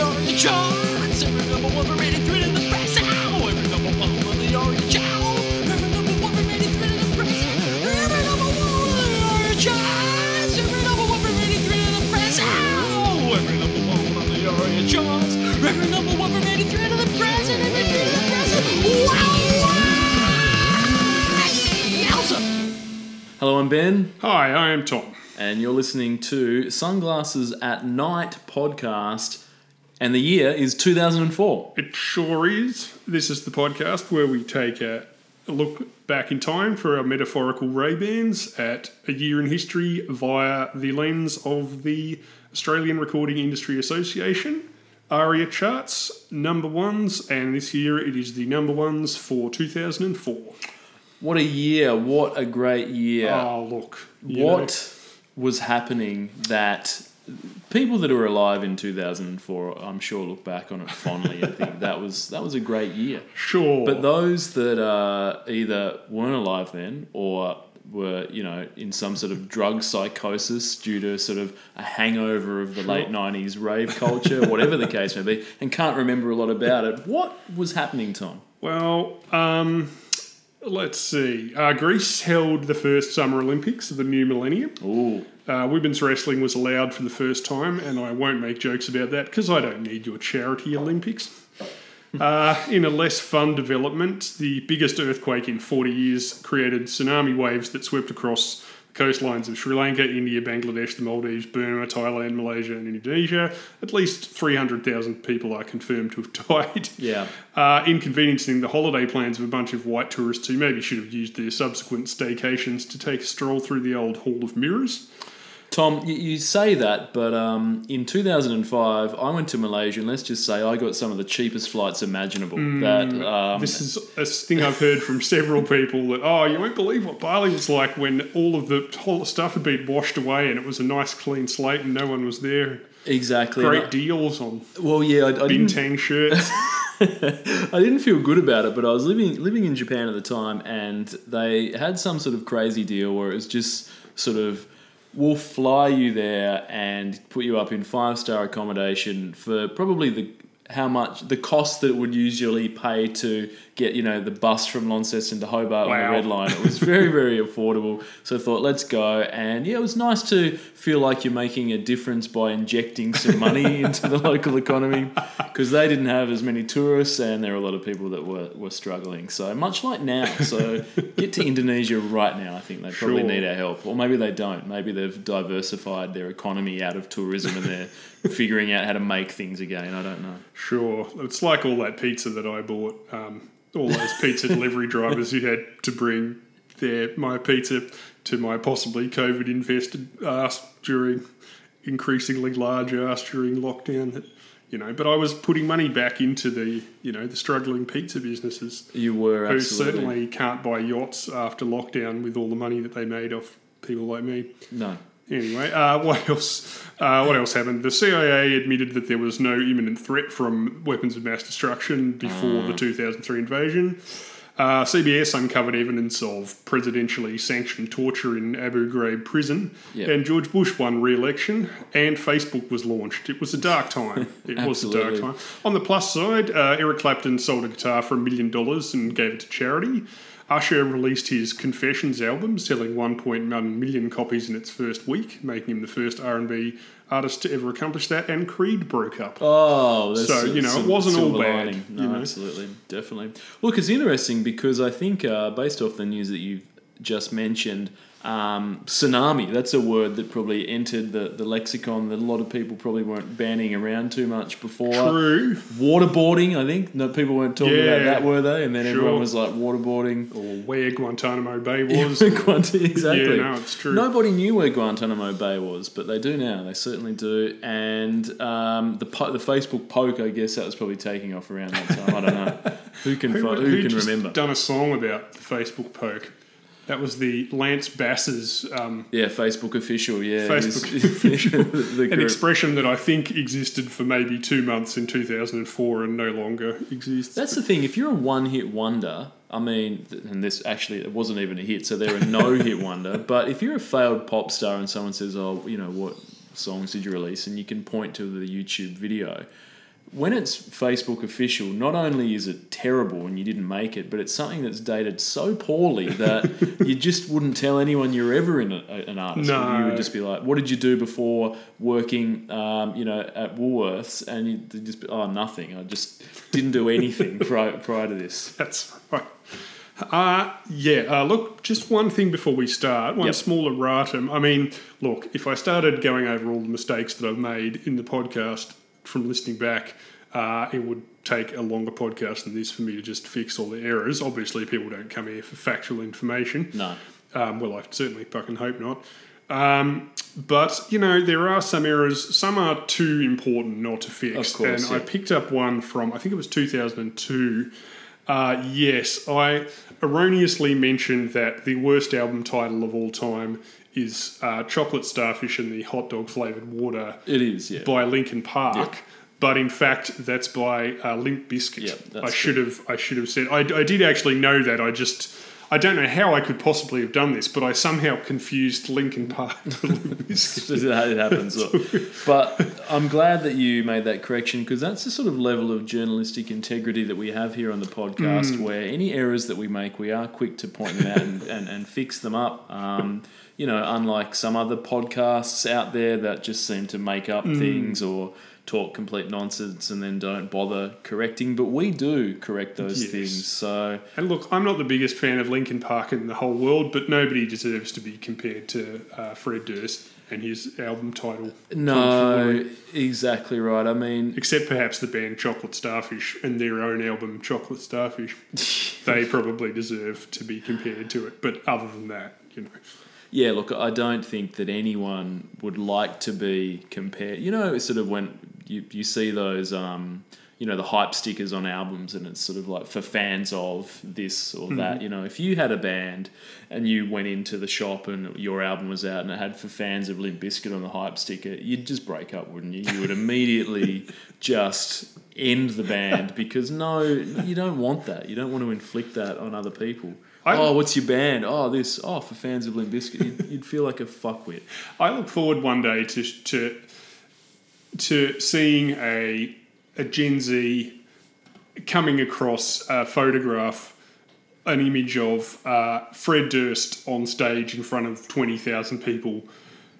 Aria charts. Every number one from 83 to the press. Ow! Every number one on the Aria chart. Every number one from 83 to the press. Every number one on the Aria charts. Every number one from 83 to the press. Ow! Every number one on the Aria charts. Every number one from 83 to the press. And 83 to the press. Wow! Yowza! Hello, I'm Ben, Hi, I am Tom. and you're listening to Sunglasses at Night podcast, and the year is 2004. It sure is. This is the podcast where we take a, look back in time for our metaphorical Ray-Bans at a year in history via the lens of the Australian Recording Industry Association. ARIA charts, number ones, and this year it is the number ones for 2004. What a year! What a great year! Oh, look. what was happening that people that are alive in 2004, I'm sure, look back on it fondly. I think that was that was a great year. sure. But those that uh, either weren't alive then or were, you know, in some sort of drug psychosis due to sort of a hangover of the late 90s rave culture, whatever the case may be, and can't remember a lot about it. What was happening, Tom? Well, um, let's see. Uh, Greece held the first Summer Olympics of the new millennium. Ooh, Uh, women's wrestling was allowed for the first time, and I won't make jokes about that because I don't need your charity Olympics. Uh, in a less fun development, the biggest earthquake in 40 years created tsunami waves that swept across coastlines of Sri Lanka, India, Bangladesh, the Maldives, Burma, Thailand, Malaysia, and Indonesia. At least 300,000 people are confirmed to have died. yeah. Uh, inconveniencing the holiday plans of a bunch of white tourists who maybe should have used their subsequent staycations to take a stroll through the old Hall of Mirrors. Tom, you, you say that, but um, in 2005, I went to Malaysia, and let's just say I got some of the cheapest flights imaginable. that um, This is a thing I've heard from several people that, oh, you won't believe what Bali was like when all of the whole stuff had been washed away and it was a nice clean slate and no one was there. exactly. Great I- deals on well, yeah, I, I didn't Bintang shirts. I didn't feel good about it, but I was living living in Japan at the time, and they had some sort of crazy deal where it was just sort of we'll fly you there and put you up in five star accommodation for probably the how much the cost that it would usually pay to get you know the bus from Launceston to Hobart on the red line. It was very very affordable. So I thought let's go, and yeah, it was nice to feel like you're making a difference by injecting some money into the local economy because they didn't have as many tourists and there were a lot of people that were, were struggling. So much like now. So get to Indonesia right now. I think they probably Sure. need our help, or maybe they don't. Maybe they've diversified their economy out of tourism and they're figuring out how to make things again. I don't know. Sure. It's like all that pizza that I bought. Um, all those pizza delivery drivers who had to bring their my pizza to my possibly COVID infested ass during increasingly large ass during lockdown. That you know, but I was putting money back into the you know the struggling pizza businesses You were who absolutely certainly can't buy yachts after lockdown with all the money that they made off people like me. no. Anyway, uh, what else? Uh, what else happened? The CIA admitted that there was no imminent threat from weapons of mass destruction before the 2003 invasion. Uh, CBS uncovered evidence of presidentially sanctioned torture in Abu Ghraib prison, Yep. and George Bush won re-election, and Facebook was launched. It was a dark time. It was a dark time. On the plus side, uh, Eric Clapton sold a guitar for a million dollars and gave it to charity. Usher released his Confessions album, selling 1.1 million copies in its first week, making him the first R&B artist to ever accomplish that. And Creed broke up. Oh, So, you know, it wasn't all bad, lining. No, you know. absolutely, definitely. Look, it's interesting because I think, uh, based off the news that you've just mentioned, um, tsunami, that's a word that probably entered the, the lexicon that a lot of people probably weren't banning around too much before. True. Waterboarding, I think. No, people weren't talking about that, were they? And then everyone was like, waterboarding. Or where Guantanamo Bay was. Exactly. Yeah, no, it's true. Nobody knew where Guantanamo Bay was, but they do now. They certainly do. And um, the po- the Facebook poke, I guess that was probably taking off around that time. I don't know. Who can who fo- who who, can remember? done a song about the Facebook poke? That was the Lance Bass's um, Yeah, Facebook official. Yeah, Facebook official. an expression that I think existed for maybe two months in 2004 and no longer exists. That's the thing. If you're a one hit wonder, I mean, and this actually it wasn't even a hit, so they're a no hit wonder. But if you're a failed pop star and someone says, "Oh, you know what songs did you release?" and you can point to the YouTube video, when it's Facebook official, not only is it terrible and you didn't make it, but it's something that's dated so poorly that you just wouldn't tell anyone you're ever in a, an artist. No. You would just be like, "What did you do before working, um, you know, at Woolworths?" And you'd just be, "Oh, nothing. I just didn't do anything prior, prior to this." That's right. Uh, yeah, uh, look, just one thing before we start, one Yep. small erratum. I mean, look, if I started going over all the mistakes that I've made in the podcast from listening back, uh, it would take a longer podcast than this for me to just fix all the errors. Obviously, people don't come here for factual information. No. Um, well, I certainly fucking hope not. Um, but you know, there are some errors. Some are too important not to fix. Of course, and I picked up one from I think it was 2002. Uh, yes, I erroneously mentioned that the worst album title of all time is uh, "Chocolate Starfish and the Hot Dog Flavored Water" It is, yeah. by Linkin Park. Yep. But in fact, that's by uh, Limp. Yep, I should have. I should have said. I, I did actually know that. I just. I don't know how I could possibly have done this, but I somehow confused Linkin Park with Limp Bizkit. it happens. but I'm glad that you made that correction because that's the sort of level of journalistic integrity that we have here on the podcast where any errors that we make, we are quick to point them out and, and, and fix them up. Um, you know, unlike some other podcasts out there that just seem to make up things or talk complete nonsense and then don't bother correcting, but we do correct those Yes. things. So And look, I'm not the biggest fan of Linkin Park in the whole world, but nobody deserves to be compared to uh, Fred Durst and his album title. no, exactly right. I mean, Except perhaps the band Chocolate Starfish and their own album Chocolate Starfish. they probably deserve to be compared to it. But other than that, you know. Yeah, look, I don't think that anyone would like to be compared. You know, sort of when you, you see those, um, you know, the hype stickers on albums, and it's sort of like for fans of this or that. You know, if you had a band and you went into the shop and your album was out and it had for fans of Limp Bizkit on the hype sticker, you'd just break up, wouldn't you? You would immediately just end the band because no, you don't want that. You don't want to inflict that on other people. I- oh, what's your band? Oh, this. Oh, for fans of Limp Bizkit, you'd, you'd feel like a fuckwit. I look forward one day to to to seeing a a Gen Z coming across a photograph, an image of uh, Fred Durst on stage in front of twenty thousand people,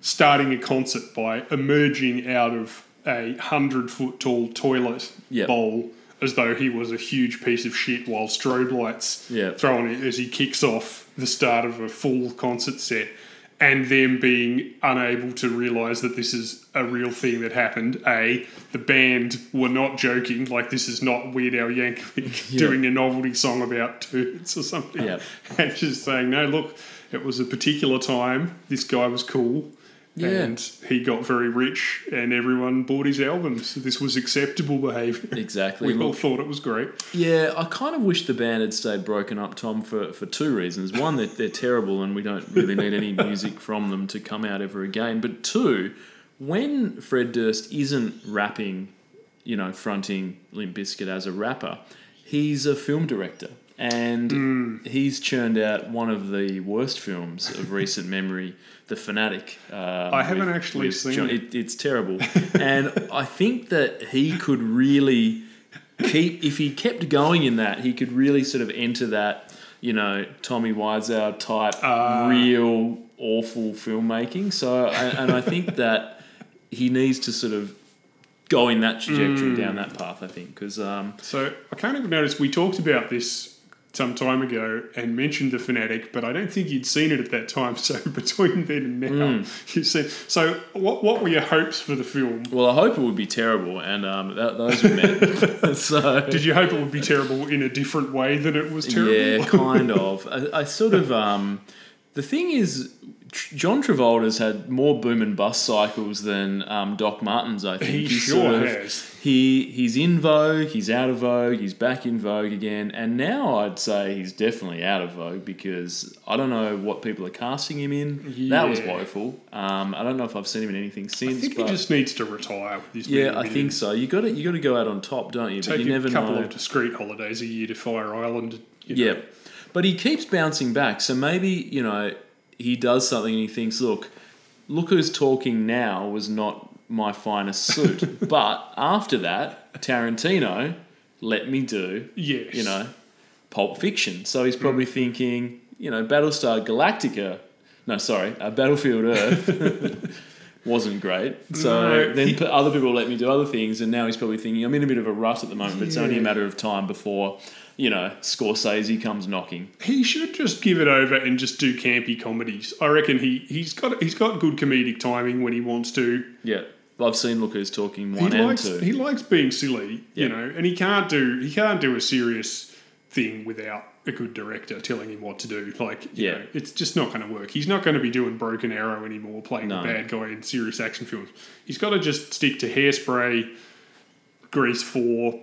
starting a concert by emerging out of a hundred foot tall toilet Yep. bowl as though he was a huge piece of shit while strobe lights Yep. thrown in as he kicks off the start of a full concert set and them being unable to realize that this is a real thing that happened. A, the band were not joking, like this is not Weird Al Yankovic doing a novelty song about turds or something. Yeah. And just saying, no, look, it was a particular time. This guy was cool. Yeah. And he got very rich, and everyone bought his albums. This was acceptable behaviour. Exactly. We all thought it was great. yeah, I kind of wish the band had stayed broken up, Tom, for, for two reasons. One, that they're terrible and we don't really need any music from them to come out ever again. But two, when Fred Durst isn't rapping, you know, fronting Limp Bizkit as a rapper, he's a film director. And he's churned out one of the worst films of recent memory, The Fanatic. Um, I haven't actually seen it. it. It's terrible. and I think that he could really keep, if he kept going in that, he could really sort of enter that, you know, Tommy Wiseau type Ah. real awful filmmaking. So, and, I think that he needs to sort of go in that trajectory Hmm. down that path, I think, because. Um, So I can't even notice we talked about this some time ago and mentioned the fanatic, but I don't think you'd seen it at that time. So between then and now, you said. So what what were your hopes for the film? well, I hope it would be terrible, and um, that, those were met. so, Did you hope it would be terrible in a different way than it was terrible? Yeah, kind of. I, I sort of. Um, the thing is, John Travolta's had more boom and bust cycles than um, Doc Martens. I think He He's sure has. He he's in vogue. He's out of vogue. He's back in vogue again. And now I'd say he's definitely out of vogue because I don't know what people are casting him in. That was woeful. Um, I don't know if I've seen him in anything since. I think he just needs to retire with his yeah, I think so. You got to you got to go out on top, don't you? But Take you a couple know. of discreet holidays a year to Fire Island. you know. Yeah, but he keeps bouncing back. So maybe you know he does something and he thinks, look, look who's talking now was not my finest suit. but after that, Tarantino let me do, Yes. you know, Pulp Fiction. So he's probably thinking, you know, Battlestar Galactica. No, sorry, uh, Battlefield Earth wasn't great. So No, then he- other people let me do other things, and now he's probably thinking, I'm in a bit of a rut at the moment, but it's only a matter of time before, you know, Scorsese comes knocking. He should just give it over and just do campy comedies. I reckon he he's got he's got good comedic timing when he wants to. Yeah. I've seen Lookers talking He and likes two. he likes being silly, Yeah. you know, and he can't do he can't do a serious thing without a good director telling him what to do. Like, you Yeah. know, it's just not going to work. He's not going to be doing Broken Arrow anymore, playing No. the bad guy in serious action films. He's got to just stick to Hairspray, Grease Four,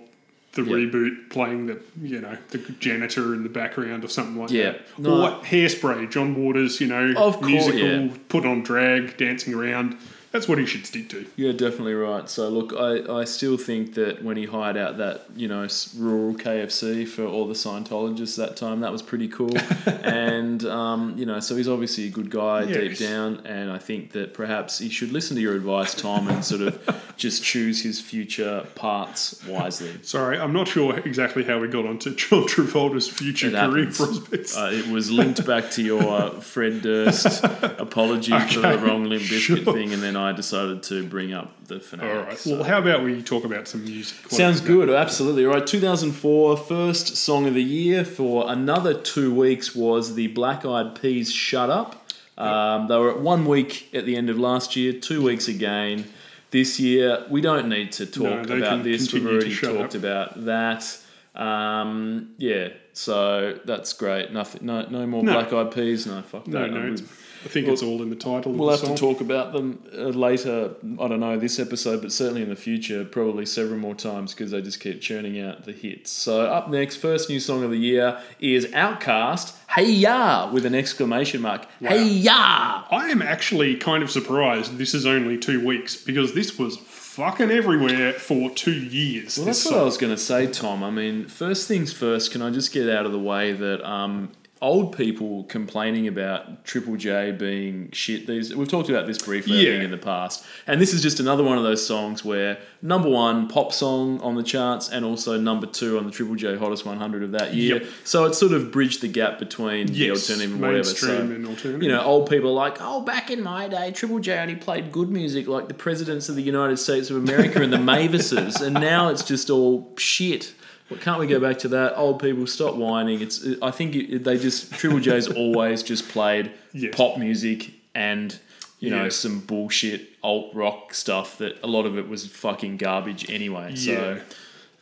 the Yeah. reboot, playing the you know the janitor in the background or something like Yeah. that. No. Or Hairspray, John Waters, you know, Of course, musical, yeah. put on drag, dancing around. That's what he should stick to. You're definitely right. So look, I, I still think that when he hired out that you know rural KFC for all the Scientologists that time, that was pretty cool. and um, you know, so he's obviously a good guy deep down, and I think that perhaps he should listen to your advice, Tom, and sort of just choose his future parts wisely. Sorry, I'm not sure exactly how we got onto John Travolta's future It career happens. prospects. Uh, it was linked back to your Fred Durst apology for the wrong Limp Bizkit sure. thing, and then I decided to bring up the finale. All right. So- Well, how about we talk about some music? What Sounds is that? good, absolutely. All right, 2004, first song of the year for another two weeks was the Black Eyed Peas Shut Up. Um, they were at one week at the end of last year, two weeks again. This year, we don't need to talk No, about this. We've already talked up. about that. Um, yeah, so that's great. Nothing, no, no more No. Black Eyed Peas. No, fuck No, that. no. I'm It's, with- I think it's all in the title. We'll of have the to talk about them uh, later. I don't know this episode, but certainly in the future, probably several more times because they just keep churning out the hits. So up next, first new song of the year is Outkast. Hey ya with an exclamation mark. Hey ya. I am actually kind of surprised this is only two weeks because this was fucking everywhere for two years. Well, that's what I was going to say, Tom. I mean, first things first. Can I just get out of the way that um, old people complaining about Triple J being shit? These we've talked about this briefly Yeah. in the past, and this is just another one of those songs where number one pop song on the charts, and also number two on the Triple J Hottest 100 of that year. Yep. So it sort of bridged the gap between Yes, the alternative and whatever. So, and alternative. you know, old people are like, oh, back in my day, Triple J only played good music like the presidents of the United States of America and the Mavis's, and now it's just all shit. Well, can't we go back to that? Old people, stop whining. It's. I think it, they just Triple J's always just played Yes. pop music and you know Yeah. some bullshit alt rock stuff that a lot of it was fucking garbage anyway. So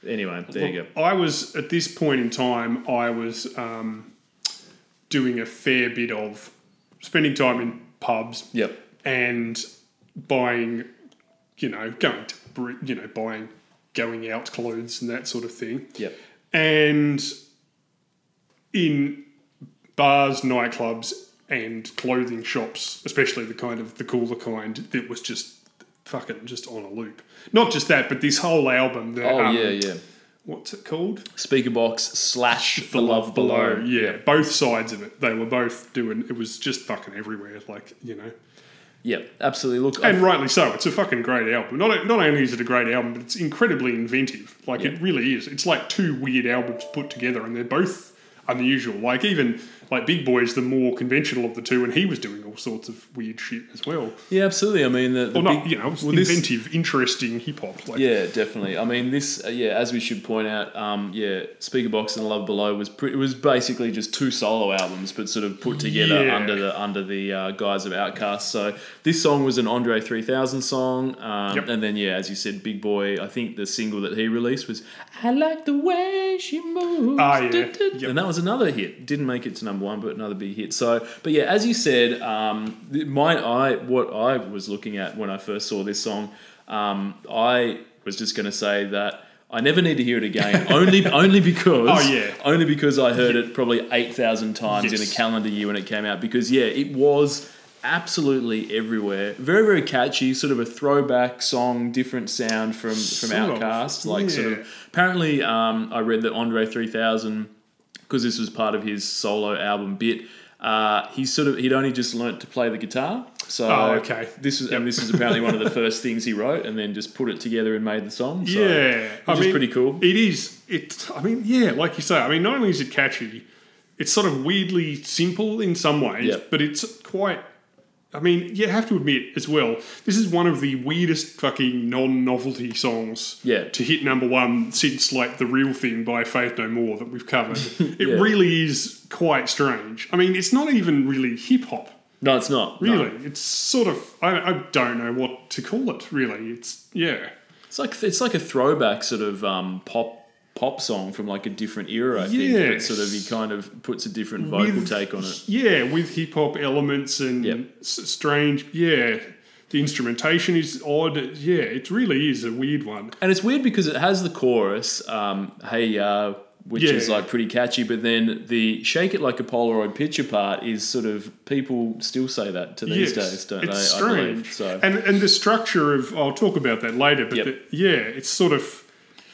anyway, there you go. I was at this point in time. I was um, doing a fair bit of spending time in pubs Yep. and buying, you know, going to you know buying going out clothes and that sort of thing. Yep. and in bars, nightclubs, and clothing shops, especially the kind of the cooler kind that was just fucking just on a loop. Not just that, but this whole album. The, Oh um, yeah, yeah. What's it called? Speakerboxxx slash the love below. Yeah, both sides of it. They were both doing. It was just fucking everywhere. Like you know. Yep, absolutely. Look, And rightly so. It's a fucking great album. Not, not only is it a great album, but it's incredibly inventive. Like, it really is. It's like two weird albums put together, and they're both unusual. Like, even, like, Big Boi's the more conventional of the two, and he was doing all sorts of weird shit as well. yeah, absolutely. I mean, the, the Well, not, big- you know, well, this- inventive, interesting hip hop. Like, Yeah, definitely. I mean, this. Uh, yeah, as we should point out. Um, yeah, Speakerboxxx and Love Below was pre- it was basically just two solo albums, but sort of put together Yeah. under the under the uh, guise of Outkast. So this song was an Andre three thousand song, um, Yep. and then yeah, as you said, Big Boi. I think the single that he released was "I Like the Way She Moves," Ah, yeah. Yep. and that was another hit. Didn't make it to number one, but another big hit. So, but yeah, as you said, um, my I what I was looking at when I first saw this song, um, I was just going to say that. I never need to hear it again, only only because Oh, yeah. only because I heard it probably eight thousand times in a calendar year when it came out. Because yeah, it was absolutely everywhere. Very very catchy, sort of a throwback song, different sound from from Sort of, Outkast. Like sort of apparently, um, I read that Andre three thousand because this was part of his solo album bit. Uh, he sort of he'd only just learnt to play the guitar, So Oh, okay. This is and this is apparently one of the first things he wrote, and then just put it together and made the song. So, yeah, which is pretty cool. It is. It. I mean, yeah, like you say. I mean, not only is it catchy, it's sort of weirdly simple in some ways, Yep. but it's quite. I mean, you have to admit as well, this is one of the weirdest fucking non-novelty songs Yeah. to hit number one since like the real thing by Faith No More that we've covered. It Yeah. really is quite strange. I mean, it's not even really hip hop. No, it's not. No. Really, it's sort of I, I don't know what to call it. Really, it's yeah. It's like it's like a throwback sort of um, pop pop song from like a different era. I think. But sort of he kind of puts a different vocal With- take on it. Yeah, with hip hop elements and Yep. s- strange. Yeah, the instrumentation is odd. Yeah, it really is a weird one. And it's weird because it has the chorus, um, "Hey, uh, which is like pretty catchy, but then the "Shake It Like a Polaroid Picture" part is sort of people still say that to these yes, days, don't it's they? strange. I believe. So And and the structure of I'll talk about that later. But Yep. the, yeah, it's sort of.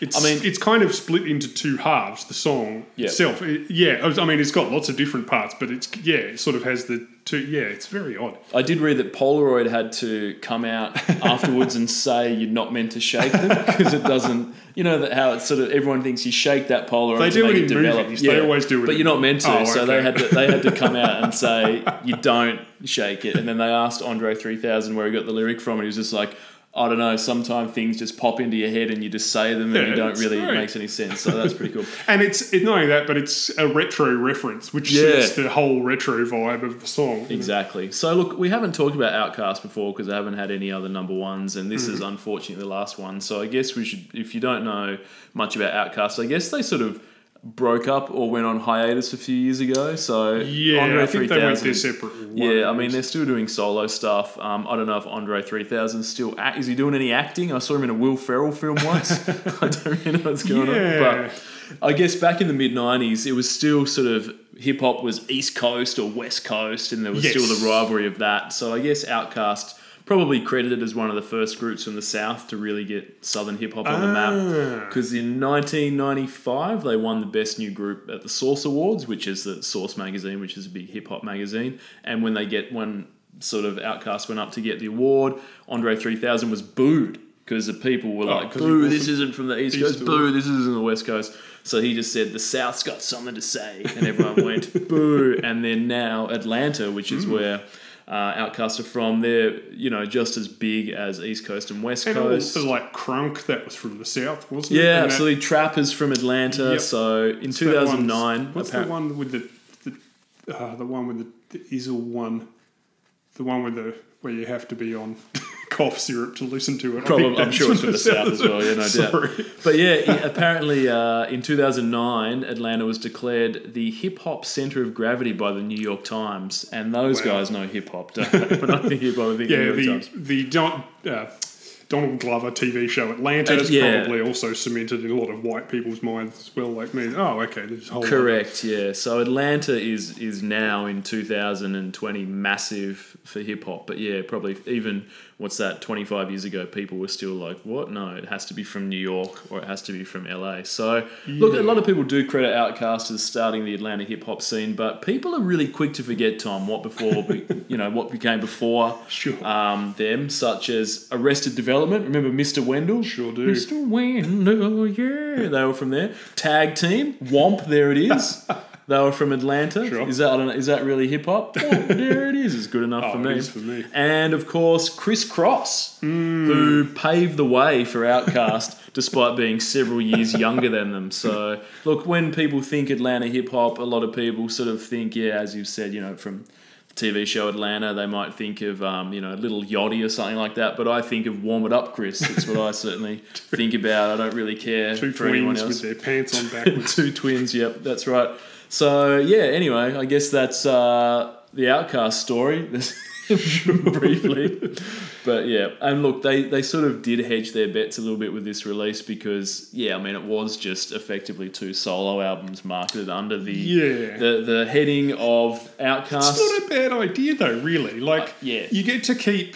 It's, I mean- it's kind of split into two halves. The song itself, It- yeah. I mean, it's got lots of different parts, but it's yeah, it sort of has the two. Yeah, it's very odd. I did read that Polaroid had to come out afterwards and say you're not meant to shake them because it doesn't. You know that how it's sort of everyone thinks you shake that Polaroid. They do it in develop. movies. They always do it but you're not meant to. Oh, So they had to they had to come out and say you don't shake it. And then they asked Andre 3000 where he got the lyric from, and he was just like. I don't know. Sometimes things just pop into your head and you just say them and Yeah, you don't really great. it makes any sense. So that's pretty cool. And it's it's not only that, but it's a retro reference, which Yeah. suits the whole retro vibe of the song. Exactly. So look, we haven't talked about Outkast before because I haven't had any other number ones, and this is Mm-hmm. unfortunately the last one. So I guess we should, if you don't know much about Outkast, I guess they sort of broke up or went on hiatus a few years ago. So Yeah, Andre I think they went their separate Ways. Yeah, I mean they're still doing solo stuff. Um, I don't know if Andre 3000 still act, is he doing any acting? I saw him in a Will Ferrell film once. I don't really know what's going Yeah. on, but I guess back in the mid '90s, it was still sort of hip hop was East Coast or West Coast, and there was Yes. still the rivalry of that. So I guess Outkast probably credited as one of the first groups from the South to really get Southern hip hop on the map. Ah. Because in 1995 they won the best new group at the Source Awards, which is the Source magazine, which is a big hip hop magazine. And when they get when sort of Outkast went up to get the award, Andre 3000 was booed because the people were Oh, like, "Boo! This isn't from the East, East Coast. Boo! This isn't the West Coast." So he just said the South's got something to say, and everyone went boo. And then now Atlanta, which is where uh, Outkast are from, they're you know just as big as East Coast and West And Coast. also like Crunk, that was from the south, wasn't it? Yeah, And that- absolutely. Trappers from Atlanta. Yep. So in what's that one- 2009, What's the one with the the, uh, the one with the, the Izzle one? The one with the where you have to be on cough syrup to listen to it. Probably, I'm sure it's from the south as well. Yeah, no Sorry. doubt. But yeah, apparently uh, in 2009, Atlanta was declared the hip hop center of gravity by the New York Times, and those Wow. guys know hip hop. Don't they? When I think hip hop, I think Yeah, New York the Times. the Don, uh, Donald Glover TV show Atlanta is yeah. probably also cemented in a lot of white people's minds as well. Like me, oh, okay, a whole. Correct. Yeah. So Atlanta is is now in 2020 massive for hip hop, but yeah, probably even what's that? 25 years ago, people were still like, "What? No, it has to be from New York or it has to be from LA." So look, a lot of people do credit Outkast as starting the Atlanta hip hop scene, but people are really quick to forget Tom what before you know what became before Sure. um, them, such as Arrested Development. Remember Mr. Wendell? Sure do. Mr. Wendell, yeah. They were from there. Tag Team, Womp, there it is. They were from Atlanta. Sure. Is that I don't know, is that really hip hop? Womp, there it is. It's good enough Oh, for me. for me. And of course, Kris Kross, Hmm. who paved the way for Outkast despite being several years younger than them. So, look, when people think Atlanta hip hop, a lot of people sort of think, yeah, as you've said, you know, from the TV show Atlanta, they might think of, um, you know, Lil Yachty or something like that. But I think of Warm It Up, Chris. That's what I certainly think about. I don't really care Two for anyone twins else. with their pants on backwards. Two twins, yep, that's right. So yeah, anyway, I guess that's uh, the Outkast story, briefly. But yeah, and look, they they sort of did hedge their bets a little bit with this release because yeah, I mean it was just effectively two solo albums marketed under the Yeah. the, the heading of Outkast. It's not a bad idea though, really. Like, Uh, yeah. you get to keep.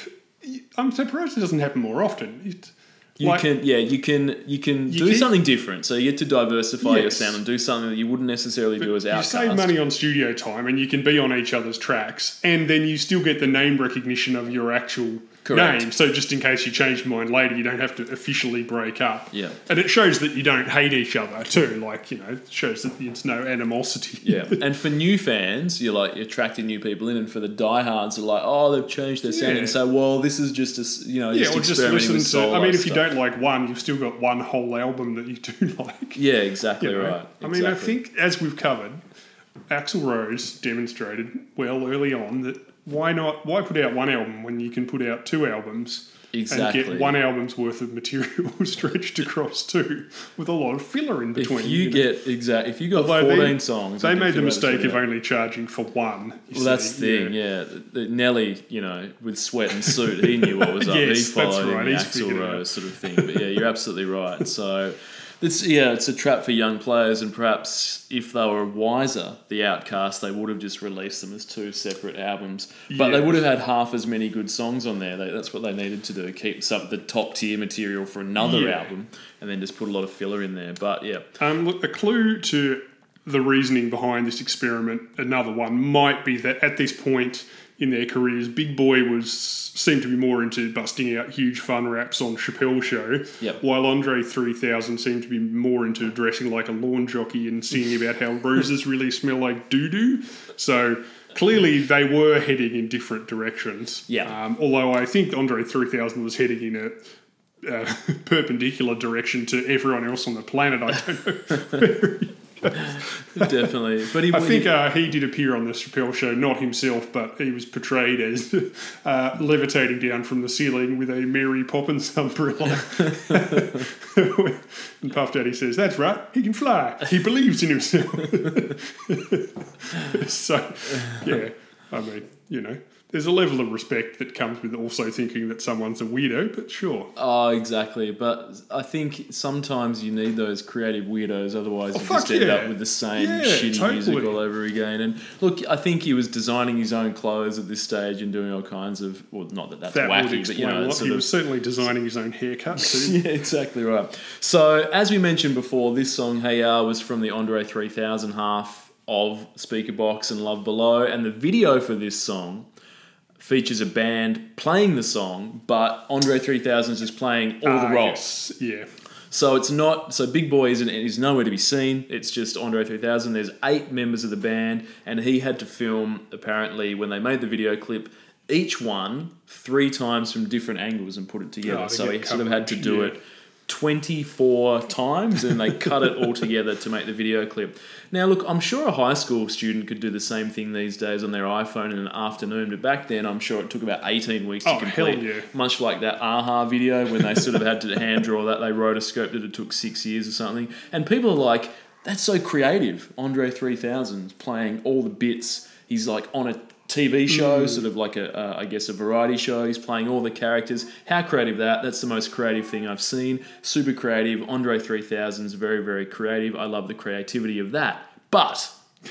I'm surprised it doesn't happen more often. It, You Like- can, yeah, you can, you can You do keep- something different. So you get to diversify your sound and do something that you wouldn't necessarily do as you Outkast. save money on studio time and you can be on each other's tracks and then you still get the name recognition of your actual Correct. name so just in case you change your mind later you don't have to officially break up Yeah. and it shows that you don't hate each other too like you know it shows that there's no animosity Yeah, and for new fans, you're like you're attracting new people in, and for the diehards, are like, oh, they've changed their sound, Yeah. and so well, this is just a you know yeah just or just listen to i mean if you stuff. don't like one you've still got one whole album that you do like yeah, exactly you know? right. I mean, I think as we've covered, Axl Rose demonstrated well early on that why not? Why put out one album when you can put out two albums Exactly. and get one album's worth of material stretched across two with a lot of filler in between. if you know? get exact, if you got Although they- fourteen songs, they made the mistake of only charging for one. you Well, that's the thing, yeah. The Nelly, you know, with sweat and suit, he knew what was up. he Yes, that's right, in the he's Axl. Rose sort of thing. But yeah, you're absolutely right. So, it's yeah, it's a trap for young players, and perhaps if they were wiser, the Outkast, they would have just released them as two separate albums. But they would have had half as many good songs on there. They, that's what they needed to do: keep some the top tier material for another Yeah. album, and then just put a lot of filler in there. But yeah, Um, look, a clue to the reasoning behind this experiment, another one, might be that at this point in their careers, Big Boi was seemed to be more into busting out huge fun raps on Chappelle Show, Yep. while Andre 3000 seemed to be more into dressing like a lawn jockey and singing about how roses really smell like doo doo. So clearly they were heading in different directions. Yeah. Um, although I think Andre 3000 was heading in a uh, perpendicular direction to everyone else on the planet. I don't know. definitely. But he, I he- think uh, he did appear on the Chappelle show, not himself, but he was portrayed as uh, levitating down from the ceiling with a Mary Poppins umbrella. and Puff Daddy says, That's right, he can fly. He believes in himself. so, yeah, I mean, you know, there's a level of respect that comes with also thinking that someone's a weirdo, but sure. Oh, exactly. But I think sometimes you need those creative weirdos, otherwise oh, you Oh, fuck just end yeah. up with the same Yeah, shitty music all over again. And look, I think he was designing his own clothes at this stage and doing all kinds of, well, not that that's That wacky, but you know, He was certainly designing his own haircut, too. yeah, exactly right. So, as we mentioned before, this song "Hey Ya" was from the Andre 3000 half of Speakerboxxx and Love Below, and the video for this song features a band playing the song, but Andre 3000 is just playing all the Ah, roles. yes, Yeah. So it's not so Big Boi isn't is nowhere to be seen. It's just Andre 3000. There's eight members of the band, and he had to film apparently when they made the video clip each one three times from different angles and put it together. Oh, so he sort of had to do yeah. it 24 times and they cut it all together to make the video clip. Now, look, I'm sure a high school student could do the same thing these days on their iPhone in an afternoon, but back then I'm sure it took about 18 weeks Oh, to complete. yeah. Much like that AHA video when they sort of had to hand draw that, they rotoscoped it, it took six years or something. And people are like, that's so creative. Andre 3000 playing all the bits. He's like on a TV show, Mm. sort of like a, uh, I guess, a variety show. He's playing all the characters. How creative that? That's the most creative thing I've seen. Super creative. Andre 3000 is very, very creative. I love the creativity of that. But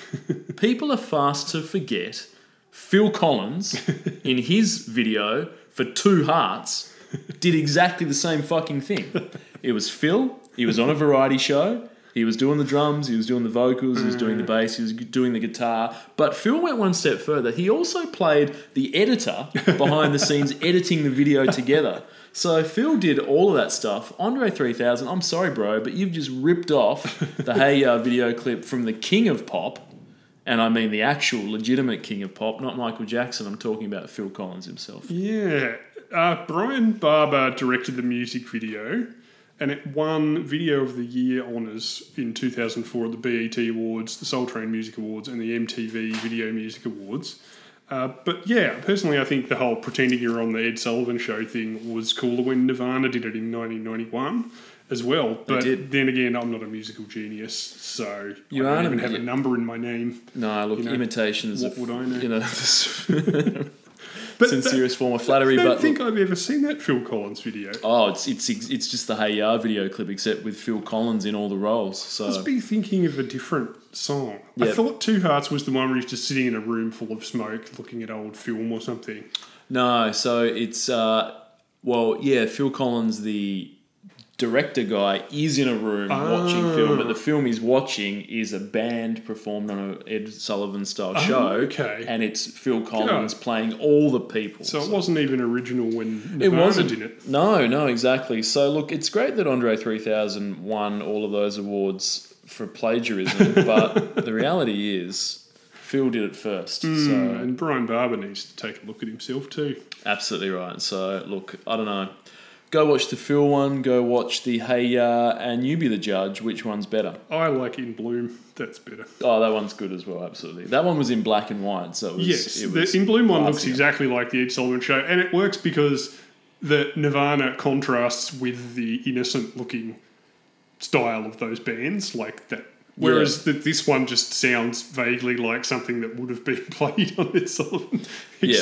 people are fast to forget Phil Collins in his video for Two Hearts did exactly the same fucking thing. It was Phil, he was on a variety show, he was doing the drums, he was doing the vocals, he was doing the bass, he was doing the guitar. But Phil went one step further. He also played the editor behind the scenes, editing the video together. So Phil did all of that stuff. Andre 3000, I'm sorry, bro, but you've just ripped off the Hey Ya video clip from the king of pop. And I mean the actual legitimate king of pop, not Michael Jackson. I'm talking about Phil Collins himself. Yeah. Uh, Bryan Barber directed the music video, and it won Video of the Year honours in 2004 at the BET Awards, the Soul Train Music Awards, and the MTV Video Music Awards. Uh, but yeah, personally, I think the whole pretending you're on the Ed Sullivan Show thing was cooler when Nirvana did it in 1991 as well. But then again, I'm not a musical genius, so You I don't even have a number in my name. No, look, You know, imitations what of would I know? you know But sincerest form of flattery. I don't But think look, I've ever seen that Phil Collins video. oh, it's it's it's just the Hey Ya video clip, except with Phil Collins in all the roles. So must be thinking of a different song. I thought Two Hearts was the one where he's just sitting in a room full of smoke looking at old film or something. no, so it's uh, well, yeah, Phil Collins the director guy is in a room watching film, but the oh. film he's watching is a band performed on a Ed Sullivan style oh, show. okay. And it's Phil Collins playing all the people. So it wasn't even original when It wasn't. did it. No, no, exactly. So look, it's great that Andre 3000 won all of those awards for plagiarism, but the reality is Phil did it first. Hmm, so And Bryan Barber needs to take a look at himself too. absolutely right. So look, I don't know. Go watch the Phil one. Go watch the Hey Ya, and you be the judge. Which one's better? I like In Bloom. That's better. Oh, that one's good as well. Absolutely. That one was in black and white, so it was. Yes, the In Bloom one looks exactly like the Ed Sullivan show, and it works because the Nirvana contrasts with the innocent looking style of those bands, like that. Whereas the, this one just sounds vaguely like something that would have been played on Ed Sullivan. Yeah.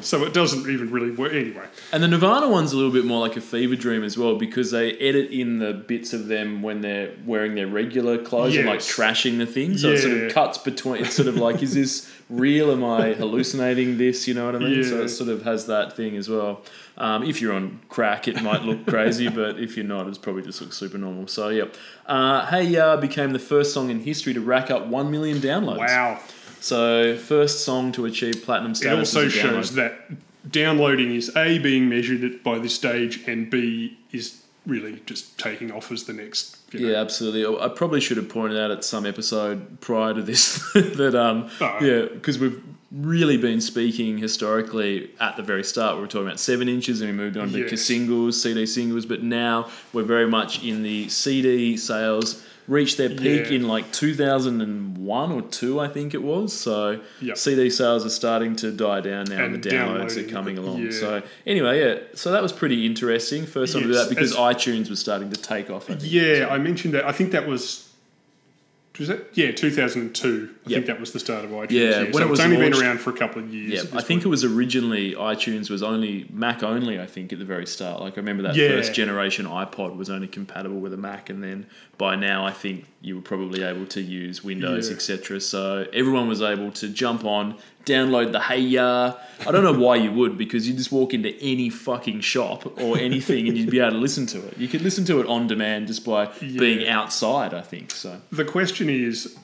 So it doesn't even really work. Anyway, And the Nirvana one's a little bit more like a fever dream as well because they edit in the bits of them when they're wearing their regular clothes and like Yes. trashing the thing. So it sort of cuts between. It's sort of like, is this real? Am I hallucinating this? You know what I mean? So it sort of has that thing as well. Um, if you're on crack, it might look crazy, but if you're not, it's probably just looks super normal. So yeah, uh, Hey Ya became the first song in history to rack up one million downloads. wow. So first song to achieve platinum status. It also as a download. shows that downloading is A, being measured by this stage, and B, is really just taking off as the next. You know, Yeah, absolutely. I probably should have pointed out at some episode prior to this that um Oh. yeah because we've really been speaking historically at the very start. We were talking about seven inches and we moved on to Yes. singles, CD singles, but now we're very much in the CD sales. Reached their peak Yeah. in like 2001 or two, I think it was. So Yep. CD sales are starting to die down now, and, And the downloads are coming along. yeah. So anyway, yeah. So that was pretty interesting. First time to do that because as- iTunes was starting to take off. I. Yeah, I mentioned that. I think that was. Was that? Yeah, 2002. I Yep. think that was the start of iTunes. Yeah, so when it was it's only launched- been around for a couple of years. Yeah, I think point. it was originally iTunes was only Mac only. I think at the very start, like I remember that Yeah. first generation iPod was only compatible with a Mac, and then by now I think you were probably able to use Windows, Yeah. etc. So everyone was able to jump on, download the Hey Ya. I don't know why you would because you just walk into any fucking shop or anything and you'd be able to listen to it. You could listen to it on demand just by being outside. I think so. The question is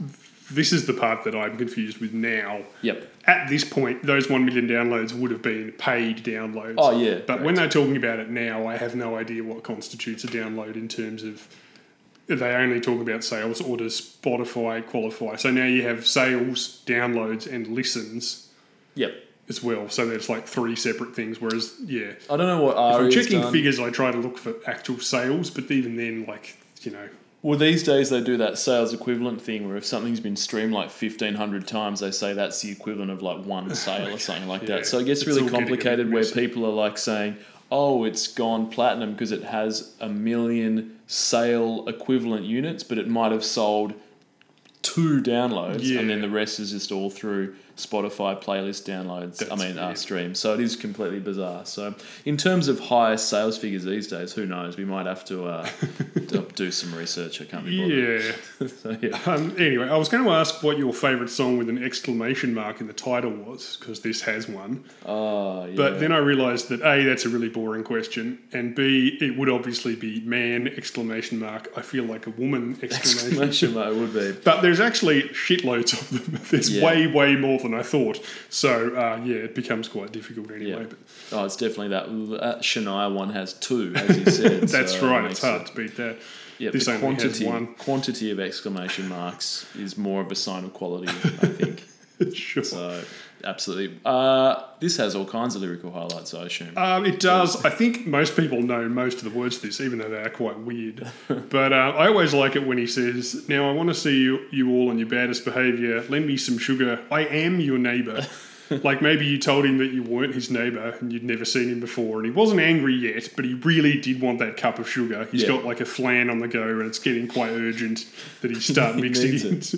this is the part that I'm confused with now. Yep. At this point, those 1 million downloads would have been paid downloads. Oh, yeah, But when they're talking about it now, I have no idea what constitutes a download in terms of. They only talk about sales or does Spotify qualify? So now you have sales, downloads, and listens Yep. as well. So there's like three separate things. Whereas, yeah, I don't know what if I'm checking figures, I try to look for actual sales, but even then, like, you know, Well, these days they do that sales equivalent thing where if something's been streamed like 1500 times, they say that's the equivalent of like one sale or something like Yeah, that. So it gets it's really all getting a bit complicated where people are like saying, oh, it's gone platinum because it has a million sale equivalent units, but it might have sold two downloads Yeah. and then the rest is just all through Spotify playlist downloads. I mean, uh, streams. So it is completely bizarre. So in terms of higher sales figures these days, who knows? We might have to uh, do- do some research. I can't be bothered. yeah. So, yeah. Um, anyway, I was going to ask what your favourite song with an exclamation mark in the title was, because this has one. Oh, yeah. But then I realised that A, that's a really boring question, and B, it would obviously be man exclamation mark. I feel like a woman exclamation. exclamation mark would be. But there's actually shitloads of them. There's Yeah. way, way more than I thought. So uh, yeah, it becomes quite difficult anyway. Yeah. But Oh, it's definitely that. That Shania one has two, as you said. that's so right. It's hard it- to beat that. Yeah, This the quantity one. quantity of exclamation marks is more of a sign of quality, I think. sure. So, absolutely. Uh, this has all kinds of lyrical highlights, I assume. Um, it does. I think most people know most of the words to this, even though they are quite weird. but uh, I always like it when he says, "Now I want to see you, you all on your baddest behaviour. Lend me some sugar. I am your neighbour." like maybe you told him that you weren't his neighbour and you'd never seen him before, and he wasn't angry yet, but he really did want that cup of sugar. He's Yeah. got like a flan on the go, and it's getting quite urgent that he start mixing it.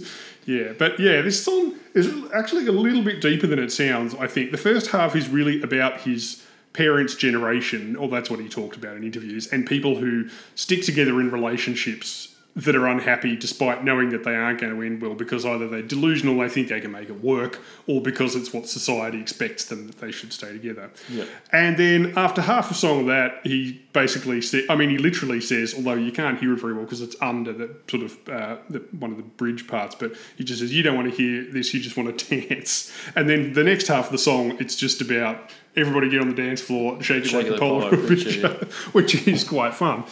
Yeah, but yeah, this song is actually a little bit deeper than it sounds. I think the first half is really about his parents' generation, or that's what he talked about in interviews, and people who stick together in relationships that are unhappy despite knowing that they aren't going to end well because either they're delusional, they think they can make it work, or because it's what society expects them that they should stay together. Yep. And then after half a song of that, he basically said, I mean, he literally says, although you can't hear it very well because it's under the sort of uh, the, one of the bridge parts, but he just says, you don't want to hear this, you just want to dance. And then the next half of the song, it's just about everybody get on the dance floor, shake it Shake like a Polaroid Polaroid picture, picture, which is quite fun.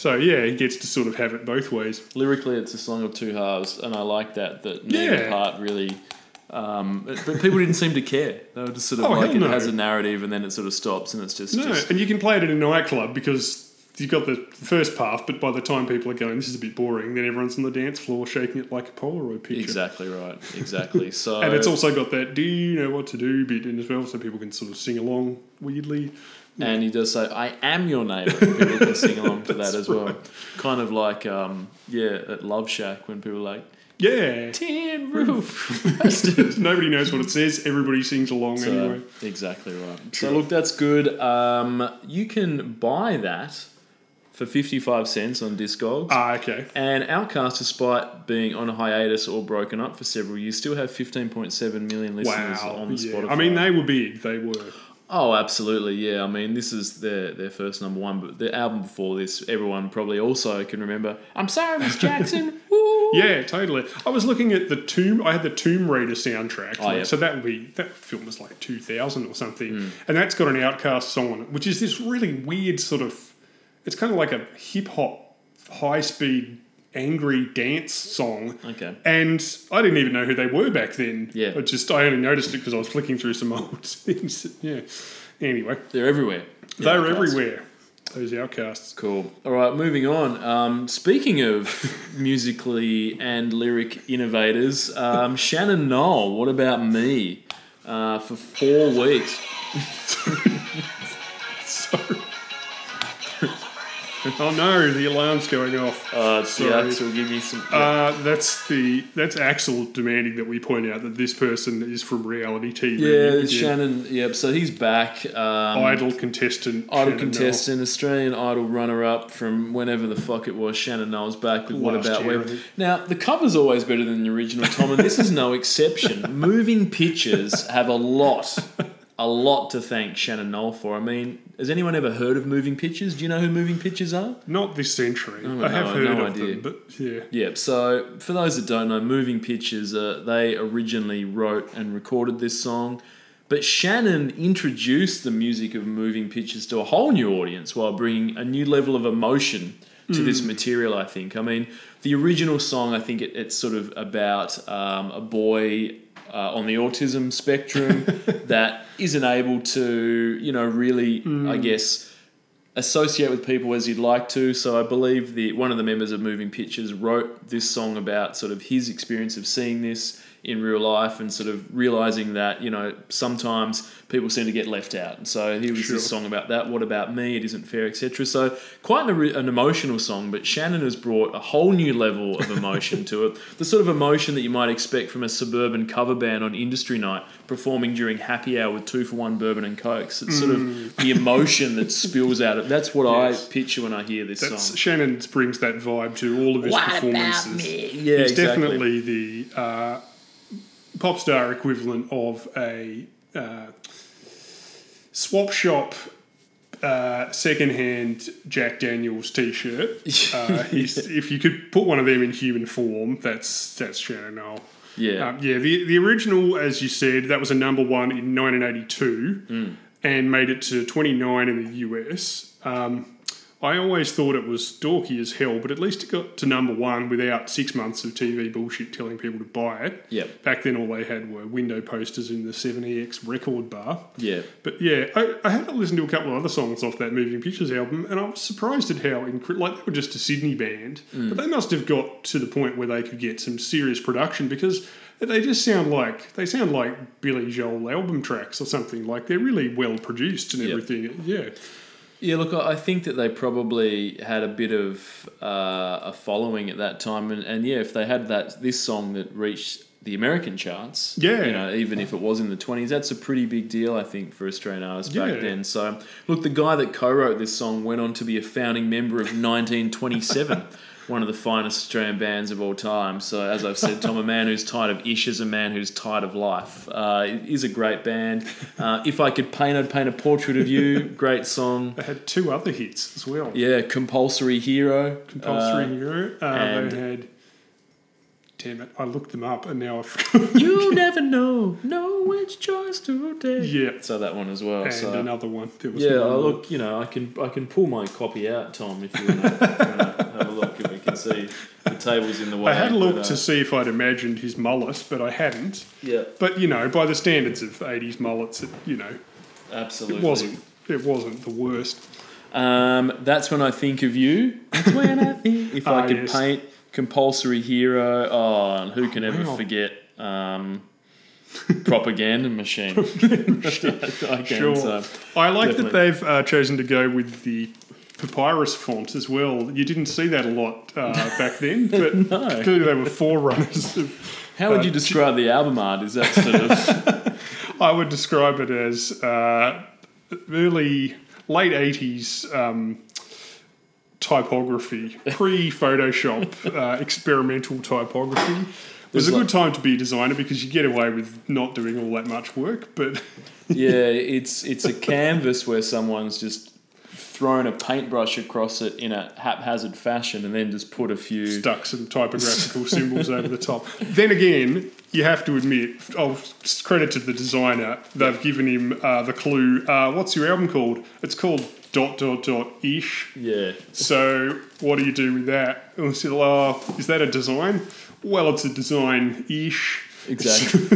So yeah, he gets to sort of have it both ways. Lyrically, it's a song of two halves, and I like that. That neither Yeah. part really. Um, but but people didn't seem to care. They were just sort of Oh, like it no. has a narrative, and then it sort of stops, and it's just, No, just and you can play it in a nightclub because you've got the first path, but by the time people are going, this is a bit boring, then everyone's on the dance floor shaking it like a Polaroid picture. exactly right, exactly. So And it's also got that "Do you know what to do?" bit in as well, so people can sort of sing along weirdly. And he does say, "I am your neighbour." People can sing along to that as well. Kind of like, um, yeah, at Love Shack when people are like Yeah, tin roof. nobody knows what it says. Everybody sings along So, anyway. Exactly right. So look, that's good. Um, you can buy that for fifty-five cents on Discogs. Ah, okay. And Outkast, despite being on a hiatus or broken up for several years, still have 15.7 million listeners Wow. on Yeah. Spotify. I mean, they were big. They were. Oh, absolutely, yeah. I mean, this is their their first number one, but the album before this, everyone probably also can remember. I'm sorry, Miss Jackson. Yeah, totally. I was looking at the Tomb. I had the Tomb Raider soundtrack. Oh, like, yeah. So that would be that film was like two thousand or something, Hmm. and that's got an Outkast song on it, which is this really weird sort of. It's kind of like a hip hop, high speed, angry dance song. Okay. And I didn't even know who they were back then. Yeah. I just I only noticed it because I was flicking through some old things. Yeah. Anyway, They're everywhere. The they're Outcasts. everywhere. Those outcasts. Cool. All right, moving on. Um, speaking of musically and lyric innovators, um, Shannon Noll, what about me? Uh, for four weeks. Sorry. oh no, the alarm's going off. Uh, it's the Sorry. Axel give me some. Uh, that's the that's Axel demanding that we point out that this person is from reality TV. yeah, it's Shannon. Yep. So he's back. Um, idol contestant. Idol Shannon contestant, Australian Idol runner-up from whenever the fuck it was. Shannon Noll's back with What Last About year, I Web. think. Now the cover's always better than the original, Tom, and this is no exception. Moving pictures have a lot, a lot to thank Shannon Noll for. I mean, has anyone ever heard of Moving Pictures? Do you know who Moving Pictures are? Not this century. Oh, I have no, heard no of idea. them, but yeah. Yep. So for those that don't know, Moving Pictures, uh, they originally wrote and recorded this song, but Shannon introduced the music of Moving Pictures to a whole new audience while bringing a new level of emotion to this material. I think. I mean, the original song, I think it, it's sort of about um, a boy. Uh, on the autism spectrum, that isn't able to, you know, really, I guess, associate with people as you'd like to. So I believe the one of the members of Moving Pictures wrote this song about sort of his experience of seeing this in real life and sort of realizing that you know sometimes people seem to get left out. And so here was Sure. this song about that. What about me? It isn't fair, etc. So quite an, an emotional song, but Shannon has brought a whole new level of emotion to it. The sort of emotion that you might expect from a suburban cover band on industry night performing during happy hour with two for one bourbon and cokes. It's sort of the emotion that spills out. Of, that's what Mm. Yes. I picture when I hear this That's song. Shannon brings that vibe to all of his performances. Yeah, He's exactly. definitely the uh, pop star equivalent of a uh, swap shop uh, secondhand Jack Daniels T-shirt. Uh, If you could put one of them in human form, that's that's Shannon Noll. Yeah. Um, yeah, the the original, as you said, that was a number one in 1982 Mm. and made it to 29 in the US. Um, I always thought it was dorky as hell, but at least it got to number one without six months of TV bullshit telling people to buy it. Yep. Back then, all they had were window posters in the 70X record bar. Yeah. But yeah, I, I had to listen to a couple of other songs off that Moving Pictures album, and I was surprised at how incre- like they were just a Sydney band, mm. but they must have got to the point where they could get some serious production because they just sound like they sound like Billy Joel album tracks or something. Like they're really well produced and Yep. everything. Yeah, Yeah, look, I think that they probably had a bit of uh, a following at that time, and, and yeah, if they had that this song that reached the American charts. Yeah. You know, even if it was in the 20s, that's a pretty big deal, I think, for Australian artists back then. So, look, the guy that co wrote this song went on to be a founding member of 1927. One of the finest Australian bands of all time. So, as I've said, Tom, a man who's tired of ish is a man who's tired of life. Uh, it is a great band. Uh, if I could paint, I'd paint a portrait of you. Great song. They had two other hits as well. Yeah, Compulsory Hero. Compulsory Uh, Hero. Uh, and- they had. Damn it! I looked them up and now I've you never know, know which choice to take. yeah, So that one as well. and so another one. There was yeah, one more. look, you know, I can I can pull my copy out, Tom, if you want to have a look, and we can see the tables in the way. I had a look but, uh, to see if I'd imagined his mullet, but I hadn't. yeah, But you know, by the standards of '80s mullets, it, you know, absolutely. it wasn't. It wasn't the worst. Um, that's when I think of you. That's when I think. If I Ah, could yes. paint compulsory hero, oh, and who can ever Wow. forget um, propaganda machine? I Sure. so. I like Definitely. that they've uh, chosen to go with the papyrus font as well. You didn't see that a lot uh, back then, but No. clearly they were forerunners. Of, How would Uh, you describe the album art? Is that sort of I would describe it as uh, early, late '80s um, typography, pre-Photoshop uh, experimental typography. It was a like- good time to be a designer because you get away with not doing all that much work, but yeah? It's it's a canvas where someone's just thrown a paintbrush across it in a haphazard fashion, and then just put a few. stuck some typographical symbols over the top. Then again, you have to admit, I'll credit to the designer. They've given him uh, the clue. Uh, what's your album called? It's called dot dot dot ish. Yeah, So what do you do with that? And I said, oh, is that a design? Well, it's a design ish. Exactly.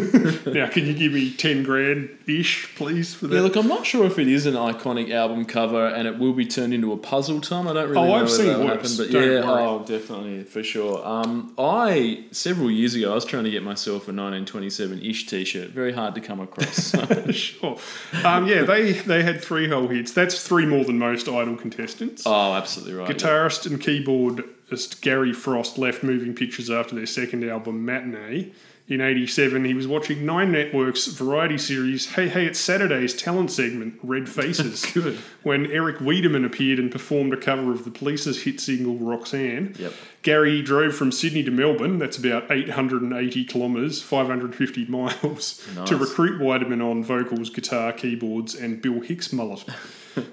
Now, can you give me ten grand ish, please, for that? Yeah, look, I'm not sure if it is an iconic album cover and it will be turned into a puzzle, Tom. I don't really Oh, know I've seen that'll worse. happen, but Don't yeah, worry. oh, definitely for sure. Um, I several years ago, I was trying to get myself a 1927-ish T-shirt. Very hard to come across. sure. Um, yeah, they they had three whole hits. That's three more than most Idol contestants. oh, absolutely right. yeah. Guitarist and keyboardist Gary Frost left Moving Pictures after their second album, Matinee. In 87, he was watching Nine Network's variety series, Hey Hey It's Saturday's talent segment, Red Faces. Good. When Eric Weideman appeared and performed a cover of the Police's hit single, Roxanne. Yep. Gary drove from Sydney to Melbourne, that's about 880 kilometres, 550 miles, Nice. to recruit Weideman on vocals, guitar, keyboards, and Bill Hicks mullet.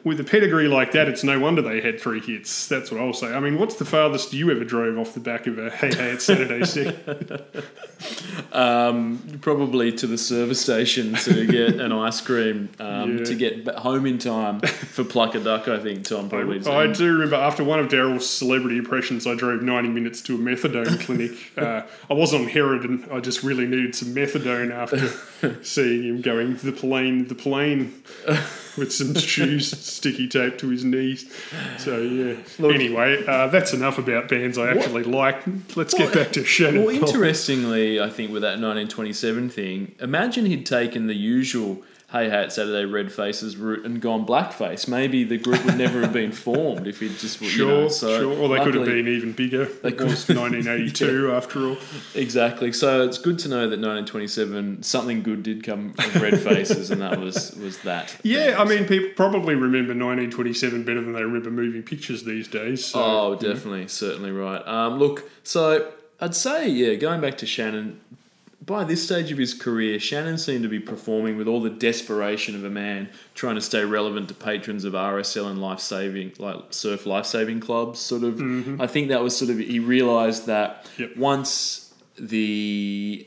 With a pedigree like that, it's no wonder they had three hits. That's what I'll say. I mean, what's the farthest you ever drove off the back of a Hey Hey It's Saturday segment? Um, probably to the service station to get an ice cream um, Yeah. to get home in time for Pluck a Duck. I think Tom probably. I do remember after one of Daryl's celebrity impressions, I drove 90 minutes to a methadone clinic. Uh, I was on heroin. And I just really needed some methadone after seeing him going the plane, the plane, with some shoes sticky tape to his knees. So yeah. anyway, uh, that's enough about bands I actually like. Let's get back to Shannon. Well, interestingly, I think with that 1927 thing, imagine he'd taken the usual Hey Hat Saturday Red Faces route and gone blackface. Maybe the group would never have been formed if he'd just, you Sure, know, so sure. Or they could have been even bigger. It could- was 1982 after all. Exactly. So it's good to know that 1927 something good did come of Red Faces, and that was was that. Yeah, I mean, people probably remember 1927 better than they remember moving pictures these days. So. Oh, definitely, certainly right. Um, look, so I'd say, yeah, going back to Shannon, by this stage of his career, Shannon seemed to be performing with all the desperation of a man trying to stay relevant to patrons of RSL and life saving, like surf life saving clubs. Sort of, I think that was sort of he realised that Yep. once the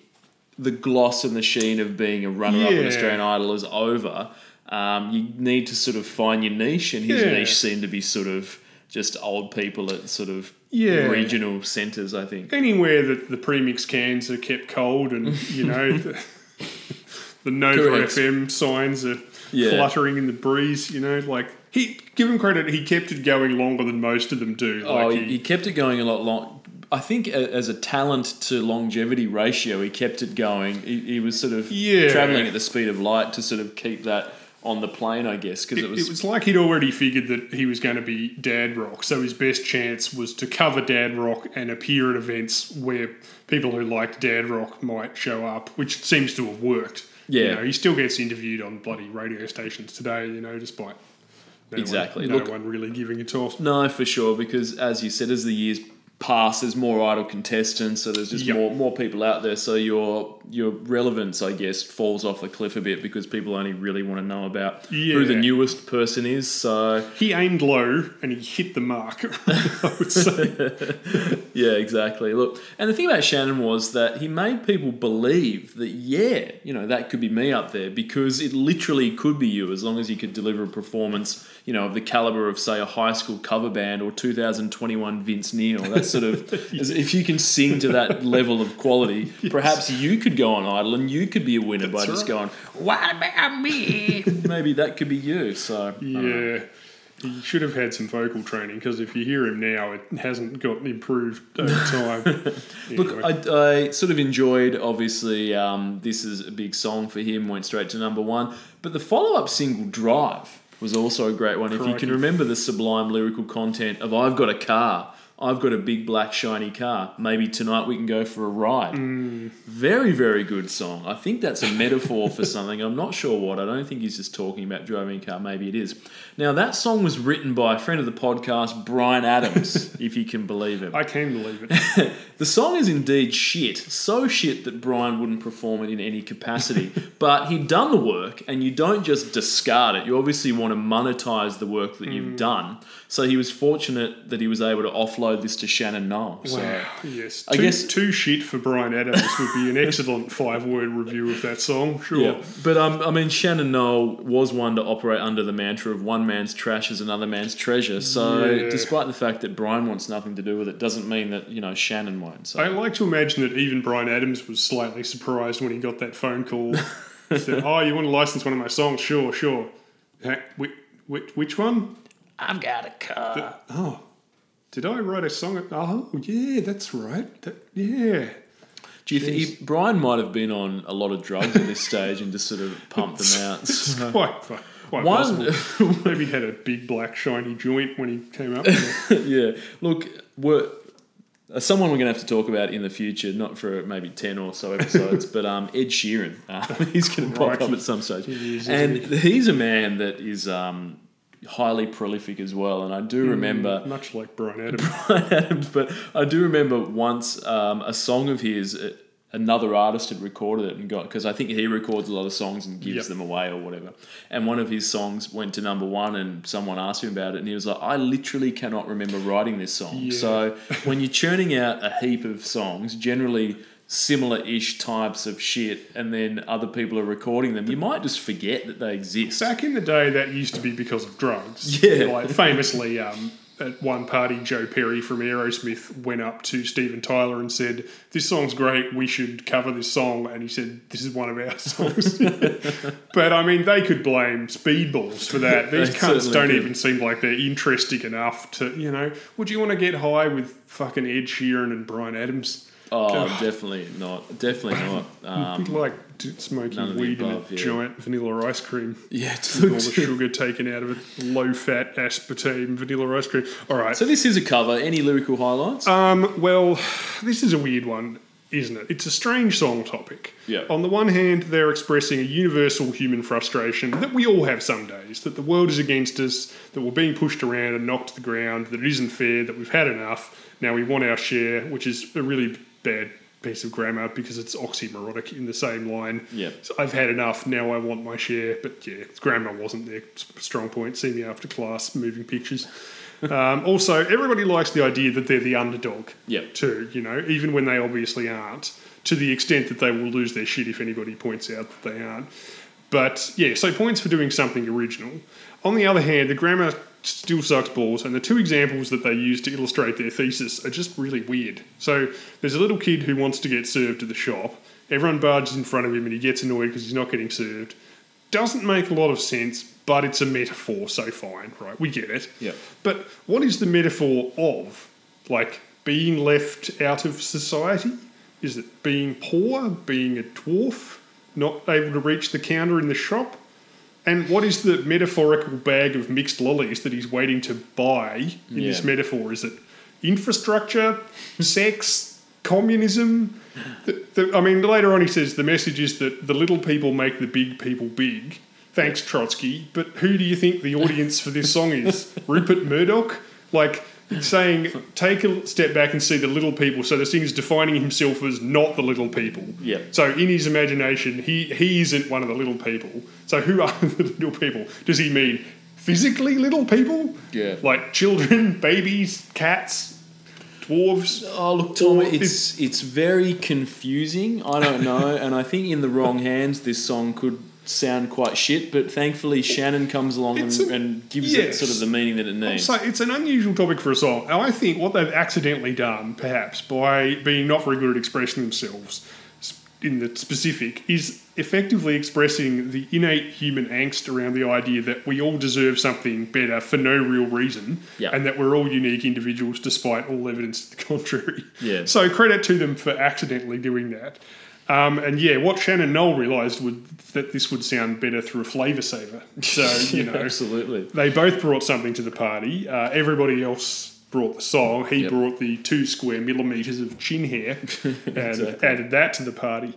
the gloss and the sheen of being a runner up in Australian Idol is over, um, you need to sort of find your niche, and his Yeah. niche seemed to be sort of just old people at sort of Yeah. regional centres, I think. Anywhere that the premix cans are kept cold and, you know, the, the Nova Correct. FM signs are Yeah. fluttering in the breeze, you know, like. He give him credit. He kept it going longer than most of them do. Oh, like Oh, he, he- kept it going a lot long. I think a- as a talent to longevity ratio, he kept it going. He, he was sort of Yeah. traveling at the speed of light to sort of keep that on the plane, I guess, because It, it, it was, was like he'd already figured that he was going to be dad rock, so his best chance was to cover dad rock and appear at events where people who liked dad rock might show up, which seems to have worked. You Yeah. know, he still gets interviewed on bloody radio stations today, you know, despite no Exactly. one, no Look- one really giving a toss. No, for sure, because as you said, as the years pass, there's more idle contestants, so there's just Yep. more more people out there. So your your relevance, I guess, falls off a cliff a bit because people only really want to know about who the newest person is. So He aimed low and he hit the mark, I would say. yeah, exactly. Look, and the thing about Shannon was that he made people believe that yeah, you know, that could be me up there because it literally could be you as long as you could deliver a performance, you know, of the caliber of say a high school cover band or 2021 Vince Neil. That's sort of as if you can sing to that level of quality, perhaps you could go on Idol and you could be a winner by That's just going, "What about me?" Maybe that could be you. So. Yeah. He should have had some vocal training because if you hear him now, it hasn't gotten improved over time. Look, I, I sort of enjoyed, obviously, um, this is a big song for him, went straight to number one. But the follow up single, Drive, was also a great one. If you can remember the sublime lyrical content of I've got a car, I've got a big black shiny car, maybe tonight we can go for a ride. Mm. Very, very good song. I think that's a metaphor for something. I'm not sure what. I don't think he's just talking about driving a car. Maybe it is. Now, that song was written by a friend of the podcast, Bryan Adams, if you can believe him. I can believe it. The song is indeed shit, so shit that Bryan wouldn't perform it in any capacity. but he'd done the work, and you don't just discard it. You obviously want to monetize the work that Mm. you've done. So he was fortunate that he was able to offload this to Shannon Noll. So Wow. Yes. I too, guess- too shit for Bryan Adams would be an excellent five word review of that song. Sure. yeah, but um, I mean, Shannon Noll was one to operate under the mantra of one man's trash is another man's treasure. So, Yeah. despite the fact that Bryan wants nothing to do with it, doesn't mean that you know Shannon won't. So, I like to imagine that even Bryan Adams was slightly surprised when he got that phone call. He said, "Oh, you want to license one of my songs? Sure, sure. Which, which, which one? I've got a car. Oh, did I write a song? Oh, yeah, that's right. That, yeah. Do you think Bryan might have been on a lot of drugs at this stage and just sort of pumped them out? So- quite, quite One- possible. Maybe he had a big black shiny joint when he came up. yeah. Look, we're, uh, someone we're going to have to talk about in the future, not for maybe 10 or so episodes, but um, Ed Sheeran. Uh, he's going to pop up at some stage. Is, and he's a man that is um, highly prolific as well. And I do remember. Much like Bryan Adams. Bryan Adams, but I do remember once um, a song of his, uh, another artist had recorded it and got because I think he records a lot of songs and gives Yep. them away or whatever. And one of his songs went to number one, and someone asked him about it, and he was like, "I literally cannot remember writing this song." Yeah. So when you're churning out a heap of songs, generally similar-ish types of shit, and then other people are recording them, you might just forget that they exist. Back in the day, that used to be because of drugs. Yeah. Like famously, um, at one party, Joe Perry from Aerosmith went up to Steven Tyler and said, "This song's great. We should cover this song." And he said, "This is one of our songs." but I mean, they could blame Speedballs for that. These cunts don't even seem like they're interesting enough to, you know. Would you want to get high with fucking Ed Sheeran and Bryan Adams? Oh, God. definitely not. Definitely not. Um, like smoking weed above, in a yeah. giant vanilla ice cream. yeah, all the sugar taken out of it. Low fat aspartame vanilla ice cream. All right. So this is a cover. Any lyrical highlights? Um, well, this is a weird one, isn't it? It's a strange song topic. Yeah. On the one hand, they're expressing a universal human frustration that we all have some days, that the world is against us, that we're being pushed around and knocked to the ground, that it isn't fair, that we've had enough. Now we want our share, which is a really bad piece of grammar because it's oxymoronic in the same line. Yeah. So I've had enough, now I want my share. But yeah, grammar wasn't their strong point. See me after class, moving pictures. Um, also, everybody likes the idea that they're the underdog Yep. too, you know, even when they obviously aren't, to the extent that they will lose their shit if anybody points out that they aren't. But yeah, so points for doing something original. On the other hand, the grammar still sucks balls, and the two examples that they use to illustrate their thesis are just really weird. So there's a little kid who wants to get served at the shop. Everyone barges in front of him and he gets annoyed because he's not getting served. Doesn't make a lot of sense, but it's a metaphor, so fine, right? We get it. Yep. But what is the metaphor of? Like being left out of society? Is it being poor, being a dwarf, not able to reach the counter in the shop? And what is the metaphorical bag of mixed lollies that he's waiting to buy in Yeah. this metaphor? Is it infrastructure, sex, communism? The, the, I mean, later on he says the message is that the little people make the big people big. Thanks, Trotsky. But who do you think the audience for this song is? Rupert Murdoch? Like, saying, take a step back and see the little people. So the singer's defining himself as not the little people. Yeah. So in his imagination, he, he isn't one of the little people. So who are the little people? Does he mean physically little people? Yeah. Like children, babies, cats, dwarves? Oh look, Tom, Or it's it's very confusing. I don't know, and I think in the wrong hands, this song could sound quite shit. But thankfully, Shannon comes along and, a- and gives it sort of the meaning that it needs. So it's an unusual topic for a song. And I think what they've accidentally done, perhaps, by being not very good at expressing themselves in the specific, is effectively expressing the innate human angst around the idea that we all deserve something better for no real reason, Yeah. and that we're all unique individuals despite all evidence to the contrary. Yeah. So credit to them for accidentally doing that. Um, and yeah, what Shannon Noll realised would that this would sound better through a flavour saver. So you know, absolutely. they both brought something to the party. Uh, everybody else brought the song. He Yep. brought the two square millimeters of chin hair and Exactly. added that to the party.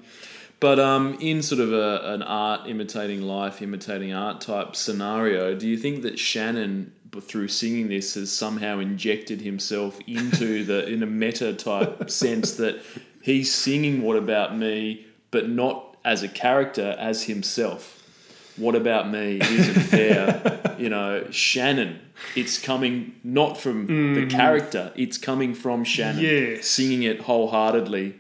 But um, in sort of a, an art imitating life, imitating art type scenario, do you think that Shannon, through singing this, has somehow injected himself into the in a meta type sense that he's singing "What About Me," but not as a character, as himself? What about me isn't fair. you know, Shannon. It's coming not from the mm. character; it's coming from Shannon. Yes. singing it wholeheartedly.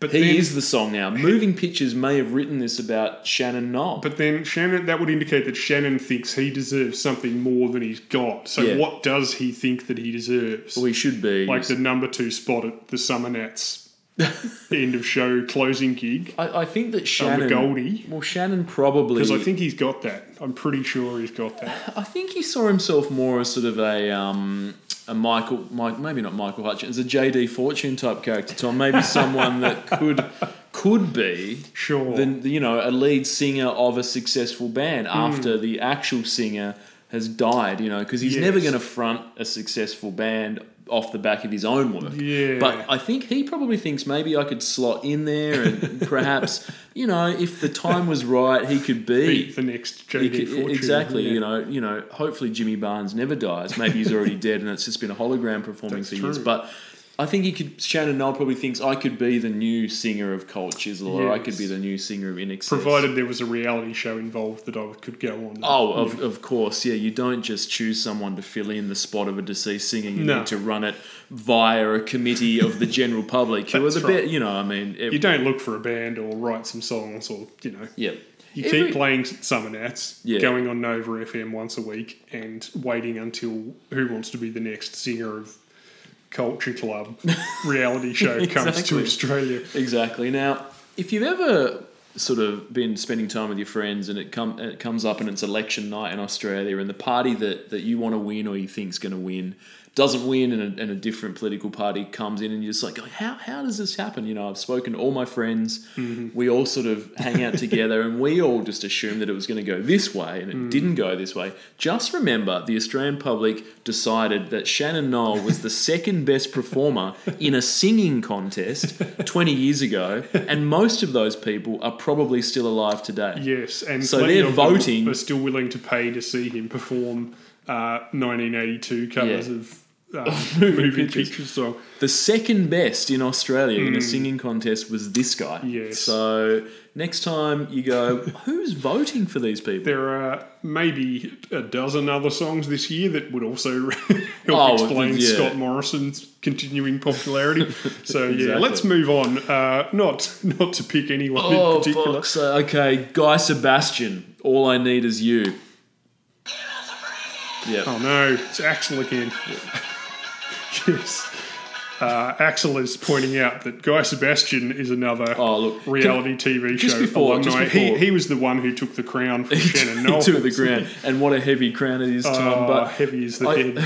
But He then, is the song now. Moving Pictures may have written this about Shannon Noll. But then Shannon, that would indicate that Shannon thinks he deserves something more than he's got. So Yeah. what does he think that he deserves? we should be. like the number two spot at the Summer Nats end of show closing gig. I, I think that Shannon. Goldie. well, Shannon probably. Because I think he's got that. I'm pretty sure he's got that. I think he saw himself more as sort of a um, a Michael, Mike, maybe not Michael Hutchence, a JD Fortune type character. Tom, maybe someone that could could be Sure. the you know a lead singer of a successful band Hmm. after the actual singer has died. You know, because he's never going to front a successful band off the back of his own work. Yeah. But I think he probably thinks maybe I could slot in there and perhaps you know if the time was right, he could be. Beat the next JD could- Fortune. exactly, yeah. you know, you know. Hopefully, Jimmy Barnes never dies. Maybe he's already dead, and it's just been a hologram performing That's for years. But I think he could. Shannon Noll probably thinks I could be the new singer of Cold Chisel, or I could be the new singer of In Provided there was a reality show involved that I could go on. Oh, of, of course, yeah. You don't just choose someone to fill in the spot of a deceased singer. You No. need to run it via a committee of the general public who are That's the right. best. You know, I mean, it- You don't look for a band or write some songs or, you know. yeah. You Every- keep playing Summer Nats, Yeah. going on Nova FM once a week, and waiting until Who Wants to Be the Next Singer of Culture Club reality show comes to Australia. Exactly. Now, if you've ever sort of been spending time with your friends and it come it comes up and it's election night in Australia and the party that, that you want to win or you think's going to win doesn't win and a, and a different political party comes in and you're just like how, how does this happen? You know, I've spoken to all my friends. We all sort of hang out together and we all just assumed that it was going to go this way and it didn't go this way. Just remember the Australian public decided that Shannon Noll was the second best performer in a singing contest 20 years ago and most of those people are probably still alive today. Yes, and So they're voting- Are still willing to pay to see him perform uh, 1982 covers Yeah. of uh, Moving moving pictures. pictures song. The second best in Australia in a singing contest was this guy. Yes. So next time you go, who's voting for these people? There are maybe a dozen other songs this year that would also help Oh, explain yeah. Scott Morrison's continuing popularity. So yeah, Exactly. let's move on. Uh, not not to pick anyone Oh, in particular. fuck. So, okay, Guy Sebastian. All I need is you. Yeah. Oh no, it's Axel again. Yes. Uh, Axel is pointing out that Guy Sebastian is another Oh, look. reality TV just show before- just alumni. He, before- he was the one who took the crown from Shannon Noll. took the ground, and what a heavy crown it is, Tom. Oh, but heavy is the I- head.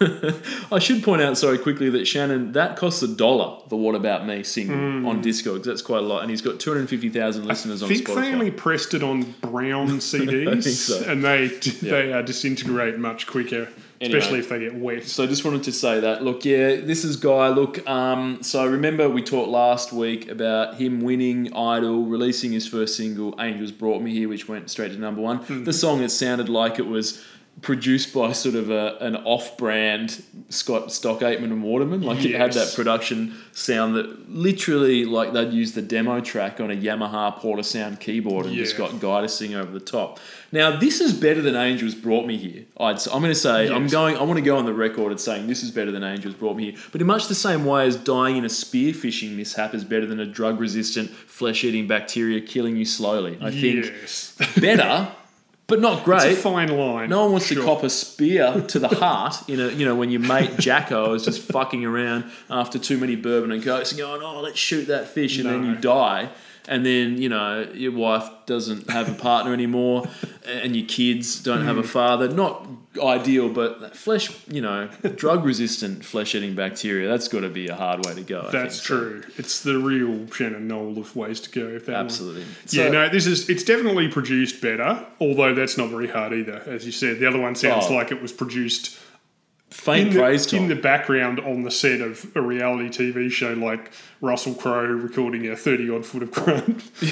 I should point out, sorry, quickly that Shannon that costs a dollar. The "What About Me" single on Discogs. That's quite a lot, and he's got two hundred fifty thousand listeners I on think Spotify. they only pressed it on brown CDs, so. and they they uh, disintegrate much quicker, especially if they get wet. So I just wanted to say that. Look, yeah, this is Guy. Look, um, so remember we talked last week about him winning Idol, releasing his first single, Angels Brought Me Here, which went straight to number one. Hmm. The song, it sounded like it was produced by sort of a, an off-brand Scott Stock Aitken and Waterman. Like it had that production sound that literally like they'd use the demo track on a Yamaha PortaSound keyboard and just got Guy to sing over the top. Now this is better than Angels Brought Me Here. I'd, s- I'm going to say I'm going. I want to go on the record as saying this is better than Angels Brought Me Here. But in much the same way as dying in a spearfishing mishap is better than a drug-resistant flesh-eating bacteria killing you slowly. I think yes, better, but not great. it's a fine line. No one wants to cop a spear to the heart in a you know when your mate Jacko is just fucking around after too many bourbon and cokes and going oh let's shoot that fish and then you die and then you know your wife doesn't have a partner anymore and your kids don't have a Mm. father not ideal but that flesh you know drug resistant flesh eating bacteria that's got to be a hard way to go I That's think. So, true. It's the real Shannon Noll of ways to go. If that one. absolutely yeah, So- no, this is it's definitely produced better, although that's not very hard either. As you said, the other one sounds Oh. like it was produced faint in the, praise Tom. in the background on the set of a reality TV show like Russell Crowe recording a 30 odd foot of grunt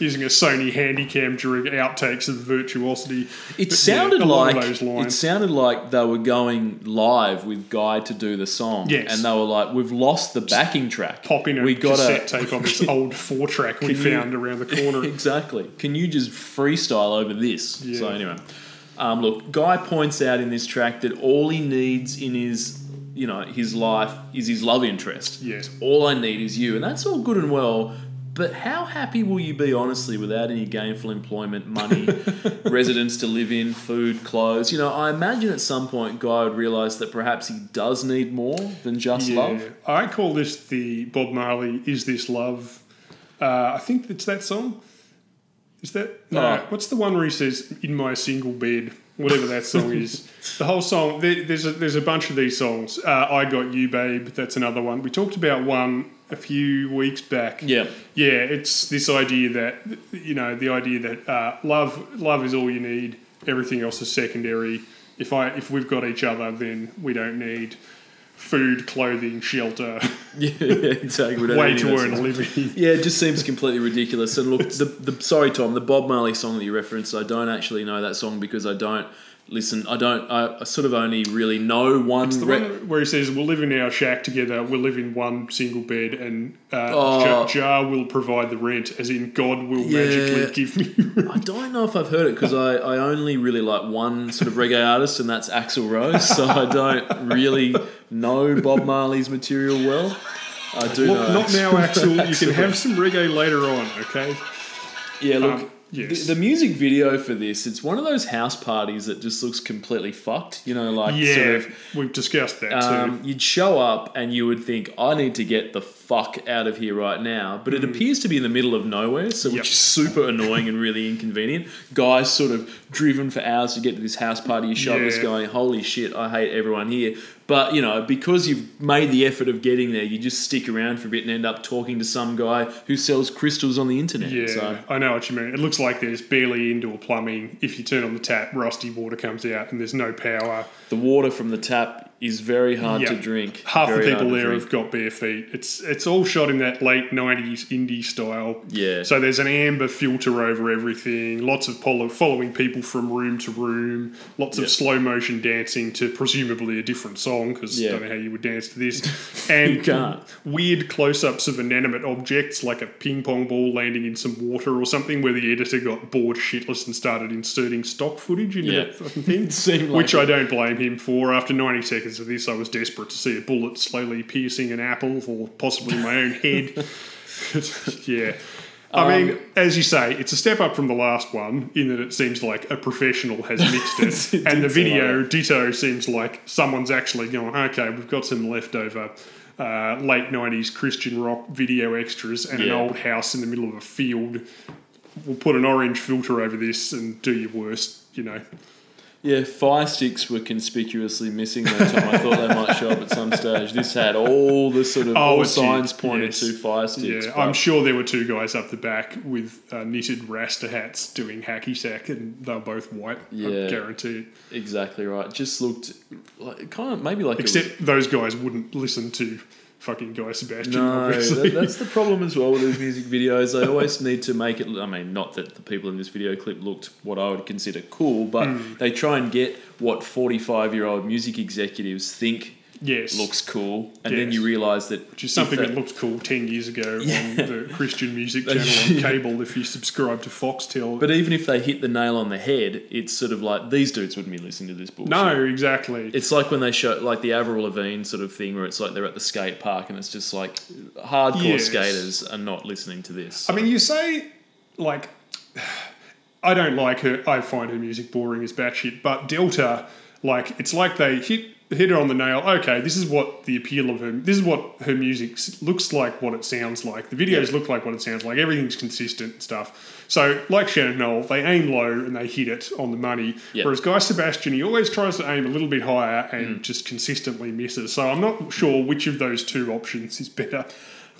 using a Sony Handycam during outtakes of the virtuosity. It Yeah, sounded lot like it sounded like they were going live with Guy to do the song, Yes. and they were like, "We've lost the backing track. Popping a we got cassette tape on this old four track we you- found around the corner. exactly. Can you just freestyle over this?" So anyway, um, look, Guy points out in this track that all he needs in his you know his life is his love interest. Yes. All I need is you, and that's all good and well. But how happy will you be, honestly, without any gainful employment, money, residence to live in, food, clothes? You know, I imagine at some point Guy would realise that perhaps he does need more than just love. I call this the Bob Marley "Is This Love." Uh, I think it's that song. Is that no? Oh. What's the one where he says "In my single bed"? Whatever that song is. The whole song. There, there's a, there's a bunch of these songs. Uh, I got you, babe. That's another one. We talked about one a few weeks back. Yeah. Yeah, it's this idea that you know the idea that uh, love love is all you need. Everything else is secondary. If I if we've got each other, then we don't need food, clothing, shelter, Yeah, exactly. We don't way to earn a living. Yeah, it just seems completely ridiculous. And look, the, the sorry Tom, the Bob Marley song that you referenced, I don't actually know that song because I don't listen. I don't. I, I sort of only really know one. It's The re- one where he says, "We'll live in our shack together. We'll live in one single bed, and uh, Oh. Jah, Jah will provide the rent, as in God will Yeah. magically give me." rent." I don't know if I've heard it because I, I only really like one sort of reggae artist, and that's Axl Rose. So I don't really know Bob Marley's material well. I do Look, know. not now, Axel. You can have some reggae later on, okay? Yeah, look, Um, yes. the, the music video for this, it's one of those house parties that just looks completely fucked. You know, like Yeah, sort of. we've discussed that Um, you'd show up and you would think, I need to get the fuck out of here right now. But it appears to be in the middle of nowhere, so Mm. Yep. which is super annoying and really inconvenient. Guys sort of driven for hours to get to this house party. You show up this going, holy shit, I hate everyone here. But, you know, because you've made the effort of getting there, you just stick around for a bit and end up talking to some guy who sells crystals on the internet. Yeah, So, I know what you mean. It looks like there's barely indoor plumbing. If you turn on the tap, rusty water comes out, and there's no power. the water from the tap is very hard Yeah. to drink. Half Very the people there have got bare feet. It's it's all shot in that late '90s indie style. Yeah. So there's an amber filter over everything. Lots of follow, following people from room to room. Lots Yeah. of slow motion dancing to presumably a different song because Yeah. I don't know how you would dance to this. And can't. weird close ups of inanimate objects like a ping pong ball landing in some water or something, where the editor got bored shitless and started inserting stock footage into Yeah. that fucking thing. Like Which it. I don't blame him for. After 90 seconds of this, I was desperate to see a bullet slowly piercing an apple or possibly my own head. yeah. I Um, mean, as you say, it's a step up from the last one in that it seems like a professional has mixed it. And the video, ditto, seems like someone's actually going, okay, we've got some leftover uh, late 90s Christian rock video extras and an old house in the middle of a field. We'll put an orange filter over this and do your worst, you know. Yeah, fire sticks were conspicuously missing that time. I thought they might show up at some stage. This had all the sort of Oh, all it signs pointed yes. to fire sticks. Yeah, I'm sure there were two guys up the back with uh, knitted rasta hats doing hacky sack, and they were both white. Yeah. I guarantee it. exactly right. Just looked like kind of maybe like it was- Except those guys wouldn't listen to fucking Guy Sebastian. No, that, that's the problem as well with these music videos. They always need to make it. I mean, not that the people in this video clip looked what I would consider cool, but Hmm. they try and get what forty-five-year-old music executives think yes, looks cool, and then Yes. you realise that which is something that looked cool ten years ago Yeah. on the Christian music channel on cable. If you subscribe to Foxtel, But even if they hit the nail on the head, it's sort of like these dudes wouldn't be listening to this bullshit. no, exactly. It's like when they show like the Avril Lavigne sort of thing, where it's like they're at the skate park and it's just like hardcore Yes. skaters are not listening to this. I mean, you say like I don't like her. I find her music boring as batshit. But Delta, like, it's like they hit hit her on the nail. Okay, this is what the appeal of her. This is what her music looks like. What it sounds like. The videos look like what it sounds like. Everything's consistent and stuff. So, like Shannon Noll, they aim low and they hit it on the money. Yep. Whereas Guy Sebastian, he always tries to aim a little bit higher and mm. just consistently misses. So I'm not sure which of those two options is better.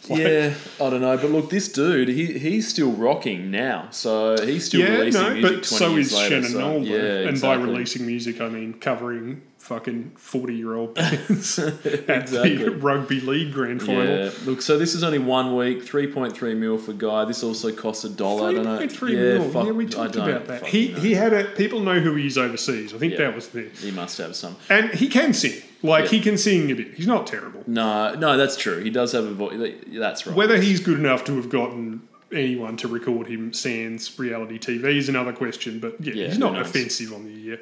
Like- yeah, I don't know, but look, this dude, he he's still rocking now, so he's still yeah, releasing no, music but 20 so is later. Shannon so, though. yeah, and exactly. by releasing music, I mean covering fucking forty-year-old bands at the rugby league grand final. Yeah, look, so this is only one week, three point three mil for Guy. This also costs a dollar. I don't know. 3.3 yeah, mil. fuck, yeah, we talked about that. He know. he had a people know who he is overseas. I think Yeah. that was the he must have some. and he can sing. Like Yeah. he can sing a bit. He's not terrible. No, no, that's true. He does have a voice. That's right. Whether he's good enough to have gotten anyone to record him sans reality TV is another question. But yeah, Yeah, he's not offensive on the year.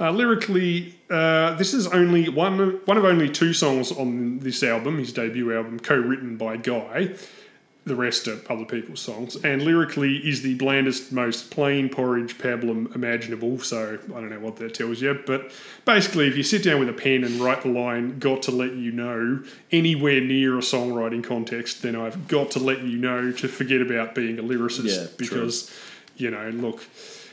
Uh, lyrically, uh, this is only one one of only two songs on this album, his debut album, co-written by Guy. The rest are other people's songs. And lyrically is the blandest, most plain porridge pablum imaginable. So I don't know what that tells you. But basically, if you sit down with a pen and write the line, got to let you know, anywhere near a songwriting context, then I've got to let you know to forget about being a lyricist. Yeah, true. because, you know, look,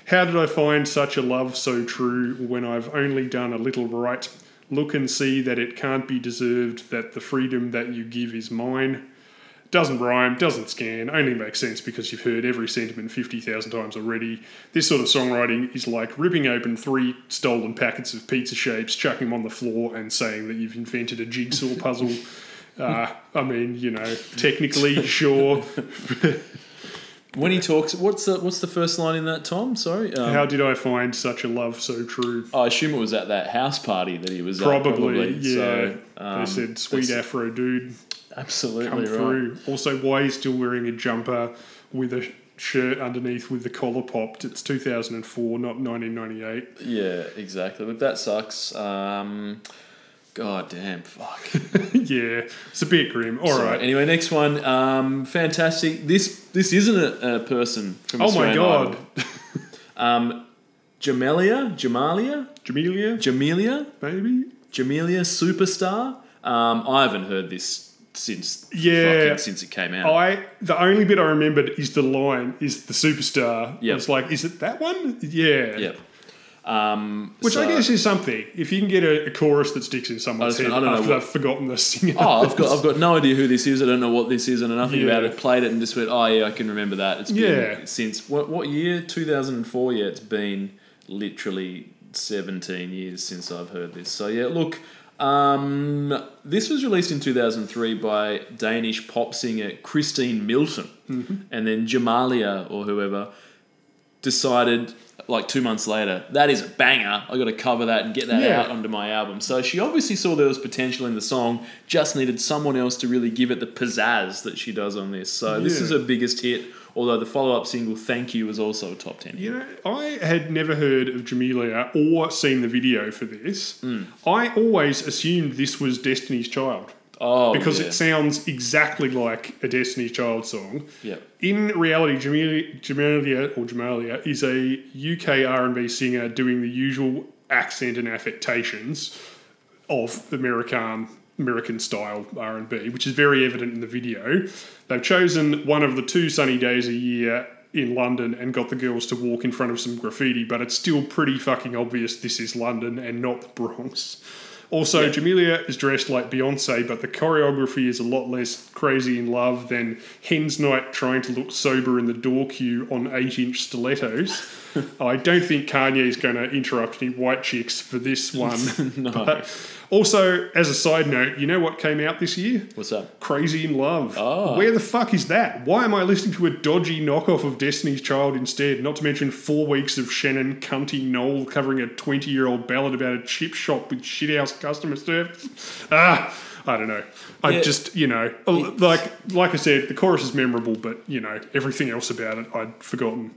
how did I find such a love so true when I've only done a little right? Look and see that it can't be deserved, that the freedom that you give is mine. Doesn't rhyme, doesn't scan, only makes sense because you've heard every sentiment 50,000 times already. This sort of songwriting is like ripping open three stolen packets of pizza shapes, chucking them on the floor, and saying that you've invented a jigsaw puzzle. Uh, I mean, you know, technically, sure. when he talks, what's the what's the first line in that? Tom, sorry. Um, How did I find such a love so true? I assume it was at that house party that he was Probably, at. Probably, yeah. So, um, they said, "Sweet Afro dude, absolutely come right. through." Also, why he's still wearing a jumper with a shirt underneath with the collar popped? It's 2004, not 1998. Yeah, exactly. Look, that sucks. Um, God damn, fuck. yeah, it's a bit grim. All right. Anyway, next one. Um, fantastic. This this isn't a, a person from Oh my Australian god, Idol. Um, Jamelia, Jamalia, Jamelia, Jamelia, maybe. Jamelia Superstar. Um, I haven't heard this since Yeah. fucking since it came out. I the only bit I remembered is the line is the superstar. Yep. It's like, is it that one? Yeah. Yep. Um, Which I guess is something. If you can get a, a chorus that sticks in someone's I head don't know after they've forgotten the singer. Oh, I've got I've got no idea who this is. I don't know what this is. And I know nothing Yeah. about it. Played it and just went, oh yeah, I can remember that. It's been Yeah. since what what year? Two thousand and four. Yeah, it's been literally seventeen years since I've heard this. So yeah, look. Um, this was released in 2003 by Danish pop singer Christine Milton, Mm-hmm. and then Jamalia or whoever decided like two months later that is a banger. I got to cover that and get that Yeah. out onto my album. So she obviously saw there was potential in the song, just needed someone else to really give it the pizzazz that she does on this. So this is her biggest hit. Although the follow-up single "Thank You" was also a top ten. hit. You know, I had never heard of Jamelia or seen the video for this. Hmm. I always assumed this was Destiny's Child Oh, because yeah. it sounds exactly like a Destiny Child song. yeah. In reality, Jamelia, Jamelia or Jamalia is a UK R&B singer doing the usual accent and affectations of American American style R&B, which is very evident in the video. They've chosen one of the two sunny days a year in London and got the girls to walk in front of some graffiti, but it's still pretty fucking obvious this is London and not the Bronx. Also, Yeah. Jamelia is dressed like Beyonce, but the choreography is a lot less crazy in love than Hen's Night trying to look sober in the door queue on 8 inch stilettos. I don't think Kanye is going to interrupt any white chicks for this one. No. But also, as a side note, you know what came out this year? What's up? Crazy in Love. Oh. Where the fuck is that? Why am I listening to a dodgy knockoff of Destiny's Child instead? Not to mention four weeks of Shannon Cunty Noll covering a 20 year old ballad about a chip shop with shithouse customer service. Ah, I don't know. I Yeah. just, you know, like like I said, the chorus is memorable, but, you know, everything else about it I'd forgotten.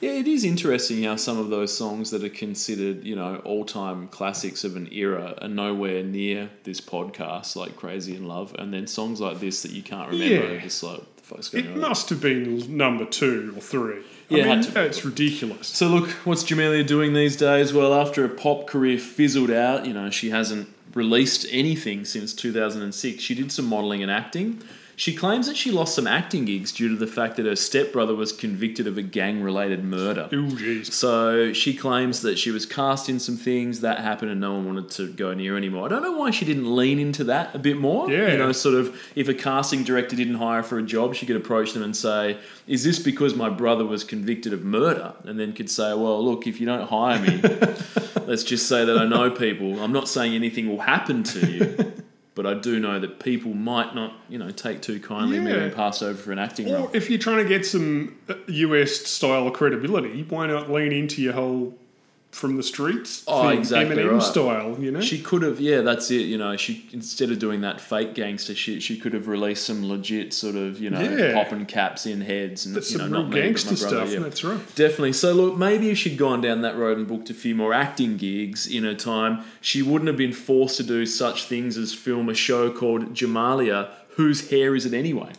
Yeah, it is interesting how some of those songs that are considered, you know, all time classics of an era are nowhere near this podcast, like Crazy in Love. And then songs like this that you can't remember Yeah. are just like, the fuck's going It on? must have been number two or three. Yeah, I mean, to it's ridiculous. So look, what's Jamelia doing these days? Well, after a pop career fizzled out, you know, she hasn't released anything since 2006. She did some modelling and acting. She claims that she lost some acting gigs due to the fact that her stepbrother was convicted of a gang-related murder. Ooh, jeez. So she claims that she was cast in some things that happened and no one wanted to go near anymore. I don't know why she didn't lean into that a bit more. Yeah. You know, sort of if a casting director didn't hire for a job, she could approach them and say, Is this because my brother was convicted of murder? And then could say, Well, look, if you don't hire me, let's just say that I know people. I'm not saying anything will happen to you. But I do know that people might not, you know, take too kindly me Yeah. being passed over for an acting role. Or if you're trying to get some uh, US style credibility, why not lean into your whole from the streets Oh, thing, exactly Eminem right. style, you know? She could have, yeah, that's it. You know, she instead of doing that fake gangster shit, she could have released some legit sort of, you know, Yeah. popping caps in heads and That's you know, some not real me, gangster brother, stuff, yeah. that's right. Definitely. So look, maybe if she'd gone down that road and booked a few more acting gigs in her time, she wouldn't have been forced to do such things as film a show called Jamalia. Whose hair is it anyway?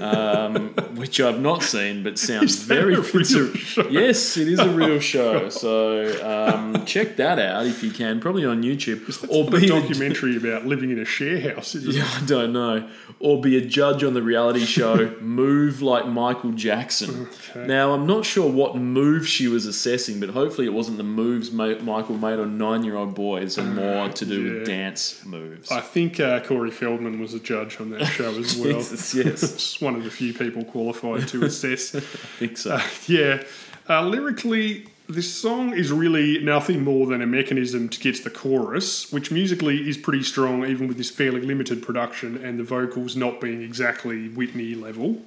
um, which I've not seen, but sounds very. a? Yes, it is a real show. So um, check that out if you can, probably on YouTube. or Or be a, documentary about living in a share house, yeah, I don't know. Or be a judge on the reality show Move Like Michael Jackson. Okay. Now, I'm not sure what move she was assessing, but hopefully it wasn't the moves Michael made on nine year old boys and more to do Yeah. with dance moves. I think uh, Corey Feldman was a judge on that show as well. Jesus, yes. It's one of the few people qualified to assess. I think so. Uh, yeah. Uh, lyrically, this song is really nothing more than a mechanism to get to the chorus, which musically is pretty strong, even with this fairly limited production and the vocals not being exactly Whitney level.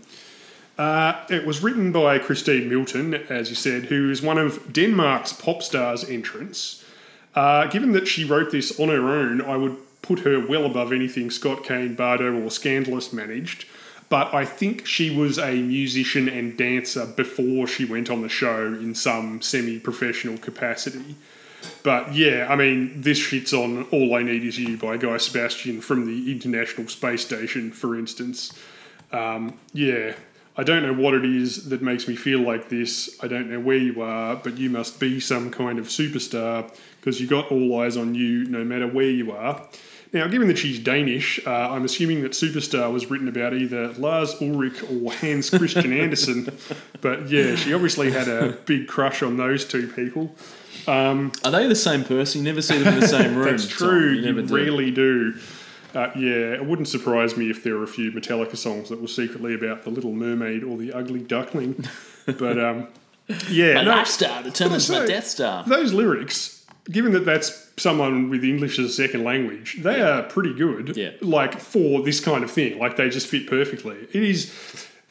Uh, it was written by Christine Milton, as you said, who is one of Denmark's pop stars entrants. Uh, given that she wrote this on her own, I would put her well above anything Scott Cain, Bardot, or Scandal'us managed. But I think she was a musician and dancer before she went on the show in some semi professional capacity. But yeah, I mean, this shits on All I Need Is You by Guy Sebastian from the International Space Station, for instance. Um, yeah, I don't know what it is that makes me feel like this. I don't know where you are, but you must be some kind of superstar because you got all eyes on you no matter where you are. Now, given that she's Danish, uh, I'm assuming that Superstar was written about either Lars Ulrich or Hans Christian Andersen. But yeah, she obviously had a big crush on those two people. Are they the same person? You never see them in the same room. That's true. You You, never do. rarely do. Uh, yeah, it wouldn't surprise me if there were a few Metallica songs that were secretly about the Little Mermaid or the Ugly Duckling. but um, yeah, My no, lifestyle determines my Death Star. those lyrics, given that that's someone with English as a second language, they are pretty good. Yeah. Like for this kind of thing, like they just fit perfectly. It is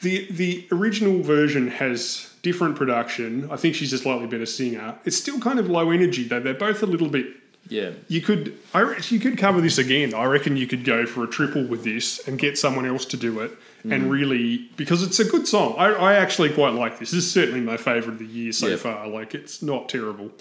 the the original version has different production. I think she's a slightly better singer. It's still kind of low energy though. They're both a little bit Yeah. you could, I re- you could cover this again. I reckon you could go for a triple with this and get someone else to do it, Mm. and really because it's a good song. I, I actually quite like this. This is certainly my favourite of the year so Yeah. far. Like it's not terrible,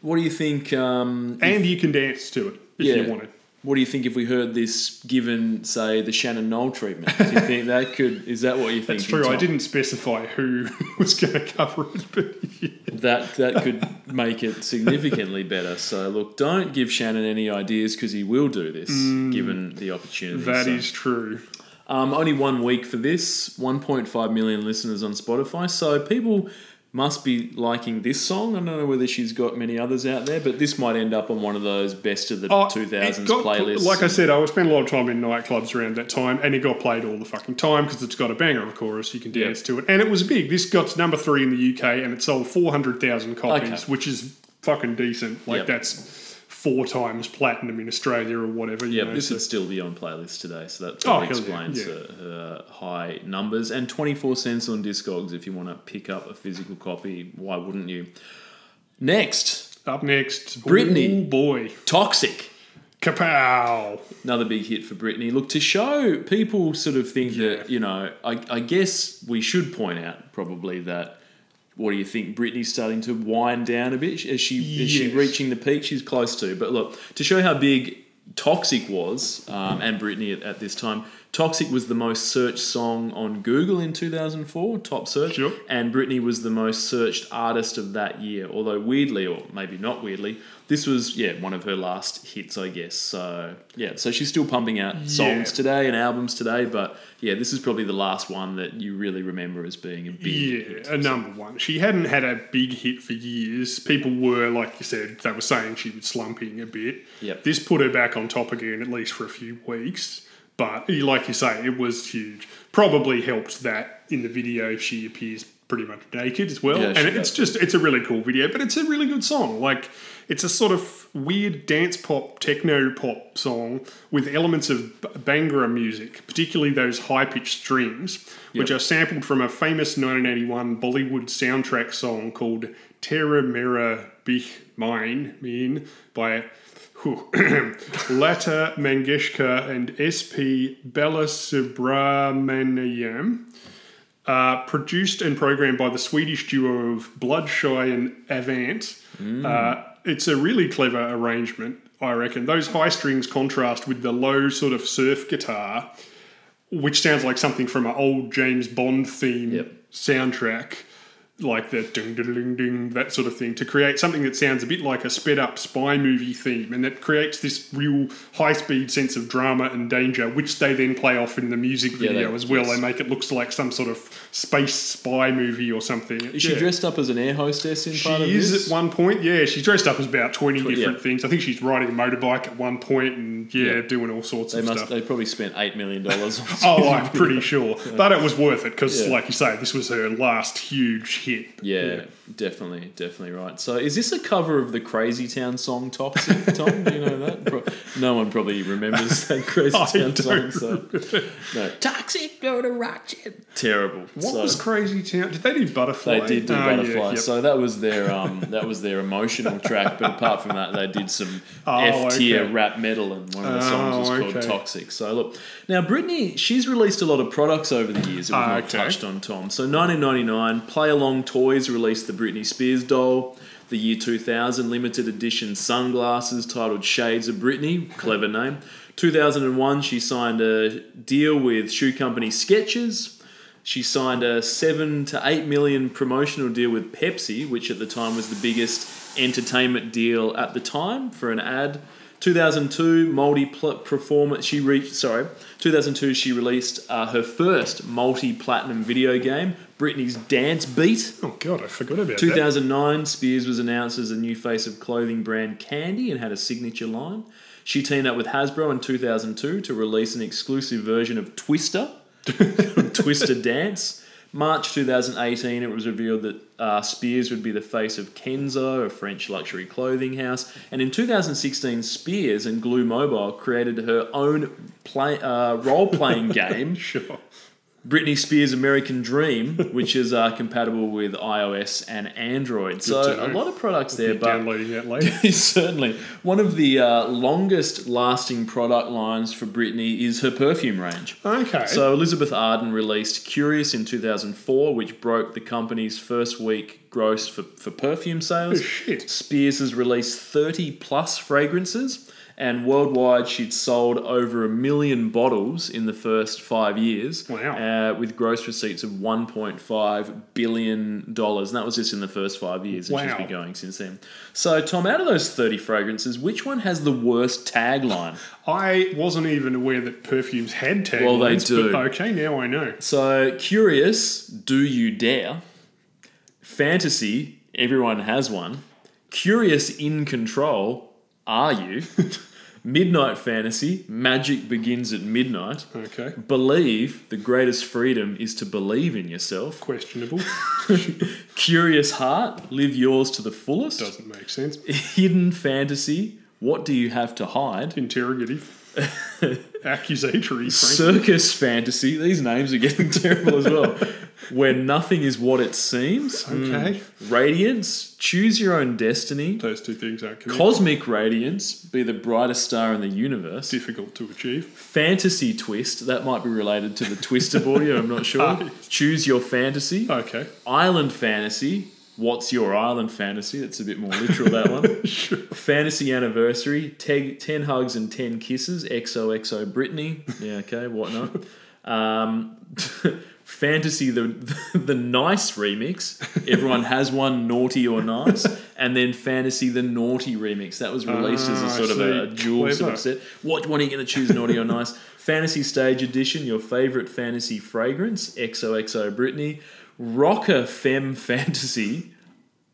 What do you think? Um, and you can dance to it if Yeah. you wanted. what do you think if we heard this given, say, the Shannon Noll treatment? Do you think that could? Is that what you think? That's true. I didn't specify who was going to cover it, but yeah. That that could make it significantly better. So look, don't give Shannon any ideas because he will do this given the opportunity. Mm. that So, is true. Um, only one week for this, 1.5 million listeners on Spotify. So people must be liking this song. I don't know whether she's got many others out there, but this might end up on one of those best of the Oh, 2000s got- playlists. Like I said, I spent a lot of time in nightclubs around that time, and it got played all the fucking time because it's got a banger of chorus. You can dance to it, and it was big. This got to number three in the UK, and it sold four hundred thousand copies, Okay. which is fucking decent. Like Yep. that's four times platinum in Australia or whatever. Yeah, know, this so- would still be on playlist today, so that Oh, hell yeah, explains yeah. Her, her high numbers. And 24 cents on Discogs if you want to pick up a physical copy. Why wouldn't you? Next, up next. Britney. Oh boy, Toxic. kapow! Another big hit for Britney. Look, to show people sort of think Yeah. that, you know, I, I guess we should point out probably that. What do you think? Britney's starting to wind down a bit. Is she is she reaching the peak? She's close to. But look, to show how big Toxic was, um, and Britney at, at this time, Toxic was the most searched song on Google in 2004, top search. Sure. And Britney was the most searched artist of that year. Although weirdly, or maybe not weirdly, this was yeah one of her last hits, I guess. So yeah, so she's still pumping out songs Yeah. today and albums today, but yeah, this is probably the last one that you really remember as being a big Yeah, hit. a number one. She hadn't had a big hit for years. People were, like you said, they were saying she was slumping a bit. Yep. This put her back on top again, at least for a few weeks. But eh, like you say, it was huge. Probably helped that in the video she appears pretty much naked as well. Yeah, and it's does. just it's a really cool video, but it's a really good song. Like it's a sort of weird dance pop, techno pop song with elements of Bhangra music, particularly those high pitched strings, which are sampled from a famous 1981 Bollywood soundtrack song called Terra Mera Bich Mine Mean by Lata Mangeshkar and SP Balasubramaniam. Uh, produced and programmed by the Swedish duo of Bloodshy and Avant. Uh, it's a really clever arrangement, I reckon. Those high strings contrast with the low sort of surf guitar, which sounds like something from an old James Bond theme Yep. soundtrack, like the ding ding ding ding that sort of thing, to create something that sounds a bit like a sped up spy movie theme, and that creates this real high speed sense of drama and danger, which they then play off in the music Yeah, video they- as well. yes. They make it look like some sort of space spy movie or something. Is she dressed up as an air hostess in She part of is this? at one point, yeah. She's dressed up as about twenty Tw- different yeah. things. I think she's riding a motorbike at one point, and yeah, Yeah. doing all sorts they of must. stuff. They probably spent eight million dollars. Oh, I'm pretty sure. But it was worth it because, Yeah. like you say, this was her last huge hit. Yeah, definitely, definitely right. So, is this a cover of the Crazy Town song "Toxic"? Tom, do you know that? Pro- no one probably remembers that Crazy Town song. So, no, Toxic, go to Ratchet. terrible. What so, was Crazy Town? Did they do Butterfly? They did do Oh, yeah, yep. so that was their um, that was their emotional track. But apart from that, they did some Oh, F tier okay. rap metal, and one of the songs was Oh, called okay. Toxic. So look, now Britney, she's released a lot of products over the years that we've Ah, not okay. touched on. Tom, so 1999, Play Along Toys released the Britney Spears doll. The year 2000, limited edition sunglasses titled Shades of Britney, clever name. 2001, she signed a deal with shoe company Skechers. She signed a seven to eight million promotional deal with Pepsi, which at the time was the biggest entertainment deal at the time for an ad. 2002 multi performance. She reached sorry. 2002 she released uh, her first multi platinum video game, Britney's Dance Beat. Oh god, I forgot about that. 2009, Spears was announced as a new face of clothing brand Candy and had a signature line. She teamed up with Hasbro in 2002 to release an exclusive version of Twister, Twister Dance. March 2018, it was revealed that uh, Spears would be the face of Kenzo, a French luxury clothing house. And in 2016, Spears and Glu Mobile created her own play, uh, role playing game Sure. Britney Spears' American Dream, which is uh, compatible with iOS and Android. so a lot of products there, but downloading that later. certainly one of the uh, longest lasting product lines for Britney is her perfume range. Okay. So Elizabeth Arden released Curious in 2004, which broke the company's first week gross for, for perfume sales. Oh, shit. Spears has released 30 plus fragrances And worldwide, she'd sold over a million bottles in the first five years. Wow. Uh, with gross receipts of $1.5 billion. And that was just in the first five years. And she's Wow. been going since then. So, Tom, out of those 30 fragrances, which one has the worst tagline? I wasn't even aware that perfumes had taglines. Well, they do. Okay, now I know. So, curious, do you dare? Fantasy, everyone has one. Curious, in control, are you? Midnight fantasy, magic begins at midnight. Okay. Believe, the greatest freedom is to believe in yourself. Questionable. Curious heart, live yours to the fullest. Doesn't make sense. Hidden fantasy, what do you have to hide? Interrogative. Accusatory, frankly. Circus fantasy, these names are getting terrible as well. Where nothing is what it seems. Hmm. Okay. Radiance, choose your own destiny. Those two things aren't connected. Cosmic radiance, be the brightest star in the universe. Difficult to achieve. Fantasy twist, that might be related to the Twister boy, I'm not sure. Ah, Choose your fantasy. Okay. Island fantasy, what's your island fantasy? That's a bit more literal, that one. Sure. Fantasy anniversary, te- 10 hugs and 10 kisses, XOXO Britney. Yeah, okay, whatnot. Um, fantasy, the, the nice remix. Everyone has one, naughty or nice. And then Fantasy, the naughty remix. That was released as a Ah, sort of a, a see. dual sort Clever. of set. What one are you going to choose, naughty or nice? Fantasy Stage Edition, your favorite fantasy fragrance, XOXO Britney. Rocker Femme Fantasy,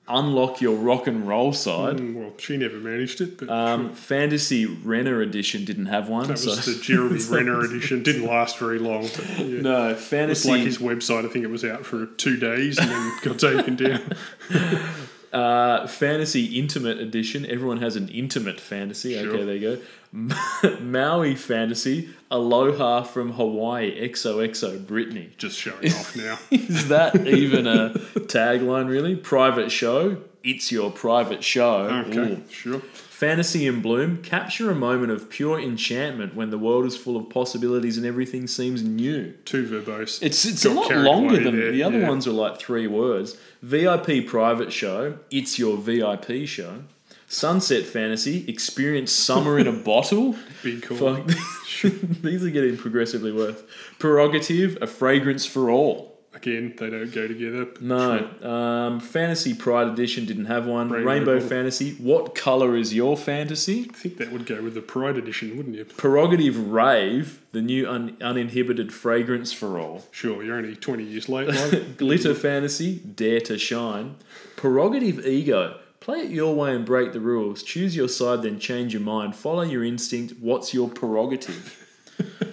unlock your rock and roll side. Mm, well, she never managed it, but Um, Fantasy Renner edition didn't have one. that so was the Jeremy Renner edition. Didn't last very long. Yeah. no It's fantasy. like his website. I think it was out for two days and then got taken down. uh, fantasy Intimate edition. Everyone has an intimate fantasy. Sure. Okay, there you go. Maui Fantasy. Aloha from Hawaii. XOXO Britney. Just showing off now. Is that even a tagline? Really? Private show. It's your private show. Okay, Ooh. sure. Fantasy in Bloom, capture a moment of pure enchantment when the world is full of possibilities and everything seems new. Too verbose. It's it's a Got lot longer than there, the other yeah. ones are like three words. VIP private show, it's your VIP show. Sunset fantasy, experience summer in a bottle. Call. Fuck, these are getting progressively worse. Prerogative, a fragrance for all. Again, they don't go together. No, um, fantasy pride edition didn't have one. Rainbow Rainbow fantasy, what color is your fantasy? I think that would go with the Pride edition, wouldn't you? Prerogative rave, the new un- uninhibited fragrance for all. Sure, you're only 20 years late. Glitter fantasy, dare to shine. Prerogative ego, play it your way and break the rules. Choose your side, then change your mind. Follow your instinct. What's your prerogative?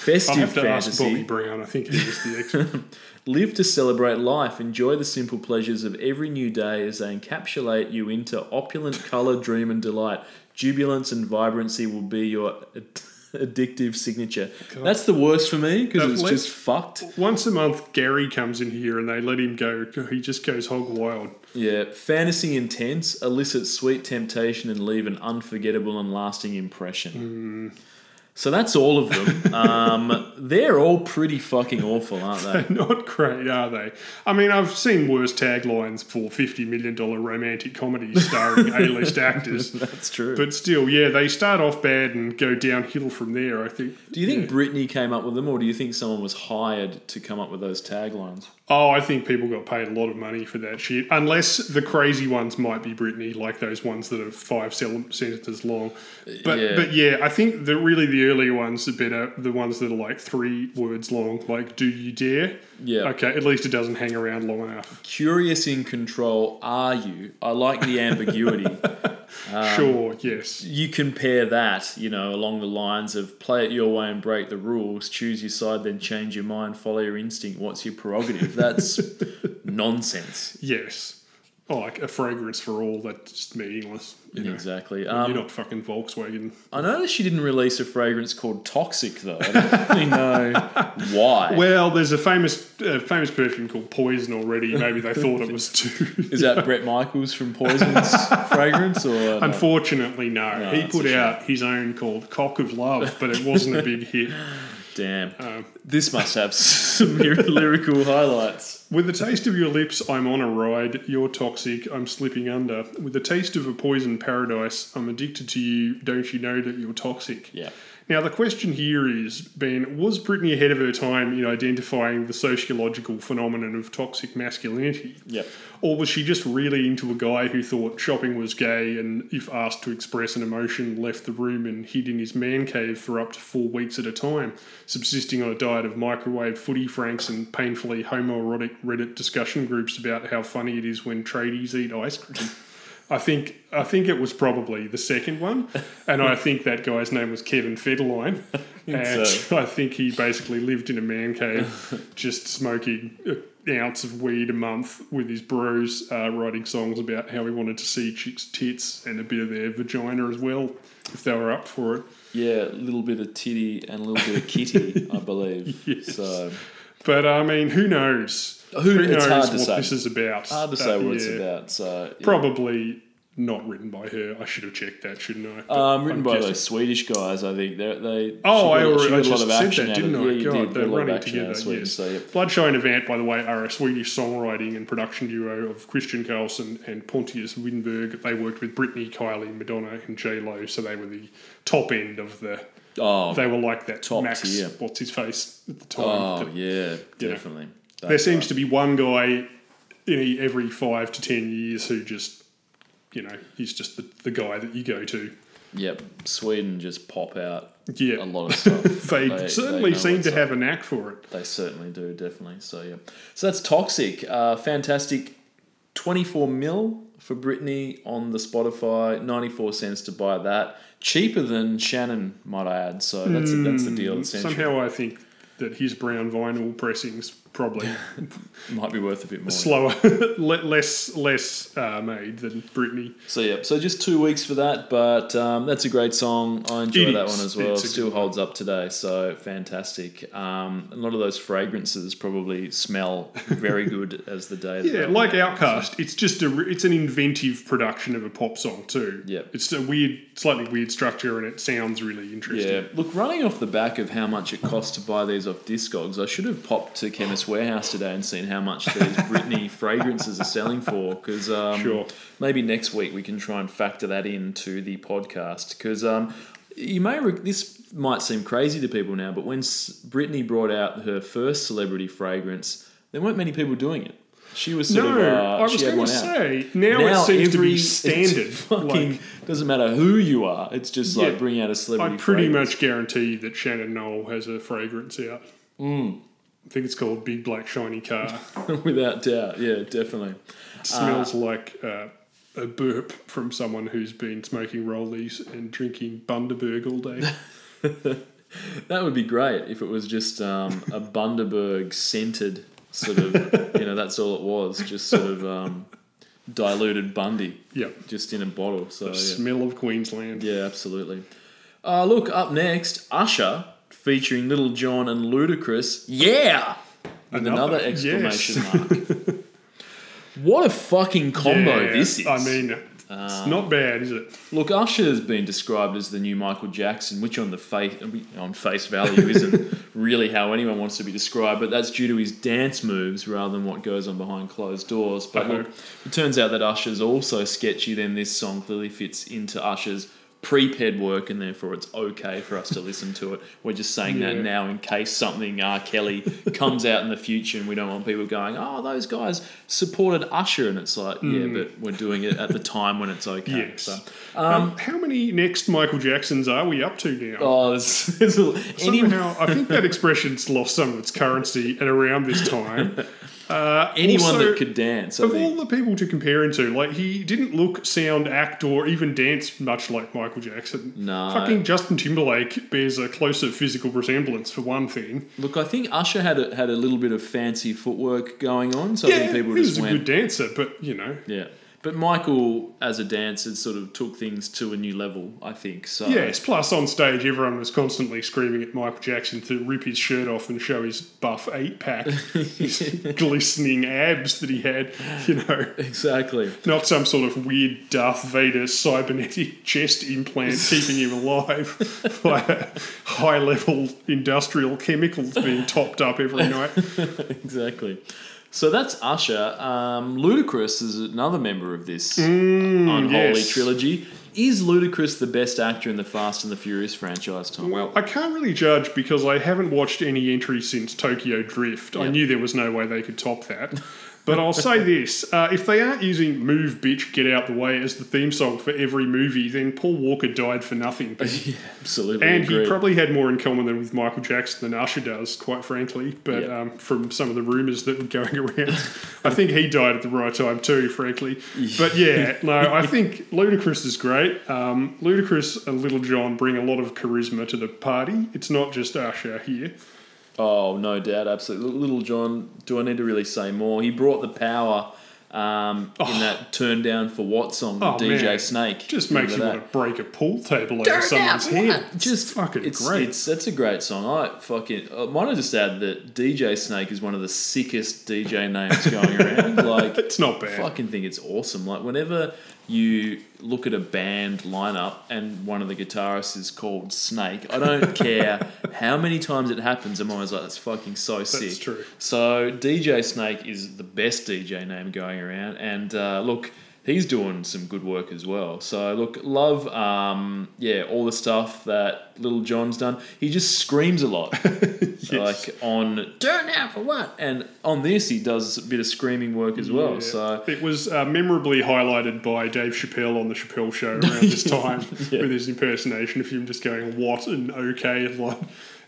Festive have to ask Bobby Brown. I think he was the expert. live to celebrate life. Enjoy the simple pleasures of every new day as they encapsulate you into opulent color, dream, and delight. Jubilance and vibrancy will be your ad- addictive signature. That's the worst for me because it's just fucked. Once a month, Gary comes in here and they let him go. He just goes hog wild. Yeah, fantasy intense, elicit sweet temptation, and leave an unforgettable and lasting impression. Mm. So that's all of them. um, they're all pretty fucking awful, aren't they? Not great, are they? I mean, I've seen worse taglines for $50 million romantic comedies starring A-list actors. That's true. But still, yeah, they start off bad and go downhill from there, I think. do you think Yeah. Britney came up with them, or do you think someone was hired to come up with those taglines? Oh, I think people got paid a lot of money for that shit. Unless the crazy ones might be Britney, like those ones that are five sentences long. But Yeah. but yeah, I think that really the earlier ones are better. The ones that are like three words long, like "Do you dare?" Yeah. Okay, at least it doesn't hang around long enough. Curious in control, are you? I like the ambiguity. Um, sure. Yes. you compare that, you know, along the lines of play it your way and break the rules, choose your side, then change your mind, follow your instinct. What's your prerogative? That's nonsense. Yes. Oh, like a fragrance for all. That's just meaningless. You know? Exactly. You're Um, not fucking Volkswagen. I noticed she didn't release a fragrance called Toxic, though. I don't really know why. Well, there's a famous uh, famous perfume called Poison already. Maybe they thought it was too. Is that Bret Michaels from Poison's fragrance? or no? Unfortunately, no. No, he put out his own called Cock of Love, but it wasn't a big hit. Damn. Um, this must have some lyrical highlights. With the taste of your lips, I'm on a ride. You're toxic. I'm slipping under. With the taste of a poison paradise, I'm addicted to you. Don't you know that you're toxic? Yeah. Now, the question here is Ben, was Britney ahead of her time in identifying the sociological phenomenon of toxic masculinity? Yep. Or was she just really into a guy who thought shopping was gay and, if asked to express an emotion, left the room and hid in his man cave for up to four weeks at a time, subsisting on a diet of microwave footy franks and painfully homoerotic Reddit discussion groups about how funny it is when tradies eat ice cream? I think I think it was probably the second one, and I think that guy's name was Kevin Federline, and so. I think he basically lived in a man cave, just smoking an ounce of weed a month with his bros, uh, writing songs about how he wanted to see chicks' tits and a bit of their vagina as well, if they were up for it. Yeah, a little bit of titty and a little bit of kitty, I believe. Yes. So But I mean, who knows? Who- it's knows hard to what say. this is about? hard to say Uh, what it's yeah. about. So yeah. Probably not written by her. I should have checked that, shouldn't I? But Um, written I'm by guessing- those Swedish guys, I think. They're, they Oh, I already she got I a just said that, didn't. I? God. They're running action out of together. Yes. so, yeah. Bloodshine Avant, by the way, are a Swedish songwriting and production duo of Christian Karlsson and Pontius Winnberg. They worked with Britney, Kylie, Madonna, and J Lo, so they were the top end of the. Oh, They were like that Top Max. tier. What's his face at the time? oh that- yeah, you there seems to be one guy in every five to ten years who just, you know, he's just the, the guy that you go to. Yep, Sweden just pop out Yeah. a lot of stuff. They, They- certainly they seem to up. have a knack for it. They certainly do, definitely. So yeah, so that's toxic. Uh, fantastic, twenty four mil for Britney on the Spotify. Ninety four cents to buy that. Cheaper than Shannon, might I add. So that's that's the deal. Somehow I think that his brown vinyl pressings probably might be worth a bit more. slower, less less uh, made than Britney. So yeah, so just two weeks for that, but um, that's a great song. I enjoy It that is. one as well. Still good one. holds up today, so fantastic. Um, a lot of those fragrances probably smell very good as the day. Yeah, like. Outkast, it's just a it's an inventive production of a pop song too. Yep. it's a weird, slightly weird structure, and it sounds really interesting. Yeah, look, running off the back of how much it costs to buy these off Discogs, I should have popped to Chemist Warehouse today and seen how much these Britney fragrances are selling for. Because um, Sure. maybe next week we can try and factor that into the podcast. Because um, you may re- this might seem crazy to people now, but when S- Britney brought out her first celebrity fragrance, there weren't many people doing it. She was sort No, of. Uh, I was going to say now, it seems to be standard. Fucking Like, doesn't matter who you are. It's just Yeah. like bringing out a celebrity. I pretty fragrance. much guarantee that Shannon Noll has a fragrance out. Mm. I think it's called Big Black Shiny Car. Without doubt, yeah, definitely. It smells like uh, a burp from someone who's been smoking rollies and drinking Bundaberg all day. That would be great if it was just um, a Bundaberg scented sort of, you know, that's all it was, just sort of um, diluted Bundy, Yeah. just in a bottle. So The yeah, smell of Queensland. yeah absolutely. Uh, look, up next, Usher featuring Little John and Ludacris. Yeah, with another, Another- exclamation yes. mark. what a fucking combo Yeah, this is! I mean, it's not bad, is it? Look, Usher has been described as the new Michael Jackson, which on the face on face value isn't really how anyone wants to be described, but that's due to his dance moves rather than what goes on behind closed doors. But Uh-huh. look, it turns out that Usher's also sketchy. Then this song clearly fits into Usher's pre-ped work, and therefore it's okay for us to listen to it. We're just saying that now in case something R. Kelly comes out in the future, and we don't want people going, "Oh, those guys supported Usher," and it's like, yeah, but we're doing it at the time when it's okay. Mm. Yes. So, Um, how many next Michael Jacksons are we up to now? Oh, there's, there's a, any, Somehow, I think that expression's lost some of its currency at around this time. Uh, anyone also, that could dance. I Of think. all the people to compare him to, like he didn't look, sound, act, or even dance much like Michael Jackson. No. Fucking Justin Timberlake bears a closer physical resemblance for one thing. Look, I think Usher had a, had a little bit of fancy footwork going on, so I think people he just was a went, good dancer, but you know, yeah. But Michael, as a dancer, sort of took things to a new level. I think so. Yes, plus on stage, everyone was constantly screaming at Michael Jackson to rip his shirt off and show his buff eight pack, his glistening abs that he had. You know, exactly. not some sort of weird Darth Vader cybernetic chest implant keeping him alive by high level industrial chemicals being topped up every night. Exactly. So that's Usher. Um, Ludacris is another member of this Mm, unholy yes. trilogy. Is Ludacris the best actor in the Fast and the Furious franchise, Tom? Well, I can't really judge because I haven't watched any entry since Tokyo Drift. I knew there was no way they could top that. But I'll say this uh, if they aren't using Move Bitch Get Out the Way as the theme song for every movie, then Paul Walker died for nothing. Absolutely. And agree. he probably had more in common than with Michael Jackson than Usher does, quite frankly. But Yeah. um, from some of the rumours that were going around, I think he died at the right time too, frankly. But yeah, no, I think Ludacris is great. Um, Ludacris and Little John bring a lot of charisma to the party. It's not just Usher here. Oh, no doubt, absolutely. Little John, do I need to really say more? He brought the power um, in that "Turn Down for What" song Oh, DJ man. Snake. Just makes you Remember want to break a pool table over someone's head. just fucking it's, great. It's that's a great song. I fucking uh, might I just add that DJ Snake is one of the sickest DJ names going around. Like, It's not bad. fucking think it's awesome. Like, whenever you look at a band lineup and one of the guitarists is called Snake, I don't care how many times it happens. I'm always like, that's fucking so sick. That's true. So DJ Snake is the best DJ name going around, and uh, look, he's doing some good work as well. So look, love, um, yeah, all the stuff that Little John's done. He just screams a lot, like on Turn down for what? and on this he does a bit of screaming work as well. Yeah. So it was uh, memorably highlighted by Dave Chappelle on the Chappelle Show around this time Yeah. with his impersonation of him just going what and okay and like.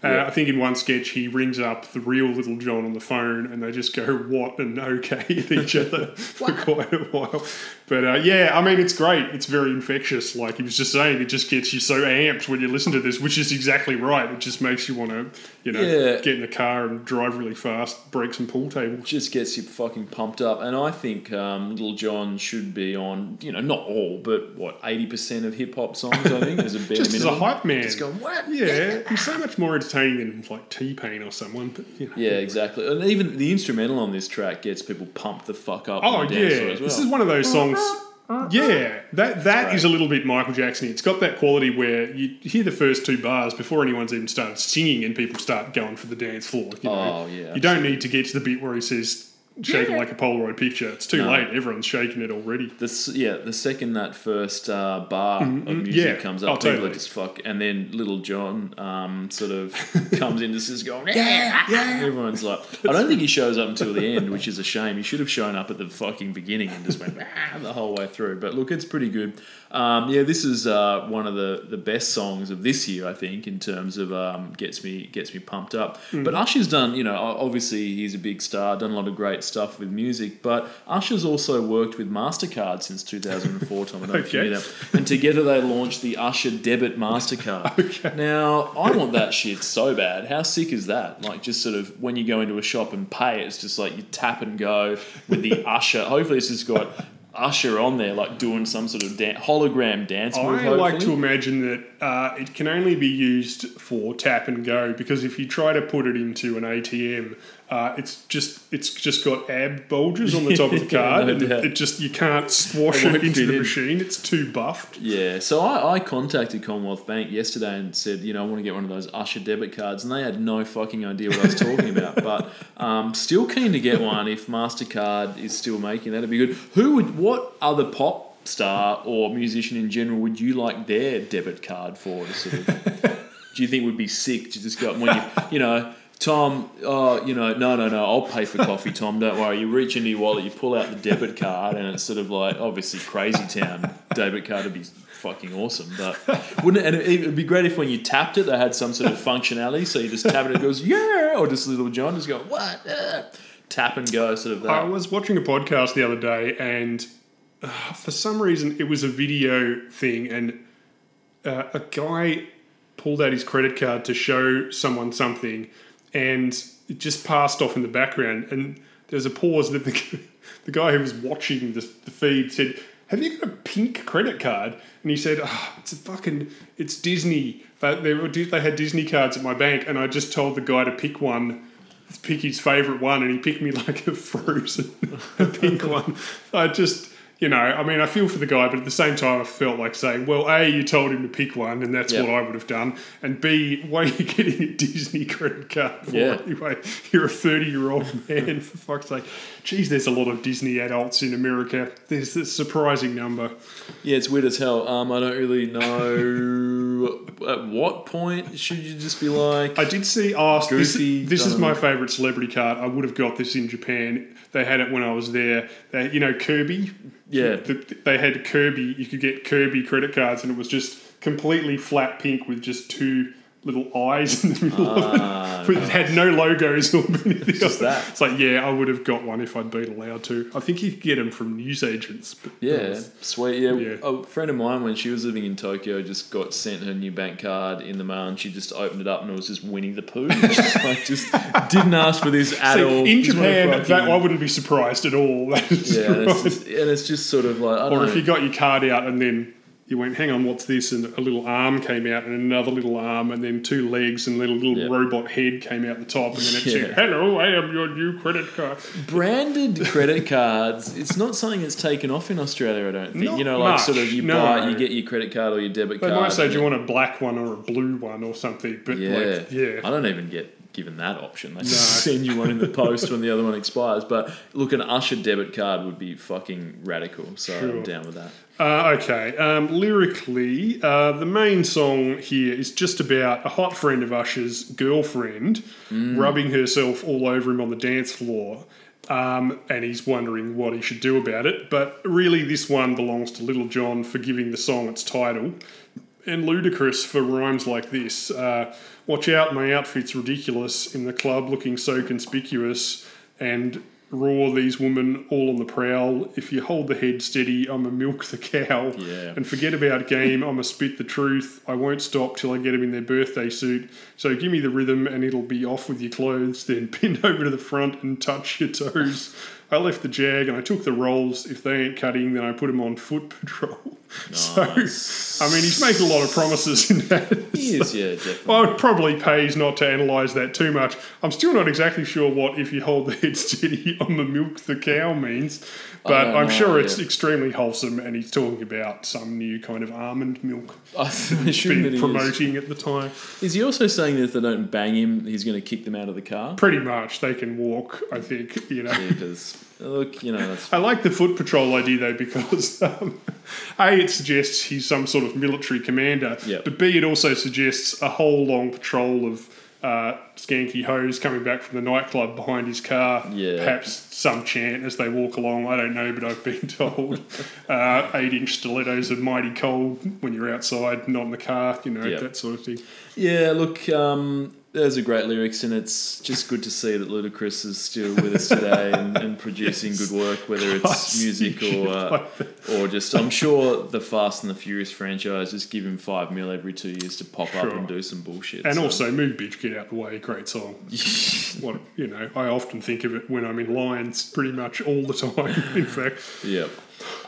Uh, Yeah. I think in one sketch he rings up the real Little John on the phone and they just go what and okay at each other for quite a while. But uh, yeah, I mean it's great. It's very infectious. Like he was just saying, it just gets you so amped when you listen to this, which is exactly right. It just makes you want to, you know, Yeah. get in the car and drive really fast, break some pool tables. just gets you fucking pumped up. And I think um, Little John should be on, you know, not all, but what eighty percent of hip hop songs. I think is a bare Just as a hype man. Just going what? Yeah, he's so much more entertaining than like T Pain or someone. But you know. Yeah, exactly. And even the instrumental on this track gets people pumped the fuck up. Oh the yeah, as well. this is one of those songs. Yeah, that that is a little bit Michael Jackson. It's got that quality where you hear the first two bars before anyone's even started singing, and people start going for the dance floor. You oh, know? Oh, yeah, You don't need to get to the bit where he says "shake it like a Polaroid picture." It's too No. late. Everyone's shaking it already. This, yeah, the second that first uh, bar of music Mm-hmm. yeah. comes Oh, up, people totally. are just fuck, and then Little John um, sort of comes in, just is going, yeah, yeah. Everyone's like, I don't think he shows up until the end, which is a shame. He should have shown up at the fucking beginning and just went ah, the whole way through. But look, it's pretty good. Um, yeah, this is uh, one of the, the best songs of this year, I think, in terms of um, gets me gets me pumped up. Mm. But Usher's done, you know, obviously he's a big star, done a lot of great stuff with music. But Usher's also worked with Mastercard since 2004. Tom, I don't know if you Okay. knew that. And together they launched the Usher Debit Mastercard. Now I want that shit so bad. How sick is that? Like just sort of when you go into a shop and pay, it's just like you tap and go with the Usher. Hopefully, it's just got. Usher on there, like doing some sort of dan- hologram dance move. I like to imagine that uh, it can only be used for tap and go because if you try to put it into an ATM, uh, it's just it's just got ab bulges on the top of the card, No and doubt. it just you can't squash It it, into the in. machine. It's too buffed. Yeah, so I, I contacted Commonwealth Bank yesterday and said, you know, I want to get one of those Usher debit cards, and they had no fucking idea what I was talking about. But um, still keen to get one if Mastercard is still making that. It'd be good. Who would? What other pop star or musician in general would you like their debit card for? To sort of, do you think would be sick to just go when you, you know. Tom, oh, you know, no, no, no, I'll pay for coffee, Tom, don't worry. You reach into your wallet, you pull out the debit card, and it's sort of like, obviously, Crazy Town debit card would be fucking awesome. But wouldn't it, and it would be great if when you tapped it, they had some sort of functionality. So you just tap it, and it goes, yeah, or just little John just go, what? Uh, tap and go, sort of I was watching a podcast the other day, and uh, for some reason it was a video thing, and uh, a guy pulled out his credit card to show someone something, and it just passed off in the background, and there's a pause that the, the guy who was watching the, the feed said, "Have you got a pink credit card?" And he said, oh, "It's a fucking it's Disney. They, they were they had Disney cards at my bank, and I just told the guy to pick one." Pick his favourite one, and he picked me like a frozen, a pink one. I just, you know, I mean, I feel for the guy, but at the same time, I felt like saying, well, A, you told him to pick one, and that's Yeah. what I would have done. And B, why are you getting a Disney credit card for Yeah. anyway? You're a 30 year old man, for fuck's sake. Geez, there's a lot of Disney adults in America. There's a surprising number. Yeah, it's weird as hell. Um, I don't really know at what point should you just be like, I did see, this, Goofy, this is my favourite celebrity card. I would have got this in Japan. They had it when I was there. They, you know, Kirby? Yeah. The- They had Kirby, you could get Kirby credit cards, and it was just completely flat pink with just two little eyes in the middle of it. But it had no logos or anything. Ah. Just that. It's like, yeah, I would have got one if I'd been allowed to. I think you could get them from newsagents. Yeah, sweet. Yeah. Yeah. a friend of mine when she was living in Tokyo just got sent her new bank card in the mail, and she just opened it up and it was just Winnie the Pooh. just, like, just didn't ask for this at See, all. in Japan, that, I wouldn't be surprised at all. Yeah, and it's, just, and it's just sort of like I don't Or know. if you got your card out and then you went, hang on, what's this? And a little arm came out and another little arm and then two legs and then a little Yeah. robot head came out the top and then it Yeah. said, hello, I am your new credit card. branded credit cards it's not something that's taken off in australia i don't think Not you know like much, sort of you no. buy you get your credit card or your debit They card They might say, do you want a black one or a blue one or something? But yeah like, yeah. i don't even get given that option they just send you one in the post when the other one expires but look an usher debit card would be fucking radical so Sure. i'm down with that Uh, okay, um, lyrically, uh, the main song here is just about a hot friend of Usher's girlfriend rubbing herself all over him on the dance floor. Um, and he's wondering what he should do about it. But really, this one belongs to Little John for giving the song its title, and Ludacris for rhymes like this. Uh, Watch out, my outfit's ridiculous in the club, looking so conspicuous, and raw these women all on the prowl. If you hold the head steady, I'm a milk the cow. Yeah. And forget about game, I'm a spit the truth. I won't stop till I get them in their birthday suit. So give me the rhythm and it'll be off with your clothes. Then bend over to the front and touch your toes. I left the jag and I took the rolls. If they ain't cutting, then I put them on foot patrol. So, I mean, he's making a lot of promises in that. he is yeah definitely Well, it probably pays not to analyse that too much. I'm still not exactly sure what if you hold the head steady on the milk the cow means, but I'm know, sure it's yeah. extremely wholesome and he's talking about some new kind of almond milk i assume that being he is. promoting at the time. is he also saying that if they don't bang him he's going to kick them out of the car Pretty much, they can walk, I think, you know. because look you know that's I like the foot patrol idea though because um, a it suggests he's some sort of military commander, Yep. but b it also suggests a whole long patrol of uh, skanky hoes coming back from the nightclub behind his car. Yeah. perhaps some chant as they walk along. I don't know, but I've been told uh, eight-inch stilettos are mighty cold when you're outside, not in the car. You know Yep. that sort of thing. Yeah, look, um, there's a great lyrics, and it's just good to see that Ludacris is still with us today and, and producing good work, whether I it's music or uh, or just. I'm sure the Fast and the Furious franchise just give him five mil every two years to pop up and do some bullshit. And so- also, move bitch, get out the way. Great song. what you know, I often think of it when I'm in lines, pretty much all the time. In fact, Yep.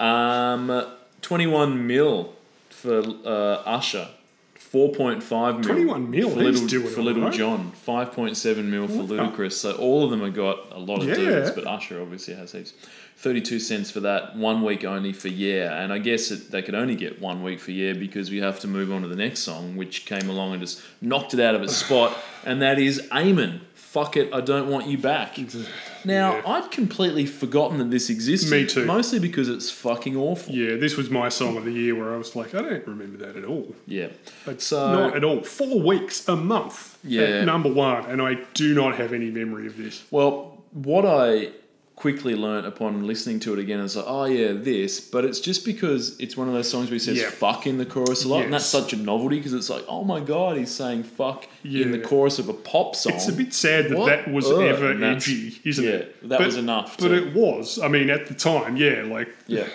Um, 21 mil for uh, Usher. 4.5 mil. 21 mil, for he's little, doing for all little right. John. 5.7 mil for Ludacris. So all of them have got a lot of Yeah. dudes, but Usher obviously has heaps. 32 cents for that, one week only for Yeah. And I guess it, they could only get one week for Yeah because we have to move on to the next song, which came along and just knocked it out of its spot, and that is Eamon. Fuck it, I don't want you back. Now, Yeah. I'd completely forgotten that this existed. Me too. Mostly because it's fucking awful. yeah, this was my song of the year where I was like, I don't remember that at all. Yeah. It's So- not at all. Four weeks a month. Yeah. At number one, and I do not have any memory of this. Well, what I quickly learnt upon listening to it again is like, oh yeah, this, but it's just because it's one of those songs where he says Yeah. fuck in the chorus a lot, and that's such a novelty because it's like, oh my god, he's saying fuck in the chorus of a pop song. It's a bit sad that What? that was Ugh, ever edgy, isn't yeah, it? that was enough But it was. I mean, at the time, yeah, like Yeah.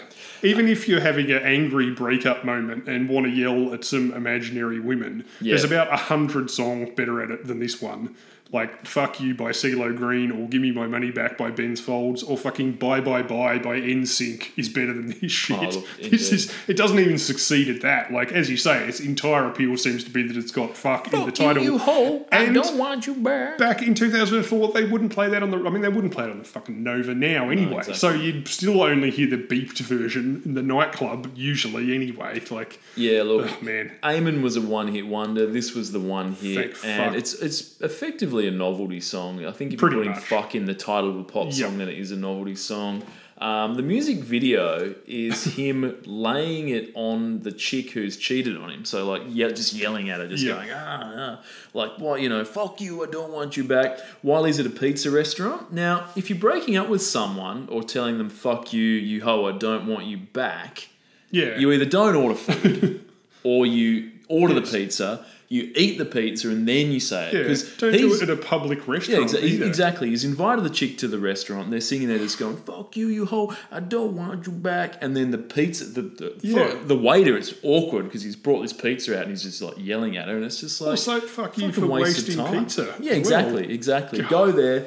Even if you're having an angry breakup moment and want to yell at some imaginary women, Yeah. there's about a hundred songs better at it than this one. Like "Fuck You" by CeeLo Green or "Give Me My Money Back" by Ben's Folds or fucking "Bye Bye Bye" by NSYNC is better than this oh, shit. Oh, look, this is it doesn't even succeed at that. Like as you say, its entire appeal seems to be that it's got "fuck" in the title. hoe. And- want you back. Back in 2004, they wouldn't play that on the. I mean, they wouldn't play it on the fucking Nova now anyway. exactly. So you'd still only hear the beeped version in the nightclub usually anyway. Like, Yeah, look, oh, man, Eamon was a one-hit wonder. This was the one hit, Thank and fuck. it's it's effectively a novelty song. I think if Pretty you're putting much. "fuck" in the title of a pop Yep. song, then it is a novelty song. Um, the music video is him laying it on the chick who's cheated on him. So like, yeah, just yelling at her, just Yeah. going ah, ah, like what you know, fuck you, I don't want you back. While he's at a pizza restaurant. Now, if you're breaking up with someone or telling them fuck you, you hoe, I don't want you back yeah, you either don't order food or you order Yes. the pizza, you eat the pizza, and then you say it. yeah. Because Don't do it at a public yeah, restaurant. exa- exactly. He's invited the chick to the restaurant. And they're singing there, just going "fuck you, you hoe, I don't want you back." And then the pizza, the the, Yeah. the waiter, it's awkward because he's brought this pizza out and he's just like yelling at her, and it's just like Also, fuck you fucking for wasting time. pizza. Yeah, exactly, well. exactly. Go there,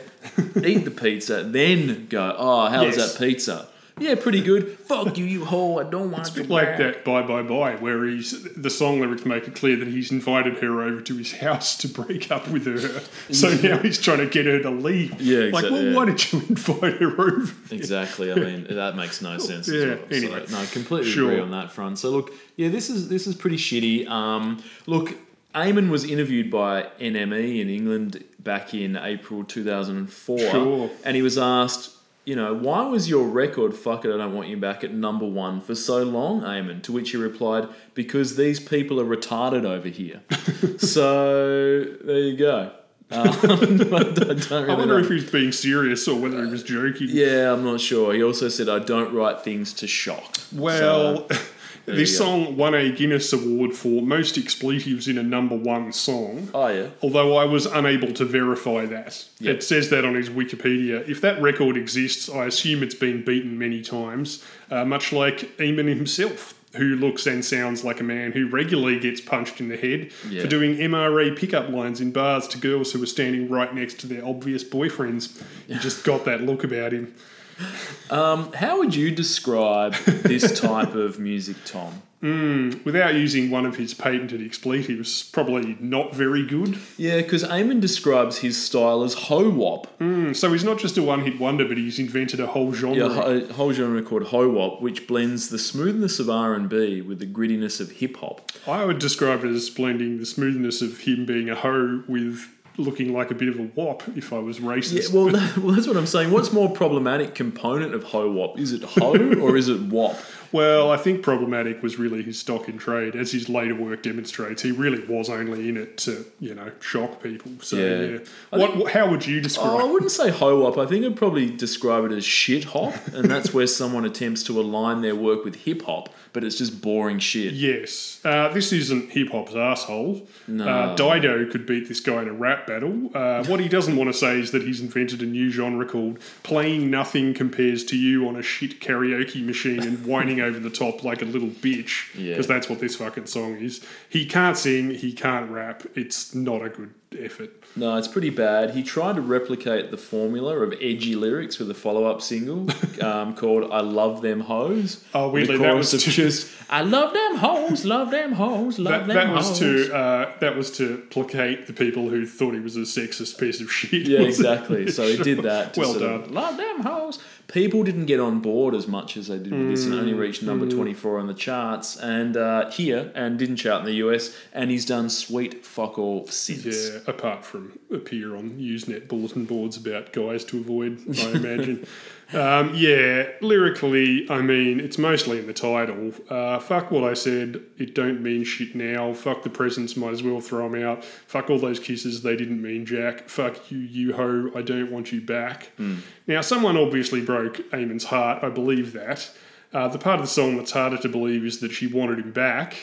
eat the pizza, then go. Oh, how was that pizza? Yeah, pretty good. Fuck you, you whore. I don't want It's a you bit like back. that "Bye Bye Bye," where he's the song lyrics make it clear that he's invited her over to his house to break up with her. So now he's trying to get her to leave. Yeah, like, well, yeah. why did you invite her over? Exactly. I mean, that makes no sense. Yeah, As well. anyway. So, no, completely Sure. agree on that front. So look, yeah, this is this is pretty shitty. Um, look, Eamon was interviewed by NME in England back in April 2004, Sure. and he was asked. You know, why was your record "Fuck It, I Don't Want You Back" at number one for so long, Eamon? To which he replied, "Because these people are retarded over here." so there you go. Um, I don't I wonder know. if he was being serious or whether he was joking. Yeah, I'm not sure. He also said, I don't write things to shock. Well, So, this song won a Guinness Award for most expletives in a number one song. oh, yeah. Although I was unable to verify that. Yep. It says that on his Wikipedia. If that record exists, I assume it's been beaten many times, uh, much like Eamon himself, who looks and sounds like a man who regularly gets punched in the head Yeah. for doing MRE pickup lines in bars to girls who are standing right next to their obvious boyfriends. He just got that look about him. How would you describe this type of music, Tom? Without using one of his patented expletives, probably not very good. Yeah, because Eamon describes his style as ho wop. Mm, So he's not just a one hit wonder, but he's invented a whole genre. Yeah, a whole genre called ho wop, which blends the smoothness of R and B with the grittiness of hip hop. I would describe it as blending the smoothness of him being a hoe with looking like a bit of a wop if I was racist. Yeah, well, well, that's what I'm saying. What's more problematic component of ho wop? Is it ho or is it wop? Well, I think problematic was really his stock in trade, as his later work demonstrates. He really was only in it to, you know, shock people. So, Yeah. yeah. What, what- how would you oh, describe Oh, I wouldn't say ho wop. I think I'd probably describe it as shit hop, and that's where someone attempts to align their work with hip hop, but it's just boring shit. Yes. Uh, this isn't hip hop's asshole. Uh, Dido could beat this guy in a rap battle. Uh, what he doesn't want to say is that he's invented a new genre called Playing Nothing Compares to You on a Shit Karaoke Machine and whining over the top like a little bitch. Yeah. Because that's what this fucking song is. He can't sing, he can't rap. It's not a good effort. No, it's pretty bad. He tried to replicate the formula of edgy lyrics with a follow-up single um, called "I Love Them Hoes." Oh, weirdly, the that was too- just "I love them hoes, love them hoes, love That, them that hoes." was to uh, that was to placate the people who thought he was a sexist piece of shit. Yeah, exactly. So he did that. Well sort of, done. Love them hoes. People didn't get on board as much as they did with this, and only reached number Mm. twenty-four on the charts, and uh, here, and didn't chart in the US. And he's done sweet fuck all since. Yeah, apart from appear on Usenet bulletin boards about guys to avoid, I imagine. um, yeah, lyrically, I mean, it's mostly in the title. Uh, fuck what I said, it don't mean shit now. Fuck the presents, might as well throw 'em out. Fuck all those kisses, they didn't mean jack. Fuck you, you ho, I don't want you back. Now, someone obviously broke Eamon's heart, I believe that. Uh, the part of the song that's harder to believe is that she wanted him back.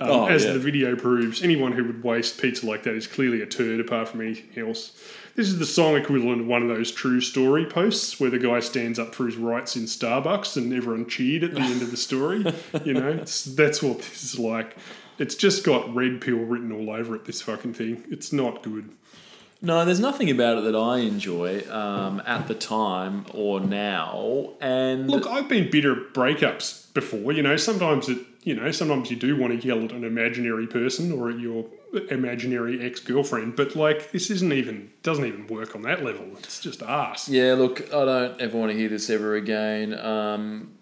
Um, Oh, as yeah. the video proves, anyone who would waste pizza like that is clearly a turd apart from anything else. This is the song equivalent of one of those true story posts where the guy stands up for his rights in Starbucks and everyone cheered at the end of the story. You know, it's, that's what this is like. It's just got red pill written all over it, this fucking thing. It's not good. No, there's nothing about it that I enjoy um, at the time or now. And Look, I've been bitter at breakups before. You know, sometimes it, you know, sometimes you do want to yell at an imaginary person or at your imaginary ex girlfriend, but like this isn't even doesn't even work on that level. It's just arse. yeah, look, I don't ever want to hear this ever again. Um,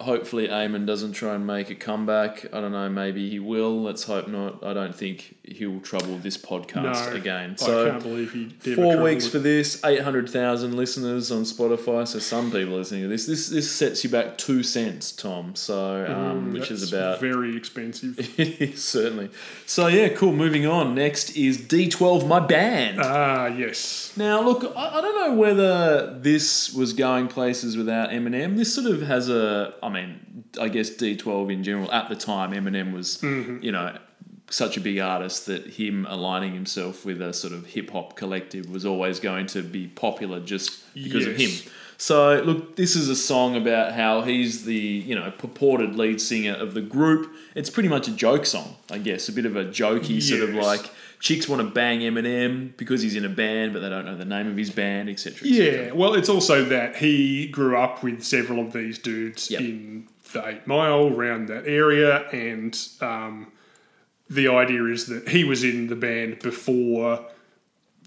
hopefully, Eamon doesn't try and make a comeback. I don't know, maybe he will. Let's hope not. I don't think he'll trouble this podcast No, again. I So can't believe he ever Four weeks for this, eight hundred thousand listeners on Spotify. So some people listening to this. This this sets you back two cents, Tom. So um, which is Mm, about very expensive. it is certainly. So yeah, cool. Moving on. Next is D twelve, my band. ah, yes. now look, I, I don't know whether this was going places without Eminem. This sort of has a, I mean, I guess D twelve in general at the time, Eminem was, Mm-hmm. you know. Such a big artist that him aligning himself with a sort of hip hop collective was always going to be popular just because of him. So look, this is a song about how he's the you know purported lead singer of the group. It's pretty much a joke song, I guess, a bit of a jokey sort of like chicks want to bang Eminem because he's in a band, but they don't know the name of his band, etc. Yeah, well, it's also that he grew up with several of these dudes Yep. in the Eight Mile, around that area, and um, the idea is that he was in the band before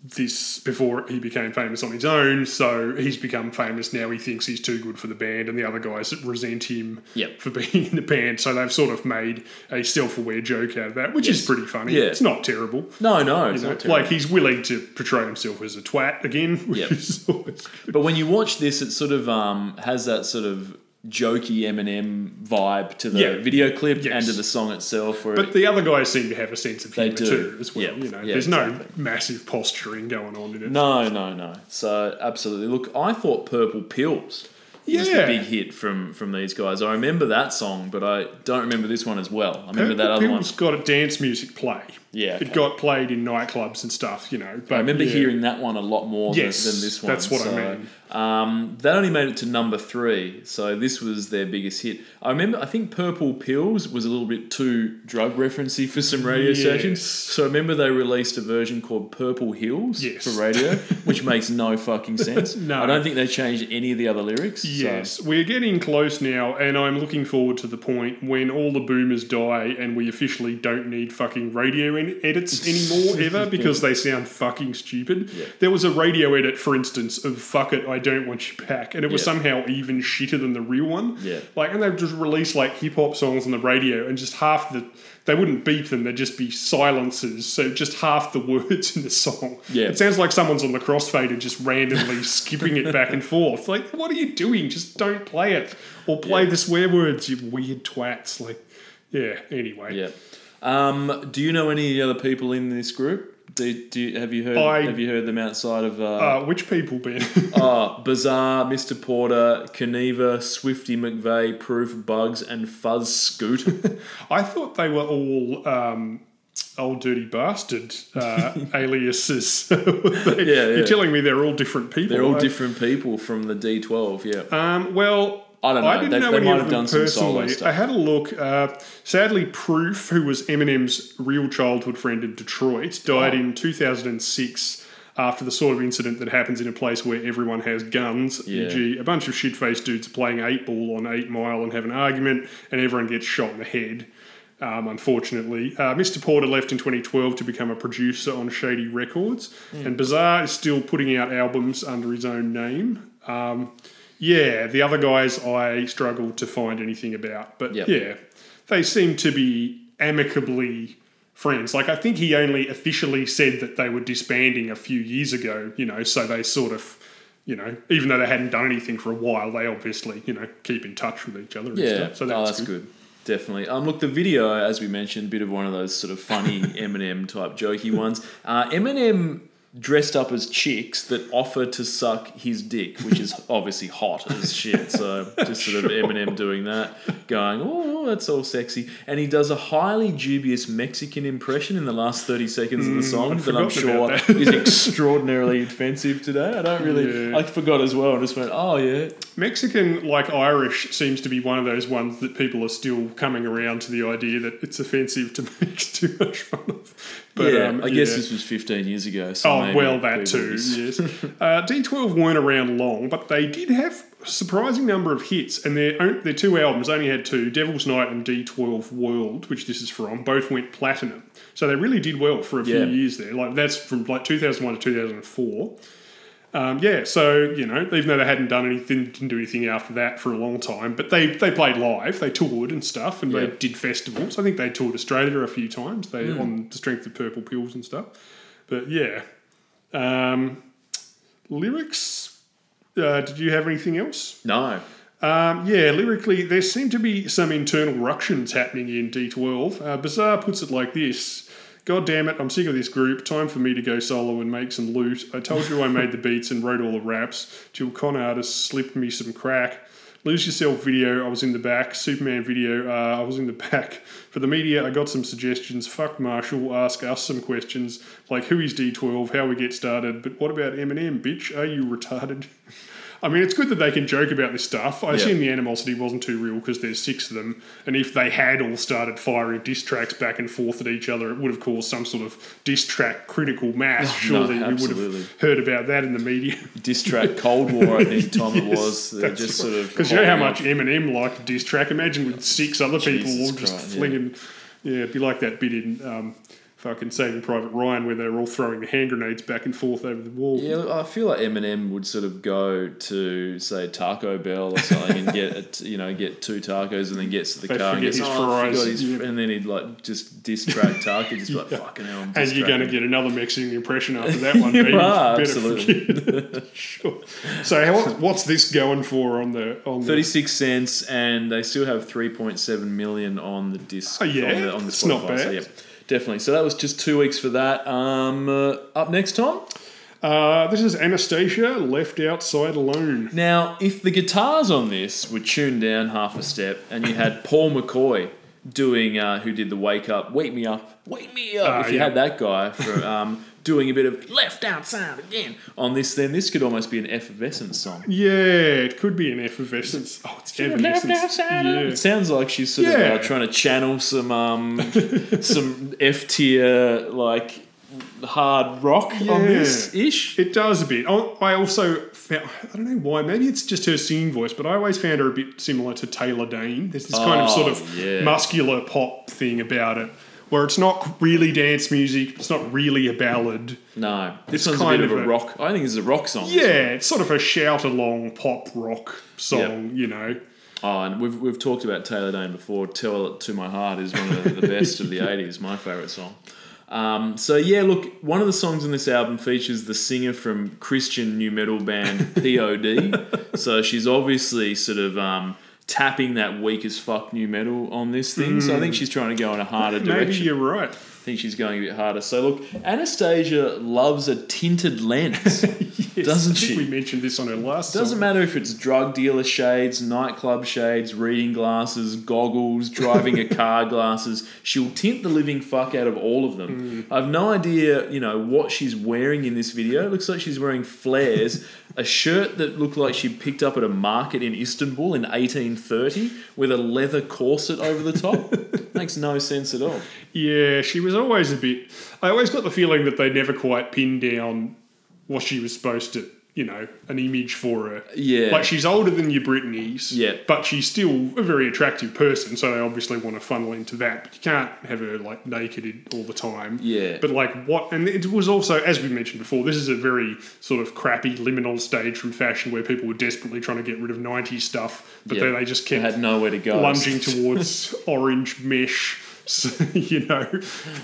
this, before he became famous on his own. So he's become famous now. He thinks he's too good for the band, and the other guys resent him Yep. for being in the band. So they've sort of made a self-aware joke out of that, which is pretty funny. Yeah. It's not terrible. No, no, it's You know, not terrible. like he's willing to portray himself as a twat again, which Yep. is always good. But when you watch this, it sort of um, has that sort of jokey Eminem vibe to the Yeah. video clip Yes. and to the song itself. But the other guys seem to have a sense of humour too, as well. Yeah. You know, Yeah, there's exactly. no massive posturing going on in it. No, no, no. So absolutely. Look, I thought Purple Pills was the big hit from from these guys. I remember that song, but I don't remember this one as well. I remember Purple that other one. Pill's got a dance music play. Yeah, okay. It got played in nightclubs and stuff, you know. But I remember yeah. hearing that one a lot more than- Yes, than, this one. that's what I mean. Um, that only made it to number three, so this was their biggest hit. I remember, I think Purple Pills was a little bit too drug referencey for some radio Yes. stations. So I remember they released a version called Purple Hills Yes. for radio, which makes no fucking sense. No. I don't think they changed any of the other lyrics. so- Yes, we're getting close now, and I'm looking forward to the point when all the boomers die and we officially don't need fucking radio in- edits anymore ever because they sound fucking stupid. There was a radio edit, for instance, of "Fuck it, I don't want you back," and it was Yeah. somehow even shitter than the real one. Yeah. like, and they've just released like hip hop songs on the radio, and just half the they wouldn't beep them; they'd just be silences. So just half the words in the song. Yeah. it sounds like someone's on the crossfader just randomly skipping it back and forth. Like, what are you doing? Just don't play it. Or play Yeah. the swear words, you weird twats. Like, yeah, anyway. Yeah. Um, do you know any of the other people in this group? Do, do you, have you heard I- have you heard them outside of uh, Uh, which people, Ben? uh, Bizarre, Mr. Porter, Kuniva, Swifty McVay, Proof, Bugz, and Fuzz Scoot? I thought they were all um, old dirty bastard uh, aliases. They- Yeah, yeah. You're telling me they're all different people. They're all I- different people from the D12. Yeah. Um, well, I don't know. I didn't They- know they any might of have them done some solo personally. stuff. I had a look. Uh, sadly, Proof, who was Eminem's real childhood friend in Detroit, died Oh. in 2006 after the sort of incident that happens in a place where everyone has guns. Yeah. E.g., a bunch of shit-faced dudes are playing eight ball on Eight Mile and have an argument, and everyone gets shot in the head. Um, unfortunately, uh, Mr. Porter left in 2012 to become a producer on Shady Records, Hmm. and Bizarre is still putting out albums under his own name. Um, yeah, the other guys I struggle to find anything about, but Yep. yeah, they seem to be amicably friends. Like I think he only officially said that they were disbanding a few years ago, you know, so they sort of, you know, even though they hadn't done anything for a while, they obviously, you know, keep in touch with each other. And Yeah. stuff. So oh, that's, that's good. good. Definitely. Um, look, the video, as we mentioned, a bit of one of those sort of funny Eminem type jokey ones. Uh, Eminem dressed up as chicks that offer to suck his dick, which is obviously hot as shit. So just sort of Eminem doing that, going, oh, that's all sexy. And he does a highly dubious Mexican impression in the last 30 seconds of the mm, song I'd that I'm sure that. is extraordinarily offensive today. I don't really, Yeah. I forgot as well. I just went, oh, yeah. Mexican, like Irish, seems to be one of those ones that people are still coming around to the idea that it's offensive to make too much fun of. But, yeah, um, I guess yeah. this was 15 years ago. So Oh well, that too. Yes, uh, D12 weren't around long, but they did have a surprising number of hits, and their own, their two albums only had two: Devil's Night and D12 World, which this is from. Both went platinum, so they really did well for a few Yeah. years there. Like that's from like 2001 to 2004. Um, yeah, so you know, even though they hadn't done anything, didn't do anything after that for a long time, but they they played live, they toured and stuff, and Yeah. they did festivals. I think they toured Australia a few times. They Hmm. on the strength of Purple Pills and stuff. But yeah, um, lyrics. Uh, did you have anything else? No. Um, yeah, lyrically, there seem to be some internal ructions happening in D12. Uh, Bizarre puts it like this God damn it, I'm sick of this group. Time for me to go solo and make some loot. I told you I made the beats and wrote all the raps. Till con artists slipped me some crack. Lose Yourself video, I was in the back. Superman video, uh, I was in the back. For the media, I got some suggestions. Fuck Marshall, ask us some questions. Like, who is D12, how we get started. But what about Eminem, bitch? Are you retarded? I mean, it's good that they can joke about this stuff. I assume the animosity wasn't too real because there's six of them, and if they had all started firing diss tracks back and forth at each other, it would have caused some sort of diss track critical mass. Surely we would have heard about that in the media. Diss track Cold War, I think, Tom it was. They're just sort of. because you know how much Eminem liked a diss track. Imagine with six other people Jesus all just Christ, yeah. flinging. Yeah. it'd be like that bit in um, fucking Saving Private Ryan where they were all throwing the hand grenades back and forth over the wall. Yeah, I feel like Eminem would sort of go to say Taco Bell or something and get a t- you know get two tacos and then gets to the They'd car and gets his oh, fries, his yeah. and then he'd like just diss track Taco, just like Yeah. fucking hell. I'm And you're going to get another Mexican impression after that one. You are, absolutely. sure. So how, what's this going for on the on the? 36 cents and they still have 3.7 million on the disc Oh, yeah? on the, on the That's not Spotify, so yeah definitely so that was just two weeks for that um uh, up next tom Uh, this is Anastacia left outside alone. Now, if the guitars on this were tuned down half a step and you had Paul McCoy doing, uh, who did the Wake Up, Wake Me Up, Wake Me Up, Ah, if you yeah. had that guy for, um, doing a bit of left outside again on this, then this could almost be an effervescence song. Yeah, it could be an effervescence. Oh, it's evanescence. Yeah. It sounds like she's sort Yeah. of uh, trying to channel some um, some F tier like hard rock on this ish. It does a bit. Oh, I also found, I don't know why, maybe it's just her singing voice, but I always found her a bit similar to Taylor Dayne. There's this kind of sort Oh, of yeah. muscular pop thing about it, where it's not really dance music, it's not really a ballad. No, this It's a kind bit of a a- rock. I think this is a rock song. Yeah, it's sort of a shout along pop rock song, you know. Oh, and we've, we've talked about Taylor Dayne before. Tell It to My Heart is one of the, the best of the 80s, my favourite song. Um, so, yeah, look, one of the songs on this album features the singer from Christian nu metal band POD. so she's obviously sort of um, tapping that weak as fuck nu metal on this thing. So I think mm. she's trying to go in a harder Maybe direction. you're right. I think she's going a bit harder. So, look, Anastacia loves a tinted lens, Yes, doesn't I think she? We mentioned this on her last Doesn't song. matter if it's drug dealer shades, nightclub shades, reading glasses, goggles, driving a car glasses. She'll tint the living fuck out of all of them. Mm. I've no idea, you know, what she's wearing in this video. It looks like she's wearing flares, a shirt that looked like she picked up at a market in Istanbul in 1830 with a leather corset over the top. Makes no sense at all. Yeah, she was always a bit. I always got the feeling that they never quite pinned down what she was supposed to, you know, an image for her. Yeah. Like she's older than your Britneys. Yeah. But she's still a very attractive person, so they obviously want to funnel into that. But you can't have her like naked all the time. Yeah. But like what? And it was also, as we mentioned before, this is a very sort of crappy liminal stage from fashion where people were desperately trying to get rid of '90s stuff, but Yeah. then they just They kept had nowhere to go. lunging towards orange mesh, so, you know,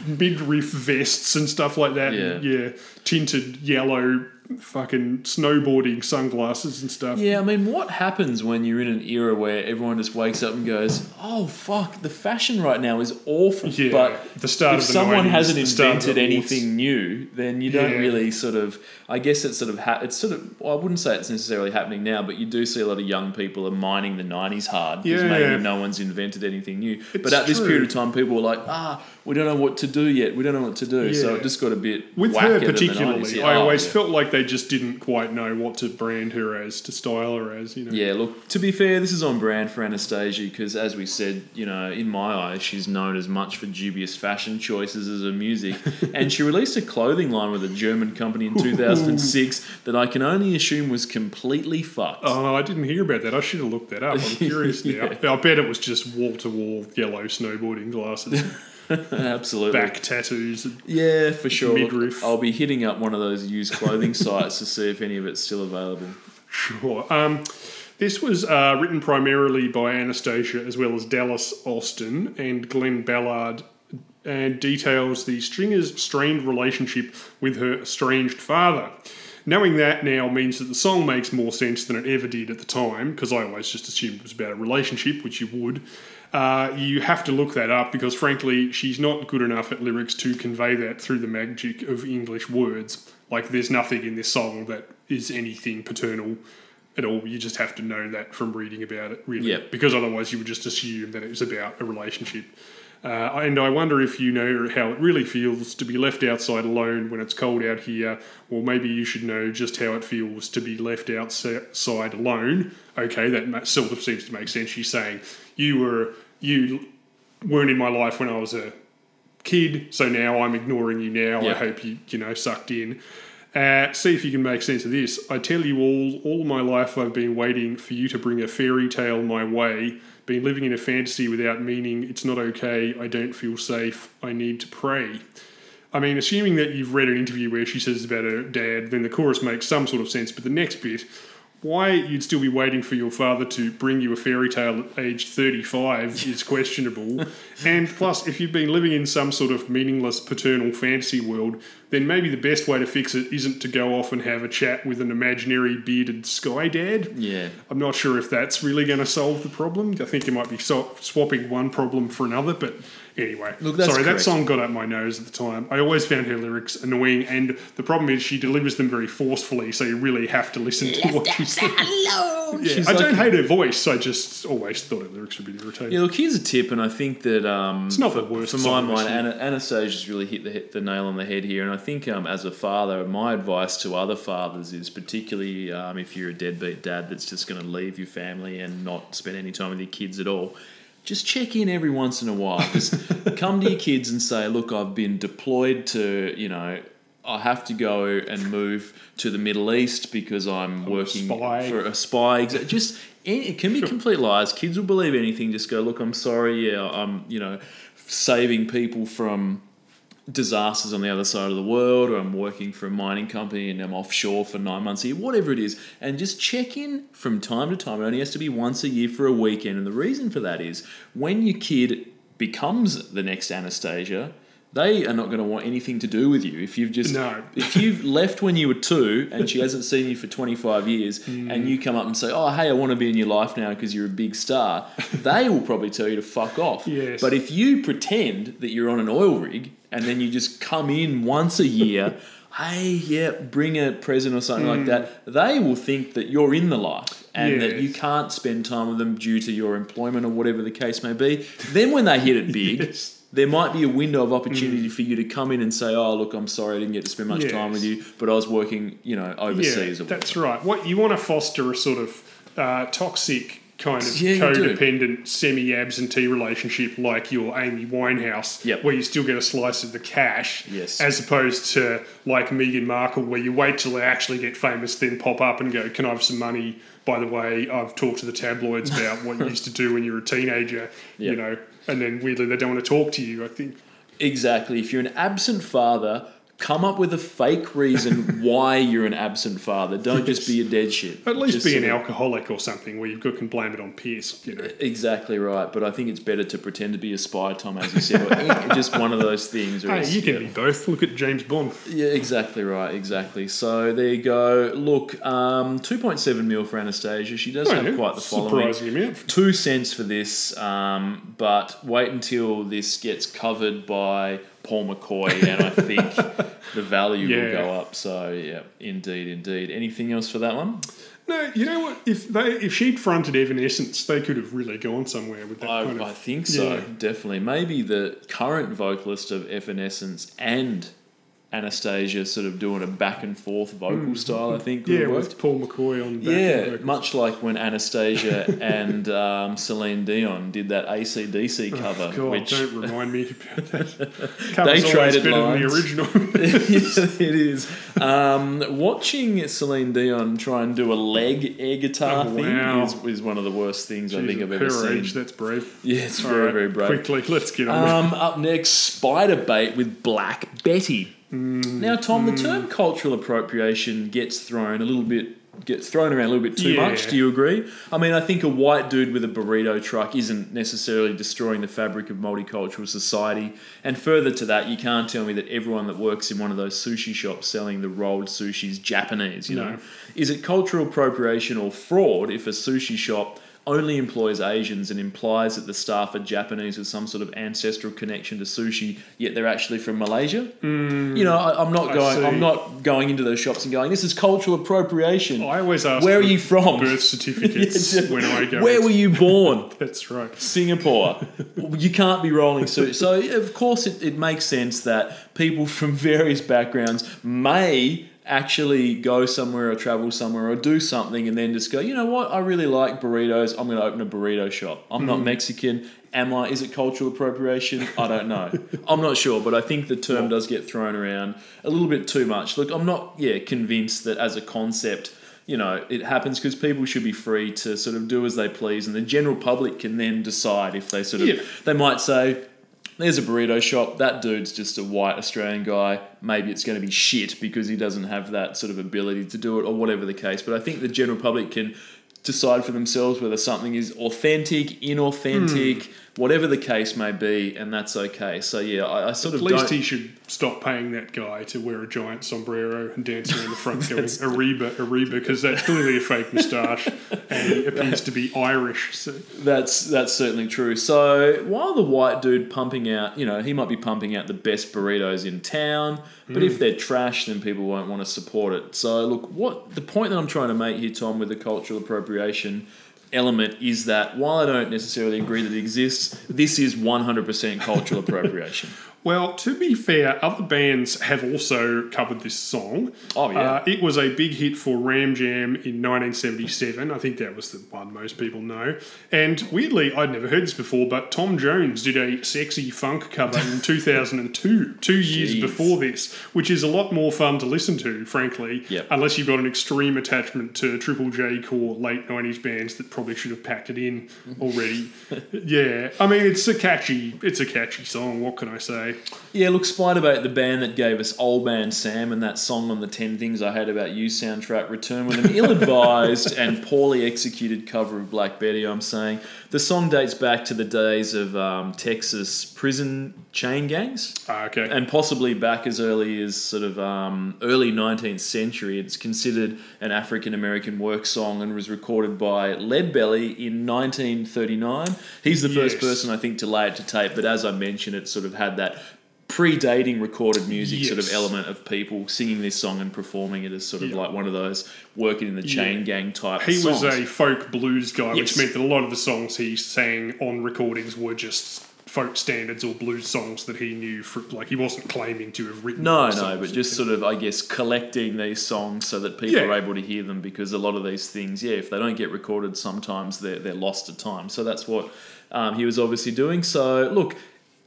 midriff vests and stuff like that. Yeah. yeah, tinted yellow, fucking snowboarding sunglasses and stuff. Yeah, I mean, what happens when you're in an era where everyone just wakes up and goes, "Oh fuck, the fashion right now is awful." Yeah, but the start if of the someone 90s, hasn't invented anything new, then you don't Yeah. really sort of. I guess it's sort of ha- it's sort of. Well, I wouldn't say it's necessarily happening now, but you do see a lot of young people are mining the '90s hard because Yeah. maybe no one's invented anything new. but It's at this period of time, people were like, "Ah, we don't know what to do yet. We don't know what to do." So it just got a bit With her particularly, 90s. Yeah, I oh, always yeah. felt like they they just didn't quite know what to brand her as, to style her as. You know. Yeah, look, to be fair, this is on brand for Anastacia because, as we said, you know, in my eyes, she's known as much for dubious fashion choices as her music. and she released a clothing line with a German company in 2006 that I can only assume was completely fucked. Oh, no, I didn't hear about that. I should have looked that up. I'm curious now. I bet it was just wall to wall yellow snowboarding glasses, Absolutely. back tattoos. Yeah, for sure. Midriff. I'll be hitting up one of those used clothing sites to see if any of it's still available. Sure. Um, this was uh, written primarily by Anastacia as well as Dallas Austin and Glen Ballard and details the stringer's strained relationship with her estranged father. Knowing that now means that the song makes more sense than it ever did at the time, because I always just assumed it was about a relationship, which you would. Uh, you have to look that up because, frankly, she's not good enough at lyrics to convey that through the magic of English words. Like, there's nothing in this song that is anything paternal at all. You just have to know that from reading about it, really. Yep. Because otherwise, you would just assume that it was about a relationship. Uh, and I wonder if you know how it really feels to be left outside alone when it's cold out here, or maybe you should know just how it feels to be left outside alone. Okay, that sort of seems to make sense. She's saying you were you weren't in my life when I was a kid, so now I'm ignoring you now. I hope you you know sucked in. Uh, see if you can make sense of this. I tell you all, all my life I've been waiting for you to bring a fairy tale my way. Been living in a fantasy without meaning. It's not okay. I don't feel safe. I need to pray. I mean, assuming that you've read an interview where she says about her dad, then the chorus makes some sort of sense. But the next bit, why you'd still be waiting for your father to bring you a fairy tale at age 35 is questionable. and plus, if you've been living in some sort of meaningless paternal fantasy world, then maybe the best way to fix it isn't to go off and have a chat with an imaginary bearded sky dad. Yeah. I'm not sure if that's really going to solve the problem. I think you might be so- swapping one problem for another, but anyway. Look, that's Sorry, that correct. song got up my nose at the time. I always found her lyrics annoying, and the problem is she delivers them very forcefully, so you really have to listen to what she's saying. alone. Yeah, She's I like- don't hate her voice. I just always thought her lyrics would be irritating. Yeah, look, here's a tip, and I think that um, It's not for, the worst for my song, mind. actually. Ana, Anastacia's really hit the, hit the nail on the head here, and I think um, as a father, my advice to other fathers is particularly um, if you're a deadbeat dad that's just going to leave your family and not spend any time with your kids at all. Just check in every once in a while. Just come to your kids and say, "Look, I've been deployed to, you know, I have to go and move to the Middle East because I'm working spy." for a spy. Just it can be complete lies. Kids will believe anything. Just go, look, I'm sorry. Yeah, I'm you know saving people from disasters on the other side of the world, or I'm working for a mining company and I'm offshore for nine months a year, whatever it is, and just check in from time to time. It only has to be once a year for a weekend. And the reason for that is when your kid becomes the next Anastacia, they are not going to want anything to do with you. If you've just No. if you've left when you were two and she hasn't seen you for 25 years Mm. and you come up and say, oh, hey, I want to be in your life now because you're a big star, they will probably tell you to fuck off. Yes. But if you pretend that you're on an oil rig and then you just come in once a year, hey, yeah, bring a present or something like that, they will think that you're in the life and that you can't spend time with them due to your employment or whatever the case may be. Then when they hit it big, Yes. there might be a window of opportunity for you to come in and say, "Oh, look, I'm sorry, I didn't get to spend much time with you, but I was working, you know, overseas." Yeah, or that's right. What you want to foster a sort of uh, toxic kind of Yeah, codependent semi-absentee relationship like your Amy Winehouse, Yep. where you still get a slice of the cash, Yes. as opposed to like Meghan Markle, where you wait till they actually get famous, then pop up and go, "Can I have some money?" By the way, I've talked to the tabloids about what you used to do when you were a teenager, you know, and then weirdly they don't want to talk to you. I think Exactly. If you're an absent father, come up with a fake reason why you're an absent father. Don't just be a dead shit. at least Just be an sort of- alcoholic or something where you can blame it on Pierce, you know. Exactly right, but I think it's better to pretend to be a spy, Tom, as you said, just one of those things. Hey, you can be both. Look at James Bond. Yeah, exactly right, exactly. So there you go. Look, um, 2.7 mil for Anastacia. She does Oh, have yeah, quite the following. Surprising amount. Two cents for this, um, but wait until this gets covered by Paul McCoy, and I think the value will go up. So yeah, indeed, indeed. Anything else for that one? No, you know what? If they if she'd fronted Evanescence, they could have really gone somewhere with that I, kind of. I think so, yeah. definitely. Maybe the current vocalist of Evanescence and Anastacia sort of doing a back and forth vocal style. I think Mm. Yeah, with. Paul McCoy on back Yeah, much like when Anastacia and um, Celine Dion did that ACDC cover, Oh, God, which don't remind me about that. Cover's always traded better lines. than the original. yeah, it is. Um, watching Celine Dion try and do a leg air guitar Oh, thing wow. is, is one of the worst things I think I've ever seen. age, that's brave. yeah, it's All very, right, very brave. Quickly, let's get on Um, up next, Spiderbait with Black Betty. Mm. Now, Tom, the term mm. cultural appropriation gets thrown a little bit gets thrown around a little bit too Yeah. much. Do you agree? I mean, I think a white dude with a burrito truck isn't necessarily destroying the fabric of multicultural society. And further to that, you can't tell me that everyone that works in one of those sushi shops selling the rolled sushi is Japanese. You know, is it cultural appropriation or fraud if a sushi shop only employs Asians and implies that the staff are Japanese with some sort of ancestral connection to sushi, yet they're actually from Malaysia. you know, I, I'm not Mm. Going. I'm not going into those shops and going. This is cultural appropriation. I always ask Where are you from? birth certificates Yeah, when I go. Where were you born? That's right. Singapore. you can't be rolling sushi. So, of course, it, it makes sense that people from various backgrounds may actually go somewhere or travel somewhere or do something and then just go, you know what, I really like burritos. I'm going to open a burrito shop. I'm not hmm. Mexican. Am I? Is it cultural appropriation? I don't know. I'm not sure, but I think the term does get thrown around a little bit too much. Look, I'm not, yeah, convinced that as a concept, you know, it happens because people should be free to sort of do as they please, and the general public can then decide if they sort of, Yeah. they might say, there's a burrito shop. That dude's just a white Australian guy. Maybe it's going to be shit because he doesn't have that sort of ability to do it, or whatever the case. But I think the general public can decide for themselves whether something is authentic, inauthentic, hmm. Whatever the case may be, and that's okay. So yeah, I, I sort At of least don't. he should stop paying that guy to wear a giant sombrero and dance around the front going Ariba, Ariba, because that's clearly a fake moustache and he appears to be Irish. So That's that's certainly true. So while the white dude pumping out, you know, he might be pumping out the best burritos in town, but if mm. they're trash, then people won't want to support it. So look, what the point that I'm trying to make here, Tom, with the cultural appropriation element is that while I don't necessarily agree that it exists, this is 100% cultural appropriation. Well, to be fair, other bands have also covered this song. Oh, yeah. Uh, it was a big hit for Ram Jam in 1977. I think that was the one most people know. And weirdly, I'd never heard this before, but Tom Jones did a sexy funk cover in 2002, two years Jeez. before this, which is a lot more fun to listen to, frankly. Yep. Unless you've got an extreme attachment to Triple J core late 90s bands that probably should have packed it in already. yeah. I mean, it's a catchy, it's a catchy song. What can I say? Yeah, look, Spiderbait, the band that gave us Old Man Sam and that song on the 10 Things I Hate About You soundtrack, returned with an ill advised and poorly executed cover of Black Betty, I'm saying. The song dates back to the days of um, Texas prison chain gangs Ah, okay. and possibly back as early as sort of um, early 19th century. It's considered an African American work song and was recorded by Leadbelly in 1939. He's the first person I think to lay it to tape, but as I mentioned, it sort of had that predating recorded music sort of element of people singing this song and performing it as sort of Yeah. like one of those working in the chain Yeah. gang type He was a folk blues guy, Yes. which meant that a lot of the songs he sang on recordings were just folk standards or blues songs that he knew. For, like he wasn't claiming to have written. No, no, but just sort of, I guess, collecting these songs so that people Yeah. are able to hear them because a lot of these things, yeah, if they don't get recorded, sometimes they're, they're lost to time. So that's what um, he was obviously doing. So, look,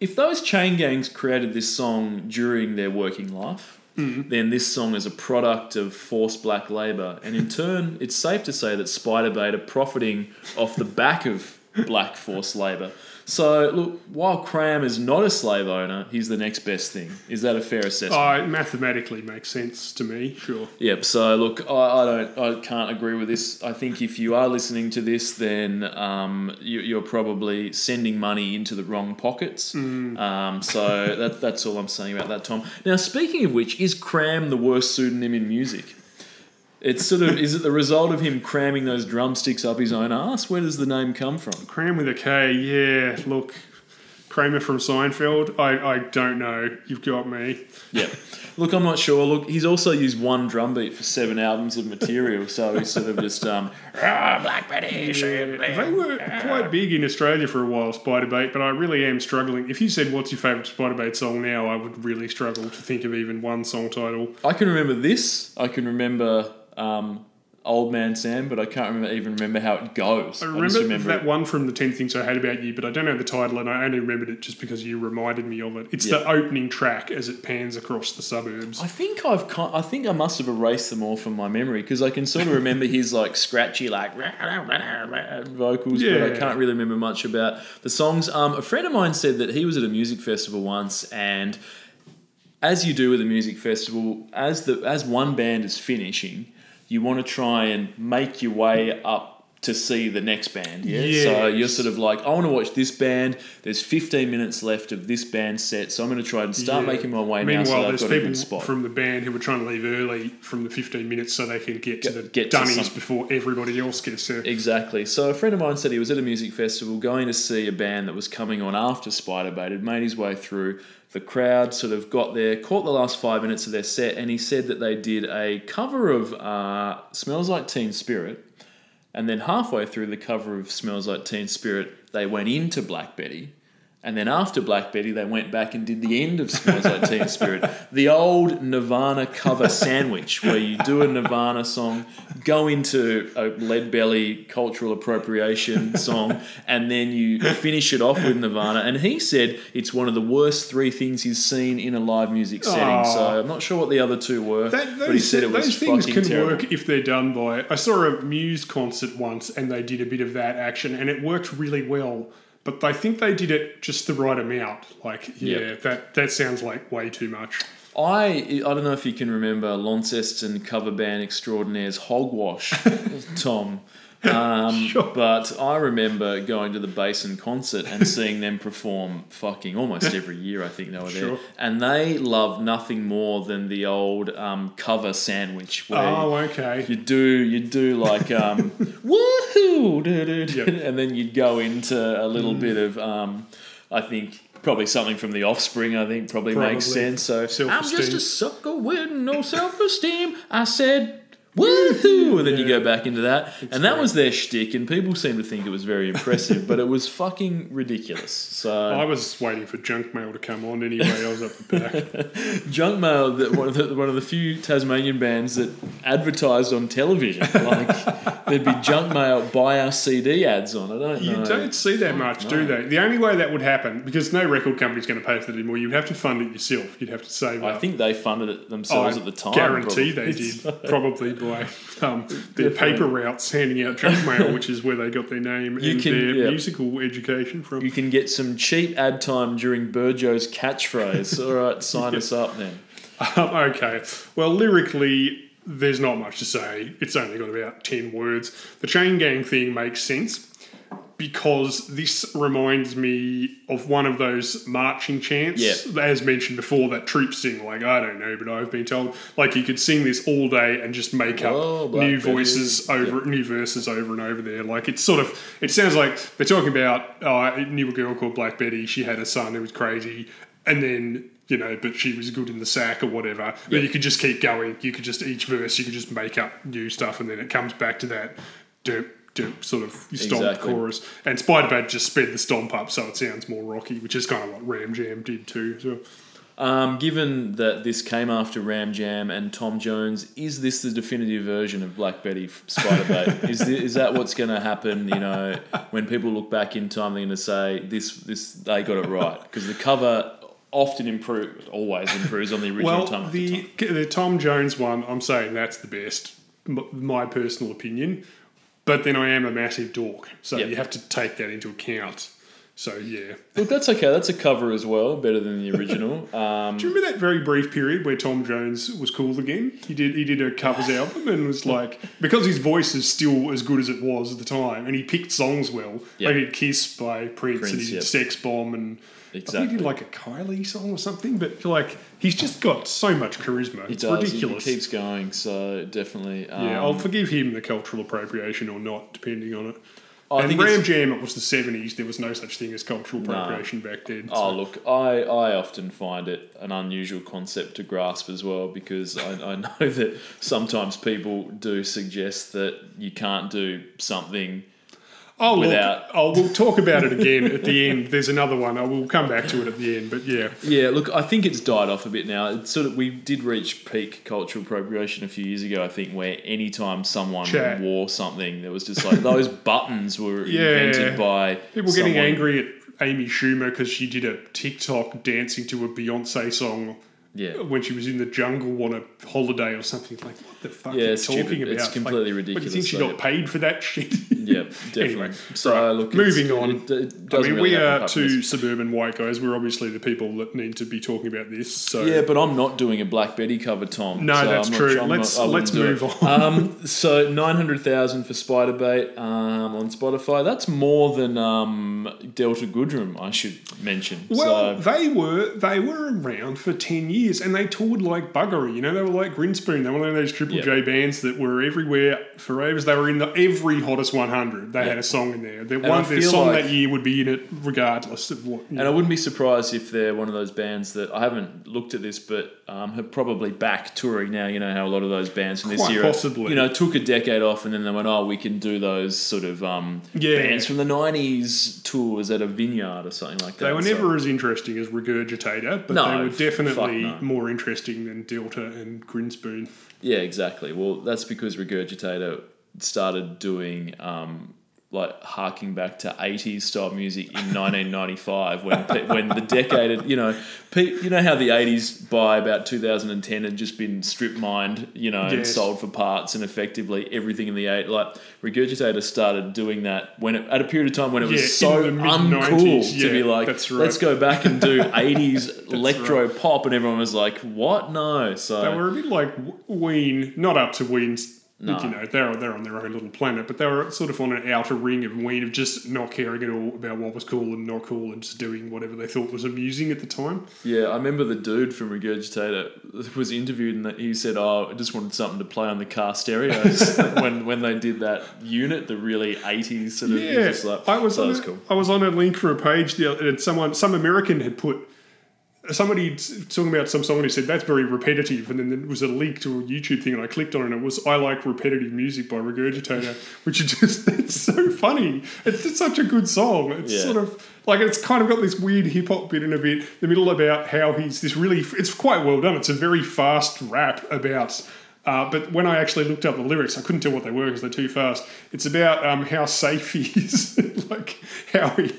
if those chain gangs created this song during their working life, mm-hmm. then this song is a product of forced black labour. And in turn, it's safe to say that Spiderbait are profiting off the back of black forced labour. So, look, while Kram is not a slave owner, he's the next best thing. Is that a fair assessment? Uh, it mathematically makes sense to me. Sure. Yep. So look, I, I don't, I can't agree with this. I think if you are listening to this, then um, you, you're probably sending money into the wrong pockets. Um, so that, that's all I'm saying about that, Tom. Now, speaking of which, is Kram the worst pseudonym in music? It's sort of is it the result of him cramming those drumsticks up his own ass? Where does the name come from? Kram with a K. Yeah. Look. Kramer from Seinfeld. I, I don't know. You've got me. Yeah. Look, I'm not sure. Look, he's also used one drum beat for seven albums of material, so he's sort of just um, ah, Black Betty. shit, They were quite big in Australia for a while, Spiderbait, but I really am struggling. If you said what's your favourite Spiderbait song now, I would really struggle to think of even one song title. I can remember this. I can remember um, Old Man Sam, but I can't remember, even remember how it goes. I I remember, just remember that it. one from the 10 Things I Hate About You, but I don't know the title, and I only remembered it just because you reminded me of it. It's the opening track as it pans across the suburbs. I think I've I think I must have erased them all from my memory because I can sort of remember his like scratchy like vocals, but I Yeah. can't really remember much about the songs. Um, a friend of mine said that he was at a music festival once, and as you do with a music festival, as the as one band is finishing, you want to try and make your way up to see the next band. Yeah. So you're sort of like, I want to watch this band. There's 15 minutes left of this band set, so I'm going to try and start Yeah. making my way now. Meanwhile, So there's people spot. from the band who are trying to leave early from the 15 minutes so they can get, to the get to dummies some- before everybody else gets there. Exactly. So a friend of mine said he was at a music festival going to see a band that was coming on after Spiderbait. Had made his way through. The crowd sort of got there, caught the last five minutes of their set, and he said that they did a cover of uh, "Smells Like Teen Spirit," and then halfway through the cover of "Smells Like Teen Spirit," they went into Black Betty. And then after Black Betty, they went back and did the end of Smells Like Teen Spirit. The old Nirvana cover sandwich, where you do a Nirvana song, go into a Lead Belly cultural appropriation song, and then you finish it off with Nirvana. And he said it's one of the worst three things he's seen in a live music setting. So I'm not sure what the other two were, That, but he said it was those things can terrible. work if they're done by. I saw a Muse concert once and they did a bit of that action and it worked really well. But I think they did it just the right amount. Like, yeah, Yep. that, that sounds like way too much. I I don't know if you can remember Launceston cover band extraordinaires Hogwash, Tom. Um, But I remember going to the Basin concert and seeing them perform fucking almost every year. I think they were there, Sure. and they love nothing more than the old um, cover sandwich where Oh, okay. you do you do like um, woohoo, Yep. and then you'd go into a little bit of um, I think. Probably something from the offspring, I think, probably, makes sense. So I'm just a sucker with no self esteem. I said, woohoo! And then you go back into that. and that great. was their shtick, and people seem to think it was very impressive, but it was fucking ridiculous. So, I was waiting for junk mail to come on anyway. I was up the back. Junk Mail, that one of the one of the few Tasmanian bands that advertised on television. Like there'd be Junk Mail buy our CD ads on. I don't You know. don't see that much, do they? The only way that would happen, because no record company's going to pay for it anymore, you'd have to fund it yourself. You'd have to save I up. think they funded it themselves at the time. guarantee they did, probably by um, their paper routes handing out junk mail, which is where they got their name You and can- their yeah. musical education from. You can get some cheap ad time during Burgo's catchphrase. All right, sign us up then. Um, okay, well, lyrically, there's not much to say. It's only got about 10 words. The chain gang thing makes sense because this reminds me of one of those marching chants. Yeah. As mentioned before, that troops sing, like, I don't know, but I've been told. Like, you could sing this all day and just make up Oh, Black new voices over, new verses over and over there. Like, it's sort of, it sounds like they're talking about, oh, I knew a girl called Black Betty. She had a son who was crazy. And then, you know, but she was good in the sack or whatever. But you could just keep going. You could just, each verse, you could just make up new stuff. And then it comes back to that derp, derp sort of stomp Exactly. chorus. And Spiderbait just sped the stomp up so it sounds more rocky, which is kind of what Ram Jam did too. So. Um, given that this came after Ram Jam and Tom Jones, is this the definitive version of Black Betty Spiderbait? is, is that what's going to happen? You know, when people look back in time, they're going to say this, this, they got it right because the cover often improves, always improves on the original Well, the the Tom Jones one, I'm saying that's the best, m- my personal opinion. But then I am a massive dork, so Yep. you have to take that into account. So yeah, Look, that's okay. That's a cover as well, better than the original. Um, do you remember that very brief period where Tom Jones was cool again? He did he did a covers album and was like because his voice is still as good as it was at the time, and he picked songs well. Yep. Like he did "Kiss" by Prince, and he did yep. "Sex Bomb" and. I think he did like a Kylie song or something, but like he's just got so much charisma. He it's does. ridiculous. He keeps going. So definitely. Um, Yeah, I'll forgive him the cultural appropriation or not, depending on it. I and think Ram Jam, it was the 70s. There was no such thing as cultural appropriation back then. Oh, look, I, I often find it an unusual concept to grasp as well because I, I know that sometimes people do suggest that you can't do something. Oh, look, without- oh, we'll talk about it again at the end. There's another one. I will come back to it at the end. But yeah, Yeah, look, I think it's died off a bit now. It's sort of we did reach peak cultural appropriation a few years ago, I think, where anytime someone Chat. wore something, there was just like those buttons were Yeah. invented by people getting angry at Amy Schumer because she did a TikTok dancing to a Beyonce song Yeah. when she was in the jungle on a holiday or something. Like, what the fuck Yeah, are you talking about? It's completely like, What, do you ridiculous, think she got paid for that shit? Yeah, definitely. Anyway, so right, look, moving on. It, it I mean, really we are two suburban white guys. We're obviously the people that need to be talking about this. So Yeah, but I'm not doing a Black Betty cover, Tom. No, so that's not- true. I'm Let's- not- let's move on. Um, so nine hundred thousand for Spiderbait um, on Spotify. That's more than um, Delta Goodrem. I should mention. Well, so, they were they were around for ten years, and they toured like buggery. You know, they were like Grinspoon. They were one of those Triple Yeah. J bands that were everywhere for ages. They were in the every hottest one hundred. They Yeah. had a song in there. The I one their song like- that year would be in it regardless of what. and I wouldn't be surprised if they're one of those bands that I haven't looked at this, but um, have probably back touring now. You know how a lot of those bands from this Quite era, possibly. you know, took a decade off, and then they went, "Oh, we can do those sort of um, Yeah. bands from the '90s tours at a vineyard or something like that." they were So- never as interesting as Regurgitator, but No, they were definitely no. More interesting than Delta and Grinspoon. Yeah, exactly. Well, that's because Regurgitator started doing um, like harking back to 80s style music in 1995 when when the decade you know you know how the 80s by about 2010 had just been strip mined you know and sold for parts and effectively everything in the eight like Regurgitator started doing that when it, at a period of time when it was Yeah, so uncool mid-nineties, to be like right. let's go back and do 80s electro pop and everyone was like what no so They were a bit like Ween, not up to Ween's. No. You know, they're they're on their own little planet, but they were sort of on an outer ring of Ween of just not caring at all about what was cool and not cool, and just doing whatever they thought was amusing at the time. Yeah, I remember the dude from Regurgitator was interviewed and he said, "Oh, I just wanted something to play on the car stereos when when they did that unit, the really '80s sort of." Yeah, like, I was so on was a, cool. I was on a link for a page and someone some American had put somebody talking about some song and he said that's very repetitive and then there was a link to a YouTube thing and I clicked on it and it was I like repetitive music by Regurgitator which is just it's so funny it's such a good song it's Yeah. sort of like it's kind of got this weird hip hop bit in a bit the middle about how he's this really it's quite well done it's a very fast rap about uh, but when I actually looked up the lyrics, I couldn't tell what they were because they're too fast. It's about um, how safe he is, like how he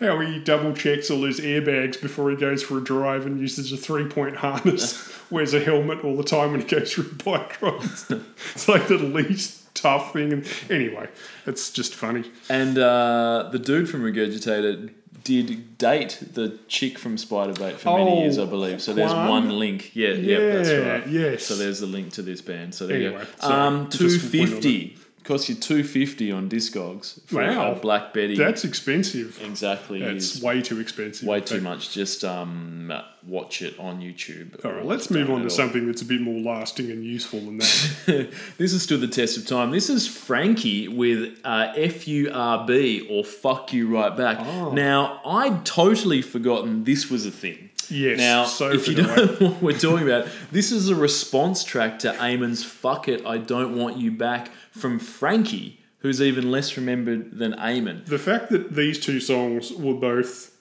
how he double checks all his airbags before he goes for a drive and uses a three point harness, wears a helmet all the time when he goes through bike rides. it's like the least tough thing. And anyway, it's just funny. And uh, the dude from Regurgitator did date the chick from Spiderbait for many oh, years, I oh, believe. So there's one, link. Yeah, yeah, yep, that's right. Yes. So there's the link to this band. So there anyway, you go. Um, 250 costs you two fifty on Discogs. For wow, a Black Betty. That's expensive. Exactly, it's way too expensive. Way too much. Just um, watch it on YouTube. All right, let's move on to something that's a bit more lasting and useful than that. this has stood the test of time. This is Frankie with uh, F U R B or Fuck You Right Back. Oh. Now I'd totally forgotten this was a thing. Yes. Now, so if you don't know what we're talking about, this is a response track to Eamon's "Fuck It, I Don't Want You Back" from Frankie, who's even less remembered than Eamon. The fact that these two songs were both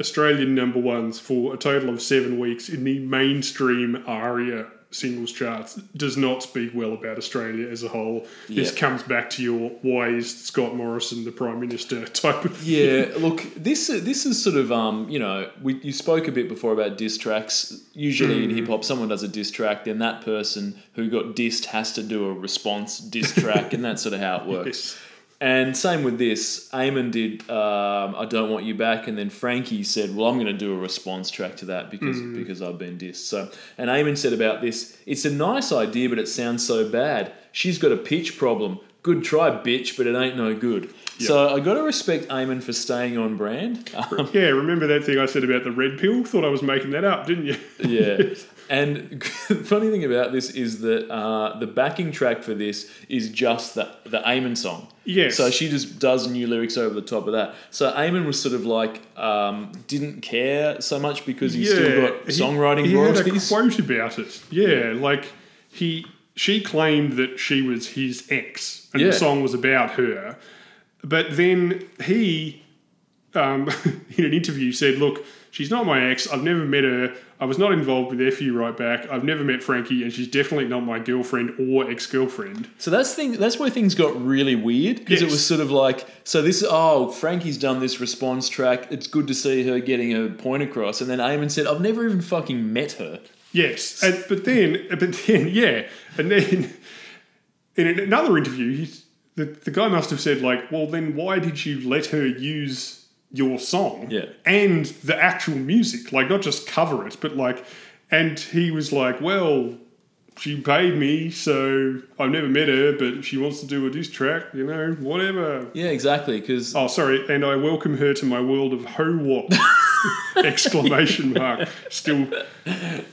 Australian number ones for a total of seven weeks in the mainstream ARIA singles charts does not speak well about Australia as a whole. This comes back to your why is Scott Morrison the Prime Minister type of Yeah, look, this this is sort of um, you know, we you spoke a bit before about diss tracks. Usually in hip hop, someone does a diss track, then that person who got dissed has to do a response diss track, and that's sort of how it works. Yes. And same with this, Eamon did um, "I Don't Want You Back," and then Frankie said, "Well, I'm going to do a response track to that because because I've been dissed." So, and Eamon said about this, "It's a nice idea, but it sounds so bad. She's got a pitch problem. Good try, bitch, but it ain't no good." So I got to respect Eamon for staying on brand. Um, Yeah, remember that thing I said about the red pill? Thought I was making that up, didn't you? yeah. And the funny thing about this is that uh, the backing track for this is just the the Eamon song. Yes. So she just does new lyrics over the top of that. So Eamon was sort of like um, didn't care so much because he's still got he- songwriting he, royalties. had a quote about it. Yeah, like he she claimed that she was his ex and Yeah. the song was about her. But then he um, in an interview said, "Look, she's not my ex. I've never met her. I was not involved with FU right back. I've never met Frankie, and she's definitely not my girlfriend or ex-girlfriend." So that's thing. That's where things got really weird because it was sort of like, so this. Oh, Frankie's done this response track. It's good to see her getting her point across. And then Eamon said, "I've never even fucking met her." Yes, and, but then, but then, yeah, and then in another interview, he, the the guy must have said like, "Well, then why did you let her use your song Yeah. and the actual music, like not just cover it, but like?" And he was like, "Well." She paid me, so I've never met her, but she wants to do a diss track, you know, whatever. Yeah, exactly. Because Oh, sorry, and I welcome her to my world of ho wop! Exclamation mark. Still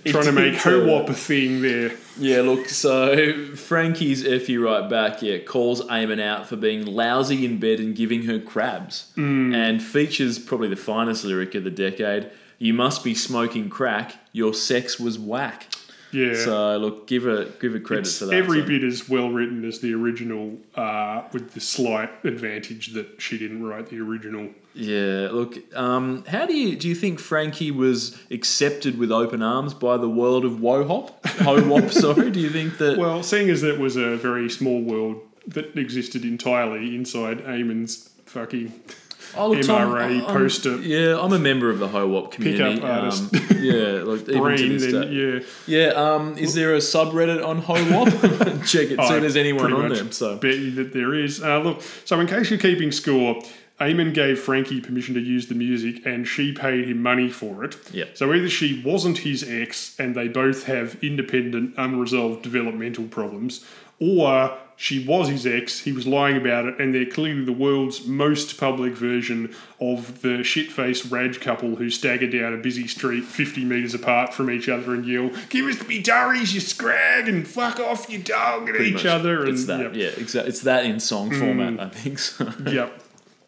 trying to make ho uh, a thing there. yeah, look. So Frankie's f you right back. Yeah, calls Eamon out for being lousy in bed and giving her crabs, and features probably the finest lyric of the decade. You must be smoking crack. Your sex was whack. Yeah. So look, give her give her credit it's for that. every So- bit as well written as the original, uh, with the slight advantage that she didn't write the original. Yeah, look, um, how do you do you think Frankie was accepted with open arms by the world of Wohop? Ho-wop, sorry. Do you think that Well, seeing as that was a very small world that existed entirely inside Eamon's fucking oh, look, MRA I'm- poster Yeah, I'm a member of the Ho-wop community. Pickup artist. Um, yeah, like even to brain, this then day. yeah. Yeah, um, is there a subreddit on Ho-wop? Check it, see I if there's anyone on there. So bet you that there is. Uh, look, so in case you're keeping score, Eamon gave Frankie permission to use the music, and she paid him money for it. Yep. So either she wasn't his ex, and they both have independent, unresolved developmental problems, or she was his ex. He was lying about it, and they're clearly the world's most public version of the shit-faced Raj couple who stagger down a busy street 50 metres apart from each other and yell, "Give us me durries, you scrag, and fuck off, you dog!" at each much, other. And it's that. yep. Yeah, exactly. It's that in song Mm. format, I think. So. Yep.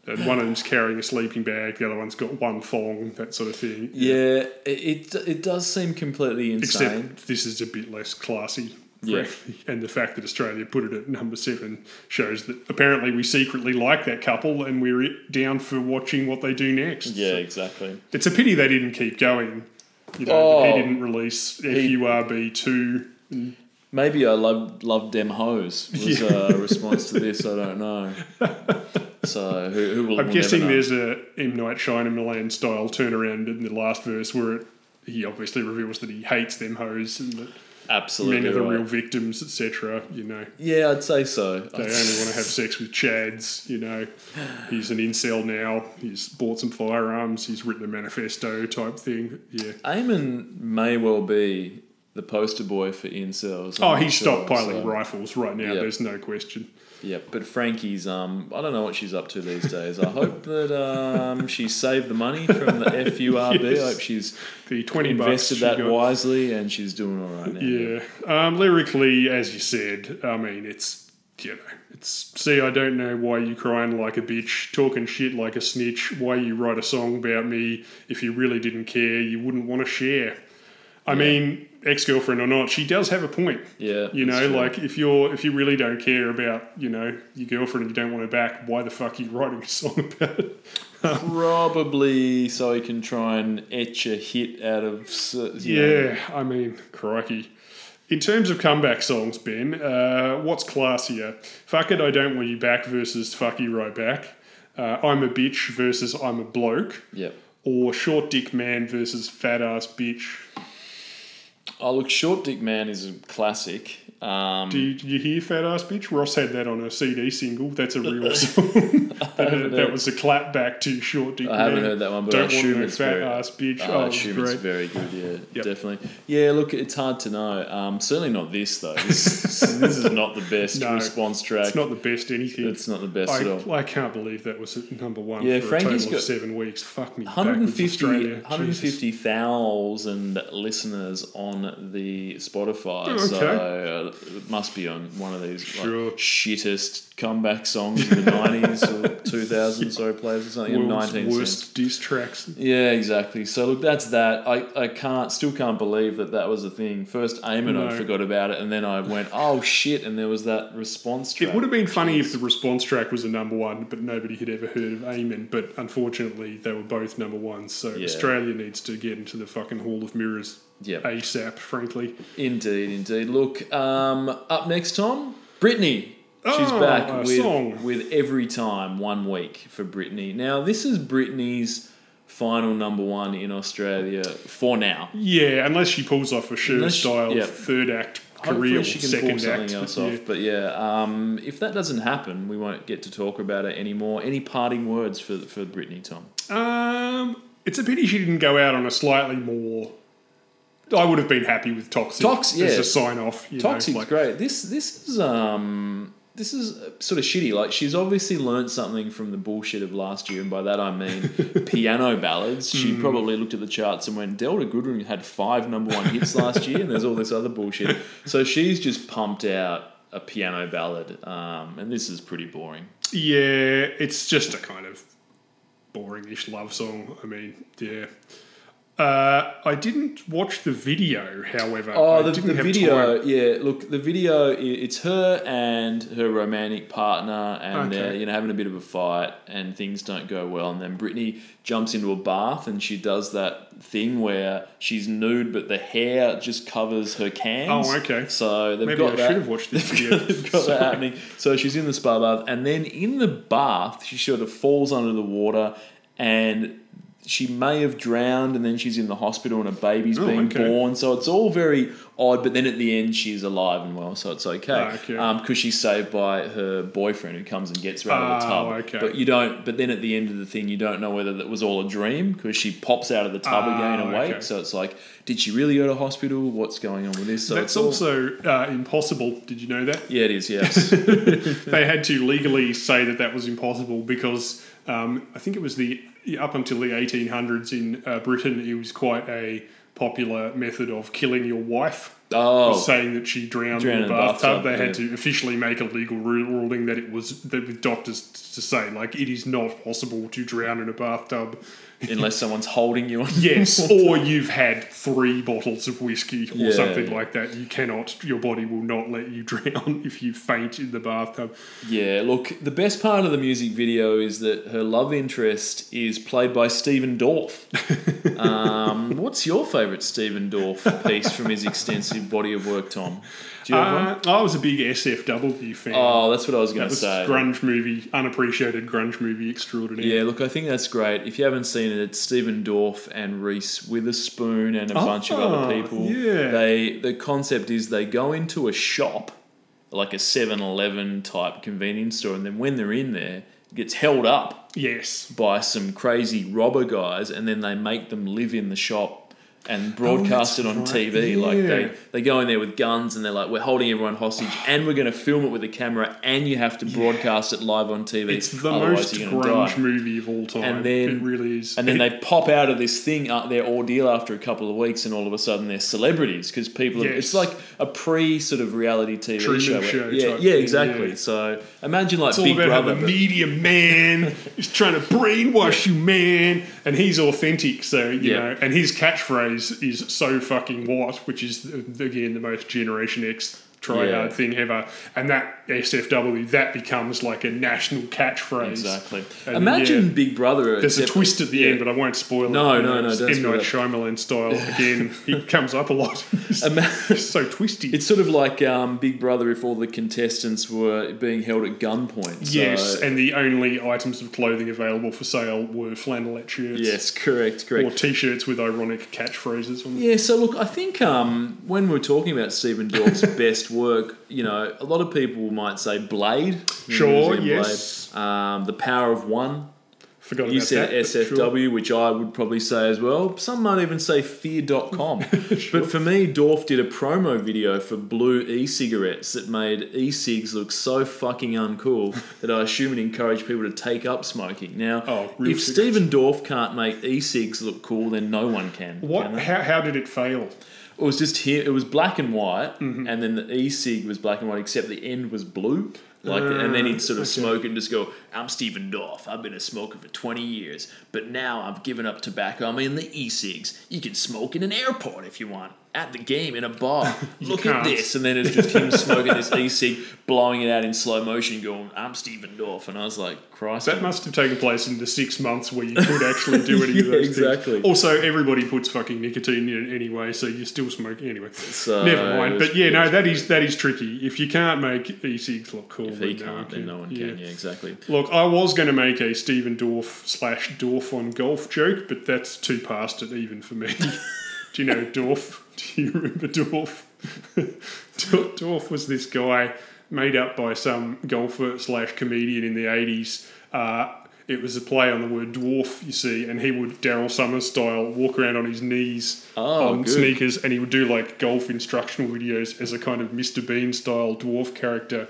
And one of them's carrying a sleeping bag, the other one's got one thong, that sort of thing. Yeah, it, it it does seem completely insane. Except this is a bit less classy. Yeah. And the fact that Australia put it at number seven shows that apparently we secretly like that couple and we're down for watching what they do next. yeah, So exactly. it's a pity they didn't keep going. You know, Oh. he didn't release FURB2. Maybe I love love them hoes was a response to this. I don't know. So who, who will? I'm we'll guessing there's a M Night Shyamalan style turnaround in the last verse where it, he obviously reveals that he hates them hoes and that absolutely men are the right. real victims, etc. You know, Yeah, I'd say so. they only want to have sex with chads. You know, he's an incel now. He's bought some firearms. He's written a manifesto type thing. Yeah. Eamon may well be the poster boy for incels. I'm Oh, he's sure, stockpiling so- rifles right now. Yeah. There's no question. Yeah, but Frankie's um, I don't know what she's up to these days. I hope that um, she saved the money from the FURB. Yes. I hope she's The twenty invested she that got- wisely and she's doing all right now. Yeah. Um, lyrically, as you said, I mean, it's, you know, it's, see, I don't know why you crying like a bitch, talking shit like a snitch, why you write a song about me. If you really didn't care, you wouldn't want to share. I mean, ex girlfriend or not, she does have a point. Yeah, You know, like if you're if you really don't care about you know your girlfriend and you don't want her back, why the fuck are you writing a song about it? Probably so he can try and etch a hit out of. you know, Yeah, I mean, crikey. In terms of comeback songs, Ben, uh, what's classier? Fuck it, I don't want you back versus fuck you right back. Uh, I'm a bitch versus I'm a bloke. Yep. Or short dick man versus fat ass bitch. Oh, look, Short Dick Man is a classic. Um, Do you, did you hear fat ass bitch? Ross had that on a CD single. That's a real song. that, that was a clap back to short dick I man. I haven't heard that one, but don't want assume it's fat very- ass bitch. I oh, was assume it's great. very good, yeah, Yep. definitely. Yeah, look, it's hard to know. Um, certainly not this, though. This, this is not the best No, response track. It's not the best anything. It's not the best at all. I, I can't believe that was number one Yeah, for Frankie's a total got of seven weeks. Fuck me. 150 backwards, 150,000 listeners on the Spotify, Oh, so uh, it must be on one of these Sure. like, shittest comeback songs in the nineties or two thousand. Sorry, players or something in World's worst diss tracks. Yeah, exactly. So look, that's that. I, I can't still can't believe that that was a thing. First, Eamon, I forgot about it, and then I went, oh shit, and there was that response track. It would have been funny if the response track was a number one, but nobody had ever heard of Eamon. But unfortunately, they were both number ones. So Yeah. Australia needs to get into the fucking Hall of Mirrors Yep. ASAP, frankly. Indeed, indeed. Look, um, up next, Tom, Britney. She's Oh, back with, song. with Every Time, one week for Britney. Now, this is Britney's final number one in Australia for now. Yeah, unless she pulls off a Cher style yeah. third act career, Hopefully she can second pull something act. else but yeah. off. But yeah, um, if that doesn't happen, we won't get to talk about it anymore. Any parting words for for Britney, Tom? Um, it's a pity she didn't go out on a slightly more. I would have been happy with Toxic, Tox- yeah. as a sign off. You Toxic's know, like, great. This this is um this is sort of shitty. Like she's obviously learned something from the bullshit of last year, and by that I mean piano ballads. She probably looked at the charts and went, "Delta Goodrem had five number one hits last year, and there's all this other bullshit." So she's just pumped out a piano ballad, um, and this is pretty boring. Yeah, it's just a kind of boring-ish love song. I mean, yeah. Uh, I didn't watch the video, however. Oh, the, the video, time. yeah. Look, the video. It's her and her romantic partner, and they're you know having a bit of a fight, and things don't go well. And then Britney jumps into a bath, and she does that thing where she's nude, but the hair just covers her cans. Oh, okay. So they've Maybe got I that. should have watched this video. they've got that happening. So she's in the spa bath, and then in the bath, she sort of falls under the water, and she may have drowned, and then she's in the hospital, and a baby's Oh, being okay. born. So it's all very odd. But then at the end, she's alive and well, so it's okay. Ah, okay. Because she's saved by her boyfriend, who comes and gets her out of the Oh, tub. okay. But you don't. But then at the end of the thing, you don't know whether that was all a dream because she pops out of the tub Ah, again awake. So it's like, did she really go to hospital? What's going on with this? So That's all, also uh, impossible. Did you know that? yeah, it is. Yes. they had to legally say that that was impossible because um, I think it was the up until the 1800s in uh, Britain, it was quite a popular method of killing your wife. Oh, saying that she drowned, Drowned in the bathtub, they yeah. had to officially make a legal ruling that it was that with doctors to say like it is not possible to drown in a bathtub. Unless someone's holding you on. Yes, or you've had three bottles of whiskey or Yeah, something like that. You cannot, your body will not let you drown if you faint in the bathtub. Yeah, look, the best part of the music video is that her love interest is played by Stephen Dorff. um, what's your favourite Stephen Dorff piece from his extensive body of work, Tom? Do you? Uh, I was a big SFW fan. Oh, that's what I was going to say. grunge movie, unappreciated grunge movie extraordinaire. Yeah, look, I think that's great. If you haven't seen it, it's Stephen Dorff and Reese Witherspoon and a bunch of Ah, other people. yeah. They the concept is they go into a shop, like a 7-Eleven type convenience store, and then when they're in there, it gets held up Yes. by some crazy robber guys, and then they make them live in the shop and broadcast Oh, it on right. TV. Like they, they go in there with guns and they're like, "We're holding everyone hostage, and we're going to film it with a camera, and you have to broadcast it live on TV. It's the most grunge die." movie of all time. And then- it really is. And then they pop out of this thing, uh, their ordeal after a couple of weeks, and all of a sudden they're celebrities because people. Yes. It's like a pre sort of reality TV Truman show. Show yeah, yeah, exactly. yeah. So imagine like It's Big Brother. the media man is trying to brainwash you, man, and he's authentic. So you Yeah. know, and his catchphrase is "so fucking what," which is again the most Generation X try Yeah. hard thing ever. And that SFW that becomes like a national catchphrase. Exactly. And, Imagine yeah. Big Brother. There's a twist at the yeah. end, but I won't spoil No, it. no, no, It's don't M Night. Shyamalan style again. he comes up a lot. It's so twisty. It's sort of like um, Big Brother if all the contestants were being held at gunpoint. So- yes, and the only items of clothing available for sale were flannelette shirts. yes, correct, correct. Or t-shirts with ironic catchphrases on them. Yeah, so look, I think um, when we're talking about Stephen Dorff's best work, you know, a lot of people might say Blade. Sure, yes. Blade. Um, the Power of One. Forgot You about said that. SFW, sure. which I would probably say as well. Some might even say fear.com. But for me, Dorff did a promo video for Blue e cigarettes that made e cigs look so fucking uncool that I assume it encouraged people to take up smoking. Now, Oh, if cigarettes. Stephen Dorff can't make e cigs look cool, then no one can. What? can? How, how did it fail? It was just here. It was black and white, Mm-hmm. and then the e-cig was black and white, except the end was blue. Like, and then he'd sort of Ah, okay. smoke and just go, "I'm Stephen Dorff. I've been a smoker for 20 years, but now I've given up tobacco. I'm in the e-cigs. You can smoke in an airport if you want, at the game, in a bar. Look at can't. this." And then it's just him smoking this e-cig, blowing it out in slow motion, going, "I'm Stephen Dorff," and I was like, "Christ." That must have taken place in the six months where you could actually do any of Yeah, those exactly. things. Also, everybody puts fucking nicotine in it anyway, so you're still smoking anyway. So, Never mind. was- But yeah, no, that is that is tricky. If you can't make e-cigs look cool, If he no one can't, then no one can. Yeah, exactly. Look, I was going to make a Stephen Dorff slash Dorff on golf joke, but that's too past it even for me. Do you know Dorff? Do you remember Dorff? Dor- Dorff was this guy made up by some golfer slash comedian in the 80s. Uh, it was a play on the word dwarf, you see, and he would Daryl Somers style walk around on his knees Oh, on good. sneakers, and he would do like golf instructional videos as a kind of Mr. Bean style dwarf character.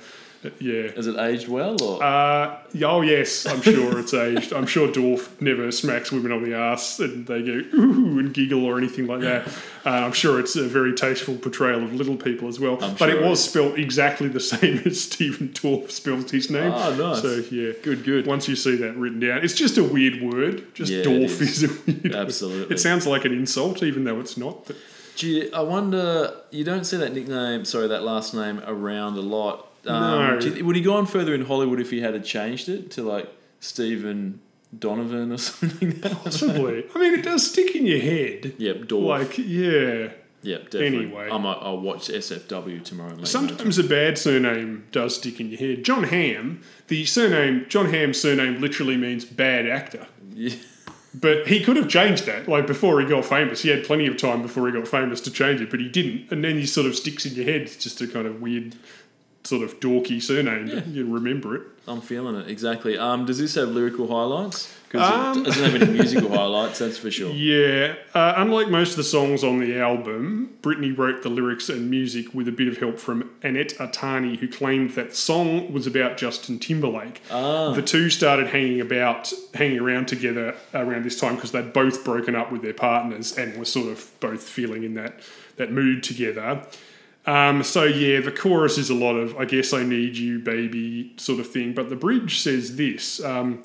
Yeah. Has it aged well, or Uh, oh yes, I'm sure it's aged. I'm sure Dorf never smacks women on the ass and they go ooh and giggle or anything like that. Uh, I'm sure it's a very tasteful portrayal of little people as well. I'm but sure it was spelled exactly the same as Stephen Dorff spells his name. Oh, nice. So yeah, good, good? Once you see that written down, it's just a weird word. Just Yeah, Dorf is. is. a weird. word. Absolutely. It sounds like an insult, even though it's not. But you, I wonder, you don't see that nickname, sorry, that last name around a lot. Um, No. you- would he go on further in Hollywood if he had changed it to like Stephen Donovan or something? possibly, I mean, it does stick in your head. yep, Dorf. Like, yeah. yep, definitely. anyway. I might, I'll watch SFW tomorrow. Mate. Sometimes a bad surname does stick in your head. John Ham, the surname, Jon Hamm's surname literally means bad actor. Yeah. But he could have changed that, like before he got famous. He had plenty of time before he got famous to change it, but he didn't. And then he sort of sticks in your head. It's just a kind of weird, sort of dorky surname. but You remember it. I'm feeling it, exactly. Um, does this have lyrical highlights? Because Um, it doesn't have any musical highlights, that's for sure. Yeah, uh, unlike most of the songs on the album, Britney wrote the lyrics and music with a bit of help from Annet Artani, who claimed that the song was about Justin Timberlake. Ah. The two started hanging about, hanging around together around this time because they'd both broken up with their partners and were sort of both feeling in that that mood together. Um, so yeah, the chorus is a lot of "I guess I need you, baby" sort of thing, but the bridge says this. Um,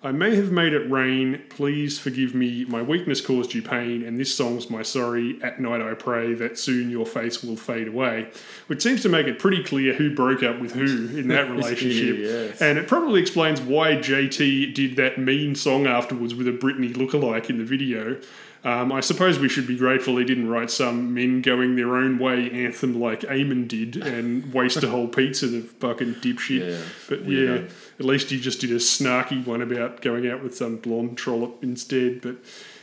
I may have made it rain. Please forgive me. My weakness caused you pain, and this song's my sorry. At night I pray that soon your face will fade away. Which seems to make it pretty clear who broke up with who in that relationship. Yes. And it probably explains why JT did that mean song afterwards with a Britney lookalike in the video. Um, I suppose we should be grateful he didn't write some men going their own way anthem like Eamon did and waste a whole pizza, the fucking dipshit. Yeah, but weirdo. yeah, at least he just did a snarky one about going out with some blonde trollop instead. But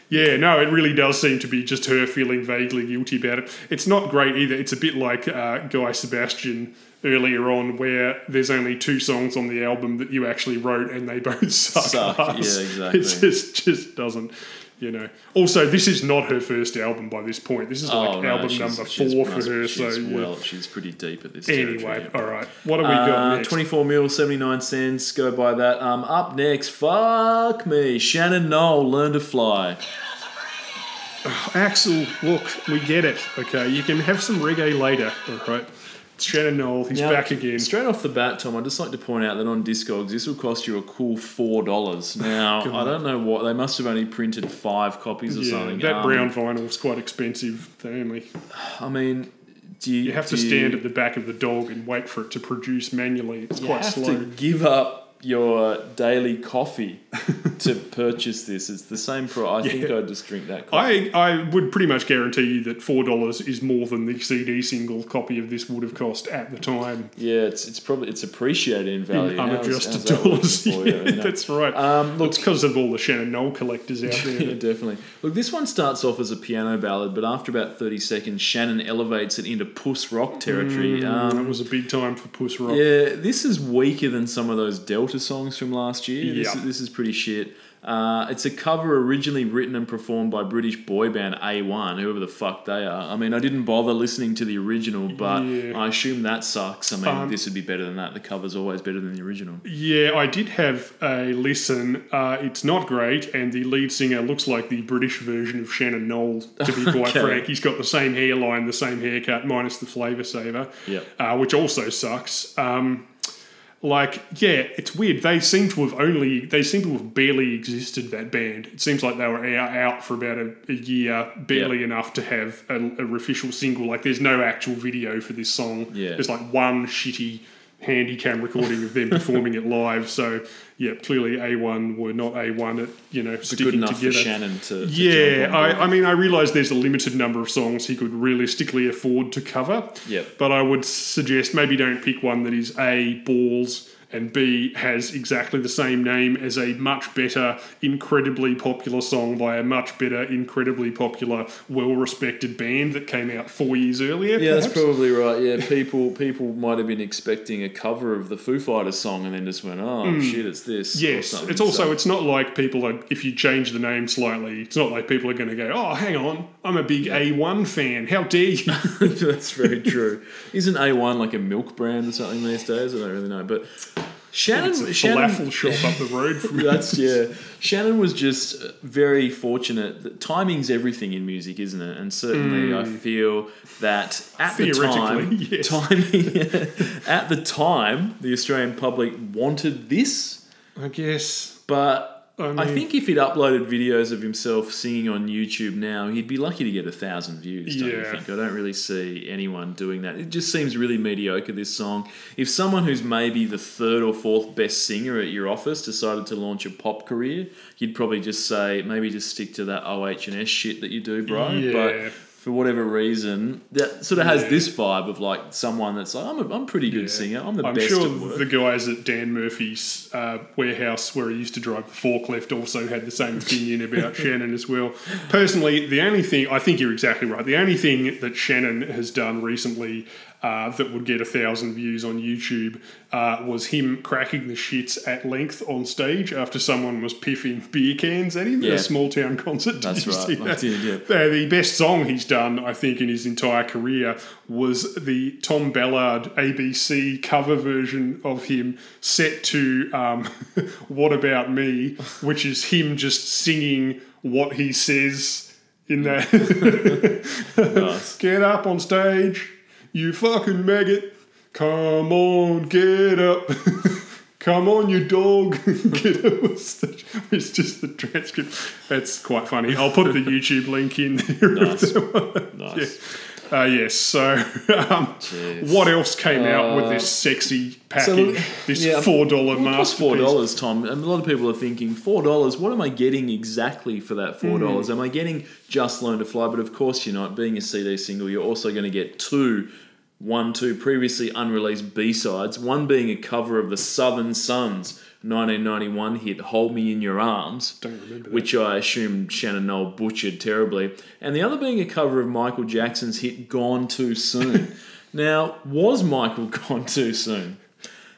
yeah, no, it really does seem to be just her feeling vaguely guilty about it. It's not great either. It's a bit like uh, Guy Sebastian earlier on, where there's only two songs on the album that you actually wrote, and they both suck. Suck, yeah, exactly. It just just doesn't. You know. Also, this is not her first album by this point. This is like Oh, no, album number four for her. She's So yeah. well, she's pretty deep at this. anyway, all right. What have we got Uh, next? 24 mil, 79 cents. Go buy that. Um, up next, fuck me. Shannon Noll, Learn to Fly. Axel, look, we get it. Okay, you can have some reggae later. All right. Shannon Noll. He's Now, back again. Straight off the bat, Tom, I'd just like to point out that on Discogs, this will cost you a cool $4. Now, I don't know what, they must have only printed five copies or Yeah, something. that Um, brown vinyl's quite expensive. They only I mean, do you, you have to do stand at the back of the dog and wait for it to produce manually. It's you quite have slow. to give up your daily coffee to purchase this. It's the same price. I think I'd just drink that coffee. I, I would pretty much guarantee you that four dollars is more than the CD single copy of this would have cost at the time. Yeah, it's it's probably it's appreciated in value. in How's- unadjusted how's that working dollars. you, Yeah, you know? that's right. Um, look, it's because of all the Shannon Noll collectors out yeah, there. definitely. Look, this one starts off as a piano ballad, but after about thirty seconds, Shannon elevates it into puss rock territory. that Um, was a big time for Puss Rock. yeah, this is weaker than some of those Del Delta songs from last year. This, is, this is pretty shit. Uh, it's a cover originally written and performed by British boy band A1, whoever the fuck they are. I mean, I didn't bother listening to the original, but Yeah. I assume that sucks. I mean, Um, this would be better than that. The cover's always better than the original. Yeah, I did have a listen. Uh, it's not great, and the lead singer looks like the British version of Shannon Noll, to be quite Okay. frank. He's got the same hairline, the same haircut, minus the flavour saver, Yep. uh, which also sucks. Um, like, yeah, it's weird. They seem to have only, they seem to have barely existed, that band. It seems like they were out, for about a, a year, barely Yep. enough to have a, a official single. Like, there's no actual video for this song. Yeah. There's like one shitty handy cam recording of them performing it live. So yeah, clearly A1 were not A1 at you know sticking Good enough together. for Shannon to. to Yeah, jump on board. I, I mean, I realise there's a limited number of songs he could realistically afford to cover. Yep. But I would suggest maybe don't pick one that is A, balls, and B, has exactly the same name as a much better, incredibly popular song by a much better, incredibly popular, well respected band that came out four years earlier. Yeah, that's probably right. Yeah, people people might have been expecting a cover of the Foo Fighters song and then just went, "Oh hmm. shit, it's this." Yes, it's also So- it's not like people are if you change the name slightly, it's not like people are going to go, "Oh, hang on, I'm a big A1 fan. How dare you?" That's very true. Isn't A1 like a milk brand or something these days? I don't really know. But Shannon, it's a Shannon falafel shop up the road from That's yeah. Shannon was just very fortunate. That timing's everything in music, isn't it? And certainly, I mm. feel that at the time. Yes. timing at the time, the Australian public wanted this, I guess. but. I I, think if he'd uploaded videos of himself singing on YouTube now, he'd be lucky to get a thousand views. Don't you Yeah. think? I don't really see anyone doing that. It just seems really mediocre. This song. If someone who's maybe the third or fourth best singer at your office decided to launch a pop career, you'd probably just say maybe just stick to that OH and S shit that you do, bro. Yeah. But for whatever reason, that sort of has Yeah. this vibe of like someone that's like, I'm a, I'm pretty good Yeah. singer. I'm the I'm best sure at work. the guys at Dan Murphy's uh, warehouse where he used to drive the forklift also had the same opinion about Shannon as well. Personally, the only thing I think you're exactly right. The only thing that Shannon has done recently uh, that would get a thousand views on YouTube uh, was him cracking the shits at length on stage after someone was piffing beer cans at him at a small town concert. That's you right. that? did, yeah. Uh, the best song he's done, I think, in his entire career was the Tom Ballard ABC cover version of him set to um, What About Me, which is him just singing what he says in that. Nice. Get up on stage, you fucking maggot. Come on, get up. Come on, you dog. get up. It's just the transcript. That's quite funny. I'll put the YouTube link in there. Nice. Yeah. Uh, yes. So, um, what else came out with this sexy package? this yeah, four dollar mask. Four dollars, Tom. And a lot of people are thinking four dollars. What am I getting exactly for that four dollars? Am I getting just "Learn to Fly"? But of course, you're not. Being a CD single, you're also going to get two, one, two previously unreleased B sides. One being a cover of the Southern Sons 1991 hit "Hold Me in Your Arms." Don't remember which I assume Shannon Noll butchered terribly, and the other being a cover of Michael Jackson's hit "Gone Too Soon." now, was Michael gone too soon?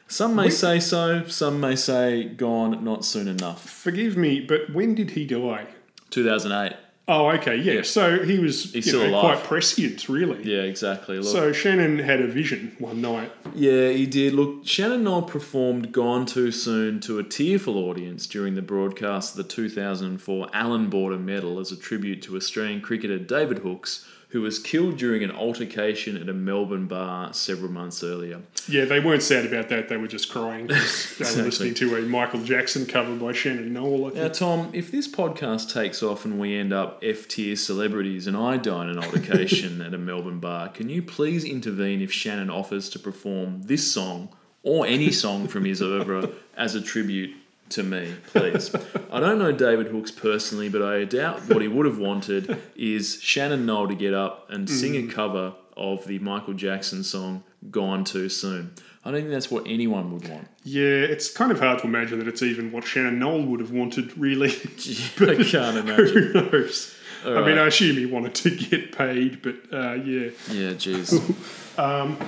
Some may say so. Some may say gone not soon enough. Forgive me, but when did he die? 2008. Oh, okay, yeah. So he was He's you still know, alive. quite prescient, really. Yeah, exactly. Look, So Shannon had a vision one night. Yeah, he did. Look, Shannon Noll performed Gone Too Soon to a tearful audience during the broadcast of the 2004 Allan Border Medal as a tribute to Australian cricketer David Hookes, who was killed during an altercation at a Melbourne bar several months earlier. Yeah, they weren't sad about that. They were just crying 'cause they Exactly. were listening to a Michael Jackson cover by Shannon Noll. I Now. Tom, if this podcast takes off and we end up F tier celebrities and I die in an altercation at a Melbourne bar, can you please intervene if Shannon offers to perform this song or any song from his oeuvre as a tribute to me, please? I don't know David Hookes personally, but I doubt what he would have wanted is Shannon Noll to get up and sing a cover of the Michael Jackson song Gone Too Soon. I don't think that's what anyone would want. Yeah, it's kind of hard to imagine that it's even what Shannon Noll would have wanted, really. I can't imagine. Who knows? I mean. I assume he wanted to get paid, but uh, yeah. Yeah, jeez.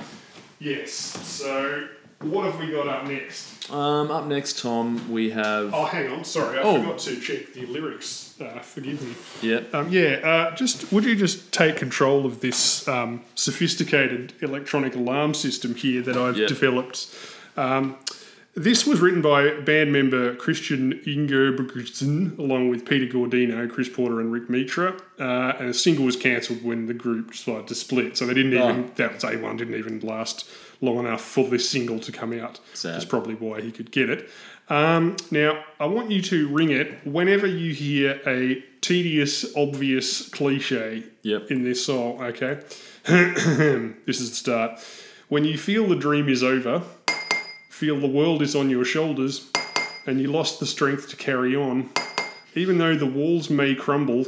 Yes. So What have we got up next? Um, up next, Tom, we have. Oh, hang on. Sorry, I Oh. forgot to check the lyrics. Uh, forgive me. Yep. Um, yeah, uh, just would you just take control of this um, sophisticated electronic alarm system here that I've Yep. developed? Um, this was written by band member Christian Ingebrigtsen along with Peter Gordeno, Chris Porter, and Rick Mitra. Uh, and the single was cancelled when the group decided to split, so they didn't even. Oh. That was A one didn't even last long enough for this single to come out. Sad. That's probably why he could get it. Um, now, I want you to ring it whenever you hear a tedious, obvious cliche Yep. in this song, okay? this is the start. When you feel the dream is over, feel the world is on your shoulders, and you lost the strength to carry on, even though the walls may crumble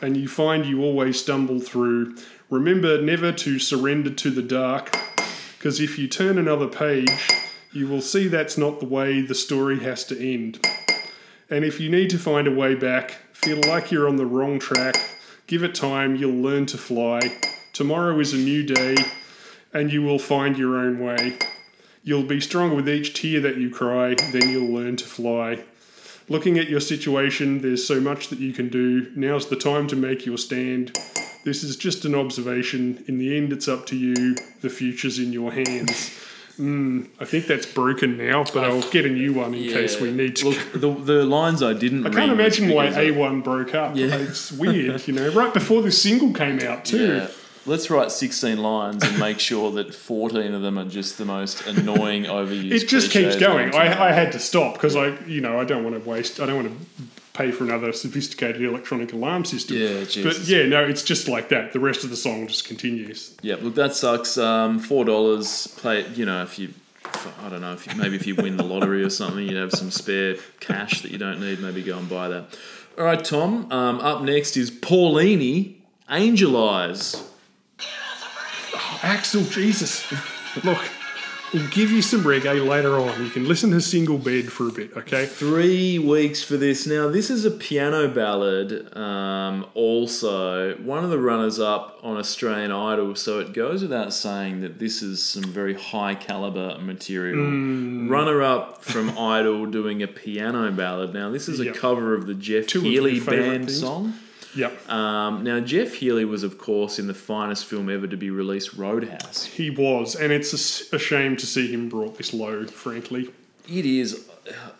and you find you always stumble through, remember never to surrender to the dark, because if you turn another page, you will see that's not the way the story has to end. And if you need to find a way back, feel like you're on the wrong track, give it time, you'll learn to fly. Tomorrow is a new day, and you will find your own way. You'll be stronger with each tear that you cry, then you'll learn to fly. Looking at your situation, there's so much that you can do. Now's the time to make your stand. This is just an observation. In the end, it's up to you. The future's in your hands. Mm, I think that's broken now, but I'll get a new one in case we need to. Look, the, the lines I didn't. I can't imagine why A. A1 broke up. Yeah. It's weird, you know, right before this single came out, too. Yeah. Let's write 16 lines and make sure that 14 of them are just the most annoying, overused. It just keeps going. I, I had to stop because I, you know, I don't want to waste. I don't want to pay for another sophisticated electronic alarm system. Yeah, Jesus. But yeah, no, it's just like that. The rest of the song just continues. Yeah, look, that sucks. Um, Four dollars. Play. You know, if you, I don't know, if you, maybe if you win the lottery or something, you'd have some spare cash that you don't need. Maybe go and buy that. All right, Tom. Um, up next is Paulini, Angel Eyes. Axel, Jesus. Look, we'll give you some reggae later on. You can listen to Single Bed for a bit, okay? Three weeks for this. Now, this is a piano ballad, um, also one of the runners up on Australian Idol, so it goes without saying that this is some very high caliber material. Runner up from Idol doing a piano ballad. Now, this is a Yep. cover of the Jeff Two Healey band things. song. Yep. Um, now, Jeff Healey was, of course, in the finest film ever to be released, Roadhouse. He was, and it's a shame to see him brought this low, frankly. It is.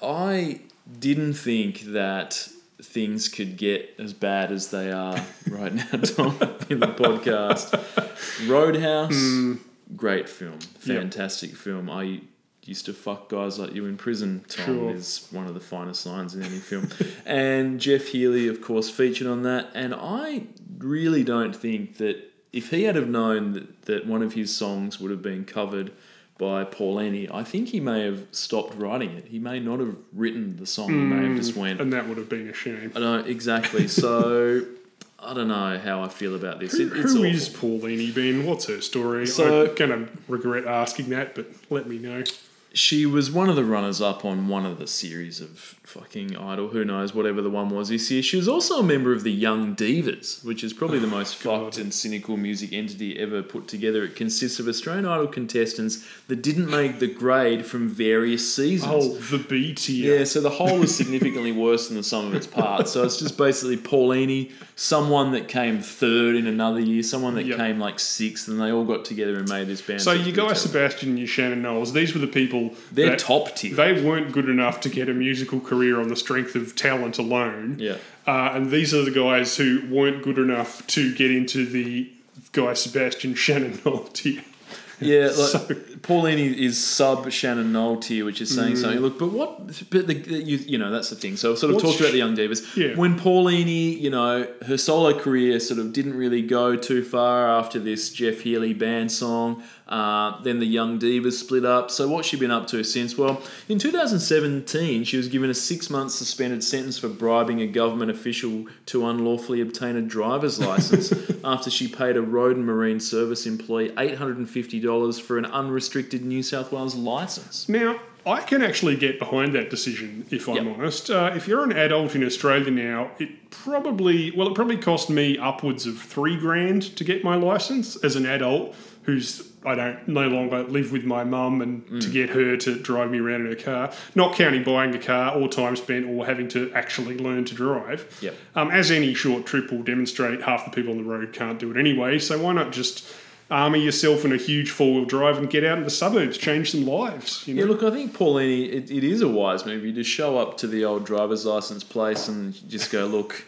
I didn't think that things could get as bad as they are right now, Tom, in the podcast. Roadhouse, great film, fantastic film. I used to fuck guys like you in prison, Tom, Sure. is one of the finest lines in any film. and Jeff Healey, of course, featured on that. And I really don't think that if he had have known that, that one of his songs would have been covered by Paul Paulini, I think he may have stopped writing it. He may not have written the song. He may have just hmm. went, And that would have been a shame. I know exactly. So I don't know how I feel about this. It, Who awful. is Pauline Ben? What's her story? So- I'm going to regret asking that, but let me know. She was one of the runners up on one of the series of fucking Idol. Who knows, whatever the one was this year. She was also a member of the Young Divas, which is probably the oh, most fucked and cynical music entity ever put together. It consists of Australian Idol contestants that didn't make the grade from various seasons. Oh, the B tier. Yeah, so the whole is significantly worse than the sum of its parts. So it's just basically Paulini, someone that came third in another year, someone that Yep. came like sixth, and they all got together and made this band. So you guys. Sebastian and you Shannon Knowles, these were the people They're top tier. They weren't good enough to get a musical career on the strength of talent alone. Yeah. Uh, and these are the guys who weren't good enough to get into the guy Sebastian Shannon tier. Yeah, like So- Paulini is sub Shannon Noll tier, which is Mm. saying something. Look, but what? But the, you, you know that's the thing. So I've sort of What's talked about the young divas. Yeah. When Paulini, you know, her solo career sort of didn't really go too far after this Jeff Healey band song. Uh, then the Young Divas split up. So what's she been up to since? Well, in 2017, she was given a six-month suspended sentence for bribing a government official to unlawfully obtain a driver's license after she paid a road and marine service employee $850 for an unrestricted New South Wales license. Now, I can actually get behind that decision if I'm Yep. honest. Uh, if you're an adult in Australia now, it probably, well, it probably cost me upwards of three grand to get my license as an adult who's I don't no longer live with my mum and Mm. to get her to drive me around in her car, not counting buying a car or time spent or having to actually learn to drive. Yep. Um, as any short trip will demonstrate, half the people on the road can't do it anyway. So why not just army yourself in a huge four wheel drive and get out in the suburbs, change some lives? You know? Yeah, look, I think Paulini, it, it is a wise move. You just show up to the old driver's license place and just go, look,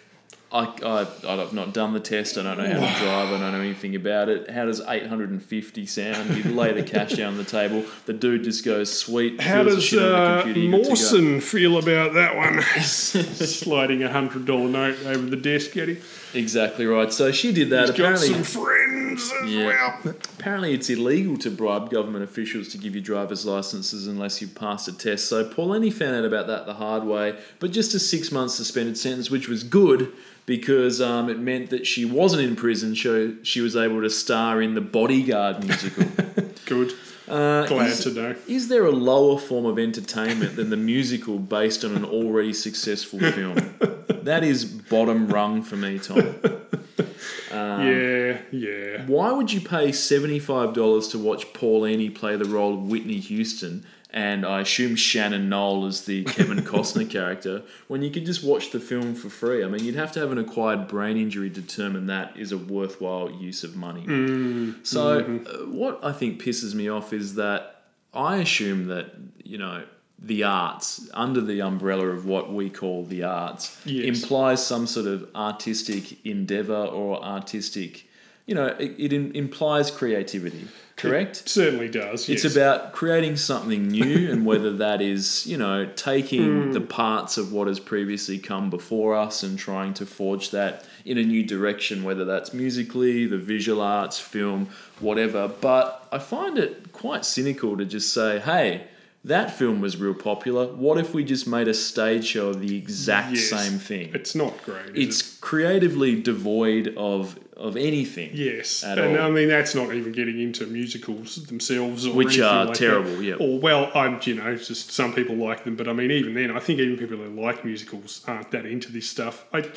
I, I, I've not done the test. I don't know how to drive. I don't know anything about it. How does 850 sound? You lay the cash down on the table. The dude just goes, sweet. How does shit on the uh, computer, you're good to go." Mawson feel about that one? Sliding a hundred dollar note over the desk at him. Exactly right. So she did that. He's got apparently, some friends as Yeah. well. apparently, it's illegal to bribe government officials to give you driver's licenses unless you've passed a test. So Paulini found out about that the hard way, but just a six month suspended sentence, which was good because um, it meant that she wasn't in prison. So she was able to star in the Bodyguard musical. Good. Uh, Glad is, to know. is there a lower form of entertainment than the musical based on an already successful film? that is bottom rung for me, Tom. Um, yeah, yeah. Why would you pay $75 to watch Paulini play the role of Whitney Houston and I assume Shannon Noll as the Kevin Costner character when you could just watch the film for free? I mean, you'd have to have an acquired brain injury to determine that is a worthwhile use of money. so, uh, what I think pisses me off is that I assume that, you know, the arts, under the umbrella of what we call the arts, Yes. implies some sort of artistic endeavor or artistic, you know, it, it im- implies creativity, correct? It certainly does. It's yes. about creating something new, and whether that is, you know, taking hmm. the parts of what has previously come before us and trying to forge that in a new direction, whether that's musically, the visual arts, film, whatever. But I find it quite cynical to just say, hey, that film was real popular. What if we just made a stage show of the exact Yes. same thing? It's not great. It's creatively devoid of of anything. it? yes, at and all. I mean that's not even getting into musicals themselves, or Which are like terrible, yeah. Or well, I'm you know just some people like them, but I mean even then, I think even people who like musicals aren't that into this stuff. I,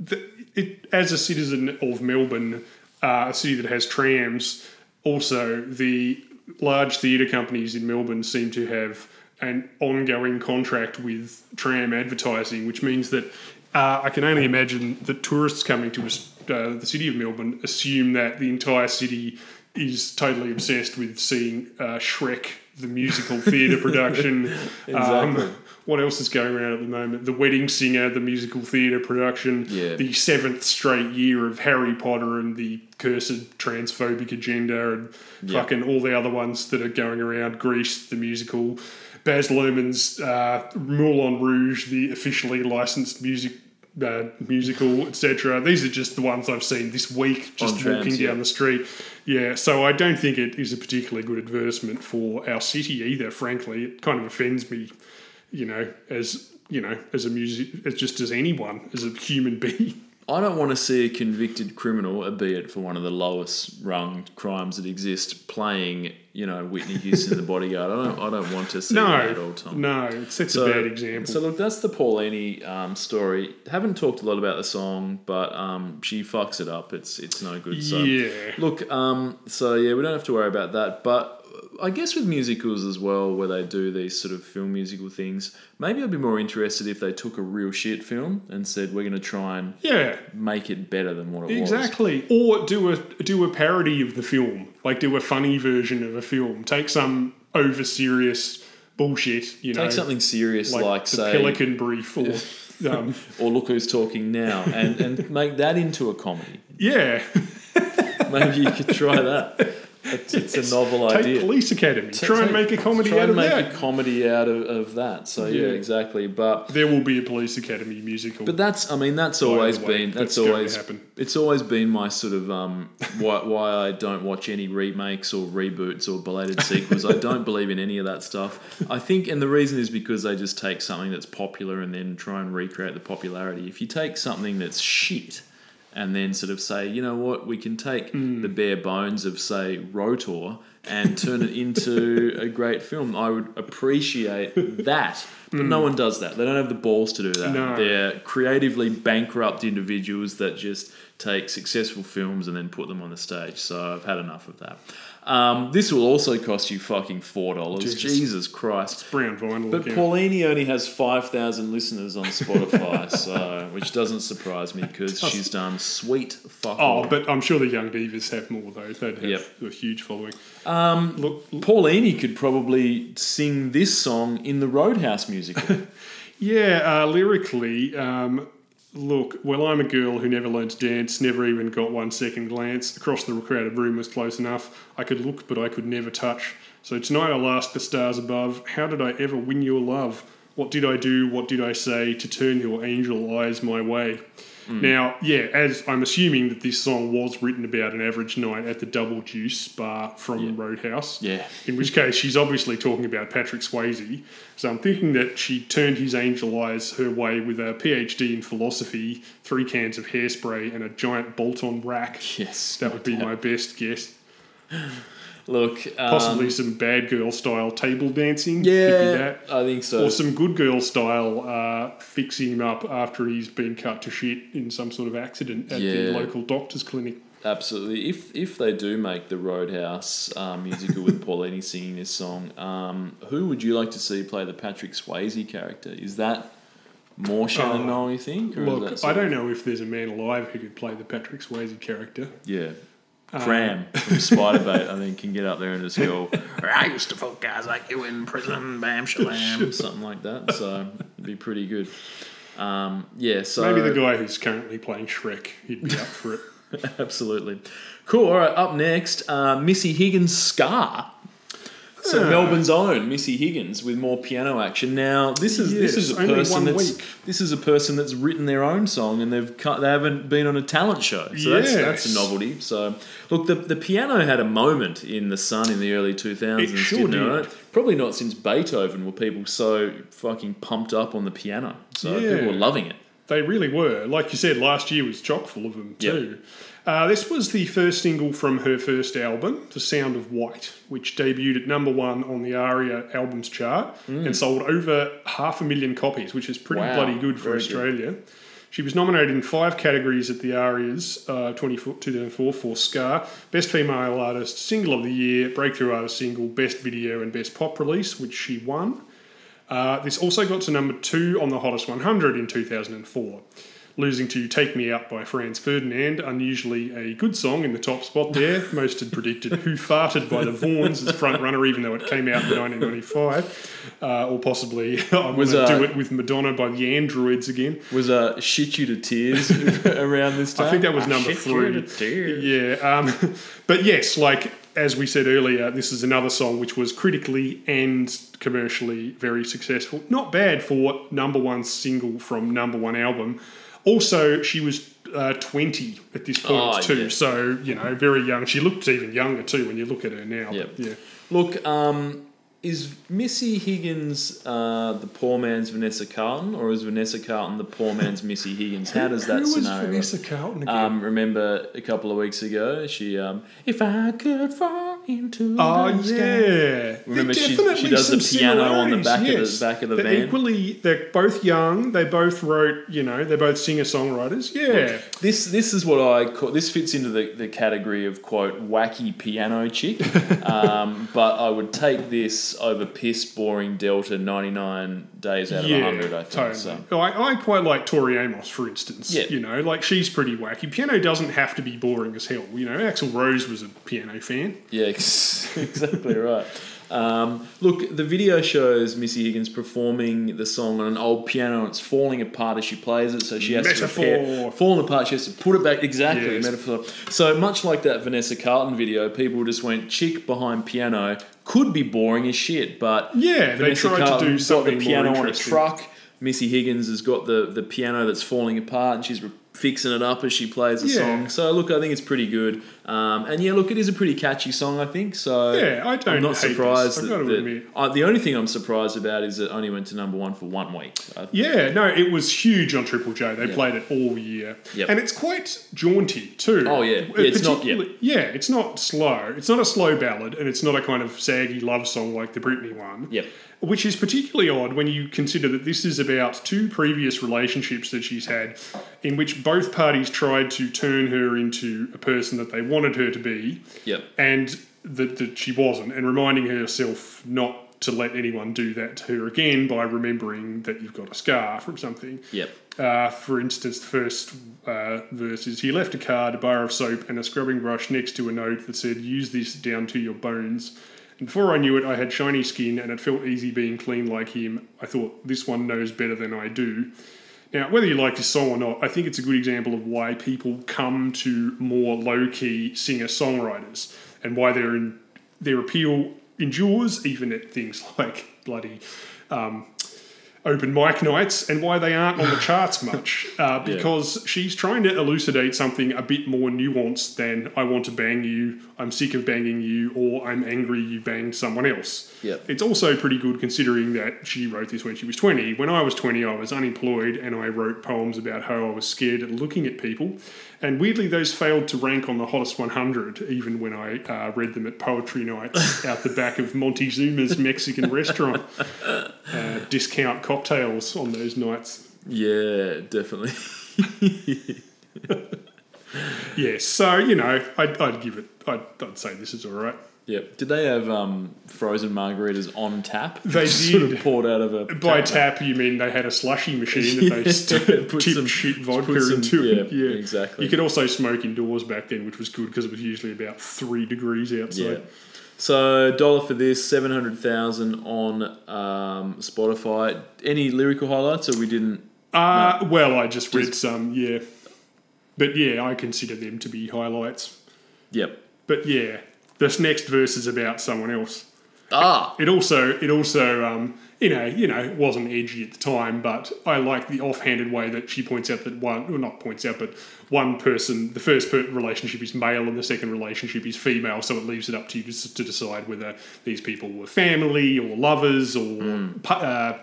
the, it, as a citizen of Melbourne, uh, a city that has trams, also the large theatre companies in Melbourne seem to have an ongoing contract with tram advertising, which means that uh, I can only imagine that tourists coming to uh, the city of Melbourne assume that the entire city is totally obsessed with seeing uh, Shrek, the musical theatre production. Exactly. Um, what else is going around at the moment? The Wedding Singer, the musical theatre production. Yeah. The seventh straight year of Harry Potter and the cursed transphobic agenda and Yeah. fucking all the other ones that are going around. Grease, the musical. Baz Luhrmann's uh, Moulin Rouge, the officially licensed music uh, musical, etc. These are just the ones I've seen this week, just On trams, walking yeah. down the street. Yeah, so I don't think it is a particularly good advertisement for our city either. Frankly, it kind of offends me, you know, as you know, as a music, as just as anyone, as a human being. I don't want to see a convicted criminal, albeit for one of the lowest rung crimes that exist, playing, you know, Whitney Houston, the bodyguard. I don't, I don't want to see that at all, No, Tom. no, it sets So- a bad example. So look, that's the Paulini um, story. Haven't talked a lot about the song, but um, she fucks it up. It's it's no good. So Yeah. look, um, so yeah, we don't have to worry about that. But I guess with musicals as well, where they do these sort of film musical things, maybe I'd be more interested if they took a real shit film and said we're going to try and yeah, make it better than what it was. Exactly. Or do a do a parody of the film, like do a funny version of a film. Take some over serious bullshit, you know, Take something serious like, like, the say, Pelican Brief, or um, or look who's talking now, and, and make that into a comedy. yeah, Maybe you could try that. It's, it's a novel take idea. Police Academy. Try and make a comedy try out and of make that. a comedy out of, of that. So yeah. Yeah. exactly. But there will be a Police Academy musical. but that's I mean that's always way, been that's that's always happen. it's always been my sort of um why why I don't watch any remakes or reboots or belated sequels. I don't believe in any of that stuff. I think and the reason is because they just take something that's popular and then try and recreate the popularity. If you take something that's shit and then sort of say, you know what, we can take Hmm. the bare bones of say Rotor and turn it into a great film. I would appreciate that. But no one does that. They don't have the balls to do that. No. They're creatively bankrupt individuals that just take successful films and then put them on the stage. So I've had enough of that. Um, this will also cost you fucking four dollars. Jesus. Jesus Christ! Brown vinyl. But. Paulini only has five thousand listeners on Spotify, so which doesn't surprise me because she's done sweet fuck. Oh, but I'm sure the Young Divas have more though. They'd have Yep. a huge following. Um, Look, Paulini could probably sing this song in the Roadhouse musical. yeah, uh, lyrically, um, look, well, I'm a girl who never learned to dance, never even got one second glance. Across the crowded room was close enough. I could look, but I could never touch. So tonight I'll ask the stars above, how did I ever win your love? What did I do? What did I say to turn your angel eyes my way? Mm. Now, yeah, as I'm assuming that this song was written about an average night at the Double Deuce bar from Roadhouse. Yeah. In which case, she's obviously talking about Patrick Swayze. So I'm thinking that she turned his angel eyes her way with a PhD in philosophy, three cans of hairspray, and a giant bolt on rack. yes, That would be my best guess. look. Um, Possibly some bad girl style table dancing. Could be yeah, that. I think so. Or some good girl style uh, fixing him up after he's been cut to shit in some sort of accident at the local doctor's clinic. Absolutely. If if they do make the Roadhouse uh, musical with Paulini singing this song, um, who would you like to see play the Patrick Swayze character? Is that more Shannon Oh, Noll, you think? Or Look, I don't know if there's a man alive who could play the Patrick Swayze character. Yeah. Kram from Spiderbait, I think, can get up there and just go, I used to fuck guys like you in prison, bam, shalam, something like that. So it'd be pretty good. Um, yeah, so. Maybe the guy who's currently playing Shrek, he'd be up for it. Absolutely. Cool. All right. Up next, uh, Missy Higgins Scar. So. Melbourne's own Missy Higgins with more piano action. Now this is this is a person that's week. this is a person that's written their own song and they've cut, they haven't been on a talent show. So that's that's a novelty. So look, the the piano had a moment in the sun in the early two thousands. Sure didn't it? Probably not since Beethoven were people so fucking pumped up on the piano. So Yeah. people were loving it. They really were. Like you said, last year was chock full of them too. Uh, this was the first single from her first album, The Sound of White, which debuted at number one on the ARIA albums chart and sold over half a million copies, which is pretty Wow, bloody good for very good. Australia. She was nominated in five categories at the ARIAs uh, 2004 for Scar Best Female Artist, Single of the Year, Breakthrough Artist Single, Best Video, and Best Pop Release, which she won. Uh, this also got to number two on the Hottest 100 in 2004, losing to Take Me Out by Franz Ferdinand, unusually a good song in the top spot there. Most had predicted Who Farted by the Vaughns as front runner, even though it came out in 1995, uh, or possibly I'm Was, going to uh, do it with Madonna by the Androids again. Was uh, shit you to tears around this time? I think that was Ah, number shit you to three. tears. Yeah, um, but yes, like as we said earlier, this is another song which was critically and commercially very successful. Not bad for number one single from number one album. Also, she was uh, 20 at this point Oh, too, yeah. so you know, very young. She looks even younger too when you look at her now. Yep. But, yeah. Look, um, is Missy Higgins uh, the poor man's Vanessa Carlton, or is Vanessa Carlton the poor man's Missy Higgins? How does that Who was scenario? work? Vanessa Carlton again? Um, remember a couple of weeks ago, she um, if I could fall into Oh the sky. yeah, Remember she- she does the piano on the similarities, back of the- yes. back of the they're van. Equally, they're both young. They both wrote, you know, they're both singer songwriters. Yeah, This this is what I call this fits into the, the category of quote wacky piano chick, um, but I would take this over piss boring Delta ninety nine days out of yeah, hundred. I think totally. so. I, I quite like Tori Amos, for instance. Yeah. you know, like she's pretty wacky. Piano doesn't have to be boring as hell. You know, Axl Rose was a piano fan. Yeah, ex- exactly right. Um, look, the video shows Missy Higgins performing the song on an old piano and it's falling apart as she plays it, so she has Metaphor. to repair, falling apart. She has to put it back exactly. Yes. Metaphor. So much like that Vanessa Carlton video, people just went chick behind piano could be boring as shit, but Yeah, they Vanessa tried to do Carlton's got something the piano on a truck. Missy Higgins has got the, the piano that's falling apart and she's re- fixing it up as she plays the Yeah. song. So look, I think it's pretty good. Um, and yeah, look, it is a pretty catchy song. I think so. Yeah, I don't I'm not surprised. That, that- uh, the only thing I'm surprised about is it only went to number one for one week. Yeah, no, it was huge on Triple J. They Yeah. played it all year, Yep. and it's quite jaunty too. Oh, yeah. Uh, Yeah, it's not- particularly- Yeah, it's not slow. It's not a slow ballad, and it's not a kind of saggy love song like the Britney one. Yep. Which is particularly odd when you consider that this is about two previous relationships that she's had, in which both parties tried to turn her into a person that they wanted her to be, Yep. and that, that she wasn't, and reminding herself not to let anyone do that to her again by remembering that you've got a scar from something. Yep. Uh, for instance, the first uh, verse is He left a card, a bar of soap, and a scrubbing brush next to a note that said, Use this down to your bones. Before I knew it, I had shiny skin and it felt easy being clean like him. I thought, This one knows better than I do. Now, whether you like this song or not, I think it's a good example of why people come to more low key singer songwriters and why their, in, their appeal endures, even at things like bloody um, open mic nights and why they aren't on the charts much uh, because she's trying to elucidate something a bit more nuanced than I want to bang you, I'm sick of banging you, or I'm angry you banged someone else. Yep. It's also pretty good considering that she wrote this when she was 20. When I was 20, I was unemployed and I wrote poems about how I was scared at looking at people. And weirdly, those failed to rank on the hottest 100, even when I uh, read them at poetry nights out the back of Montezuma's Mexican restaurant. Uh, discount cocktails on those nights. Yeah, definitely. Yes, so you know, I'd, I'd give it. I'd, I'd say this is all right. yep. Did they have um, frozen margaritas on tap? They Sort of did. poured out of a By tap, you mean they had a slushy machine that they st- put tipped some- shit vodka some- into yeah, it. Yeah, exactly. You could also smoke indoors back then, which was good because it was usually about three degrees outside. Yeah. So dollar for this, seven hundred thousand on um, Spotify. Any lyrical highlights, or we didn't? Uh, well, I just read Just- some, yeah. But yeah, I consider them to be highlights. Yep. But yeah, this next verse is about someone else. Ah, It also, it also, um, you know, you know, it wasn't edgy at the time, but I like the offhanded way that she points out that one, well, not points out, but one person, the first per- relationship is male and the second relationship is female, so it leaves it up to you to, to decide whether these people were family or lovers or, pa- uh,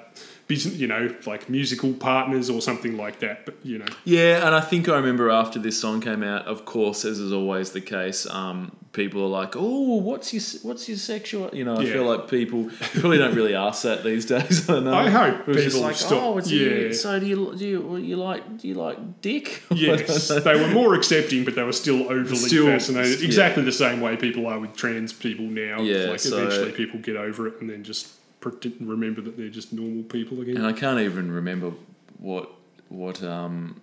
business, you know, like musical partners or something like that. But you know, yeah. And I think I remember after this song came out. Of course, as is always the case, um, people are like, "Oh, what's your what's your sexual?" You know, I Yeah. feel like people you probably don't really ask that these days. I know. I hope was just people like, stop- "Oh, yeah. your, so do you do you you like do you like dick?" Yes, they were more accepting, but they were still overly Still- fascinated. yeah. Exactly the same way people are with trans people now. Yeah, like so- eventually people get over it and then just remember that they're just normal people again. and I can't even remember what what um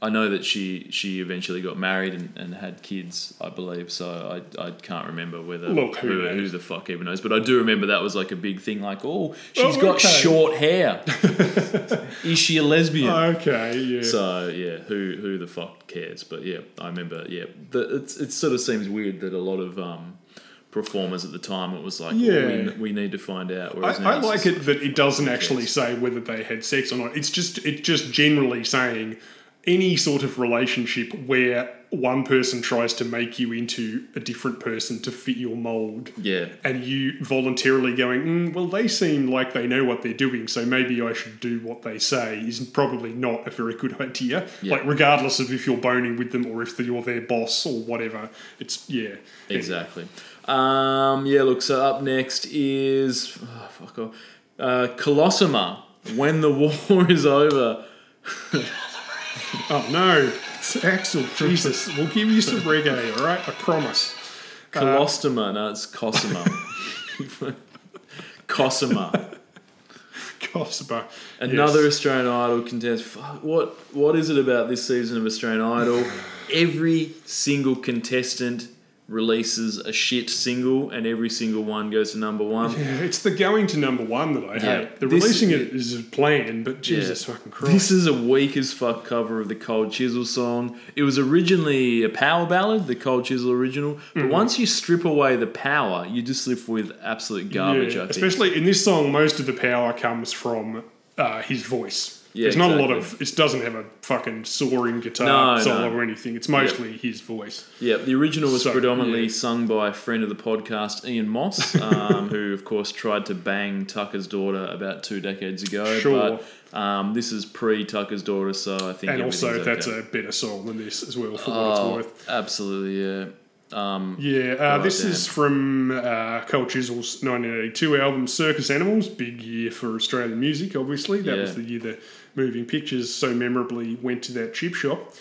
I know that she she eventually got married and, and had kids, I believe. So I, I can't remember whether Look, who who, who the fuck even knows. But I do remember that was like a big thing. Like, oh, she's Oh, got okay. short hair. Is she a lesbian? okay, yeah. So yeah, who who the fuck cares? But yeah, I remember. Yeah, the, it's it sort of seems weird that a lot of um, performers at the time it was like, yeah, Yeah. we, we need to find out. I, Whereas I like it that it doesn't actually say whether they had sex or not. It's just it's just generally saying any sort of relationship where one person tries to make you into a different person to fit your mold. Yeah, and you voluntarily going, mm, well, they seem like they know what they're doing, so maybe I should do what they say, is probably not a very good idea. Yeah. Like, regardless of if you're boning with them or if you're their boss or whatever, it's yeah, exactly. Um, yeah, look. So up next is oh, fuck off, uh, Colossima. When the war is over. Oh no, it's Axel, Jesus, we'll give you some reggae, all right? I promise. Colostima. no, it's Cosima. Cosima. Cosper. Another Australian Idol contestant. Fuck, what what is it about this season of Australian Idol? Every single contestant releases a shit single, and every single one goes to number one. Yeah, it's the going to number one that I hate. The this- releasing it is a plan, but Jesus fucking Christ. This is a weak as fuck cover of the Cold Chisel song. It was originally a power ballad, the Cold Chisel original. But Mm-hmm. once you strip away the power, you just left with absolute garbage. Yeah, I think. especially in this song, most of the power comes from uh, his voice. Yeah, There's not a lot of. It doesn't have a fucking soaring guitar No, solo no. or anything. It's mostly his voice. Yeah, the original was So, predominantly yeah. sung by a friend of the podcast, Ian Moss, um, who of course tried to bang Tucker's daughter about two decades ago. Sure. But um, this is pre Tucker's daughter, so I think. And also, everything's that's a better song than this as well, for what Oh, it's worth. absolutely, yeah. Um, Yeah, uh, Oh, this is from uh, Cold Chisel's 1982 album Circus Animals. Big year for Australian music, obviously. That was the year the Moving Pictures so memorably went to that chip shop.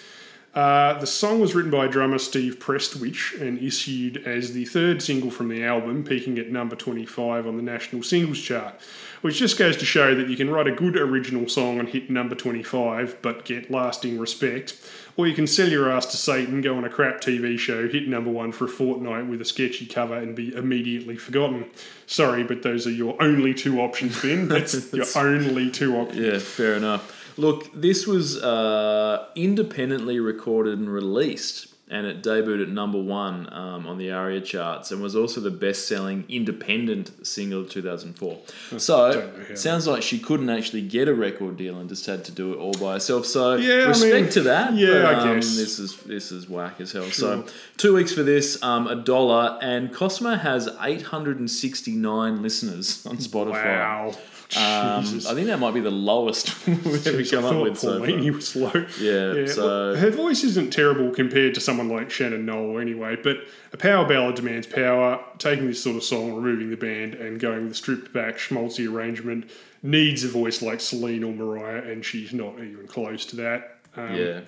Uh, the song was written by drummer Steve Prestwich and issued as the third single from the album, peaking at number 25 on the national singles chart. Which just goes to show that you can write a good original song and hit number 25 but get lasting respect. Or you can sell your ass to Satan, go on a crap TV show, hit number one for a fortnight with a sketchy cover and be immediately forgotten. Sorry, but those are your only two options, Ben. That's your only two options. yeah, fair enough. Look, this was uh, independently recorded and released, and it debuted at number one um, on the ARIA charts, and was also the best-selling independent single of 2004. So, don't know how. sounds like she couldn't actually get a record deal and just had to do it all by herself. So, Yeah, I respect mean, to that. yeah, but, I um, guess. this is this is whack as hell. So, two weeks for this, um, a dollar, and Cosmo has 869 listeners on Spotify. Wow. Um, Jesus. I think that might be the lowest we've ever come up with so. Paulini was low. Yeah, so- look, her voice isn't terrible compared to someone like Shannon Noll anyway, but a power ballad demands power. Taking this sort of song, removing the band, and going with a stripped back schmaltzy arrangement needs a voice like Celine or Mariah, and she's not even close to that. Um, Yeah,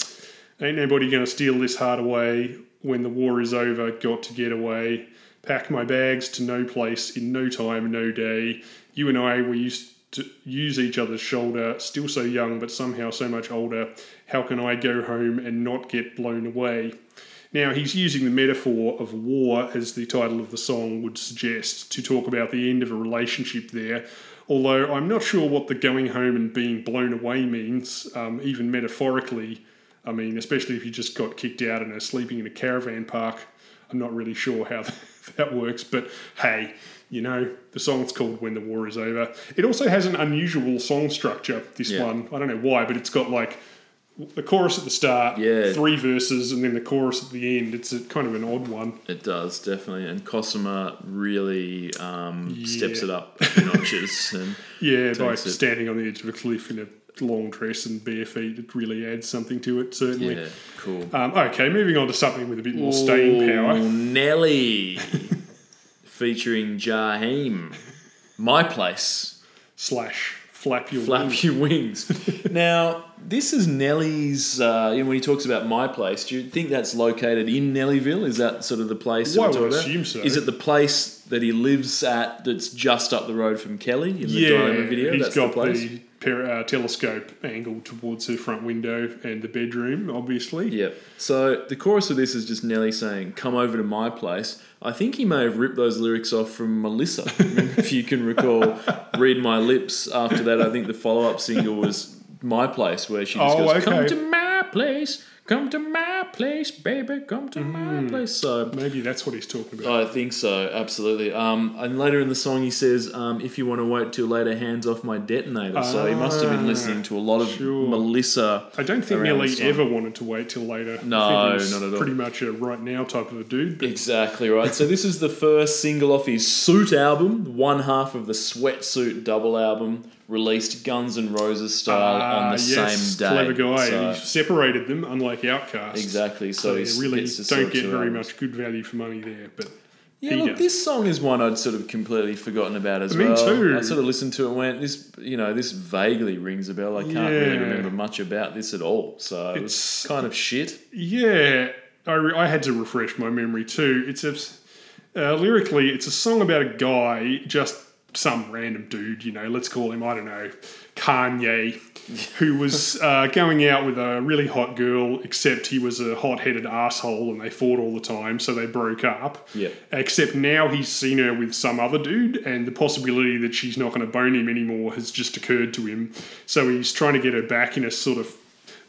Ain't nobody gonna steal this heart away. When the war is over, got to get away. Pack my bags to no place in no time, no day. You and I, we used to use each other's shoulder, still so young, but somehow so much older. How can I go home and not get blown away? Now, he's using the metaphor of war, as the title of the song would suggest, to talk about the end of a relationship there. Although I'm not sure what the going home and being blown away means, um, even metaphorically. I mean, especially if you just got kicked out and are sleeping in a caravan park. I'm not really sure how that works, but hey, you know, the song's called When the War Is Over. It also has an unusual song structure, this Yeah. one. I don't know why, but it's got like the chorus at the start, Yeah. three verses, and then the chorus at the end. It's a kind of an odd one. it does definitely, and Cosima really um, steps it up a few notches. And Yeah, by it. standing on the edge of a cliff in a long dress and bare feet, it really adds something to it, certainly. yeah, cool. Um, okay, moving on to something with a bit more staying power. Nelly, featuring Jaheim, My Place. Slash flap your Flap wings. your wings. now, this is Nelly's. Uh, you know, when he talks about my place, do you think that's located in Nellyville? Is that sort of the place? Well, I would about? assume so. Is it the place that he lives at that's just up the road from Kelly in the Yeah, video? he's that's got the place. the per, uh, telescope angled towards her front window and the bedroom, obviously. Yep. So the chorus of this is just Nelly saying, "Come over to my place." I think he may have ripped those lyrics off from Melissa, if you can recall. Read my lips. After that, I think the follow-up single was "My Place," where she just Oh, goes, "Come to my place, come to my place, baby, come to Mm-hmm. my place." So Maybe that's what he's talking about. I think so, absolutely. Um, and later in the song, he says, um, "If you want to wait till later, hands off my detonator." so he must have been Ah, listening to a lot of sure. Melissa. I don't think Nelly ever wanted to wait till later. No, not at all. Pretty much a right now type of a dude. Exactly right. So this is the first single off his Suit album, one half of the Sweatsuit double album, released Guns N' Roses style on Ah, the yes, same day. Clever guy. So- he separated them, unlike Outkast. exactly. So, So he you really don't get very much good value for money there. But Yeah, look, does. this song is one I'd sort of completely forgotten about as well. Me well. too. I sort of listened to it and went, this, you know, this vaguely rings a bell. I can't really remember much about this at all. So it was It's- kind of shit. Yeah, I, re- I had to refresh my memory too. It's a uh, lyrically, it's a song about a guy, just some random dude, you know. Let's call him I don't know, Kanye, who was uh, going out with a really hot girl. Except he was a hot-headed asshole, and they fought all the time, so they broke up. Yeah. Except now he's seen her with some other dude, and the possibility that she's not going to bone him anymore has just occurred to him. So he's trying to get her back in a sort of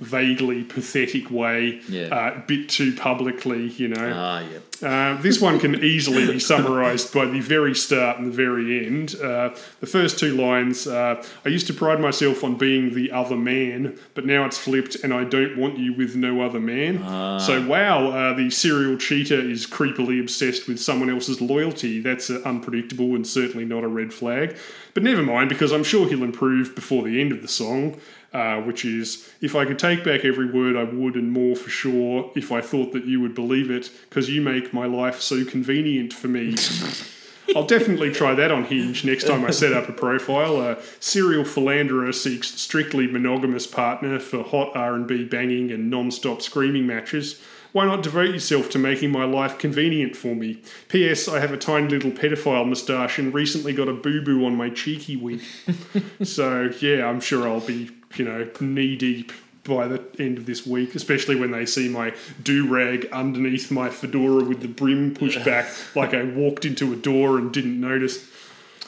vaguely pathetic way, Yeah. uh, a bit too publicly, you know. Ah, yeah. Uh, this one can easily be summarised by the very start and the very end. Uh, the first two lines uh, I used to pride myself on being the other man, but now it's flipped and I don't want you with no other man. So, wow, uh, the serial cheater is creepily obsessed with someone else's loyalty. That's uh, unpredictable and certainly not a red flag. But never mind, because I'm sure he'll improve before the end of the song. Uh, which is, if I could take back every word, I would, and more for sure, if I thought that you would believe it, because you make my life so convenient for me. I'll definitely try that on Hinge next time I set up a profile. A serial philanderer seeks strictly monogamous partner for hot R&B banging and non-stop screaming matches. Why not devote yourself to making my life convenient for me? P.S. I have a tiny little pedophile moustache and recently got a boo-boo on my cheeky wig. so yeah, I'm sure I'll be, you know, knee deep by the end of this week, especially when they see my do rag underneath my fedora with the brim pushed back, like I walked into a door and didn't notice.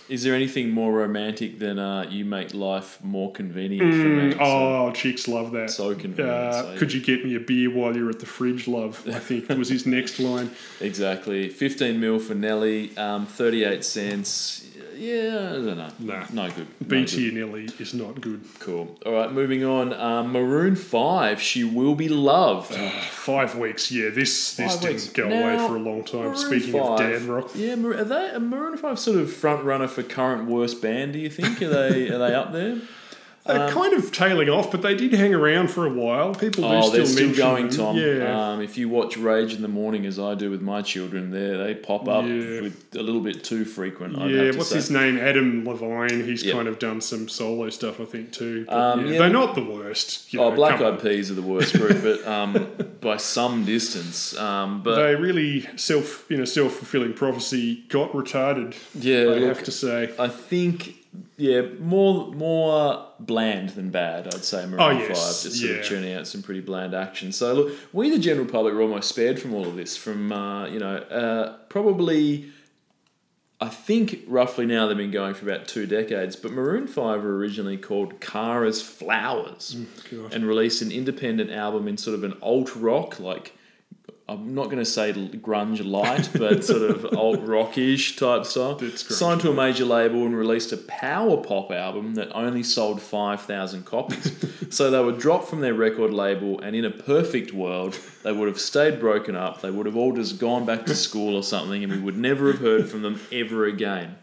Is there anything more romantic than uh, you make life more convenient for me? So- Oh, chicks love that. So convenient, Uh, so- could you get me a beer while you're at the fridge, love? I think was his next line. Exactly. 15 mil for Nelly, um, 38 cents. Yeah, I don't know. Nah. No good. No B good. tier Nelly is not good. Cool. All right, moving on. Um, Maroon 5, She Will Be Loved. Five weeks, yeah. This this Five didn't go Now, away for a long time. Maroon Speaking of 5, Dan Rock, Yeah, are they a Maroon 5 sort of front runner for current worst band, do you think? Are they are they up there? They're kind of tailing off, but they did hang around for a while. People do Oh, still they're still going, them. Tom. Yeah, Um, if you watch Rage in the morning, as I do with my children, there they pop up Yeah. with a little bit too frequent. I'd yeah. have to What's say. his name? Adam Levine. He's Yep. kind of done some solo stuff, I think, too. But Um, yeah, yeah. They're not the worst. you Oh, know, Black. Eyed Peas are the worst group, but um, by some distance. Um, but They really self, you know, self fulfilling prophecy got retarded. yeah, I look, have to say. I think yeah, more more bland than bad. I'd say Maroon Oh, Five, yes, just sort yeah. of churning out some pretty bland action. So look, we the general public were almost spared from all of this. From uh, you know, uh, probably. I think roughly now they've been going for about two decades, but Maroon 5 were originally called Kara's Flowers God. and released an independent album in sort of an alt rock, like I'm not going to say grunge light, but sort of alt rockish type style. Grunge Signed to a major label and released a power pop album that only sold 5,000 copies. so they were dropped from their record label, and in a perfect world, they would have stayed broken up. They would have all just gone back to school or something, and we would never have heard from them ever again.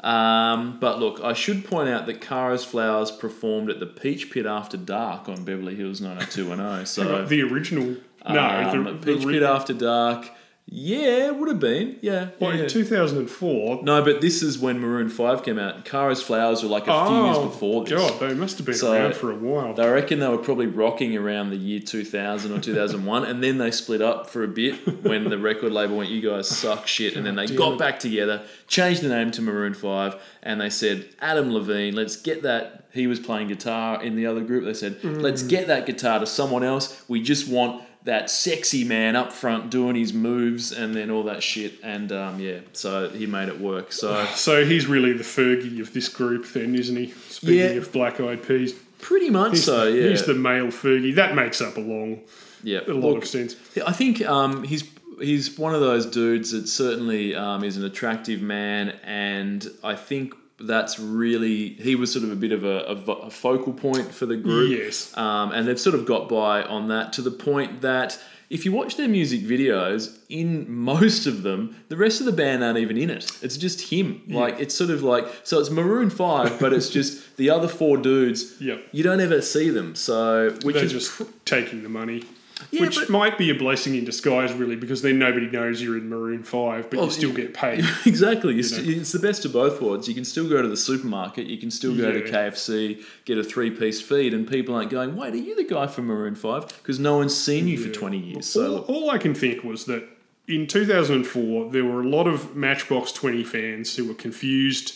Um, but look, I should point out that Kara's Flowers performed at the Peach Pit After Dark on Beverly Hills 90210. So the original. No, um, the, Peach the Pit After Dark. Yeah, it would have been. Yeah. Well, yeah. in 2004. No, but this is when Maroon 5 came out. Kara's Flowers were like a few years before this. Oh, God, they must have been So- around for a while. I reckon they were probably rocking around the year 2000 or 2001, and then they split up for a bit when the record label went, You guys suck shit. And then they got back together, changed the name to Maroon 5, and they said, Adam Levine, let's get that. He was playing guitar in the other group. They said, Let's Mm. get that guitar to someone else. We just want that sexy man up front doing his moves and then all that shit. And um, yeah, so he made it work. So So he's really the Fergie of this group, then, isn't he? Speaking Yeah. of Black Eyed Peas, pretty much he's, so, yeah. he's the male Fergie. That makes up a long, yeah. a lot Look, of sense. I think um, he's he's one of those dudes that certainly um, is an attractive man, and I think that's really he was sort of a bit of a, a a focal point for the group. Yes. um, and they've sort of got by on that to the point that. If you watch their music videos, in most of them, the rest of the band aren't even in it. It's just him. Like it's sort of like so it's Maroon Five, but it's just the other four dudes. Yep. You don't ever see them. So which They're is just taking the money. Yeah, which but- might be a blessing in disguise, really, because then nobody knows you're in Maroon 5, but you still get paid. Exactly. You st- it's the best of both worlds. You can still go to the supermarket. You can still go to KFC, get a three-piece feed, and people aren't going, "Wait, are you the guy from Maroon 5? Because no one's seen you for twenty years. So all, all I can think was that in 2004, there were a lot of Matchbox 20 fans who were confused.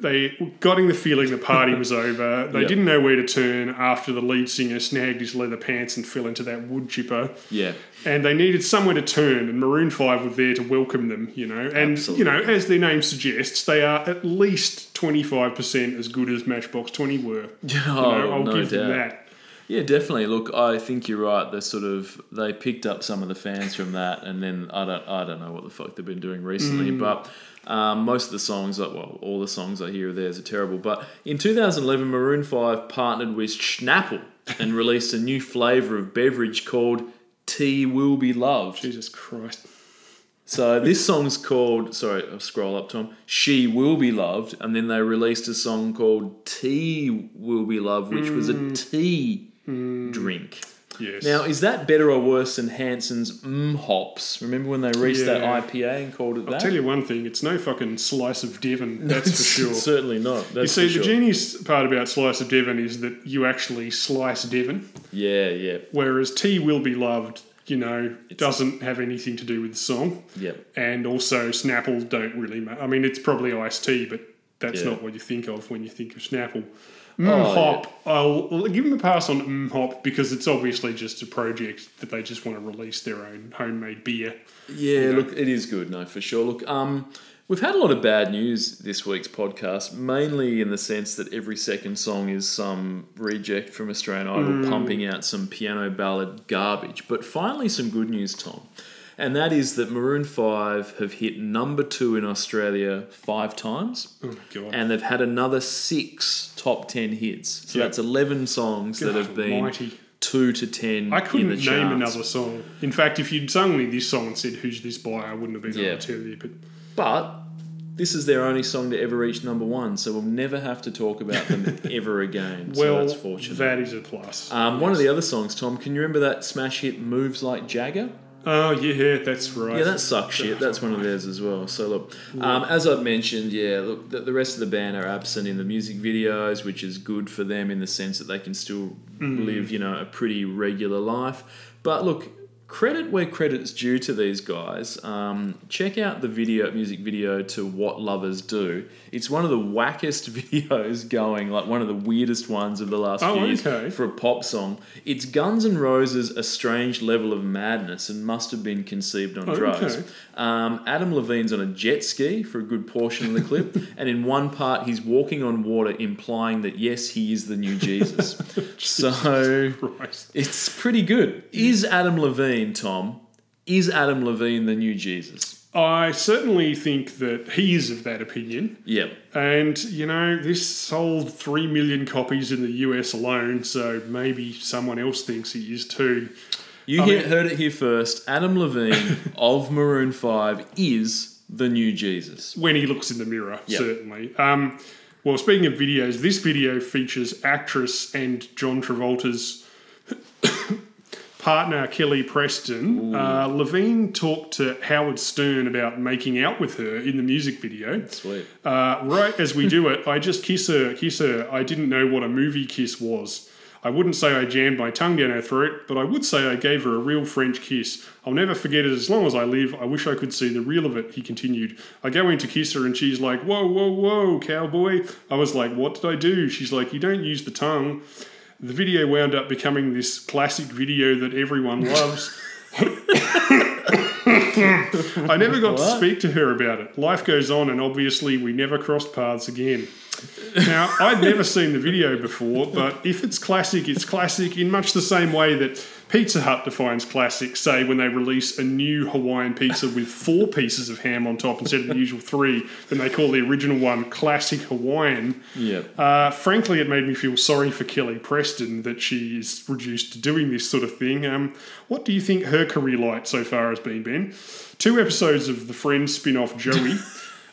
They were getting the feeling the party was over. They Yep. didn't know where to turn after the lead singer snagged his leather pants and fell into that wood chipper. yeah, And they needed somewhere to turn, and Maroon 5 were there to welcome them, you know. And, Absolutely. you know, as their name suggests, they are at least 25% as good as Matchbox 20 were. You know, Oh, I'll no give them that. Yeah, definitely. Look, I think you're right. They sort of they picked up some of the fans from that, and then I don't I don't know what the fuck they've been doing recently, Mm. but. Um, most of the songs, well, all the songs I hear of theirs are terrible. But in 2011, Maroon 5 partnered with Snapple and released a new flavour of beverage called Tea Will Be Loved. Jesus Christ. So this song's called, sorry, I'll scroll up, Tom. She Will Be Loved, and then they released a song called Tea Will Be Loved, which was a tea drink. Yes. Now, is that better or worse than Hanson's Mm Hops? Remember when they reached that IPA and called it that? I'll tell you one thing, it's no fucking slice of Devon, that's for sure. Certainly not. You see, for sure. the genius part about Slice of Devon is that you actually slice Devon, Yeah, yeah, whereas Tea Will Be Loved, you know, doesn't have anything to do with the song. yep. And also, Snapple don't really ma I mean, it's probably iced tea, but that's Yeah. not what you think of when you think of Snapple. Oh, Mm Hop, I'll, I'll give them a pass on Mm Hop because it's obviously just a project that they just want to release their own homemade beer. Yeah, look, it is good, no, for sure. Look, um, we've had a lot of bad news this week's podcast, mainly in the sense that every second song is some reject from Australian Idol pumping out some piano ballad garbage. But finally, some good news, Tom. And that is that Maroon 5 have hit number two in Australia five times. Oh, God. And they've had another six top 10 hits. So Yep. that's 11 songs that have been almighty. two to 10 I couldn't name charts. another song. In fact, if you'd sung me this song and said, Who's this by? I wouldn't have been Yeah. able to tell you. But But this is their only song to ever reach number one, so we'll never have to talk about them ever again. so well, that's fortunate. that is a plus. um, One of the other songs, Tom, can you remember that smash hit "Moves Like Jagger"? Oh, yeah, that's right. Yeah, that sucks shit. That's one of theirs as well. So look, um, as I've mentioned, yeah, look, the, the rest of the band are absent in the music videos, which is good for them in the sense that they can still live, you know, a pretty regular life. But look, credit where credit's due to these guys. Um, check out the video, music video to "What Lovers Do." It's one of the wackest videos going, like one of the weirdest ones of the last Oh, few years okay. for a pop song. It's Guns N' Roses' "A Strange Level of Madness" and must have been conceived on drugs. Okay. Um, Adam Levine's on a jet ski for a good portion of the clip, and in one part he's walking on water, implying that yes, he is the new Jesus. so Christ. it's pretty good. Is Adam Levine, Tom? Is Adam Levine the new Jesus? I certainly think that he is of that opinion. Yep. And, you know, this sold 3 million copies in the US alone, so maybe someone else thinks he is too. You I mean- heard it here first. Adam Levine of Maroon Five is the new Jesus. When he looks in the mirror, Yep. certainly. Um, well, speaking of videos, this video features actress and John Travolta's partner, Kelly Preston. Uh, Levine talked to Howard Stern about making out with her in the music video. Sweet. Uh, right as we do it, I just kiss her, kiss her. I didn't know what a movie kiss was. I wouldn't say I jammed my tongue down her throat, but I would say I gave her a real French kiss. I'll never forget it as long as I live. I wish I could see the real of it, he continued. I go in to kiss her and she's like, Whoa, whoa, whoa, cowboy. I was like, What did I do? She's like, You don't use the tongue. The video wound up becoming this classic video that everyone loves. I never got to speak to her about it. Life goes on, and obviously, we never crossed paths again. Now, I'd never seen the video before, but if it's classic, it's classic in much the same way that Pizza Hut defines classic, say, when they release a new Hawaiian pizza with four pieces of ham on top instead of the usual three, then they call the original one classic Hawaiian. Yep. Uh, frankly, it made me feel sorry for Kelly Preston that she is reduced to doing this sort of thing. Um, what do you think her career light so far has been, Ben? Two episodes of the Friends spin off Joey.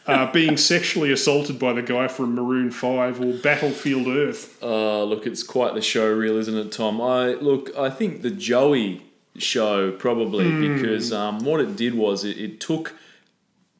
Uh, being sexually assaulted by the guy from Maroon 5 or Battlefield Earth. Uh, look, it's quite the show reel, isn't it, Tom? I look, I think the Joey show probably because um, what it did was it, it took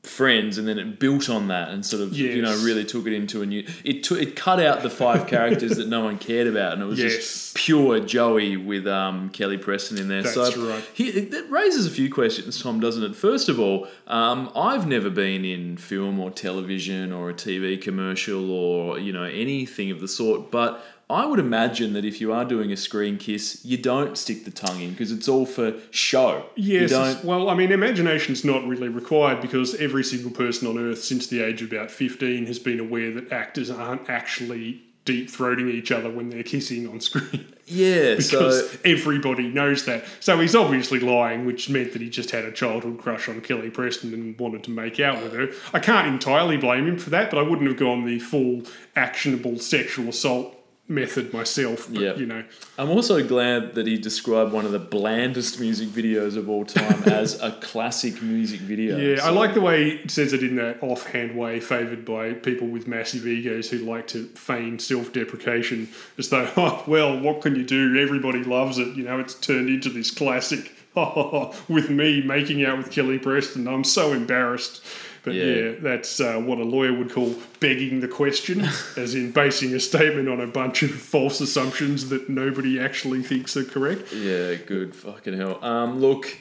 friends and then it built on that and sort of you know really took it into a new it took it cut out the five characters that no one cared about and it was Yes. just pure Joey with um, Kelly Preston in there That's so right. he, it, that raises a few questions Tom doesn't it first of all um, I've never been in film or television or a TV commercial or you know anything of the sort but I would imagine that if you are doing a screen kiss, you don't stick the tongue in because it's all for show. Yes. You don't. Well, I mean, imagination's not really required because every single person on Earth since the age of about 15 has been aware that actors aren't actually deep throating each other when they're kissing on screen. Yeah, because so everybody knows that. So he's obviously lying, which meant that he just had a childhood crush on Kelly Preston and wanted to make out with her. I can't entirely blame him for that, but I wouldn't have gone the full actionable sexual assault method myself. But Yep. you know, I'm also glad that he described one of the blandest music videos of all time as a classic music video. yeah, I like the way he says it in that offhand way, favoured by people with massive egos who like to feign self-deprecation, as though, oh well, what can you do? Everybody loves it. You know, it's turned into this classic. with me making out with Kelly Preston, I'm so embarrassed. But Yeah. yeah, that's uh, what a lawyer would call begging the question, as in basing a statement on a bunch of false assumptions that nobody actually thinks are correct. Yeah, good. Fucking hell. Um, look,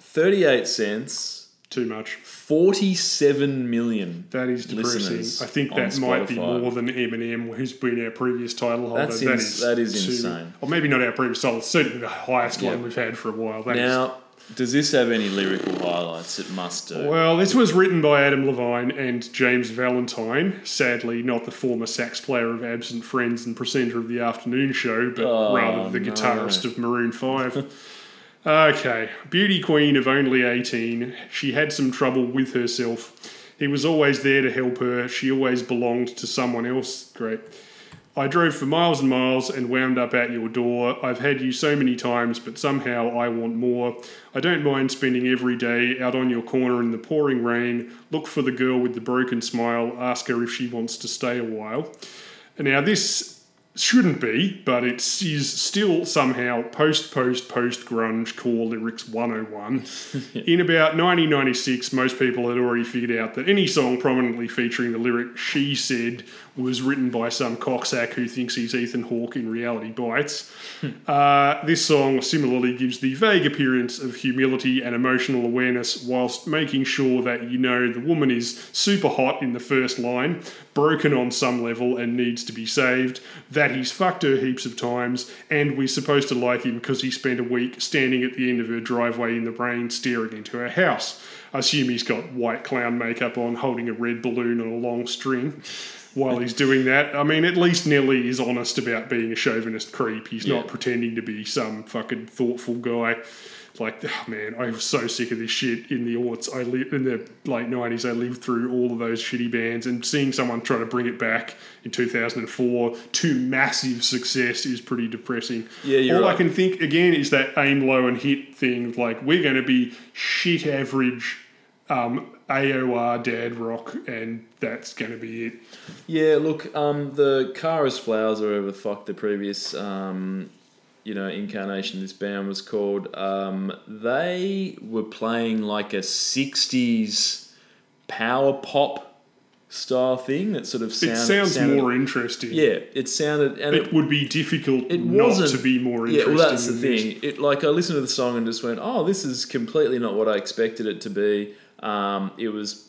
38 cents, Too much. 47 million. That is depressing. I think that might be more than Eminem, who's been our previous title holder. That's That ins- is that is too- insane. Or maybe not our previous title, certainly the highest Yeah. one we've had for a while. That is- Now, does this have any lyrical highlights? It must do. well, this was written by Adam Levine and James Valentine. Sadly, not the former sax player of Absent Friends and presenter of the afternoon show, but Oh, rather the no. guitarist of Maroon 5. okay, beauty queen of only 18. She had some trouble with herself. He was always there to help her. She always belonged to someone else. Great. I drove for miles and miles and wound up at your door. I've had you so many times, but somehow I want more. I don't mind spending every day out on your corner in the pouring rain. Look for the girl with the broken smile. Ask her if she wants to stay a while. Now, this shouldn't be, but it is still somehow post, post, post grunge core lyrics 101. In about 1996, most people had already figured out that any song prominently featuring the lyric She Said was written by some cocksack who thinks he's Ethan Hawke in Reality Bites. Uh, this song similarly gives the vague appearance of humility and emotional awareness whilst making sure that you know the woman is super hot in the first line, broken on some level and needs to be saved, that he's fucked her heaps of times, and we're supposed to like him because he spent a week standing at the end of her driveway in the rain staring into her house. I assume he's got white clown makeup on, holding a red balloon on a long string while he's doing that. I mean, at least Nelly is honest about being a chauvinist creep. He's Yeah. not pretending to be some fucking thoughtful guy. Like, oh man, I was so sick of this shit in the aughts. I lived in the late nineties. I lived through all of those shitty bands, and seeing someone try to bring it back in two thousand and four to massive success is pretty depressing. Yeah, you're all I can think again is that aim low and hit thing. Like, we're going to be shit average um, AOR dad rock, and that's going to be it. Yeah, look, um, the Kara's Flowers, or whatever the fuck the previous, um, you know, incarnation this band was called, um, they were playing like a 60s power pop style thing that sort of sound, It sounds sounded, more interesting. Yeah, it sounded. And It would be difficult it not wasn't to be more Yeah, interesting. well, that's the thing. It like I listened to the song and just went, "Oh, this is completely not what I expected it to be." Um, it was,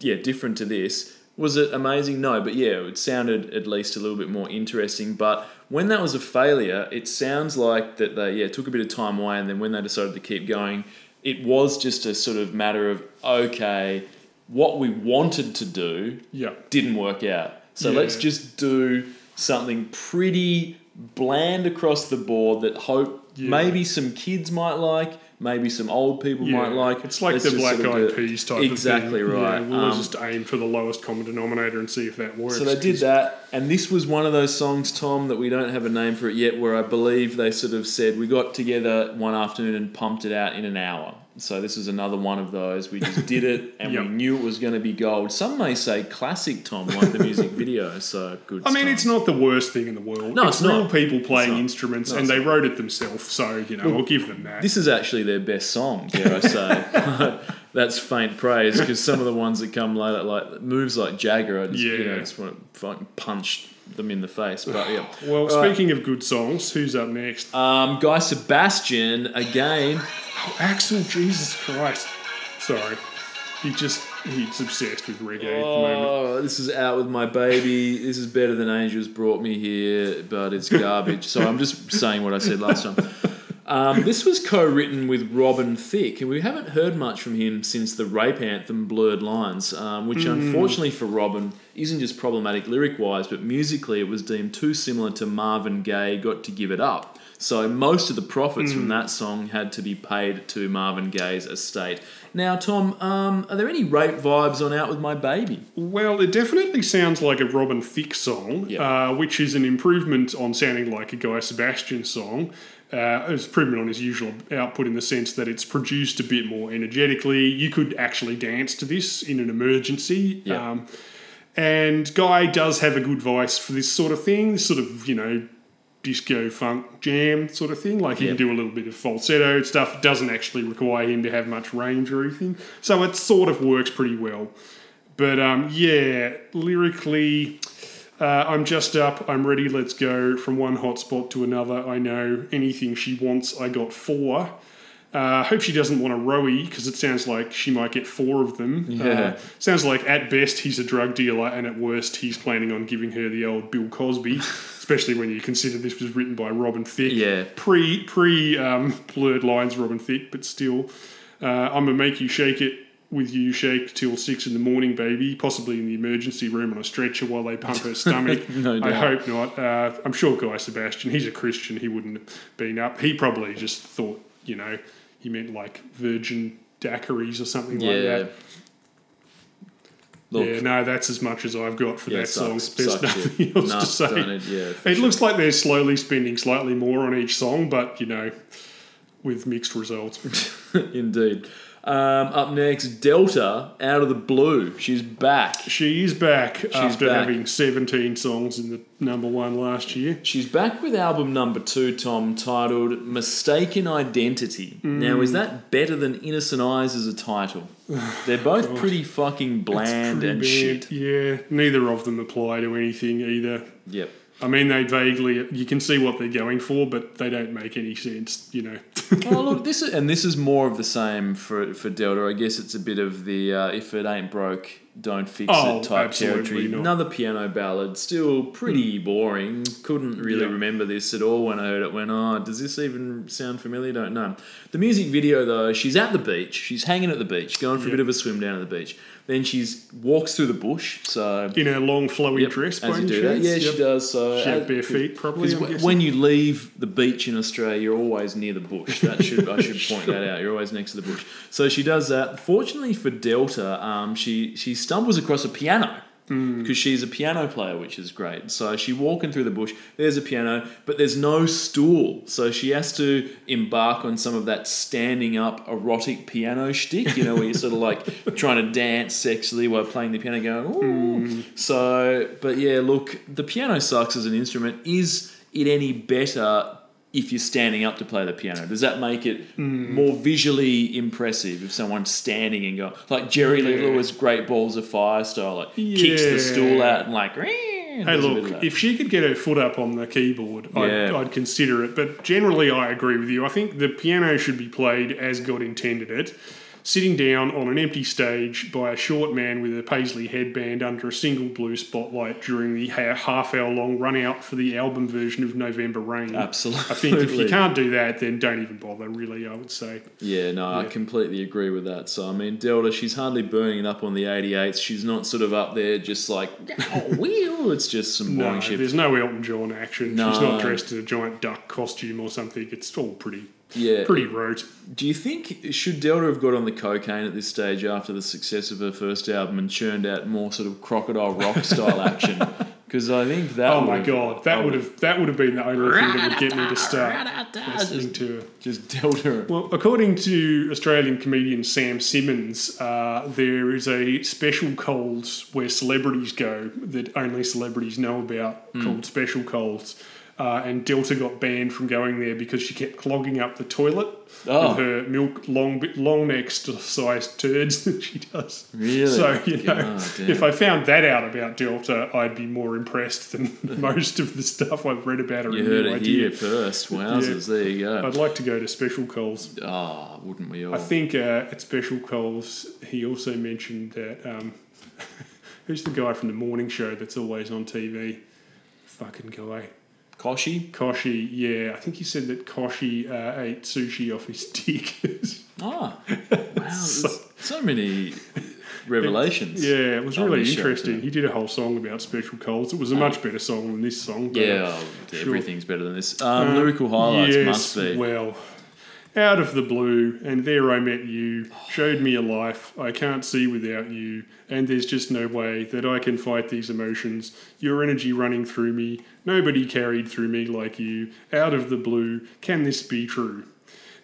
yeah, different to this. Was it amazing? No, but yeah, it sounded at least a little bit more interesting. But when that was a failure, it sounds like that they yeah took a bit of time away, and then when they decided to keep going, it was just a sort of matter of okay, what we wanted to do Yeah. didn't work out. So Yeah. let's just do something pretty bland across the board that hope Yeah. maybe some kids might like, maybe some old people Yeah, might like. It. It's like Let's the Black sort of Eyed. Peas type Exactly of thing. Exactly right. Yeah, we'll Um, just aim for the lowest common denominator and see if that works. so they did that, and this was one of those songs, Tom, that we don't have a name for it yet, where I believe they sort of said we got together one afternoon and pumped it out in an hour. So this is another one of those. We just did it, and we knew it was going to be gold. Some may say classic, Tom, like the music video. So good. I mean, stuff. it's not the worst thing in the world. No, it's, it's real not. people playing instruments, No, and they not. wrote it themselves. So you know, we'll give them that. This is actually their best song, dare I say. That's faint praise because some of the ones that come later, like moves like Jagger, I just, you know, Yeah. just want to fucking punch them in the face. But yeah. well, All right. speaking of good songs, who's up next? Um, Guy Sebastian again. Oh, Axel, Jesus Christ. Sorry. He just, he's obsessed with reggae at the moment. Oh, this is out with my baby. This is better than Angels brought me here, but it's garbage. so I'm just saying what I said last time. Um, this was co-written with Robin Thicke, and we haven't heard much from him since the rape anthem "Blurred Lines," um, which unfortunately for Robin isn't just problematic lyric-wise, but musically it was deemed too similar to Marvin Gaye "Got to Give It Up." So most of the profits from that song had to be paid to Marvin Gaye's estate. Now, Tom, um, are there any rape vibes on "Out with My Baby"? Well, it definitely sounds like a Robin Thicke song, Yeah. uh, which is an improvement on sounding like a Guy Sebastian song. Uh, it's improvement on his usual output in the sense that it's produced a bit more energetically. You could actually dance to this in an emergency. Yeah. Um, and Guy does have a good voice for this sort of thing, this sort of, you know, disco funk jam sort of thing. Like he Yeah. can do a little bit of falsetto stuff. It doesn't actually require him to have much range or anything. So it sort of works pretty well. But um, yeah, lyrically, uh, I'm just up, I'm ready, let's go from one hotspot to another. I know anything she wants, I got four. I uh, hope she doesn't want a rowie because it sounds like she might get four of them. Yeah. Uh, sounds like at best he's a drug dealer and at worst he's planning on giving her the old Bill Cosby, especially when you consider this was written by Robin Thicke. Yeah. Pre pre um, blurred lines Robin Thicke, but still. Uh, I'm gonna make you shake it with you shake till six in the morning, baby. Possibly in the emergency room on a stretcher while they pump her stomach. No I doubt. hope not. Uh, I'm sure Guy Sebastian, he's a Christian, he wouldn't have been up. He probably just thought, you know, he meant like virgin daiquiris or something like that. Look, yeah, no, that's as much as I've got for yeah, that song. sucks, There's sucks nothing it. else to say. it? Yeah, It sure. looks like they're slowly spending slightly more on each song, but you know, with mixed results. Indeed. Um, up next, Delta, out of the blue. She's back. she is back after back. having 17 songs in the number one last year. She's back with album number two, Tom, titled Mistaken Identity. Now, Mm. is that better than Innocent Eyes as a title? They're both pretty fucking bland Pretty and bad. shit. Yeah, neither of them apply to anything either. Yep. I mean, they vaguely, you can see what they're going for, but they don't make any sense, you know. oh look, this is and this is more of the same for for Delta. I guess it's a bit of the uh, if it ain't broke, don't fix Oh, it type territory. not. Another piano ballad, still pretty boring. Couldn't really Yeah. remember this at all when I heard it. Went, oh, does this even sound familiar? Don't know. The music video though, she's at the beach. She's hanging at the beach, going for a bit of a swim down at the beach. Then she's walks through the bush. So In her long flowy Yep, dress, as you do that. Yeah, Yep. she does. So She had uh, bare feet, probably. W- when you leave the beach in Australia, you're always near the bush. That should I should point that out. You're always next to the bush. So she does that. Fortunately for Delta, um, she she stumbles across a piano Hmm. because she's a piano player, which is great. So she walking through the bush. There's a piano, but there's no stool. So she has to embark on some of that standing up erotic piano shtick. You know, where you're sort of like trying to dance sexually while playing the piano, going ooh. Hmm. So, but yeah, look, the piano sucks as an instrument. Is it any better if you're standing up to play the piano? Does that make it Hmm. more visually impressive if someone's standing and go like Jerry Lee Yeah. Lewis, Great Balls of Fire style, like kicks the stool out and like. Hey, does a bit of look, if she could get her foot up on the keyboard, I'd, I'd consider it. But generally, I agree with you. I think the piano should be played as God intended it, sitting down on an empty stage by a short man with a paisley headband under a single blue spotlight during the half hour long run out for the album version of November Rain. Absolutely. I think if you can't do that, then don't even bother, really, I would say. Yeah, no, I completely agree with that. So, I mean, Delta, she's hardly burning it up on the 88s. She's not sort of up there just like, oh, wheel. It's just some boring No, shit. there's no Elton John action. No. She's not dressed in a giant duck costume or something. It's all pretty, Yeah. pretty rote. Do you think should Delta have got on the cocaine at this stage after the success of her first album and churned out more sort of crocodile rock style action? Because I think that. Oh my god, that would have that would have been the only thing that would get me to start listening to her. just Delta. Well, according to Australian comedian Sam Simmons, uh, there is a special Coles where celebrities go that only celebrities know about called Special Coles. Uh, and Delta got banned from going there because she kept clogging up the toilet Oh. with her milk long long neck sized turds that she does. Really? So you know, Oh, if I found that out about Delta, I'd be more impressed than most of the stuff I've read about her. You heard it Idea. here first. Wowzers, there you go. I'd like to go to Special Coles. Ah, wouldn't we all? I think uh, at Special Coles, he also mentioned that. Um, who's the guy from the morning show that's always on TV? Fucking guy. Kochie. Kochie, yeah, I think he said that Kochie uh, ate sushi off his dick. Ah, wow, there's so many revelations. yeah, it was really interesting. He did a whole song about special Coles. It was a much better song than this song. Yeah, oh, sure. everything's better than this. Um, lyrical highlights yes, must be. Well, out of the blue, and there I met you, showed me a life I can't see without you, and there's just no way that I can fight these emotions. Your energy running through me, nobody carried through me like you. Out of the blue, can this be true?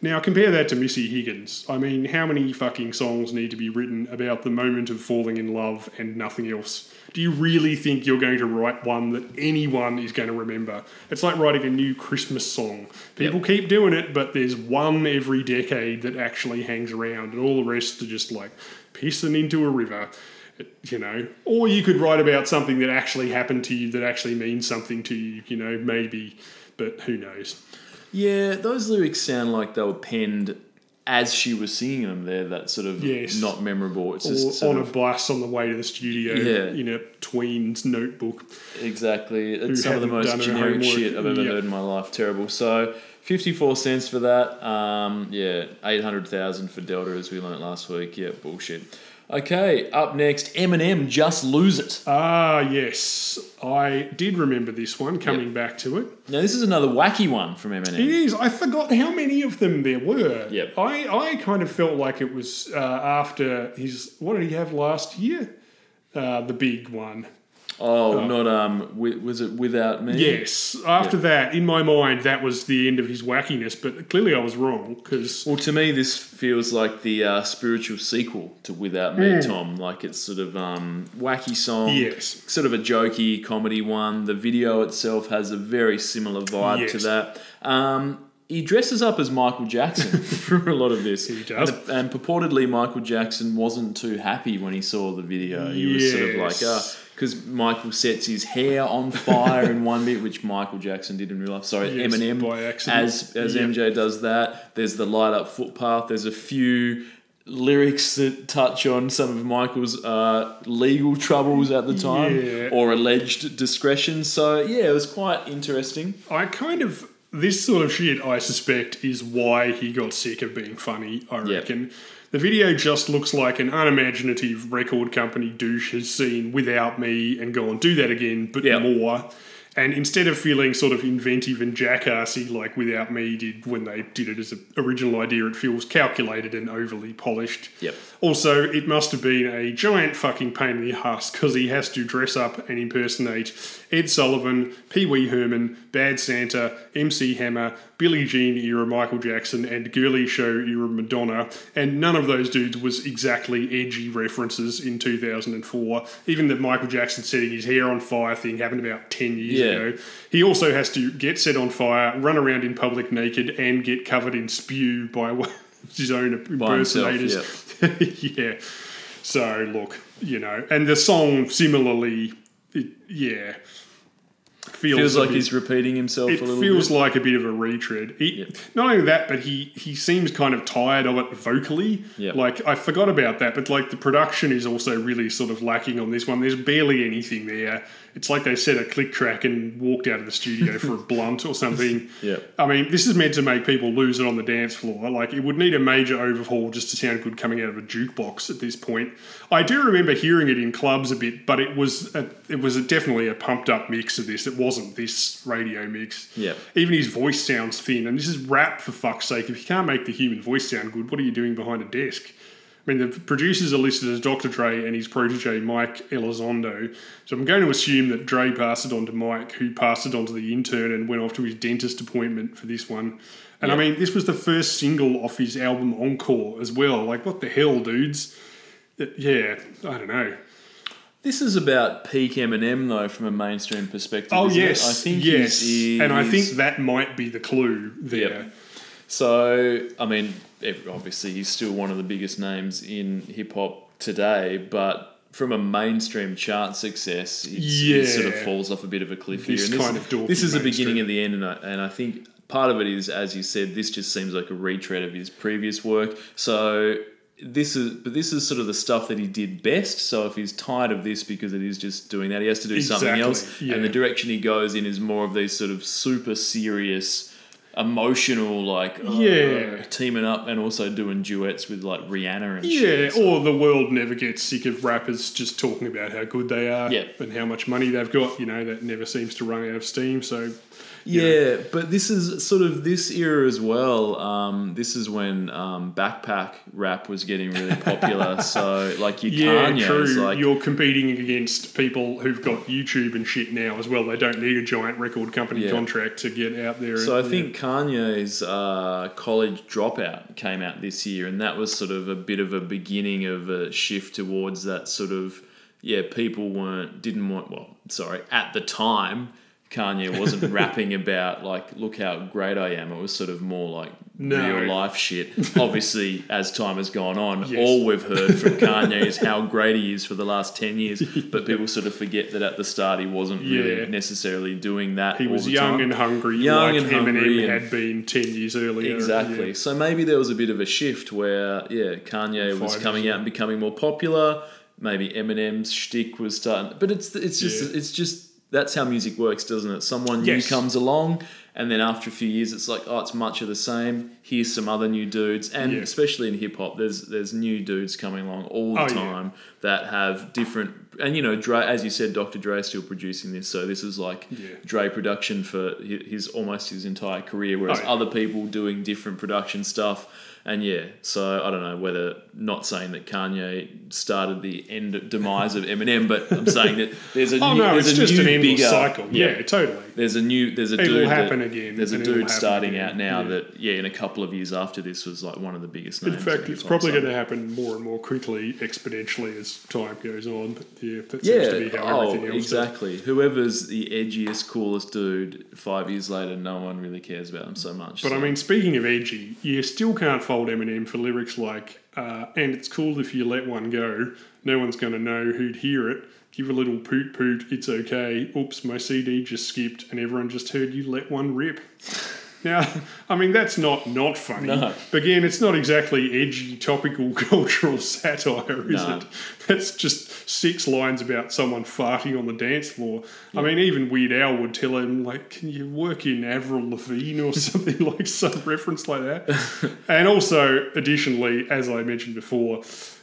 Now compare that to Missy Higgins. I mean, how many fucking songs need to be written about the moment of falling in love and nothing else? Do you really think you're going to write one that anyone is going to remember? It's like writing a new Christmas song. People Yep. keep doing it, but there's one every decade that actually hangs around, and all the rest are just like pissing into a river. You know, or you could write about something that actually happened to you that actually means something to you. You know, maybe, but who knows? Yeah, those lyrics sound like they were penned as she was singing them. They're that sort of Yes. not memorable. It's or just on of, a bus on the way to the studio Yeah. in a tween's notebook. exactly. It's some of the most generic shit I've ever Yep. heard in my life. Terrible. So. 54 cents for that. Um, yeah, 800,000 for Delta as we learnt last week. Yeah, bullshit. Okay, up next, Eminem, Just Lose It. Ah, yes. I did remember this one coming back to it. Now, this is another wacky one from Eminem. It is. I forgot how many of them there were. Yep. I, I kind of felt like it was uh, after his. What did he have last year? Uh, the big one. Oh, not, um, wi- was it Without Me? Yes. After that, in my mind, that was the end of his wackiness, but clearly I was wrong because. Well, to me, this feels like the uh, spiritual sequel to Without Me, Tom. Like it's sort of um, wacky song, Yes. sort of a jokey comedy one. The video itself has a very similar vibe to that. Um, he dresses up as Michael Jackson for a lot of this. He does. And, and purportedly, Michael Jackson wasn't too happy when he saw the video. He was sort of like, Yes. Because Michael sets his hair on fire in one bit, which Michael Jackson did in real life. Sorry, Yes, Eminem as as Yep. MJ does that. There's the light up footpath. There's a few lyrics that touch on some of Michael's uh, legal troubles at the time Yeah. or alleged discretion. So yeah, it was quite interesting. I kind of this sort of shit. I suspect is why he got sick of being funny. I Yep. The video just looks like an unimaginative record company douche has seen without me and gone do that again, but Yep. more. And instead of feeling sort of inventive and jackassy like Without Me did when they did it as an original idea, it feels calculated and overly polished. Yep. Also, it must have been a giant fucking pain in the ass because he has to dress up and impersonate Ed Sullivan, Pee Wee Herman, Bad Santa, MC Hammer, Billie Jean era Michael Jackson, and Girlie Show era Madonna. And none of those dudes was exactly edgy references in 2004. Even the Michael Jackson setting his hair on fire thing happened about 10 years Yeah. ago. He also has to get set on fire, run around in public naked, and get covered in spew by his own By himself, impersonators. yeah. So look, you know, and the song similarly, it, yeah, feels, Feels like bit- he's repeating himself It a little feels bit. like a bit of a retread. He, Yep. Not only that, but he he seems kind of tired of it vocally. Yep. Like I forgot about that, but like the production is also really sort of lacking on this one. There's barely anything there. It's like they set a click track and walked out of the studio for a blunt or something. yeah. I mean, this is meant to make people lose it on the dance floor. Like, it would need a major overhaul just to sound good coming out of a jukebox at this point. I do remember hearing it in clubs a bit, but it was a, it was a, definitely a pumped up mix of this. It wasn't this radio mix. Yep. Even his voice sounds thin, and this is rap for fuck's sake. If you can't make the human voice sound good, what are you doing behind a desk? I mean, the producers are listed as Dr. Dre and his protege Mike Elizondo. So I'm going to assume that Dre passed it on to Mike, who passed it on to the intern and went off to his dentist appointment for this one. And I mean, this was the first single off his album Encore as well. Like, what the hell, dudes? It- yeah, I don't know. This is about peak Eminem though, from a mainstream perspective. Oh isn't it? yes, I think yes, and I think that might be the clue there. Yep. So, I mean, obviously he's still one of the biggest names in hip hop today, but from a mainstream chart success, it's, it sort of falls off a bit of a cliff This here. And kind of dorky this is the beginning mainstream. of the end, and I, and I think part of it is, as you said, this just seems like a retread of his previous work. So this is but this is sort of the stuff that he did best. So if he's tired of this because it is just doing that, he has to do something else. yeah. And the direction he goes in is more of these sort of super serious, emotional, like uh, Yeah. teaming up and also doing duets with like Rihanna and Yeah, shit. or the world never gets sick of rappers just talking about how good they are Yeah. and how much money they've got. You know, that never seems to run out of steam. So, Yeah, but this is sort of this era as well. Um, this is when um, backpack rap was getting really popular. so like your yeah, Kanye's, true. like You're competing against people who've got YouTube and shit now as well. They don't need a giant record company Yeah. contract to get out there. So I and- think Kanye's uh, college dropout came out this year, and that was sort of a bit of a beginning of a shift towards that sort of yeah. People weren't didn't want well, sorry, at the time. Kanye wasn't rapping about like look how great I am. It was sort of more like No. real life shit. Obviously, as time has gone on, Yes. all we've heard from Kanye is how great he is for the last ten years. But people sort of forget that at the start he wasn't really Yeah. necessarily doing that. he was young time. and hungry, Young like and Eminem hungry and- had been ten years earlier. Exactly. Yeah. So maybe there was a bit of a shift where, yeah, Kanye was coming out and becoming more popular. Maybe Eminem's shtick was starting, but it's it's just Yeah. it's just that's how music works, doesn't it? Someone Yes. new comes along, and then after a few years, it's like, oh, it's much of the same. Here's some other new dudes, and Yeah. especially in hip hop, there's there's new dudes coming along all the Oh, yeah. time that have different. And you know, Dre, as you said, Dr. Dre is still producing this, so this is like Yeah. Dre production for his, his almost his entire career, whereas Oh, yeah. other people doing different production stuff. And yeah, so I don't know whether not saying that Kanye started the end demise of Eminem, but I'm saying that there's a Oh new, no, there's it's a just new an endless bigger cycle. Yeah, totally. There's a new there's a It will dude happen that, again, There's a dude starting again, out now yeah. that yeah, in a couple of years after this was like one of the biggest In names. fact, it's probably going to happen more and more quickly, exponentially, as time goes on. But yeah, that Yeah, seems to be how oh, everything else does. exactly. Whoever's the edgiest, coolest dude, five years later, no one really cares about them so much. But so. I mean, speaking of edgy, you still can't fault Eminem for lyrics like, uh, and it's cool if you let one go. No one's going to know who'd hear it. Give a little poot poot, it's okay. Oops, my CD just skipped and everyone just heard you let one rip. Now, I mean, that's not not funny. No. But again, it's not exactly edgy, topical, cultural satire, is No. it? That's just six lines about someone farting on the dance floor. I mean, even Weird Al would tell him, like, can you work in Avril Lavigne or something like some reference like that? and also, additionally, as I mentioned before,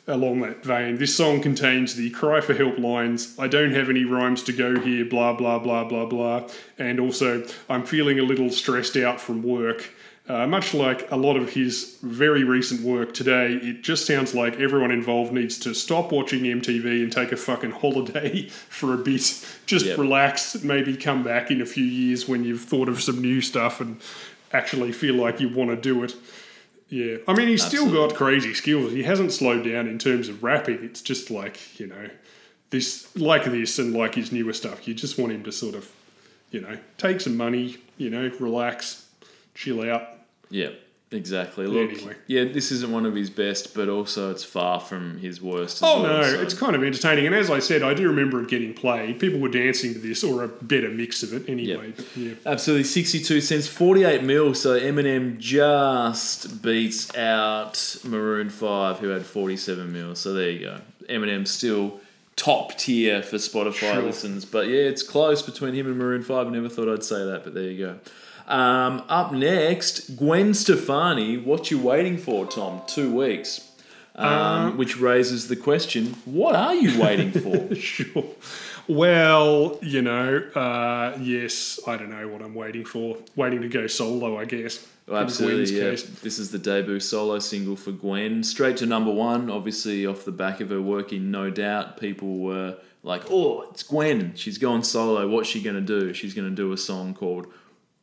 along that vein, this song contains the cry for help lines, I don't have any rhymes to go here, blah, blah, blah, blah, blah. And also, I'm feeling a little stressed out from work. Uh, much like a lot of his very recent work today, it just sounds like everyone involved needs to stop watching MTV and take a fucking holiday for a bit. Just Yep. relax, maybe come back in a few years when you've thought of some new stuff and actually feel like you want to do it. Yeah, I mean, he's still got crazy skills. He hasn't slowed down in terms of rapping. It's just like, you know, this, like this and like his newer stuff. You just want him to sort of, you know, take some money, you know, relax, chill out. Yeah, exactly. Look, anyway. yeah, this isn't one of his best, but also it's far from his worst. Oh well, no, so- it's kind of entertaining. And as I said, I do remember it getting played. People were dancing to this, or a better mix of it anyway. But yeah. Absolutely, 62 cents, 48 mil. So Eminem just beats out Maroon 5, who had 47 mil. So there you go. Eminem still top tier for Spotify Sure. listens. But yeah, it's close between him and Maroon 5. I never thought I'd say that, but there you go. Um, up next, Gwen Stefani. What you waiting for, Tom? Two weeks. Um, which raises the question: What are you waiting for? sure. Well, you know, uh, yes, I don't know what I'm waiting for. Waiting to go solo, I guess. Oh, absolutely, yeah. case. This is the debut solo single for Gwen. Straight to number one, obviously off the back of her work in No Doubt. People were like, oh, it's Gwen. She's going solo. What's she going to do? She's going to do a song called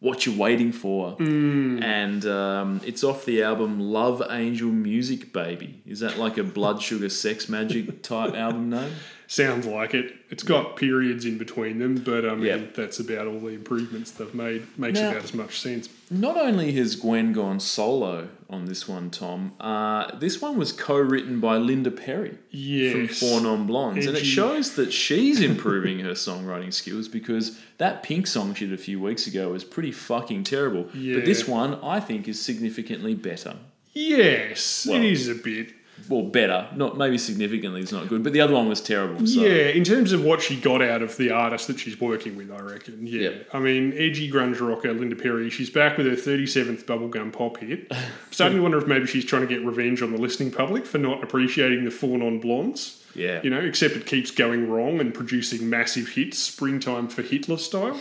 What You're Waiting For. Hmm. And um, it's off the album Love Angel Music Baby. Is that like a Blood Sugar Sex Magik type album name? Sounds like it. It's got periods in between them, but I mean, Yeah. that's about all the improvements they've made. Makes Now- about as much sense. Not only has Gwen gone solo on this one, Tom, uh, this one was co written by Linda Perry. yes. from. Four Non Blondes. And it shows that she's improving her songwriting skills because that pink song she did a few weeks ago was pretty fucking terrible. Yeah. But this one, I think, is significantly better. Yes, Well- it is a bit. Well, better. Not maybe significantly. It's not good, but the other one was terrible. So. Yeah, in terms of what she got out of the artist that she's working with, I reckon. Yeah. Yep. I mean, edgy grunge rocker Linda Perry, she's back with her 37th bubblegum pop hit. Starting to wonder if maybe she's trying to get revenge on the listening public for not appreciating the four non blondes. Yeah. You know, except it keeps going wrong and producing massive hits, springtime for Hitler style.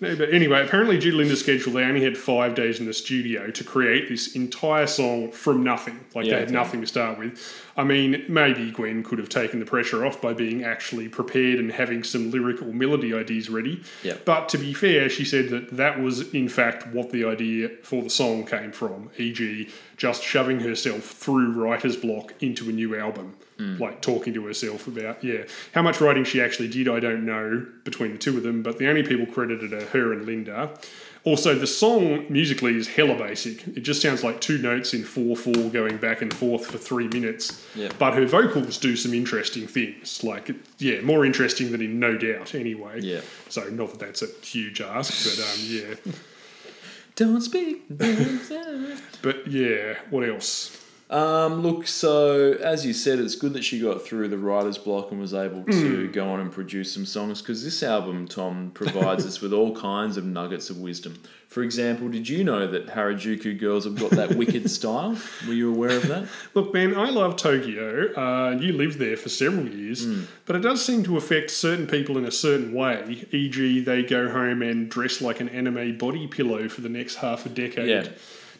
No, but anyway, apparently due to Linda's schedule, they only had five days in the studio to create this entire song from nothing. Like Yeah, they had nothing to start with. I mean, maybe Gwen could have taken the pressure off by being actually prepared and having some lyrical melody ideas ready. Yeah. But to be fair, she said that that was in fact what the idea for the song came from, e.g., just shoving herself through writer's block into a new album. Hmm. Like talking to herself about, yeah. How much writing she actually did, I don't know between the two of them, but the only people credited are her and Linda. Also, the song musically is hella basic. It just sounds like two notes in 4 4 going back and forth for three minutes. Yeah. But her vocals do some interesting things. Like, yeah, more interesting than in No Doubt, anyway. Yeah. So, not that that's a huge ask, but um, yeah. Don't speak. But yeah, what else? Um, look, so as you said, it's good that she got through the writer's block and was able Hmm. to go on and produce some songs because this album, Tom, provides us with all kinds of nuggets of wisdom. For example, did you know that Harajuku girls have got that wicked style? Were you aware of that? Look, man, I love Tokyo. Uh, you lived there for several years, but it does seem to affect certain people in a certain way. E.g., they go home and dress like an anime body pillow for the next half a decade. Yeah.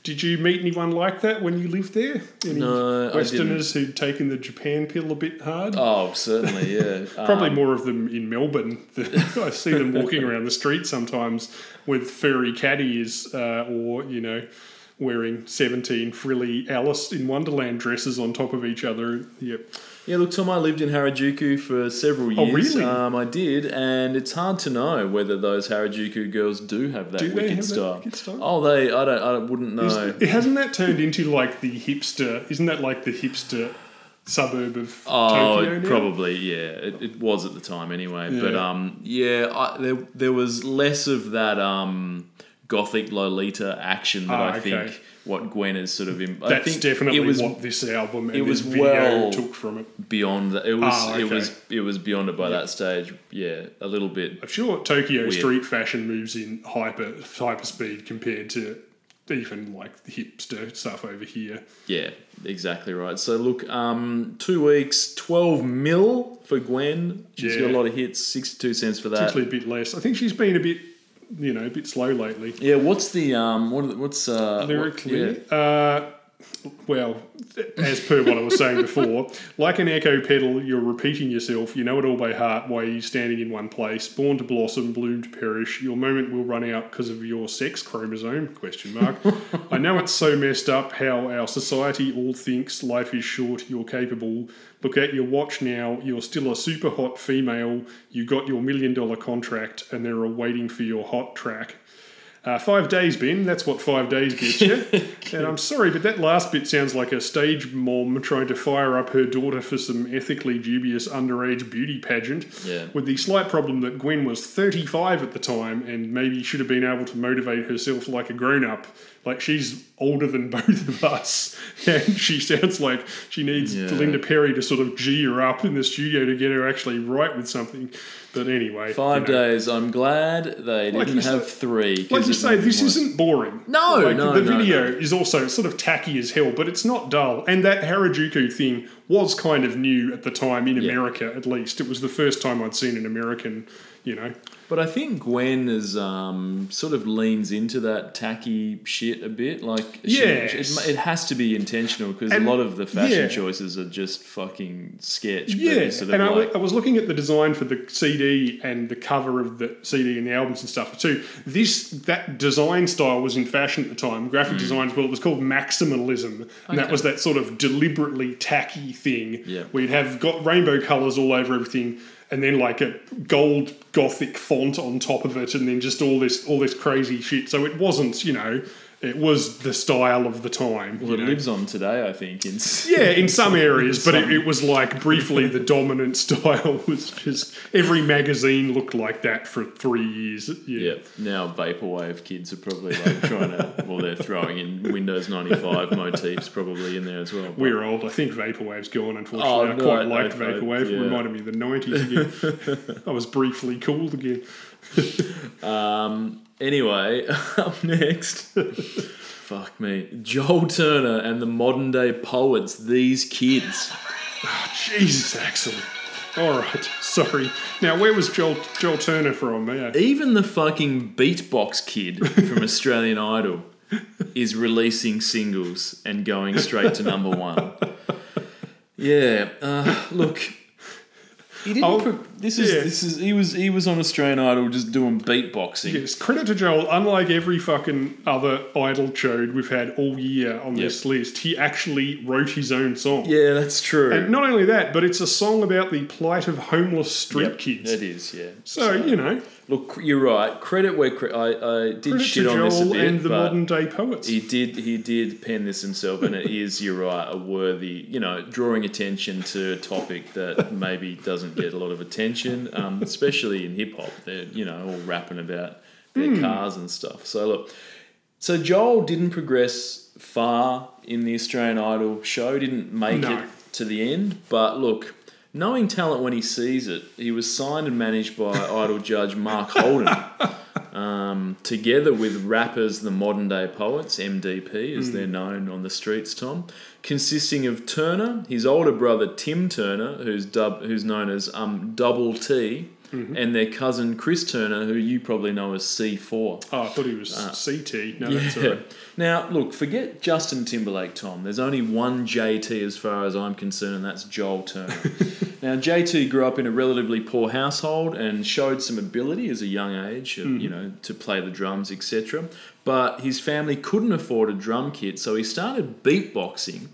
Did you meet anyone like that when you lived there? Any No, I Westerners who'd taken the Japan pill a bit hard? Oh, certainly, yeah. Probably Um, more of them in Melbourne. I see them walking around the street sometimes with furry caddies uh, or, you know, wearing 17 frilly Alice in Wonderland dresses on top of each other. Yep. Yeah, look, Tom, I lived in Harajuku for several Oh, years. really? Um, I did, and it's hard to know whether those Harajuku girls do have that Do they wicked have that wicked style? Oh, they, I don't, I wouldn't know. Is- it hasn't that turned into like the hipster? Isn't that like the hipster suburb of Oh, Tokyo now? probably yeah. It, it was at the time anyway. But Yeah. um, yeah, I, there there was less of that um gothic Lolita action that Ah, I okay. think what Gwen is sort of. In, I That's think definitely it was what this album and it was video well- took from it. beyond that. It was Ah, it was it was beyond it by that stage. Yeah, a little bit. I'm sure Tokyo Weird. street fashion moves in hyper hyper speed compared to even like the hipster stuff over here. Yeah, exactly right. So look, um, two weeks, twelve mil for Gwen. She's Yeah. got a lot of hits. Sixty-two cents for that. Actually, a bit less. I think she's been a bit, you know, a bit slow lately. Yeah, what's the um? What what's uh? what- Lyrically, yeah. uh, well, as per what I was saying before, like an echo pedal, you're repeating yourself. You know it all by heart. Why are you standing in one place? Born to blossom, bloomed to perish. Your moment will run out because of your sex chromosome? Question mark. I know it's so messed up how our society all thinks life is short. You're capable. Look at your watch now. You're still a super hot female. You got your million dollar contract, and they're waiting for your hot track. Uh, five days, Ben. That's what five days gets you. and I'm sorry, but that last bit sounds like a stage mom trying to fire up her daughter for some ethically dubious underage beauty pageant. Yeah. With the slight problem that Gwen was 35 at the time and maybe should have been able to motivate herself like a grown up. Like she's older than both of us, and she sounds like she needs Yeah. Linda Perry to sort of G her up in the studio to get her actually right with something. But anyway, Five you know. days. I'm glad they Like didn't have say- three. Like you say, this was- isn't boring. No, like, no, the no, video is also sort of tacky as hell, but it's not dull. And that Harajuku thing was kind of new at the time in America, at least. It was the first time I'd seen an American, you know. But I think Gwen is um, sort of leans into that tacky shit a bit. Like, yeah, it, it has to be intentional because a lot of the fashion yeah. choices are just fucking sketch. Yeah, sort of and I, like, wa- I was looking at the design for the CD and the cover of the CD and the albums and stuff too. This that design style was in fashion at the time. Graphic design as well. It was called maximalism, and that. Was that sort of deliberately tacky thing Yeah. where you'd have got rainbow colors all over everything, and then like a gold gothic font on top of it, and then just all this all this crazy shit. So it wasn't, you know. It was the style of the time. Well, it know. lives on today, I think. In, Yeah, in some areas, but it, Some- it was like briefly the dominant style was just every magazine looked like that for three years. Yeah. Yeah, now vaporwave kids are probably like trying to, well, they're throwing in Windows ninety five motifs probably in there as well. We're old. I think Vaporwave's gone, unfortunately. Oh, I quite I- liked I- Vaporwave. It yeah. reminded me of the 90s again. I was briefly cool again. Um, anyway, up next, fuck me, Joel Turner and the modern day poets. These kids. Oh, Jesus, Axel. All right, sorry. Now, where was Joel, Joel Turner from? Yeah. Even the fucking beatbox kid from Australian Idol is releasing singles and going straight to number one. Yeah, uh, look, he didn't. Oh, pro- this is yeah. this is he was he was on Australian Idol just doing beatboxing. Yes, credit to Joel. Unlike every fucking other idol chode we've had all year on this list, he actually wrote his own song. Yeah, that's true. And not only that, but it's a song about the plight of homeless street Yep, kids. It is, yeah. So, you know, look, you're right. Credit where cre- I, I did credit shit on this a bit, and the but modern day poets. he did he did pen this himself, and it is you're right a worthy you know drawing attention to a topic that maybe doesn't get a lot of attention, um, especially in hip hop. They're you know all rapping about their Hmm. cars and stuff. So look, so Joel didn't progress far in the Australian Idol show. Didn't make No. it to the end, but look. Knowing talent when he sees it, he was signed and managed by Idol judge Mark Holden. Um, together with rappers, the modern day poets, MDP, as they're known on the streets, Tom, consisting of Turner, his older brother Tim Turner, who's dub, who's known as um, Double T, Mm-hmm. and their cousin Chris Turner, who you probably know as C4. oh, I thought he was uh, CT. No, that's all Yeah. Now, look, forget Justin Timberlake, Tom. There's only one JT as far as I'm concerned, and that's Joel Turner. now, JT grew up in a relatively poor household and showed some ability as a young age, of, you mm-hmm. know, to play the drums, etc. But his family couldn't afford a drum kit, so he started beatboxing.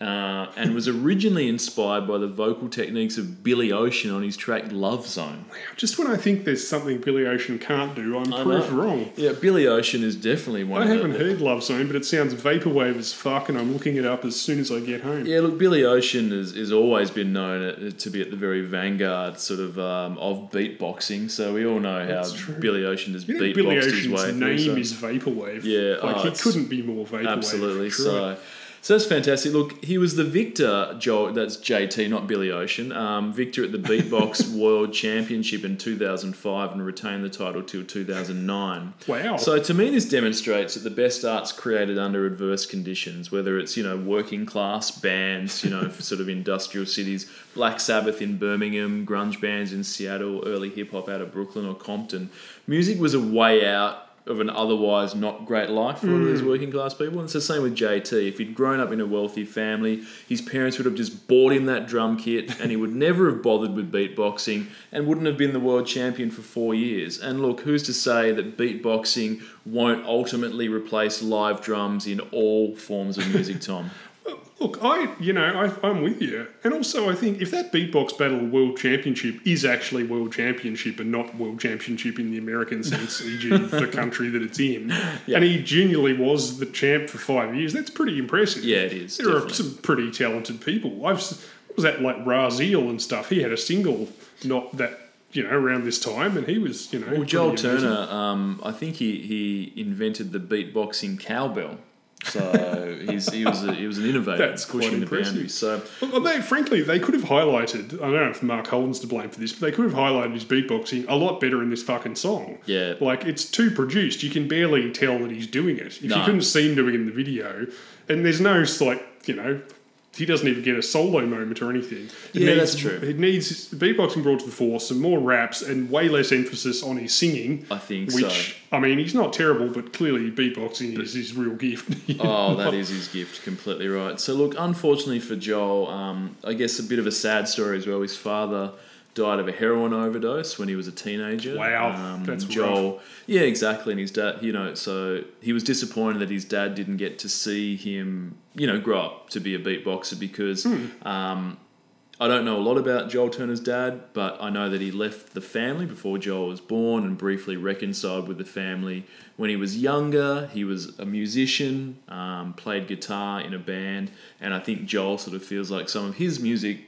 Uh, and was originally inspired by the vocal techniques of Billy Ocean on his track Love Zone. Just when I think there's something Billy Ocean can't do, I'm proved wrong. Yeah, Billy Ocean is definitely one I haven't heard Love Zone, but it sounds vaporwave as fuck, and I'm looking it up as soon as I get home. Yeah, look, Billy Ocean has, always been known to be at the very vanguard sort of um, of beatboxing. So we all know how Billy Ocean has You beatboxed Billy his Ocean's way name through. so- is Vaporwave. Yeah, like oh, he couldn't be more Vaporwave. absolutely. True. So, so that's fantastic. Look, he was the victor. Joel, that's JT, not Billy Ocean. Um, victor at the Beatbox World Championship in 2005 and retained the title till 2009. Wow. So to me, this demonstrates that the best art's created under adverse conditions, whether it's you know working class bands, you know, sort of industrial cities, Black Sabbath in Birmingham, grunge bands in Seattle, early hip hop out of Brooklyn or Compton. Music was a way out of an otherwise not great life for lot these mm. working class people. And it's the same with JT. If he'd grown up in a wealthy family, his parents would have just bought him that drum kit and he would never have bothered with beatboxing and wouldn't have been the world champion for four years. And look, who's to say that beatboxing won't ultimately replace live drums in all forms of music, Tom? Look, I you know I, I'm with you, and also I think if that beatbox battle world championship is actually world championship and not world championship in the American sense, e.g. the country that it's in, Yeah. and he genuinely was the champ for five years, that's pretty impressive. Yeah, it is, There are some pretty talented people. I've what was that like Rahzel and stuff. He had a single not that you know around this time, and he was you know. Well, Joel. Turner, um, I think he, he invented the beatboxing cowbell. So he's, he was a, he was an innovator, That's pushing the impressive. boundaries. So they, frankly, they could have highlighted. I don't know if Mark Holden's to blame for this, but they could have highlighted his beatboxing a lot better in this fucking song. Yeah. like it's too produced. You can barely tell that he's doing it. If you couldn't see him doing it in the video, and there's no like you know. He doesn't even get a solo moment or anything. It Yeah, needs, that's true. It needs beatboxing brought to the fore, some more raps, and way less emphasis on his singing. I think which, I mean, he's not terrible, but clearly beatboxing is his real gift. Oh, that is his gift. Completely right. So, look, unfortunately for Joel, um, I guess a bit of a sad story as well. His father died of a heroin overdose when he was a teenager. Wow, um, that's Joel. Yeah, exactly. And his dad, you know, so he was disappointed that his dad didn't get to see him, you know, grow up to be a beatboxer because. Hmm. Um, I don't know a lot about Joel Turner's dad, but I know that he left the family before Joel was born and briefly reconciled with the family. When he was younger, he was a musician, um, played guitar in a band, and I think Joel sort of feels like some of his music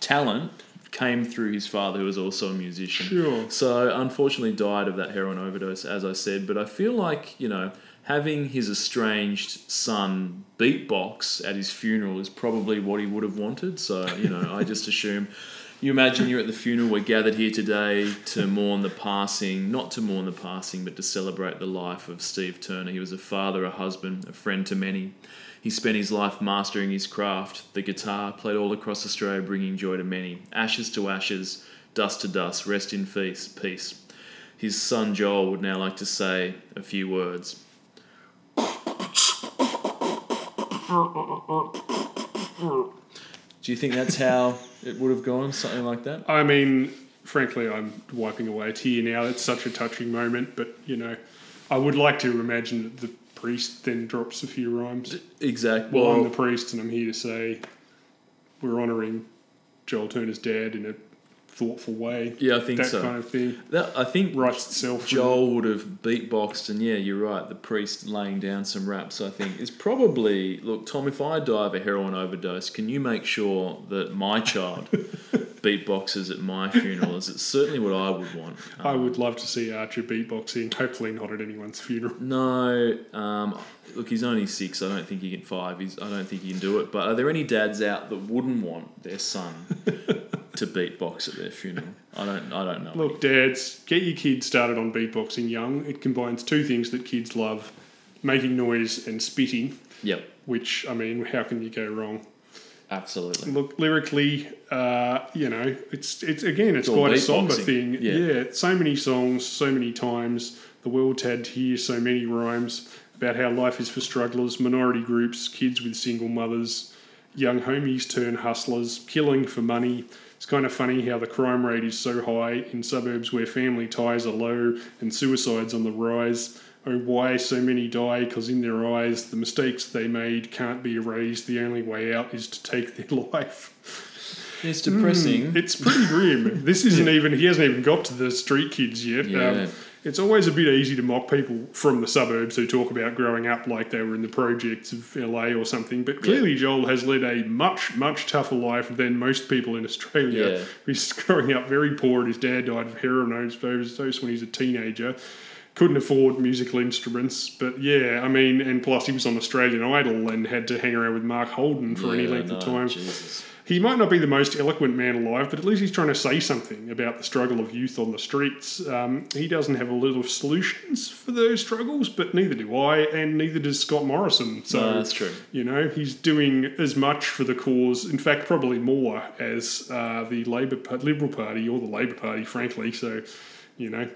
talent came through his father, who was also a musician. Sure. So unfortunately died of that heroin overdose, as I said. But I feel like you know having his estranged son beatbox at his funeral is probably what he would have wanted. So you know, I just assume. You imagine you're at the funeral. We're gathered here today to mourn the passing, not to mourn the passing, but to celebrate the life of Steve Turner. He was a father, a husband, a friend to many. He spent his life mastering his craft. The guitar played all across Australia, bringing joy to many. Ashes to ashes, dust to dust, rest in peace. Peace. His son Joel would now like to say a few words. Do you think that's how it would have gone? Something like that? I mean, frankly, I'm wiping away a tear now. It's such a touching moment, but you know, I would like to imagine that the priest then drops a few rhymes. Exactly. Well, I'm the priest, and I'm here to say we're honouring Joel Turner's dad in a thoughtful way. yeah, I think that so. kind of thing That, I think writes itself. Joel would have beatboxed, and yeah, you're right. The priest laying down some raps, I think, is probably look, Tom. If I die of a heroin overdose, can you make sure that my child beatboxes at my funeral? Is it's certainly what I would want. I would love to see Archer beatboxing. Hopefully, not at anyone's funeral. No, um, look, he's only six. I don't think he can five. He's, I don't think he can do it. But are there any dads out that wouldn't want their son to beatbox at their funeral? I don't. I don't know. Look, dads, get your kids started on beatboxing young. It combines two things that kids love making noise and spitting, Yep, which, I mean, how can you go wrong? Absolutely. Look, lyrically, uh, you know, it's it's again, it's, It's quite a somber thing. Yeah. Yeah. so many songs, so many times. The world had to hear so many rhymes about how life is for strugglers, minority groups, kids with single mothers, young homies turn hustlers, killing for money. It's kind of funny how the crime rate is so high in suburbs where family ties are low and suicides on the rise. Oh, why so many die? Because in their eyes, the mistakes they made can't be erased. The only way out is to take their life. It's depressing. It's pretty grim. This isn't even, he hasn't even got to the street kids yet. Yeah. Um, it's always a bit easy to mock people from the suburbs who talk about growing up like they were in the projects of LA or something. But clearly, Joel has led a much, much tougher life than most people in Australia. Yeah. He's growing up very poor. And his dad died of heroin overdose when he was a teenager. Couldn't afford musical instruments, but yeah, I mean, and plus he was on Australian Idol and had to hang around with Mark Holden for any length no, of time. Jesus. He might not be the most eloquent man alive, but at least he's trying to say something about the struggle of youth on the streets. Um, he doesn't have a lot of solutions for those struggles, but neither do I, and neither does Scott Morrison. So No, that's true. You know, he's doing as much for the cause, in fact, probably more as uh, the Labor Liberal Party or the Labor Party, frankly. So, you know,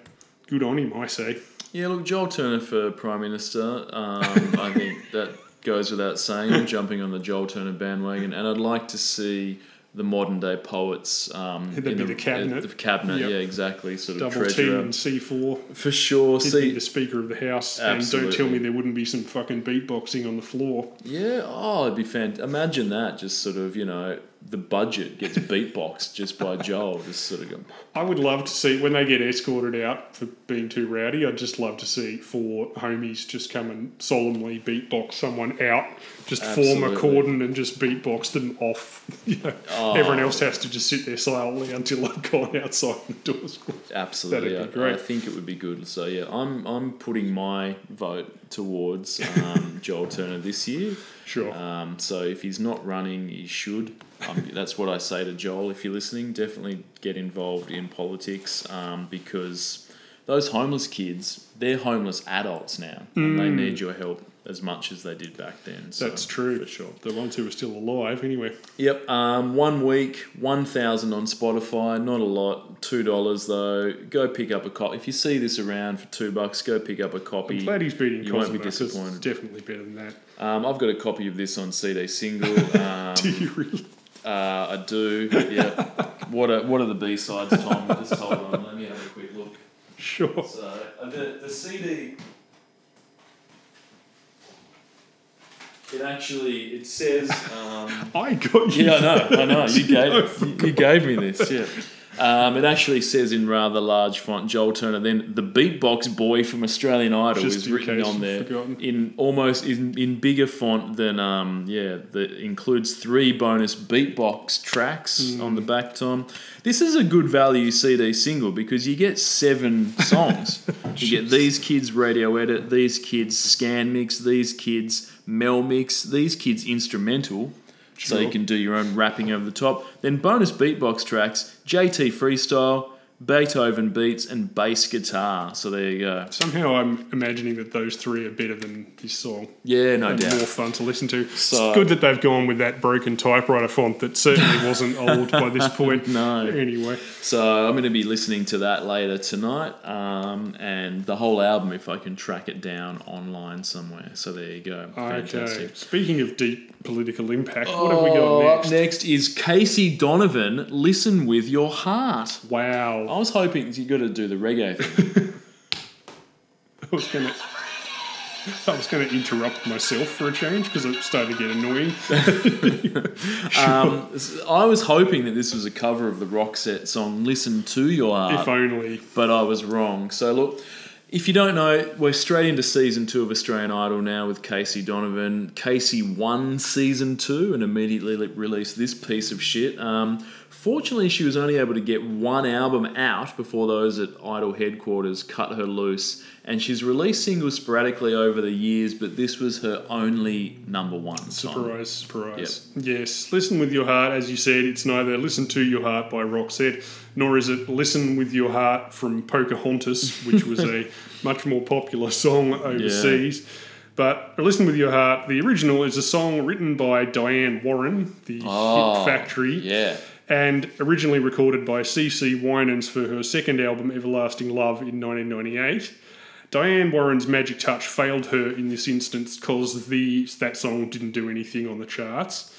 good on him, I say. Yeah, look, Joel Turner for Prime Minister. Um, I think that goes without saying. I'm jumping on the Joel Turner bandwagon, and I'd like to see the modern day poets. Um, That'd in be the cabinet. The cabinet, Yep. yeah, exactly. Sort of Double T and C4. For sure. He'd the Speaker of the House, and don't tell me there wouldn't be some fucking beatboxing on the floor. yeah, oh, it'd be fantastic. Imagine that, just sort of, you know, the budget gets beatboxed just by Joel, just sort of going, I would love to see when they get escorted out for being too rowdy. I'd just love to see four homies just come and solemnly beatbox someone out, just form a cordon and just beatbox them off. You know, Oh. everyone else has to just sit there silently until I've gone outside and the doors. Absolutely, That'd be I- I, think it would be good. So yeah, I'm I'm putting my vote towards um, Joel Turner this year. Sure. Um, so if he's not running, he should. Um, that's what I say to Joel. If you're listening, definitely get involved in politics um, because those homeless kids, they're homeless adults now, and they need your help as much as they did back then. So. That's true. for sure. The ones who are still alive, anyway. Yep. Um, one week, one thousand on Spotify. Not a lot. Two dollars though. Go pick up a copy. If you see this around for two bucks, go pick up a copy. I'm glad he's beating You won't be Cosmo 'cause it's disappointed. definitely better than that. Um, I've got a copy of this on CD single. Um, Do you really? uh, I do. Yeah. what are what are the B sides, Tom? Just hold on. Let me have a quick look. Sure. So uh, the the CD. It actually it says. Um, I got you. yeah, I know, I know. You gave you, you gave me this. Yeah. Um, it actually says in rather large font, Joel Turner. Then the beatbox boy from Australian Idol Just is written on there forgotten. in almost in, in bigger font than um yeah that includes three bonus beatbox tracks Hmm. on the back. Tom, this is a good value CD single because you get seven songs. you get these kids radio edit, these kids scan mix, these kids mel mix, these kids instrumental. So you can do your own rapping over the top. Then bonus beatbox tracks, JT freestyle, Beethoven beats, and bass guitar. So there you go. Somehow I'm imagining that those three are better than this song. Yeah, no and doubt. more fun to listen to. So- it's good that they've gone with that broken typewriter font that certainly wasn't old by this point. No. Anyway, So I'm going to be listening to that later tonight, um, and the whole album if I can track it down online somewhere. So there you go. okay. Fantastic. Speaking of deep political impact, what have we Oh, got up next? next is Casey Donovan. Listen with your heart. Wow. I was hoping you got to do the reggae thing. I was gonna. I was going to interrupt myself for a change because it started to get annoying. um, I was hoping that this was a cover of the Roxette song "Listen to Your Heart." if only. but I was wrong. So look, if you don't know, we're straight into season two of Australian Idol now with Casey Donovan. Casey won season two and immediately le- released this piece of shit. Um, fortunately, she was only able to get one album out before those at Idol headquarters cut her loose, and she's released singles sporadically over the years, but this was her only number one song. Surprise, surprise. Yes, Listen with Your Heart, as you said, it's neither Listen to Your Heart by Roxette, nor is it Listen with Your Heart from Pocahontas, which was a much more popular song overseas. But Listen with Your Heart, the original is a song written by Diane Warren, the Oh, Hit Factory, Yeah. And originally recorded by CeCe Winans for her second album, Everlasting Love, in 1998. Diane Warren's magic touch failed her in this instance because the that song didn't do anything on the charts.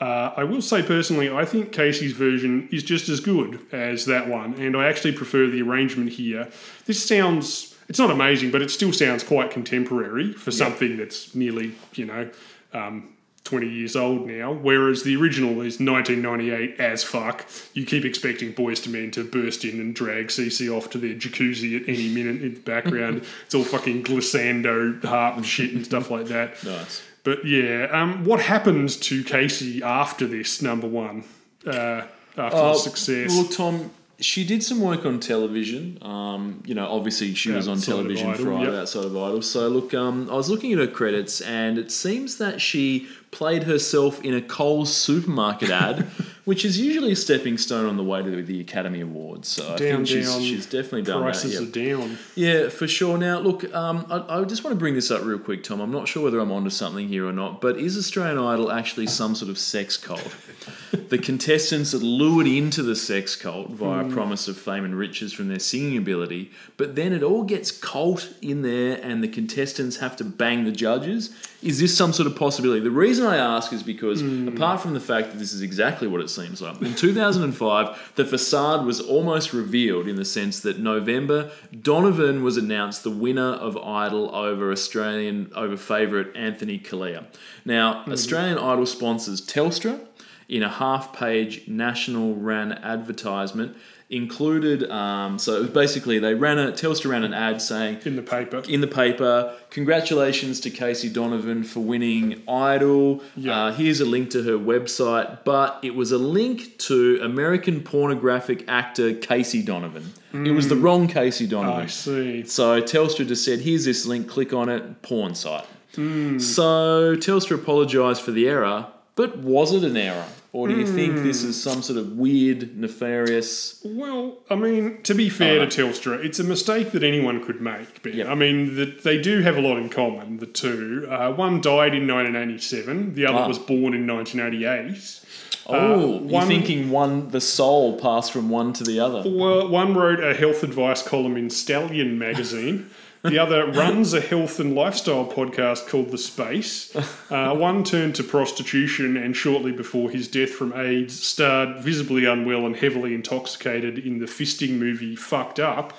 Uh, I will say personally, I think Casey's version is just as good as that one, and I actually prefer the arrangement here. This sounds, it's not amazing, but it still sounds quite contemporary for something that's nearly, you know, um, 20 years old now, whereas the original is 1998 as fuck. You keep expecting Boyz II Men to burst in and drag CeCe off to their jacuzzi at any minute in the background. it's all fucking glissando harp and shit and stuff like that. Nice. But yeah, um, what happens to Casey after this number one? Uh, after the Uh, success? Well, Tom, she did some work on television. Um, you know, obviously she was on television Idol, for yep. outside of Idol. So look, um, I was looking at her credits, and it seems that she played herself in a Coles supermarket ad, which is usually a stepping stone on the way to the Academy Awards. So I think she's, down. she's definitely done Prices that. yeah. are down. Yeah, for sure. Now, look, um, I, I just want to bring this up real quick, Tom. I'm not sure whether I'm onto something here or not, but is Australian Idol actually some sort of sex cult? the contestants are lured into the sex cult via a promise of fame and riches from their singing ability, but then it all gets cult in there and the contestants have to bang the judges. Is this some sort of possibility? The reason I ask is because, hmm. apart from the fact that this is exactly what it seems like, in 2005, the facade was almost revealed in the sense that November, Donovan was announced the winner of Idol over Australian, over favourite Anthony Callea. Now, hmm. Australian Idol sponsors Telstra in a half page national ran advertisement included um, so it was basically they ran a Telstra ran an ad saying In the paper. in the paper, congratulations to Casey Donovan for winning Idol. Yeah. Uh, here's a link to her website, but it was a link to American pornographic actor Casey Donovan. It was the wrong Casey Donovan. I see. So Telstra just said, here's this link, click on it, porn site. Hmm. So Telstra apologised for the error, but was it an error? Or do you think this Hmm. is some sort of weird, nefarious. Well, I mean, to be fair to Telstra, it's a mistake that anyone could make. Yep. I mean, the, they do have a lot in common, the two. Uh, one died in 1987, the other Ah. was born in 1988. Oh, Uh, you're one- thinking one, the soul passed from one to the other. Well, one wrote a health advice column in Stallion magazine. The other runs a health and lifestyle podcast called The Space. Uh, one turned to prostitution and shortly before his death from AIDS starred visibly unwell and heavily intoxicated in the fisting movie Fucked Up.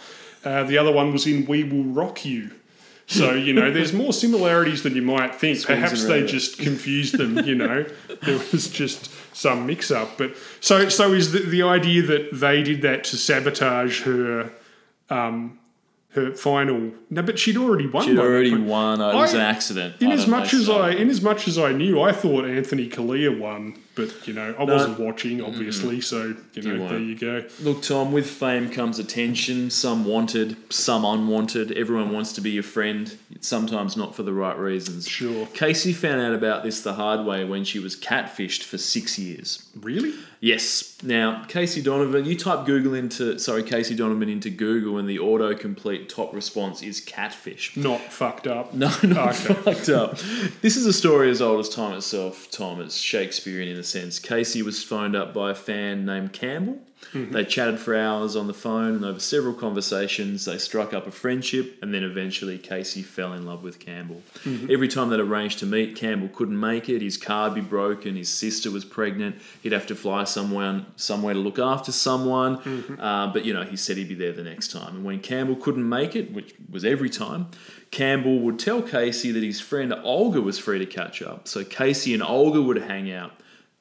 Uh, the other one was in We Will Rock You. So, you know, there's more similarities than you might think. Swings Perhaps they roundabouts. just confused them, you know. there was just some mix up. But so so is the, the idea that they did that to sabotage her um her final No, but she'd already won. She'd already won. It was I- an accident. In I as much know, as so- I, in as much as I knew, I thought Anthony Callea won, but you know I wasn't watching, obviously. Mm-hmm. So you know, You there you go. Look, Tom, with fame comes attention. Some wanted, some unwanted. Everyone wants to be your friend. It's sometimes not for the right reasons. Sure. Casey found out about this the hard way when she was catfished for six years. Really? Yes. Now, Casey Donovan, you type Google into, sorry, Casey Donovan into Google, and the autocomplete top response is catfish. Not fucked up. No, not Okay. fucked up. This is a story as old as time itself, Tom. It's Shakespearean in a sense. Casey was phoned up by a fan named Campbell. Mm-hmm. They chatted for hours on the phone, and over several conversations, they struck up a friendship, and then eventually Casey fell in love with Campbell. Mm-hmm. Every time they'd arranged to meet, Campbell couldn't make it. His car would be broken. His sister was pregnant. He'd have to fly somewhere, somewhere to look after someone. Mm-hmm. Uh, but you know, he said he'd be there the next time. And when Campbell couldn't make it, which was every time, Campbell would tell Casey that his friend Olga was free to catch up. So Casey and Olga would hang out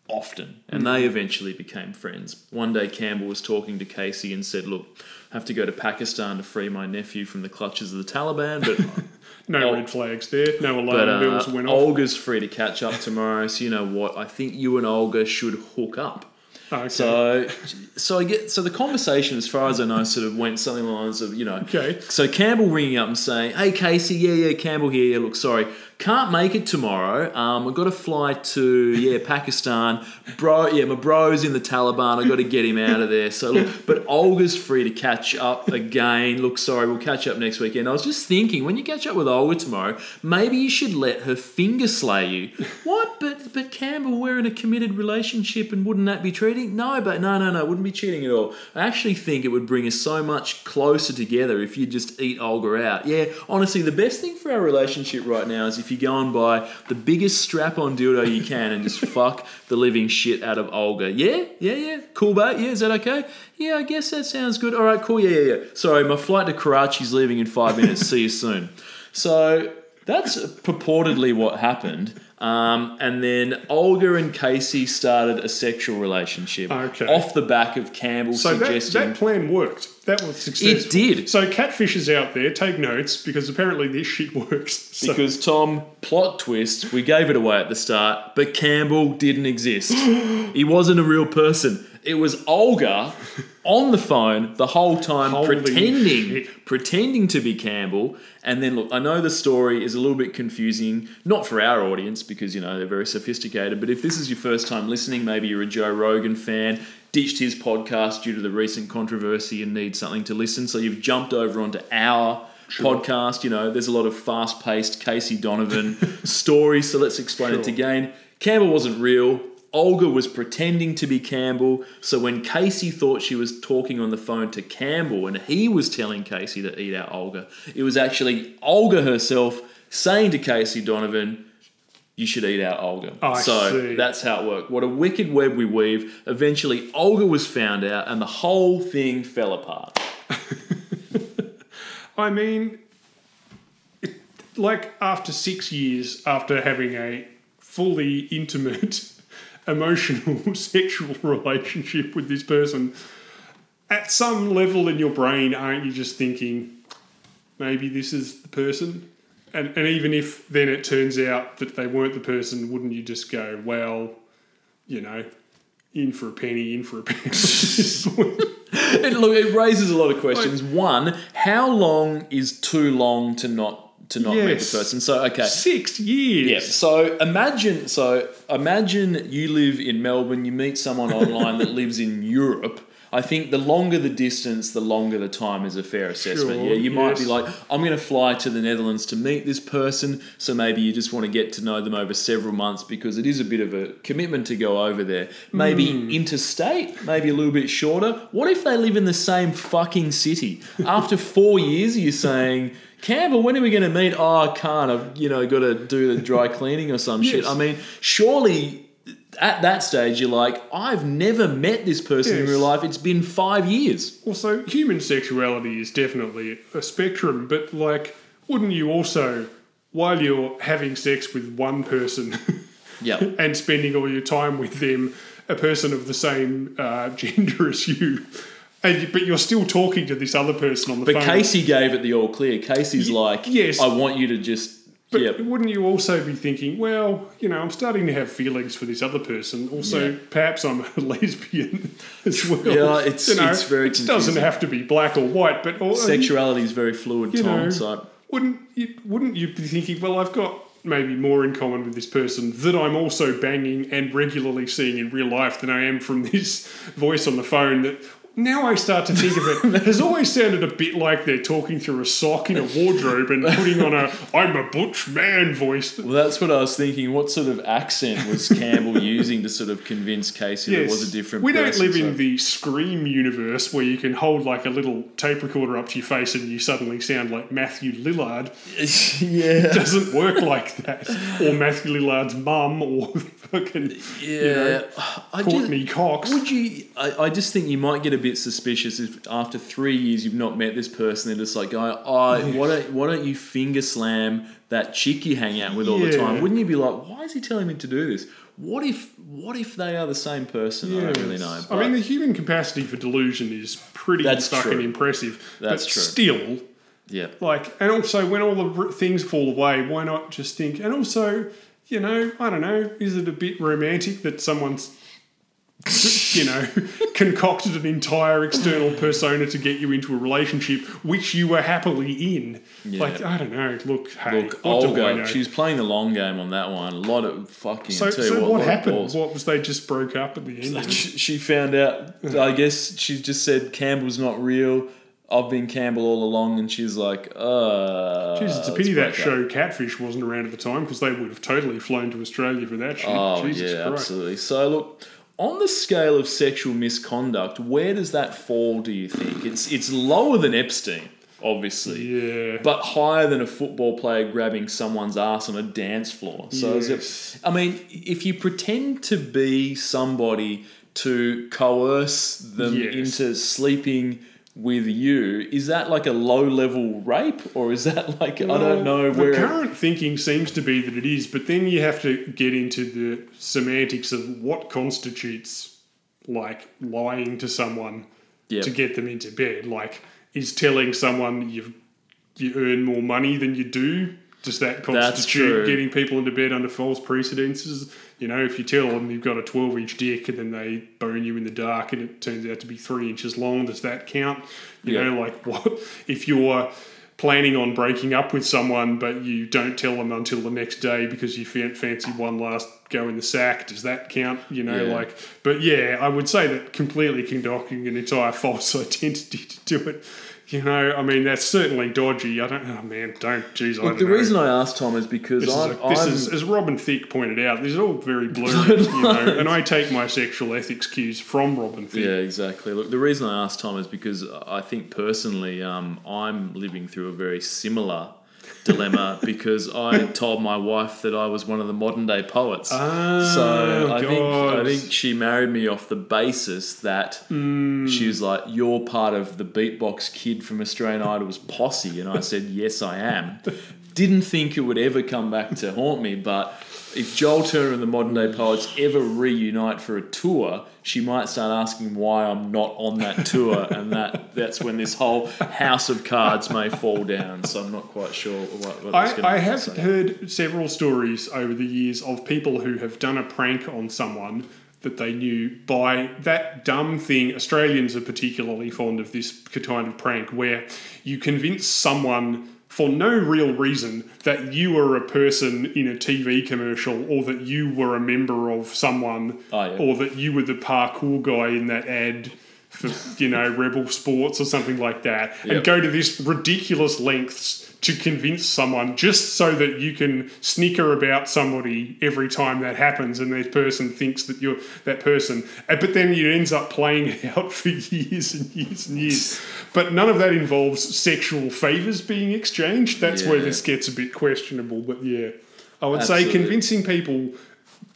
often, and they eventually became friends. One day, Campbell was talking to Casey and said, "Look, I have to go to Pakistan to free my nephew from the clutches of the Taliban, but." No Oh. red flags there. No alarm But uh, bells went off. Olga's free to catch up tomorrow, so you know what? I think you and Olga should hook up. Okay. So, so I get so the conversation, as far as I know, sort of went something along the lines of you know. Okay. So Campbell ringing up and saying, "Hey Casey, yeah, yeah, Campbell here. Yeah, look, sorry, can't make it tomorrow. Um, I've got to fly to yeah Pakistan, bro. Yeah, my bro's in the Taliban. I've got to get him out of there. So look, but Olga's free to catch up again. Look, sorry, we'll catch up next weekend. I was just thinking, when you catch up with Olga tomorrow, maybe you should let her finger slay you. What? But but Campbell, we're in a committed relationship, and wouldn't that be cheating? No, but no, no, no, wouldn't be cheating at all. I actually think it would bring us so much closer together if you just eat Olga out. Yeah, honestly, the best thing for our relationship right now is if you go and buy the biggest strap-on dildo you can and just fuck the living shit out of Olga. Yeah, yeah, yeah. Cool, mate. Yeah, is that okay? Yeah, I guess that sounds good. All right, cool. Yeah, yeah, yeah. Sorry, my flight to Karachi's leaving in five minutes. See you soon. So that's purportedly what happened. Um, and then Olga and Casey started a sexual relationship Okay. off the back of Campbell So that, suggesting. that plan worked. That was successful. It did. So catfishers out there, take notes because apparently this shit works. So, because Tom, plot twist, we gave it away at the start, but Campbell didn't exist. he wasn't a real person. It was Olga on the phone the whole time, Holy pretending, shit. pretending to be Campbell. And then look, I know the story is a little bit confusing, not for our audience because you know they're very sophisticated. But if this is your first time listening, maybe you're a Joe Rogan fan, ditched his podcast due to the recent controversy and need something to listen, so you've jumped over onto our podcast. You know, there's a lot of fast paced Casey Donovan stories, so let's explain it again. Campbell wasn't real. Olga was pretending to be Campbell. So when Casey thought she was talking on the phone to Campbell and he was telling Casey to eat out Olga, it was actually Olga herself saying to Casey Donovan, you should eat out Olga. I so see. that's how it worked. What a wicked web we weave. Eventually, Olga was found out and the whole thing fell apart. I mean, it, like after six years after having a fully intimate, emotional, sexual relationship with this person, at some level in your brain, aren't you just thinking, maybe this is the person? And, and even if then it turns out that they weren't the person, wouldn't you just go, well, you know, in for a penny, in for a penny? It, look, it raises a lot of questions. One, how long is too long to not to not meet the person? So okay. Six years. Yeah. So imagine so imagine you live in Melbourne, you meet someone online that lives in Europe. I think the longer the distance, the longer the time is a fair assessment. Sure, yeah, you might be like, I'm going to fly to the Netherlands to meet this person, so maybe you just want to get to know them over several months because it is a bit of a commitment to go over there. Maybe Hmm. interstate, maybe a little bit shorter. What if they live in the same fucking city? After four years, you're saying, Campbell, when are we going to meet? Oh, I can't. I've you know got to do the dry cleaning or some shit. I mean, surely at that stage you're like, I've never met this person in real life. It's been five years. Also, human sexuality is definitely a spectrum, but like wouldn't you also, while you're having sex with one person Yeah. and spending all your time with them, a person of the same uh, gender as you, and you, but you're still talking to this other person on the But phone. But Casey gave it the all clear. Casey's like, yes. I want you to just. But yeah. wouldn't you also be thinking, well, you know, I'm starting to have feelings for this other person. Also, Yeah. perhaps I'm a lesbian as well. Yeah, it's- you know, it's very It doesn't have to be black or white, but or, Sexuality is very fluid, you Tom. know, so wouldn't you, wouldn't you be thinking, well, I've got maybe more in common with this person that I'm also banging and regularly seeing in real life than I am from this voice on the phone that now I start to think of it has always sounded a bit like they're talking through a sock in a wardrobe and putting on a I'm a butch man voice. Well, that's what I was thinking. What sort of accent was Campbell using to sort of convince Casey that it was a different we person? don't live so- in the Scream universe where you can hold like a little tape recorder up to your face and you suddenly sound like Matthew Lillard. yeah. doesn't work like that. Or Matthew Lillard's mum, or fucking Yeah. you know, I just, Courteney Cox. would you? I, I just think you might get a bit suspicious if after three years you've not met this person. They're just like, going, oh, why don't why don't you finger slam that chick you hang out with all the time? Wouldn't you be like, why is he telling me to do this? What if what if they are the same person? I don't really know. I mean, the human capacity for delusion is pretty That's fucking true. impressive. That's but true. still, yeah. like, and also when all the things fall away, why not just think? And also, you know, I don't know, is it a bit romantic that someone's you know, concocted an entire external persona to get you into a relationship which you were happily in. Like, I don't know. Look, hey, Look, what Olga, know? she playing the long game on that one. A lot of fucking. So, so what, of happened? What was they just broke up at the end? She she found out. I guess she just said Campbell's not real. I've been Campbell all along, and she's like, uh. Jeez, it's a pity that break up. show Catfish wasn't around at the time because they would have totally flown to Australia for that shit. Oh Jesus yeah, Christ. absolutely. So look, on the scale of sexual misconduct, where does that fall? Do you think it's it's lower than Epstein, obviously, Yeah. but higher than a football player grabbing someone's ass on a dance floor? So Yes. it, I mean, if you pretend to be somebody to coerce them Yes. into sleeping. With you, is that like a low level rape, or is that like I don't know the where? current thinking seems to be that it is, but then you have to get into the semantics of what constitutes like lying to someone Yeah. to get them into bed. Like, is telling someone you've you earn more money than you do? Does that constitute getting people into bed under false precedences? You know, if you tell them you've got a 12 inch dick and then they bone you in the dark and it turns out to be three inches long, does that count? You Yeah. know, like what if you're planning on breaking up with someone but you don't tell them until the next day because you fancy one last go in the sack? Does that count? You know, Yeah. like, but yeah, I would say that completely conducting an entire false identity to do it. You know, I mean, that's certainly dodgy. I don't, oh man, don't, geez, I Look, the know. reason I asked Tom is because This, is, I'm, a- this I'm is, as Robin Thicke pointed out, this is all very blurry, you know, and I take my sexual ethics cues from Robin Thicke. Yeah, exactly. Look, the reason I asked Tom is because I think personally, um, I'm living through a very similar dilemma because I told my wife that I was one of the modern day poets. Oh, so I think I think she married me off the basis that Hmm. she was like, "You're part of the beatbox kid from Australian Idol's posse," and I said, "Yes, I am." Didn't think it would ever come back to haunt me, but if Joel Turner and the Modern Day Poets ever reunite for a tour, she might start asking why I'm not on that tour, and that that's when this whole house of cards may fall down. So I'm not quite sure what. what I, I have say. heard several stories over the years of people who have done a prank on someone that they knew by that dumb thing. Australians are particularly fond of this kind of prank where you convince someone for no real reason that you were a person in a TV commercial or that you were a member of someone Oh, yeah. or that you were the parkour guy in that ad for you know Rebel Sports or something like that, and go to this ridiculous lengths to convince someone just so that you can snicker about somebody every time that happens, and that person thinks that you're that person, Uh, but then it ends up playing out for years and years and years. But none of that involves sexual favors being exchanged. That's where this gets a bit questionable. But yeah, I would say convincing people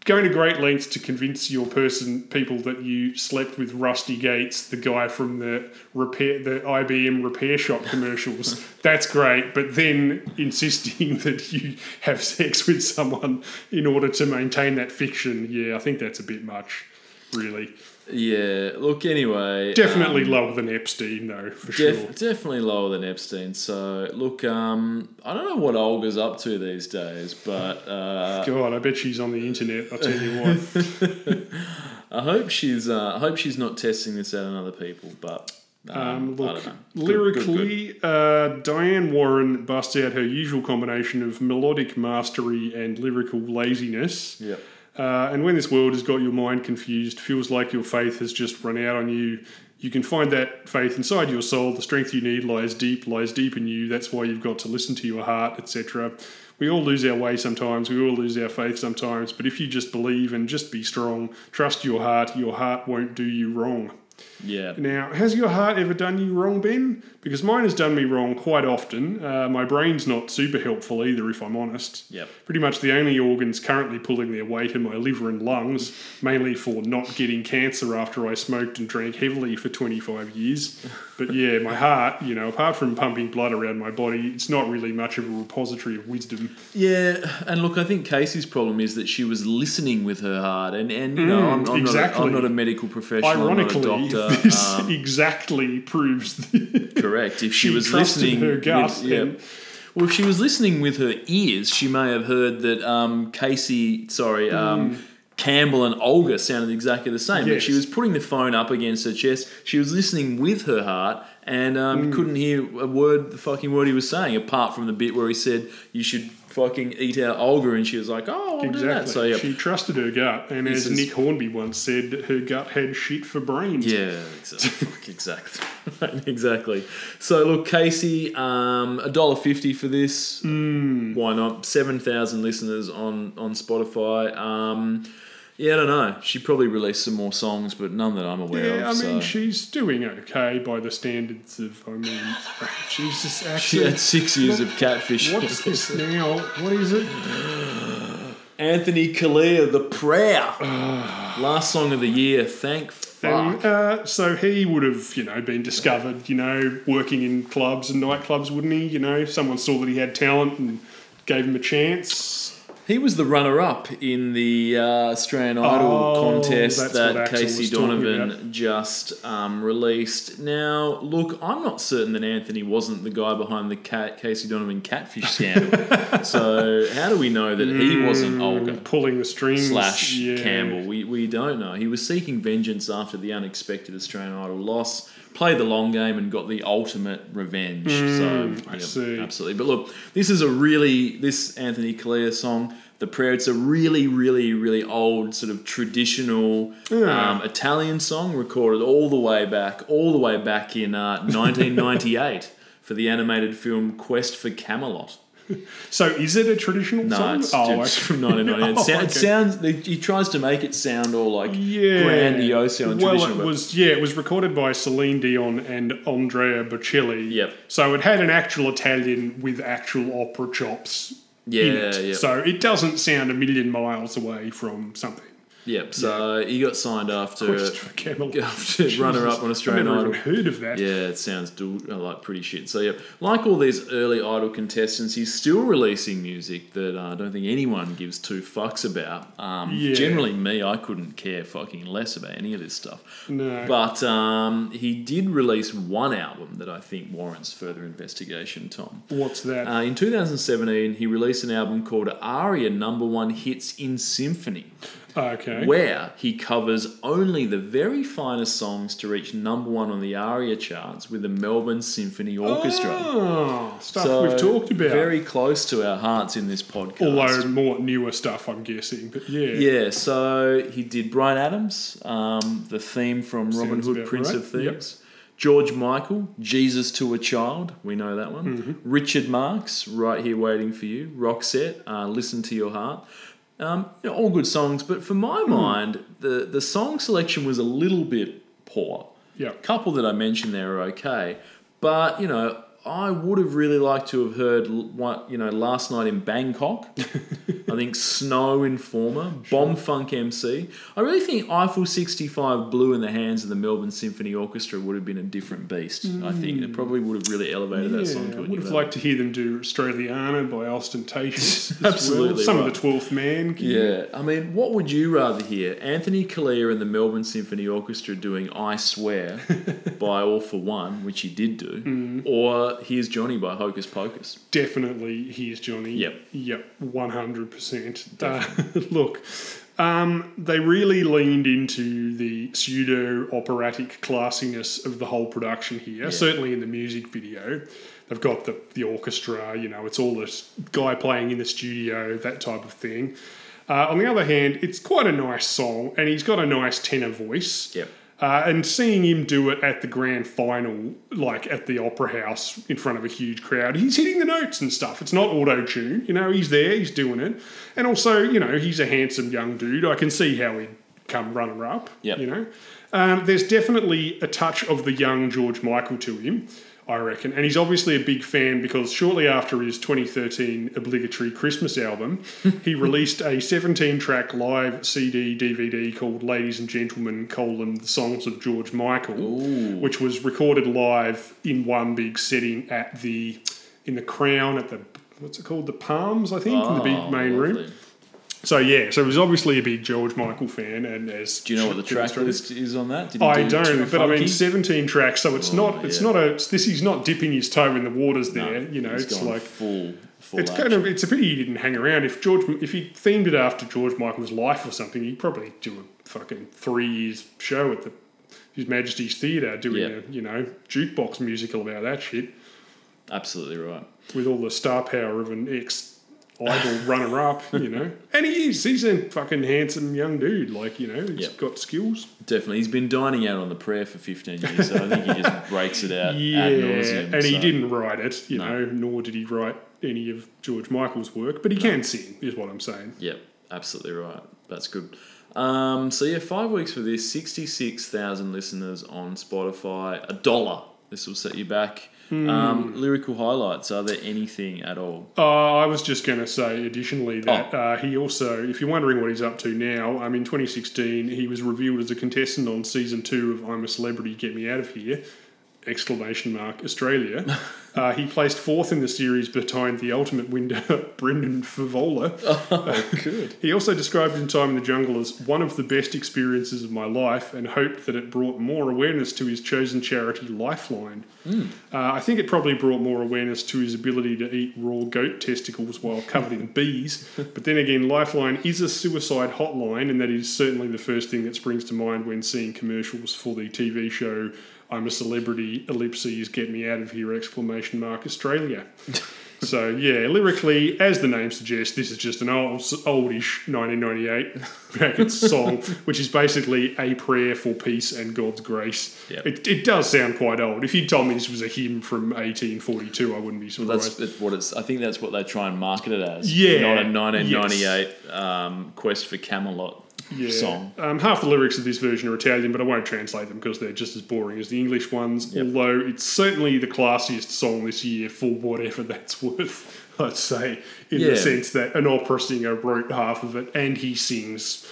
going to great lengths to convince your person people that you slept with Rusty Gates, the guy from the repair the IBM repair shop commercials. That's great, but then insisting that you have sex with someone in order to maintain that fiction, yeah, I think that's a bit much, really. Yeah. Look. Anyway. Definitely um, lower than Epstein, though, for Def- sure. Definitely lower than Epstein. So look, um, I don't know what Olga's up to these days, but uh, God, I bet she's on the internet. I'll tell you what. I hope she's uh, I hope she's not testing this out on other people. But um, Um, I look, know. Good- good- lyrically, Uh, Diane Warren busts out her usual combination of melodic mastery and lyrical laziness. Yep. Uh, and when this world has got your mind confused, feels like your faith has just run out on you, you can find that faith inside your soul. The strength you need lies deep, lies deep in you. That's why you've got to listen to your heart, etc. We all lose our way sometimes. We all lose our faith sometimes. But if you just believe and just be strong, trust your heart, your heart won't do you wrong. Yeah. Now, has your heart ever done you wrong, Ben? Because mine has done me wrong quite often. Uh, my brain's not super helpful either, if I'm honest. Yep. Pretty much the only organs currently pulling their weight are my liver and lungs, mainly for not getting cancer after I smoked and drank heavily for 25 years. But yeah, my heart, you know, apart from pumping blood around my body, it's not really much of a repository of wisdom. Yeah, and look, I think Casey's problem is that she was listening with her heart, and, and you know, I'm, I'm, not a, exactly. I'm not a medical professional, Ironically, I'm not a doctor. this um, exactly proves the correct. If she, she was listening, her gut with, yeah. and- Well, if she was listening with her ears, she may have heard that um, Casey, sorry, um, Campbell and Olga sounded exactly the same. But she was putting the phone up against her chest. She was listening with her heart and um, couldn't hear a word, the fucking word he was saying, apart from the bit where he said you should fucking eat out Olga, and she was like, "Oh, I'll Exactly. that." So yeah, She trusted her gut, and This as is- Nick Hornby once said, her gut had shit for brains. Yeah, exactly. Exactly. exactly. So look, Casey, um, a dollar fifty for this. Hmm. Why not? Seven thousand listeners on on Spotify. Um, yeah, I don't know. She probably released some more songs, but none that I'm aware of. Yeah, I of. mean, she's doing okay by the standards of, I mean, she's She actually. She had six years of catfish. What's this now? What is it? Anthony Callea, The Prayer. Last song of the year. Thank And, uh, so he would have, you know, been discovered, you know, working in clubs and nightclubs, wouldn't he? You know, someone saw that he had talent and gave him a chance. He was the runner-up in the uh, Australian Idol Oh, contest that Casey Donovan just um, released. Now, look, I'm not certain that Anthony wasn't the guy behind the cat, Casey Donovan catfish scandal. so how do we know that he wasn't Olga Pulling the strings. slash Mm, yeah. Campbell? We, we don't know. He was seeking vengeance after the unexpected Australian Idol loss. Played the long game and got the ultimate revenge. so Mm, I yeah, see. absolutely. But look, this is a really this Anthony Callea song, "The Prayer." It's a really, really, really old sort of traditional Yeah. um, Italian song, recorded all the way back, all the way back in uh, 1998 for the animated film Quest for Camelot. So is it a traditional No, song? it's, oh, it's okay. from 1998. It, Oh, it sounds. He tries to make it sound all like yeah. grandiose and well, traditional. it was yeah, it was recorded by Celine Dion and Andrea Bocelli. Yep. So it had an actual Italian with actual opera chops. in Yeah, it. yeah. So it doesn't sound a million miles away from something. Yep. So he got signed after Quest for Camelot. after runner up on Australian I've never Idol. even heard of that. Yeah, it sounds do, uh, like pretty shit. So, yeah, like all these early Idol contestants, he's still releasing music that uh, I don't think anyone gives two fucks about. Um, Yeah. Generally, me, I couldn't care fucking less about any of this stuff. No. But um, he did release one album that I think warrants further investigation, Tom. What's that? Uh, in 2017, he released an album called Aria Number One Hits in Symphony okay. where he covers only the very finest songs to reach number one on the ARIA charts with the Melbourne Symphony Orchestra. Oh, stuff So, we've talked about. Very close to our hearts in this podcast. Although more newer stuff, I'm guessing. But yeah. yeah, so he did Bryan Adams, um, the theme from Robin Sounds Hood, Prince right. of Thieves. George Michael, Jesus to a Child, we know that one. Mm-hmm. Richard Marx, Right Here Waiting for You. Roxette, uh, Listen to Your Heart. Um, you know, all good songs, but for my Hmm. mind, the, the song selection was a little bit poor. Yeah. A couple that I mentioned there are okay, but you know, I would have really liked to have heard what you know last night in Bangkok. I think Snow Informer, Bomfunk MC. I really think Eiffel 65 Blue in the hands of the Melbourne Symphony Orchestra would have been a different beast. I think it probably would have really elevated that song to a I new would have liked to hear them do Australiana by Austen Tayshus. as well. Absolutely Some right. of the Twelfth Man. Yeah, I mean, what would you rather hear? Anthony Callea and the Melbourne Symphony Orchestra doing I Swear by All-4-One, which he did do, Mm. or Here's Johnny by Hocus Pocus? Definitely, here's Johnny. Yep. Yep. One hundred percent. Uh, Look, um, they really leaned into the pseudo operatic classiness of the whole production here. Certainly in the music video, they've got the the orchestra. You know, it's all this guy playing in the studio, that type of thing. Uh, on the other hand, it's quite a nice song, and he's got a nice tenor voice. Yep. Uh, and seeing him do it at the grand final, like at the Opera House in front of a huge crowd, he's hitting the notes and stuff. It's not auto tune, you know, he's there, he's doing it. And also, you know, he's a handsome young dude. I can see how he'd come runner up, Yep. you know. Um, there's definitely a touch of the young George Michael to him, I reckon. And he's obviously a big fan because shortly after his 2013 obligatory Christmas album, he released a 17 track live CD DVD called Ladies and Gentlemen, colon, the songs of George Michael, which was recorded live in one big setting at the, in the Crown at the, what's it called? The Palms, I think, in the big Oh, main room. So yeah, so he was obviously a big George Michael fan, and as Do you know what the track list is on that? Did I do don't, Too but I mean, seventeen tracks, so it's oh, not, it's yeah. not a, this. He's not dipping his toe in the waters there. you know, it's like full, full. it's action. kind of, it's a pity he didn't hang around. If George, if he themed it after George Michael's life or something, he'd probably do a fucking three years show at the His Majesty's Theatre doing Yeah. a, you know, jukebox musical about that shit absolutely right. with all the star power of an ex idol runner up, you know. And he is, he's a fucking handsome young dude, like, you know, he's Yep. got skills. Definitely, he's been dining out on the prayer for fifteen years, so I think he just breaks it out Yeah, nauseum. and he didn't write it, you No. know, nor did he write any of George Michael's work, but he can sing, is what I'm saying. Yep, absolutely right. That's good. Um, so yeah, five weeks for this, sixty-six thousand listeners on Spotify, a dollar. This will set you back. Hmm. Um, lyrical highlights. Are there anything at all? Uh, I was just going to say, additionally, that Oh. uh, he also, if you're wondering what he's up to now, um, in 2016, he was revealed as a contestant on season two of I'm a Celebrity, Get Me Out of Here! Exclamation mark Australia. uh, he placed fourth in the series behind the ultimate winner, Brendan Fevola. Oh, good. He also described In Time in the Jungle as one of the best experiences of my life and hoped that it brought more awareness to his chosen charity, Lifeline. Uh, I think it probably brought more awareness to his ability to eat raw goat testicles while covered in bees. But then again, Lifeline is a suicide hotline, and that is certainly the first thing that springs to mind when seeing commercials for the TV show I'm a Celebrity, ellipses, get me out of here, exclamation mark, Australia. So yeah, lyrically, as the name suggests, this is just an old, oldish 1998 brackets song, which is basically a prayer for peace and God's grace. Yep. It, it does sound quite old. If you told me this was a hymn from 1842, I wouldn't be surprised. Well, That's what it's. I think that's what they try and market it as. Yeah, not a 1998 um, Quest for Camelot yeah. song. Um, half the lyrics of this version are Italian, but I won't translate them because they're just as boring as the English ones. Yep. Although it's certainly the classiest song this year for whatever that's worth. I'd say, in Yeah. the sense that an opera singer wrote half of it and he sings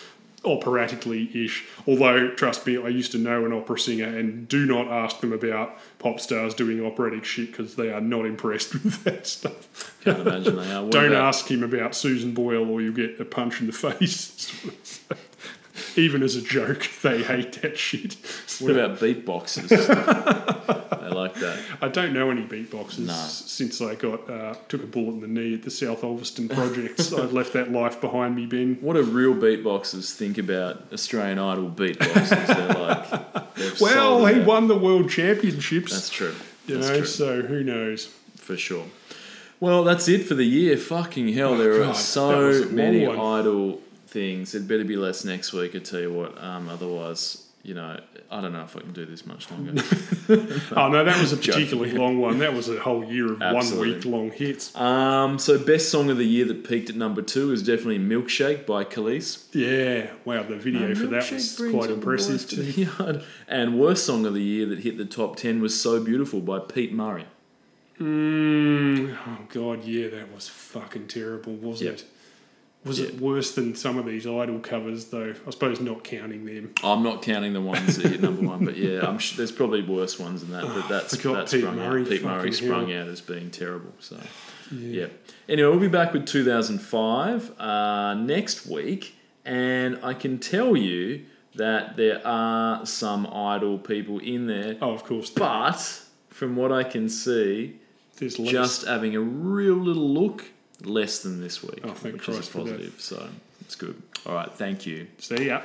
operatically ish. Although, trust me, I used to know an opera singer and do not ask them about pop stars doing operatic shit because they are not impressed with that stuff. Can't imagine they are. What Don't about- ask him about Susan Boyle or you'll get a punch in the face. Even as a joke, they hate that shit. What about beatboxes? I like that. I don't know any beatboxes No. since I got uh, took a bullet in the knee at the South Ulverston projects. I've left that life behind me, Ben. What do real beatboxers think about Australian Idol beatboxers? They're like, Well, he out. won the world championships. That's true. you That's know, true. so who knows? for sure. Well, that's it for the year. Fucking hell, there Oh, God, are so many one. Things. It'd better be less next week. I tell you what. Um, otherwise, you know, I don't know if I can do this much longer. Oh no, that was a particularly long one. That was a whole year of Absolutely. one week long hits. um, so best song of the year that peaked at number two is definitely "Milkshake" by Kelis. Yeah, wow, the video for that was quite impressive. To the yard. And worst song of the year that hit the top ten was "So Beautiful" by Pete Murray. Mm, oh god, yeah, that was fucking terrible, wasn't Yep. it? Was it worse than some of these idol covers though? I suppose not counting them. I'm not counting the ones that hit number one, but yeah, sure there's probably worse ones than that. But that's forgot that Pete sprung Murray, out. Pete Murray sprung hell. out as being terrible. So yeah. Anyway, we'll be back with 2005 uh, next week, and I can tell you that there are some idol people in there, Oh, of course. but from what I can see, There's just having a real little look, less than this week, Oh, thank which is Christ a positive. So it's good. All right, thank you. See ya.